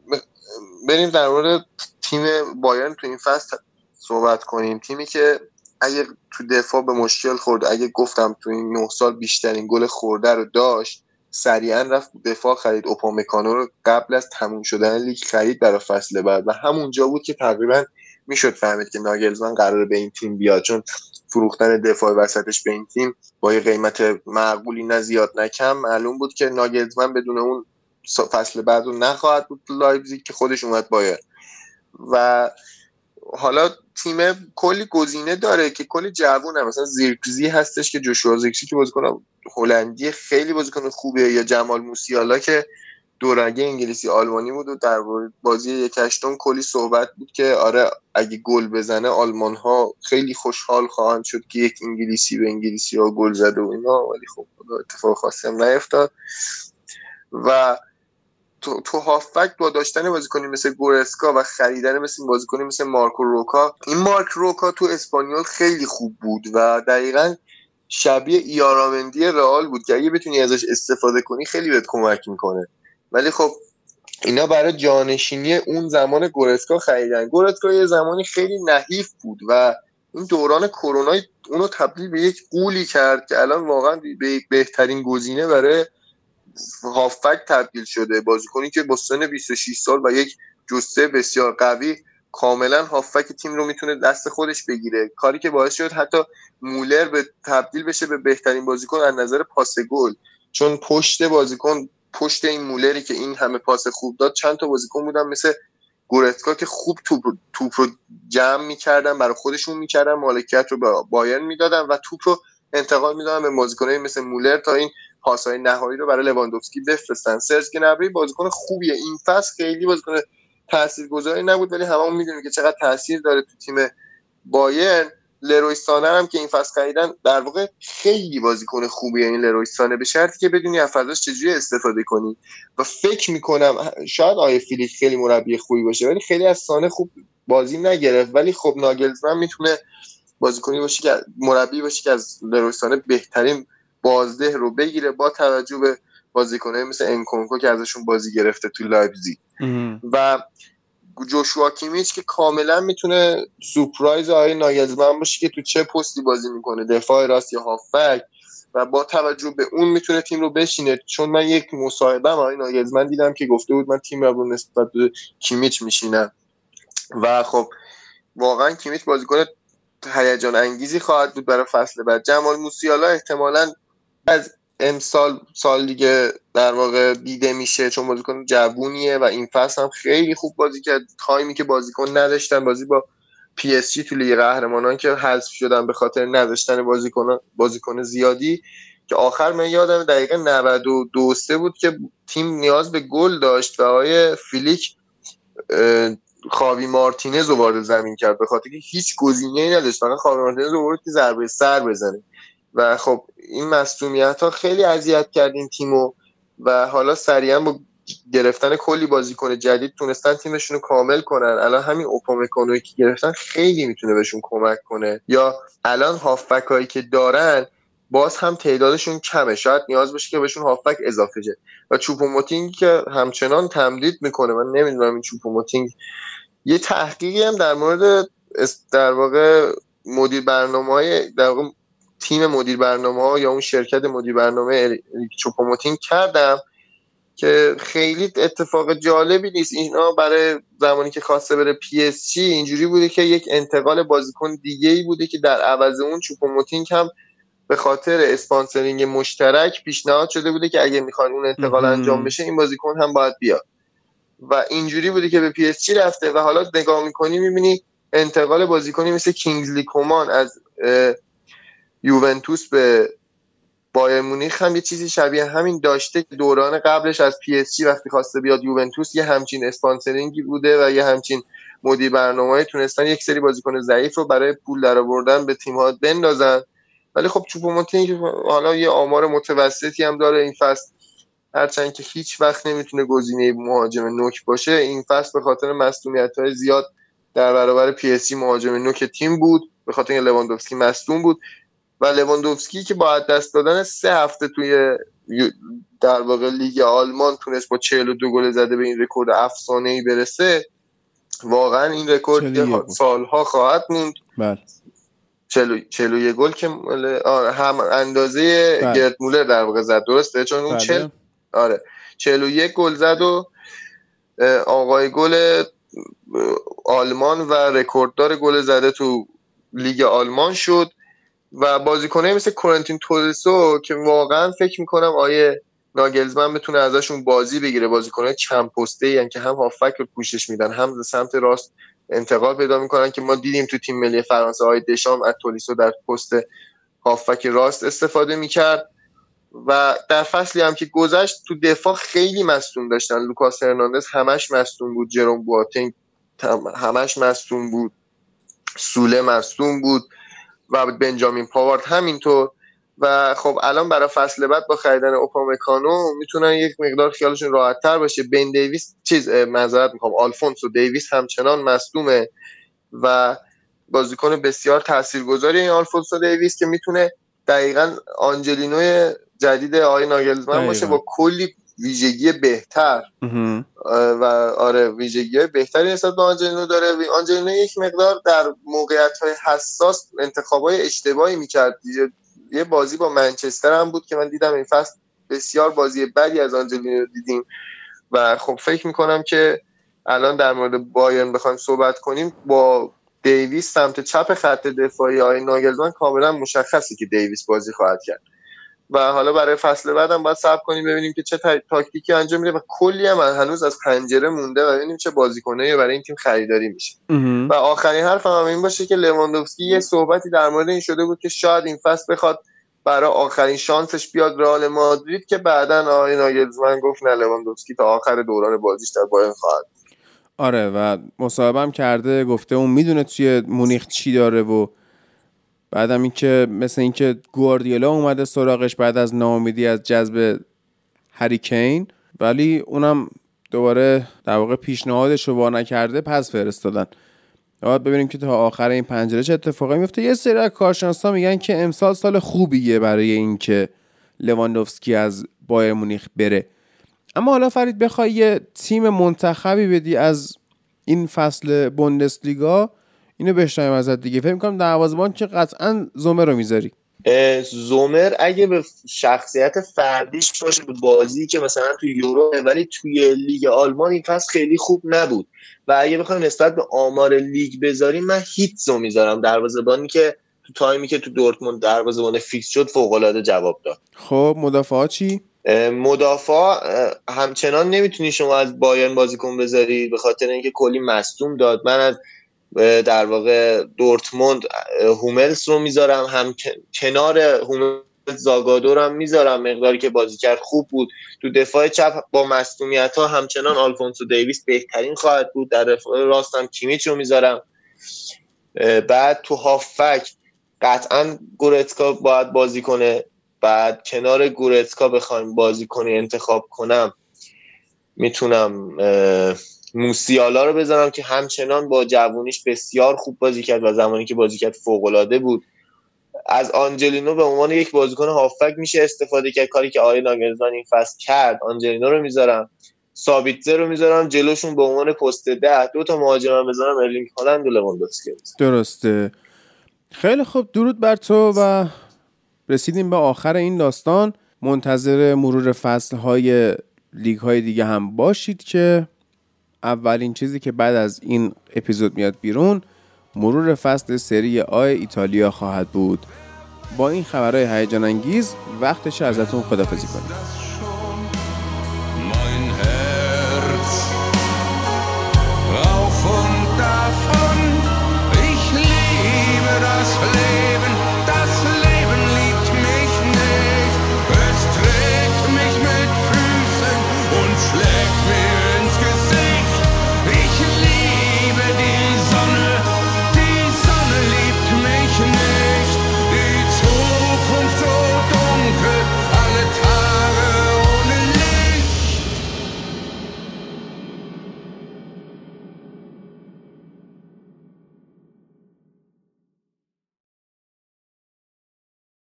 بریم در مورد تیم بایرن تو این فصل صحبت کنیم. تیمی که اگه تو دفاع به مشکل خورد اگه گفتم تو این نه سال بیشترین گل خورده رو داشت سریعا رفت دفاع خرید اوپامکانو رو قبل از تموم شدن لیگ خرید برای فصل بعد. و همونجا بود که تقریبا می‌شد فهمید که ناگلزمن قراره به این تیم بیاد. چون فروختن دفاع وسطش به این تیم با یه قیمت معقولی نه زیاد نه کم معلوم بود که ناگلزمن بدون اون فصل بعد رو نخواهد بود تو لایپزیگ که خودش اومد بایرن و حالا تیم کلی گزینه داره که کلی جوون هم مثلا زیرکزی هستش که جوشوا زیرکزی که بازیکن هلندی خیلی بازیکن خوبه یا جمال موسیالا که دورگه انگلیسی آلمانی بود و در بازی یک هشتم کلی صحبت بود که آره اگه گل بزنه آلمان ها خیلی خوشحال خواهند شد که یک انگلیسی به انگلیسی ها گل زده و اینا. ولی خب اتفاق خاصی هم نیفتاد. و تو, تو هافبک با داشتن بازیکنی مثل گورسکا و خریدن مثل بازیکنی مثل مارکو روکا این مارک روکا تو اسپانیول خیلی خوب بود و دقیقا شبیه ایارامندی رئال بود که اگه بتونی ازش استفاده کنی خیلی بهت کمک می‌کنه. ولی خب اینا برای جانشینی اون زمان گورسکا خریدن. گورسکا یه زمانی خیلی نحیف بود و این دوران کرونا اونو تبدیل به یک قولی کرد که الان واقعا به بهترین گزینه برای هافبک تبدیل شده بازیکنی که با سن 26 سال و یک جسته بسیار قوی کاملا هافک تیم رو می‌تونه دست خودش بگیره. کاری که باعث شد حتی مولر به تبدیل بشه به بهترین بازیکن از نظر پاس گل. چون پشت بازیکن پشت این مولری که این همه پاس خوب داد چند تا بازیکن بودن مثل گورتکا که خوب توپ توپ رو جمع می‌کردن برای خودشون می‌کردن مالکیت رو به بایرن می‌دادن و توپ رو انتقال می‌دادن به بازیکنایی مثل مولر تا این پاسهای نهایی رو برای لواندوفسکی بفرستن. سرج گنبری بازیکن خوبیه این فصل خیلی بازیکن تاثیرگذاری نبود ولی هممون می‌دونیم که چقدر تاثیر داره تو تیم بایرن. لروی سانه هم که این فصل خریدن در واقع خیلی بازیکن خوبیه. این لروی سانه به شرطی که بدونی از فضاش چجوری استفاده کنی. و فکر می‌کنم شاید آقای فلیک خیلی مربی خوبی باشه ولی خیلی از سانه خوب بازی نگرفت. ولی خب ناگلزمن می‌تونه بازیکنی باشه که مربی باشه که از لروی سانه بهترین بازده رو بگیره با توجه به بازیکنه مثل انکونکو که ازشون بازی گرفته تو لایپزیگ. و جوشوا کیمیچ که کاملا می‌تونه سورپرایز آقای ناگلزمن باشه که تو چه پستی بازی می‌کنه. دفاع راست یا هافبک و با توجه به اون می‌تونه تیم رو بچینه. چون من یک مصاحبه آقای ناگلزمن دیدم که گفته بود من تیم رو نسبت به کیمیچ می‌چینم. و خب واقعا کیمیچ بازیکن هیجان انگیزی خواهد بود برای فصل بعد. جمال موسیالا احتمالا از امسال سال دیگه در واقع دیده میشه چون بازیکن جوونیه و این فصل هم خیلی خوب بازی کرد. تایمی که بازیکن نداشتن بازی با PSG تو لیگ قهرمانان که حذف شدن به خاطر نداشتن بازیکن بازیکن زیادی که آخر من یادم دقیقه 92 سه بود که تیم نیاز به گل داشت و آقای فیلیک خاوی مارتینز رو وارد زمین کرد به خاطر که هیچ گزینه‌ای نداشت. فقط خاوی مارتینز رو که ضربه سر بزنه. و خب این مصومیت ها خیلی اذیت کرد تیمو و حالا سریعا با گرفتن کلی بازیکن جدید تونستن تیمشون رو کامل کنن. الان همین اوپامکانوی که گرفتن خیلی می‌تونه بهشون کمک کنه. یا الان هافبک هایی که دارن باز هم تعدادشون کمه. شاید نیاز باشه که بهشون هافبک اضافه شه. و چوپوموتینگ که همچنان تمدید می‌کنه. من نمی‌دونم این چوپوموتینگ یه تحقیقی هم در مورد در واقع مدیر برنامه های در واقع تیم مدیر برنامه ها یا اون شرکت مدیر برنامه اریک چوپوموتینگ کردم که خیلی اتفاق جالبی نیست اینا برای زمانی که خواسته بره PSG اینجوری بوده که یک انتقال بازیکن دیگه ای بوده که در عوض اون چوپوموتینگ هم به خاطر sponsoring مشترک پیشنهاد شده بوده که اگه می‌خوان اون انتقال. انجام بشه این بازیکن هم باید بیاد و اینجوری بوده که به PSG رفته و حالا نگاه می‌کنی می‌بینی انتقال بازیکنی مثل کینگزلی کومان از یوونتوس به بایرن مونیخ هم یه چیزی شبیه همین داشته که دوران قبلش از PSG وقتی خواسته بیاد یوونتوس یه همچین sponsoring ی بوده و یه همچین مدیر برنامه تونستن یک سری بازیکن ضعیف رو برای پول در آوردن به تیم ها بندازن. ولی خب چوپوموتینگ حالا یه آمار متوسطی هم داره. این فصل هرچند که هیچ وقت نمی‌تونه گزینه مهاجم نوک باشه این فصل به خاطر های زیاد در برابر پی اس مهاجم نوک تیم بود. به خاطر اینکه لواندوفسکی مصدوم بود. و لواندوفسکی که با دست دادن سه هفته توی در واقع لیگ آلمان تونست با 42 گل زده به این رکورد افسانه ای برسه واقعا این رکورد 41 که بود. سالها خواهد موند. بله. 41 گل که آره، هم اندازه بله. گرت مولر در واقع زد. درسته؟ چون اون 40 بله آره. 41 گل زد و آقای گل آلمان و رکورددار گل زده تو لیگ آلمان شد. و بازیکنه مثل کورنتین تولسو که واقعا فکر می‌کنم آیه ناگلزمن بتونه ازشون بازی بگیره. بازیکنه چند پسته یعنی که هم هافک رو پوشش میدن هم سمت راست انتقال پیدا می‌کنن که ما دیدیم تو تیم ملی فرانسه آقای دشام از تولیسو در پست هافک راست استفاده می‌کرد و در فصلی هم که گذشت تو دفاع خیلی مصدوم داشتن. لوکاس هرناندز همش مصدوم بود جروم بواتینگ تم- همش مصدوم بود سوله مصدوم بود. و بنجامین پاوارد همینطور. و خب الان برای فصل بعد با خریدن اوپامکانو می‌تونن یک مقدار خیالشون راحت تر باشه. بین دیویس چیز معذرت می‌خوام آلفونسو دیویس همچنان مصدومه و بازیکن بسیار تاثیرگذاری این آلفونسو دیویس که می‌تونه دقیقا آنجلینوی جدید آقای ناگلزمن باشه. با کلی ویژگی بهتر. و آره ویژگی بهتری نسبت به آنجلینو داره. آنجلینو یک مقدار در موقعیت های حساس انتخاب های اشتباهی می‌کرد. یه بازی با منچستر هم بود که من دیدم این فصل بسیار بازی بدی از آنجلینو دیدیم. و خب فکر می‌کنم که الان در مورد بایرن بخوایم صحبت کنیم با دیویس سمت چپ خط دفاعی های ناگلزمن کاملا مشخصه که دیویس بازی خواهد کرد. و حالا برای فصل بعدم باید صبر کنیم ببینیم که چه تا- تاکتیکی انجام میده و کلی هم هنوز از پنجره مونده و ببینیم چه بازیکنایی برای این تیم خریداری میشه. و آخرین حرف هم این باشه که لواندوفسکی یه صحبتی در مورد این شده بود که شاید این فصل بخواد برای آخرین شانسش بیاد رئال مادرید که بعدا آقای ناگلزمن گفت نه لواندوفسکی تا آخر دوران بازیش در بایرن خواهد آره و مصاحبه هم کرده گفته اون می‌دونه توی مونیخ چی داره و بعدم اینکه مثل اینکه گواردیولا اومده سراغش بعد از ناامیدی از جذب هری کین ولی اونم دوباره در واقع پیشنهادش رو نکرده پس فرستادن. باید ببینیم که تا آخر این پنجره چه اتفاقی میفته. یه سری از کارشناسا میگن که امسال سال خوبیه برای اینکه لواندوفسکی از بایر مونیخ بره. اما حالا فرید بخوای یه تیم منتخبی بدی از این فصل بوندسلیگا. اینو بشنویم ازت دیگه. فکر می‌کنم دروازه‌بان که قطعا زومر رو می‌ذاری. زومر اگه به شخصیت فردیش باشه به بازی که مثلا تو یورو ولی توی لیگ آلمان این فصل خیلی خوب نبود. و اگه بخوایم نسبت به آمار لیگ بذاریم من هیتز رو می‌ذارم. دروازه‌بانی که تو تایمی که تو دورتموند دروازه‌بان فیکس شد فوق‌العاده جواب داد. خب مدافعا چی؟ مدافع همچنان نمی‌تونی شما از بایرن بازیکن بذاری به خاطر اینکه کلی مصدوم داد. من از در واقع دورتموند اه، هوملس رو می‌ذارم هم کنار هوملس زاگادو هم می‌ذارم مقداری که بازی کرد خوب بود. تو دفاع چپ با مصدومیت ها همچنان آلفونسو دیویس بهترین خواهد بود. در دفاع راست هم کیمیچ رو می‌ذارم. بعد تو هافک قطعا گورتسکا باید بازی کنه. بعد کنار گورتسکا بخوایم بازی کنی انتخاب کنم می‌تونم موسیالا رو بذارم که همچنان با جوونیش بسیار خوب بازی کرد و زمانی که بازی کرد فوق‌العاده بود. از آنجلینو به عنوان یک بازیکن هافک میشه استفاده کرد. کاری که آقای ناگلزمن این فصل کرد. آنجلینو رو می‌ذارم. سابیتزر رو می‌ذارم. جلوشون به عنوان پست ده. دو تا مهاجم بذارم ارلینگ هالند و لواندوفسکی. درسته. خیلی خوب. درود بر تو و رسیدیم به آخر این داستان. منتظر مرور فصل های لیگ های دیگه هم باشید که اولین چیزی که بعد از این اپیزود میاد بیرون مرور فصل سری آی ایتالیا خواهد بود. با این خبرهای هیجان انگیز وقتش ازتون خدافزی کنیم.